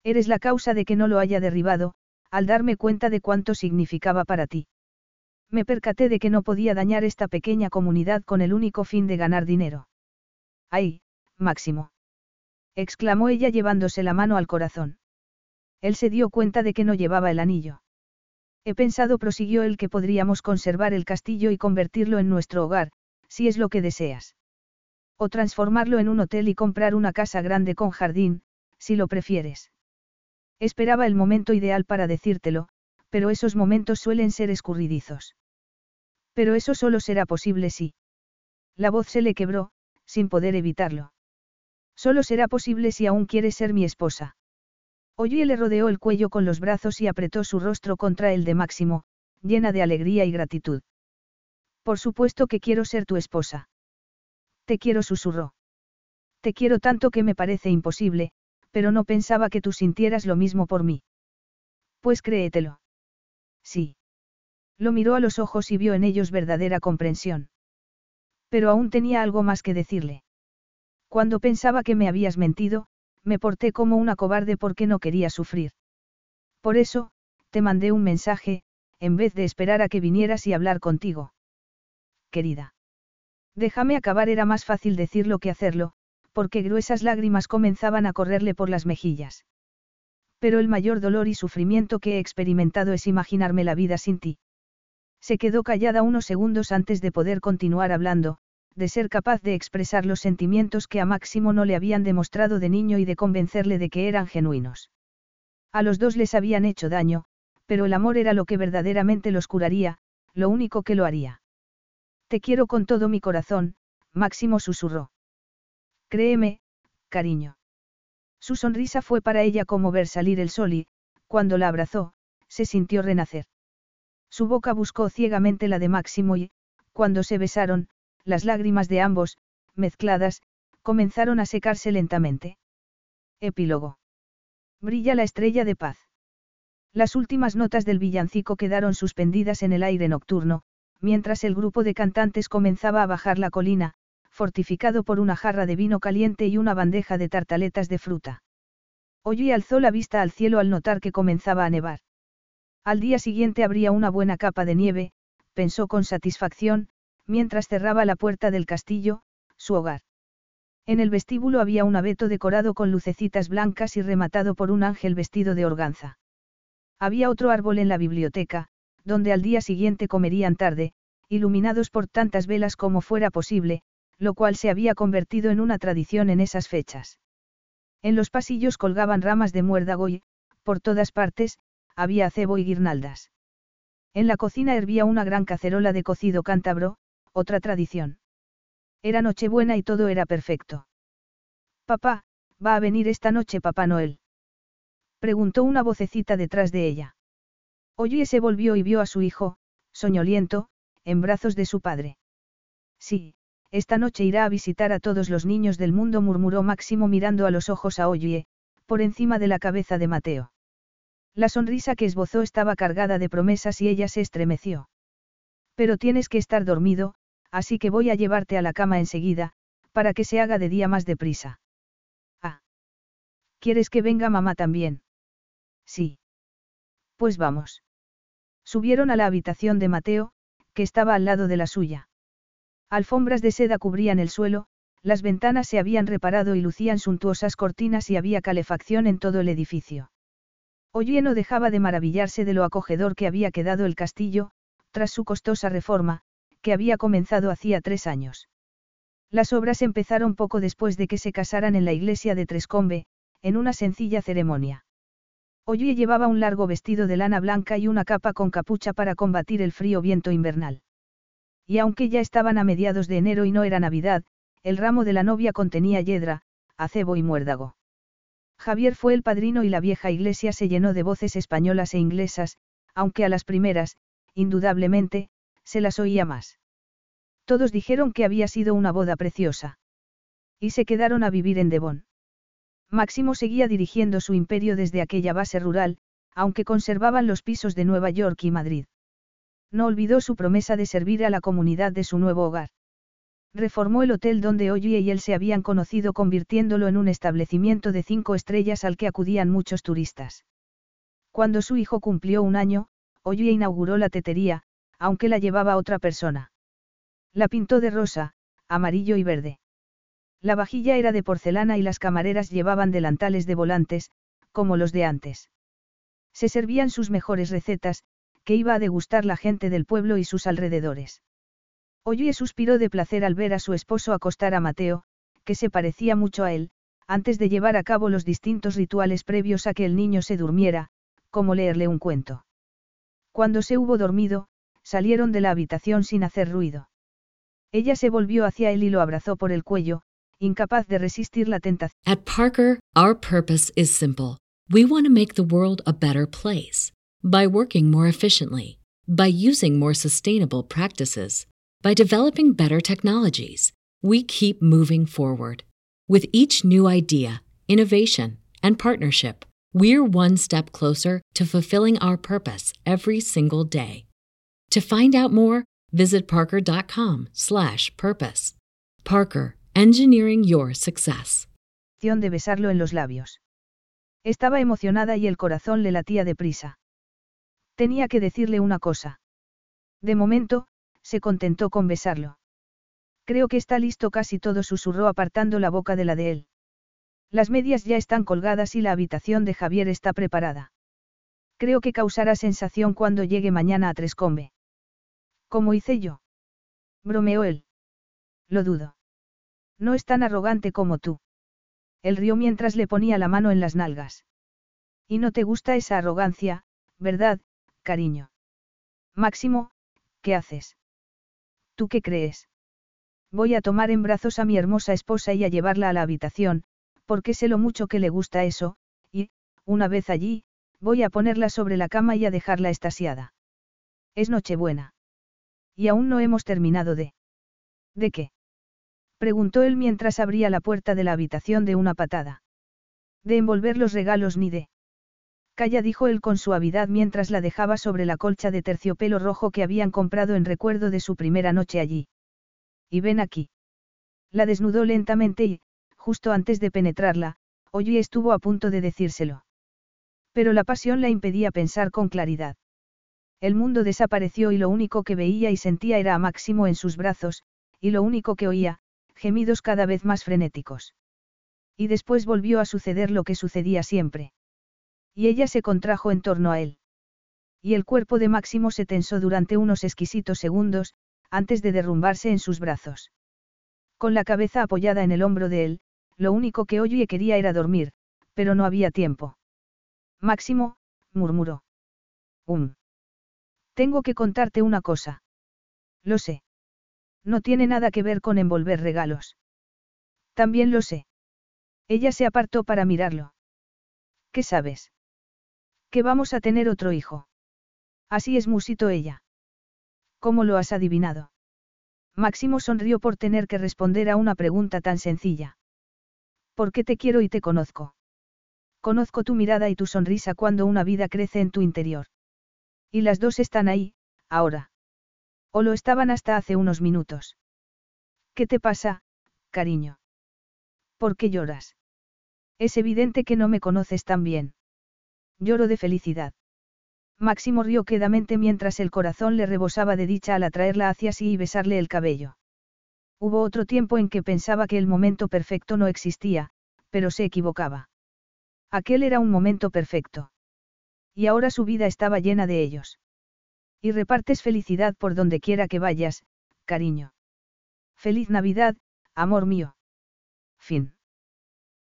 Eres la causa de que no lo haya derribado, al darme cuenta de cuánto significaba para ti. Me percaté de que no podía dañar esta pequeña comunidad con el único fin de ganar dinero. ¡Ay, Máximo! exclamó ella llevándose la mano al corazón. Él se dio cuenta de que no llevaba el anillo. He pensado, prosiguió él, que podríamos conservar el castillo y convertirlo en nuestro hogar, si es lo que deseas. O transformarlo en un hotel y comprar una casa grande con jardín, si lo prefieres. Esperaba el momento ideal para decírtelo, pero esos momentos suelen ser escurridizos. Pero eso solo será posible si. La voz se le quebró, sin poder evitarlo. Solo será posible si aún quieres ser mi esposa. Oye le rodeó el cuello con los brazos y apretó su rostro contra el de Máximo, llena de alegría y gratitud. Por supuesto que quiero ser tu esposa. Te quiero, susurró. Te quiero tanto que me parece imposible, pero no pensaba que tú sintieras lo mismo por mí. Pues créetelo. Sí. Lo miró a los ojos y vio en ellos verdadera comprensión. Pero aún tenía algo más que decirle. Cuando pensaba que me habías mentido, me porté como una cobarde porque no quería sufrir. Por eso, te mandé un mensaje, en vez de esperar a que vinieras y hablar contigo. Querida. Déjame acabar, era más fácil decirlo que hacerlo, porque gruesas lágrimas comenzaban a correrle por las mejillas. Pero el mayor dolor y sufrimiento que he experimentado es imaginarme la vida sin ti. Se quedó callada unos segundos antes de poder continuar hablando, de ser capaz de expresar los sentimientos que a Máximo no le habían demostrado de niño y de convencerle de que eran genuinos. A los dos les habían hecho daño, pero el amor era lo que verdaderamente los curaría, lo único que lo haría. Te quiero con todo mi corazón, Máximo susurró. Créeme, cariño. Su sonrisa fue para ella como ver salir el sol y, cuando la abrazó, se sintió renacer. Su boca buscó ciegamente la de Máximo y, cuando se besaron, las lágrimas de ambos, mezcladas, comenzaron a secarse lentamente. Epílogo. Brilla la estrella de paz. Las últimas notas del villancico quedaron suspendidas en el aire nocturno, mientras el grupo de cantantes comenzaba a bajar la colina, fortificado por una jarra de vino caliente y una bandeja de tartaletas de fruta. Oye alzó la vista al cielo al notar que comenzaba a nevar. Al día siguiente habría una buena capa de nieve, pensó con satisfacción, mientras cerraba la puerta del castillo, su hogar. En el vestíbulo había un abeto decorado con lucecitas blancas y rematado por un ángel vestido de organza. Había otro árbol en la biblioteca, donde al día siguiente comerían tarde, iluminados por tantas velas como fuera posible, lo cual se había convertido en una tradición en esas fechas. En los pasillos colgaban ramas de muérdago y, por todas partes, había acebo y guirnaldas. En la cocina hervía una gran cacerola de cocido cántabro, otra tradición. Era Nochebuena y todo era perfecto. Papá, ¿va a venir esta noche Papá Noel? Preguntó una vocecita detrás de ella. Oye se volvió y vio a su hijo, soñoliento, en brazos de su padre. Sí, esta noche irá a visitar a todos los niños del mundo, murmuró Máximo mirando a los ojos a Oye, por encima de la cabeza de Mateo. La sonrisa que esbozó estaba cargada de promesas y ella se estremeció. Pero tienes que estar dormido, así que voy a llevarte a la cama enseguida, para que se haga de día más deprisa. Ah. ¿Quieres que venga mamá también? Sí. Pues vamos. Subieron a la habitación de Mateo, que estaba al lado de la suya. Alfombras de seda cubrían el suelo, las ventanas se habían reparado y lucían suntuosas cortinas y había calefacción en todo el edificio. Oye no dejaba de maravillarse de lo acogedor que había quedado el castillo, tras su costosa reforma, que había comenzado hacía tres años. Las obras empezaron poco después de que se casaran en la iglesia de Trescombe, en una sencilla ceremonia. Oye llevaba un largo vestido de lana blanca y una capa con capucha para combatir el frío viento invernal. Y aunque ya estaban a mediados de enero y no era Navidad, el ramo de la novia contenía yedra, acebo y muérdago. Javier fue el padrino y la vieja iglesia se llenó de voces españolas e inglesas, aunque a las primeras, indudablemente, se las oía más. Todos dijeron que había sido una boda preciosa. Y se quedaron a vivir en Devon. Máximo seguía dirigiendo su imperio desde aquella base rural, aunque conservaban los pisos de Nueva York y Madrid. No olvidó su promesa de servir a la comunidad de su nuevo hogar. Reformó el hotel donde Oye y él se habían conocido convirtiéndolo en un establecimiento de cinco estrellas al que acudían muchos turistas. Cuando su hijo cumplió un año, Oye inauguró la tetería, aunque la llevaba otra persona. La pintó de rosa, amarillo y verde. La vajilla era de porcelana y las camareras llevaban delantales de volantes, como los de antes. Se servían sus mejores recetas, que iba a degustar la gente del pueblo y sus alrededores. Oye suspiró de placer al ver a su esposo acostar a Mateo, que se parecía mucho a él, antes de llevar a cabo los distintos rituales previos a que el niño se durmiera, como leerle un cuento. Cuando se hubo dormido, salieron de la habitación sin hacer ruido. Ella se volvió hacia él y lo abrazó por el cuello, incapaz de resistir la tentación. At Parker, our purpose is simple. We want to make the world a better place by working more efficiently, by using more sustainable practices, by developing better technologies. We keep moving forward. With each new idea, innovation, and partnership, we're one step closer to fulfilling our purpose every single day. To find out more, visit parker.com/purpose. Parker Engineering Your Success. de besarlo en los labios. Estaba emocionada y el corazón le latía deprisa. Tenía que decirle una cosa. De momento, se contentó con besarlo. Creo que está listo casi todo, susurró apartando la boca de la de él. Las medias ya están colgadas y la habitación de Javier está preparada. Creo que causará sensación cuando llegue mañana a Trescombe. ¿Cómo hice yo? Bromeó él. Lo dudo. No es tan arrogante como tú. Él rió mientras le ponía la mano en las nalgas. Y no te gusta esa arrogancia, ¿verdad, cariño? Máximo, ¿qué haces? ¿Tú qué crees? Voy a tomar en brazos a mi hermosa esposa y a llevarla a la habitación, porque sé lo mucho que le gusta eso, y, una vez allí, voy a ponerla sobre la cama y a dejarla estasiada. Es Nochebuena. Y aún no hemos terminado de... ¿De qué? preguntó él mientras abría la puerta de la habitación de una patada. De envolver los regalos ni de... Calla dijo él con suavidad mientras la dejaba sobre la colcha de terciopelo rojo que habían comprado en recuerdo de su primera noche allí. Y ven aquí. La desnudó lentamente y, justo antes de penetrarla, Oye estuvo a punto de decírselo. Pero la pasión la impedía pensar con claridad. El mundo desapareció y lo único que veía y sentía era a Máximo en sus brazos, y lo único que oía, gemidos cada vez más frenéticos. Y después volvió a suceder lo que sucedía siempre. Y ella se contrajo en torno a él. Y el cuerpo de Máximo se tensó durante unos exquisitos segundos, antes de derrumbarse en sus brazos. Con la cabeza apoyada en el hombro de él, lo único que Oye quería era dormir, pero no había tiempo. Máximo, murmuró. Um. Tengo que contarte una cosa. Lo sé. No tiene nada que ver con envolver regalos. También lo sé. Ella se apartó para mirarlo. ¿Qué sabes? Que vamos a tener otro hijo. Así es musito ella. ¿Cómo lo has adivinado? Máximo sonrió por tener que responder a una pregunta tan sencilla. Porque te quiero y te conozco. Conozco tu mirada y tu sonrisa cuando una vida crece en tu interior. Y las dos están ahí, ahora. O lo estaban hasta hace unos minutos. ¿Qué te pasa, cariño? ¿Por qué lloras? Es evidente que no me conoces tan bien. Lloro de felicidad. Máximo rió quedamente mientras el corazón le rebosaba de dicha al atraerla hacia sí y besarle el cabello. Hubo otro tiempo en que pensaba que el momento perfecto no existía, pero se equivocaba. Aquel era un momento perfecto. Y ahora su vida estaba llena de ellos. Y repartes felicidad por donde quiera que vayas, cariño. Feliz Navidad, amor mío. Fin.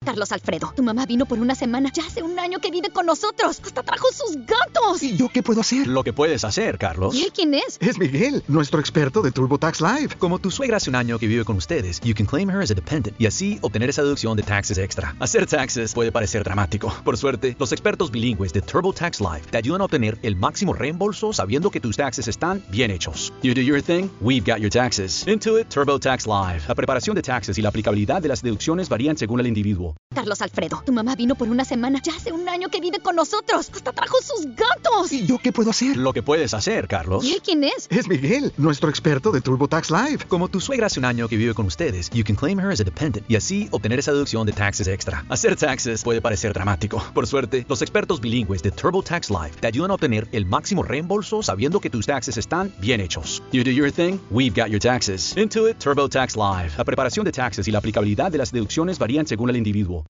Carlos Alfredo, tu mamá vino por una semana. Ya hace un año que vive con nosotros. Hasta trajo sus gatos. ¿Y yo qué puedo hacer? Lo que puedes hacer, Carlos. ¿Y él quién es? Es Miguel, nuestro experto de TurboTax Live. Como tu suegra hace un año que vive con ustedes, you can claim her as a dependent y así obtener esa deducción de taxes extra. Hacer taxes puede parecer dramático. Por suerte, los expertos bilingües de TurboTax Live te ayudan a obtener el máximo reembolso sabiendo que tus taxes están bien hechos. You do your thing, we've got your taxes. Intuit TurboTax Live. La preparación de taxes y la aplicabilidad de las deducciones varían según el individuo. Carlos Alfredo. Tu mamá vino por una semana. Ya hace un año que vive con nosotros. Hasta trajo sus gatos. ¿Y yo qué puedo hacer? Lo que puedes hacer, Carlos. ¿Y él quién es? Es Miguel, nuestro experto de TurboTax Live. Como tu suegra hace un año que vive con ustedes, you can claim her as a dependent y así obtener esa deducción de taxes extra. Hacer taxes puede parecer dramático. Por suerte, los expertos bilingües de TurboTax Live te ayudan a obtener el máximo reembolso sabiendo que tus taxes están bien hechos. You do your thing, we've got your taxes. Intuit TurboTax Live. La preparación de taxes y la aplicabilidad de las deducciones varían según el individuo.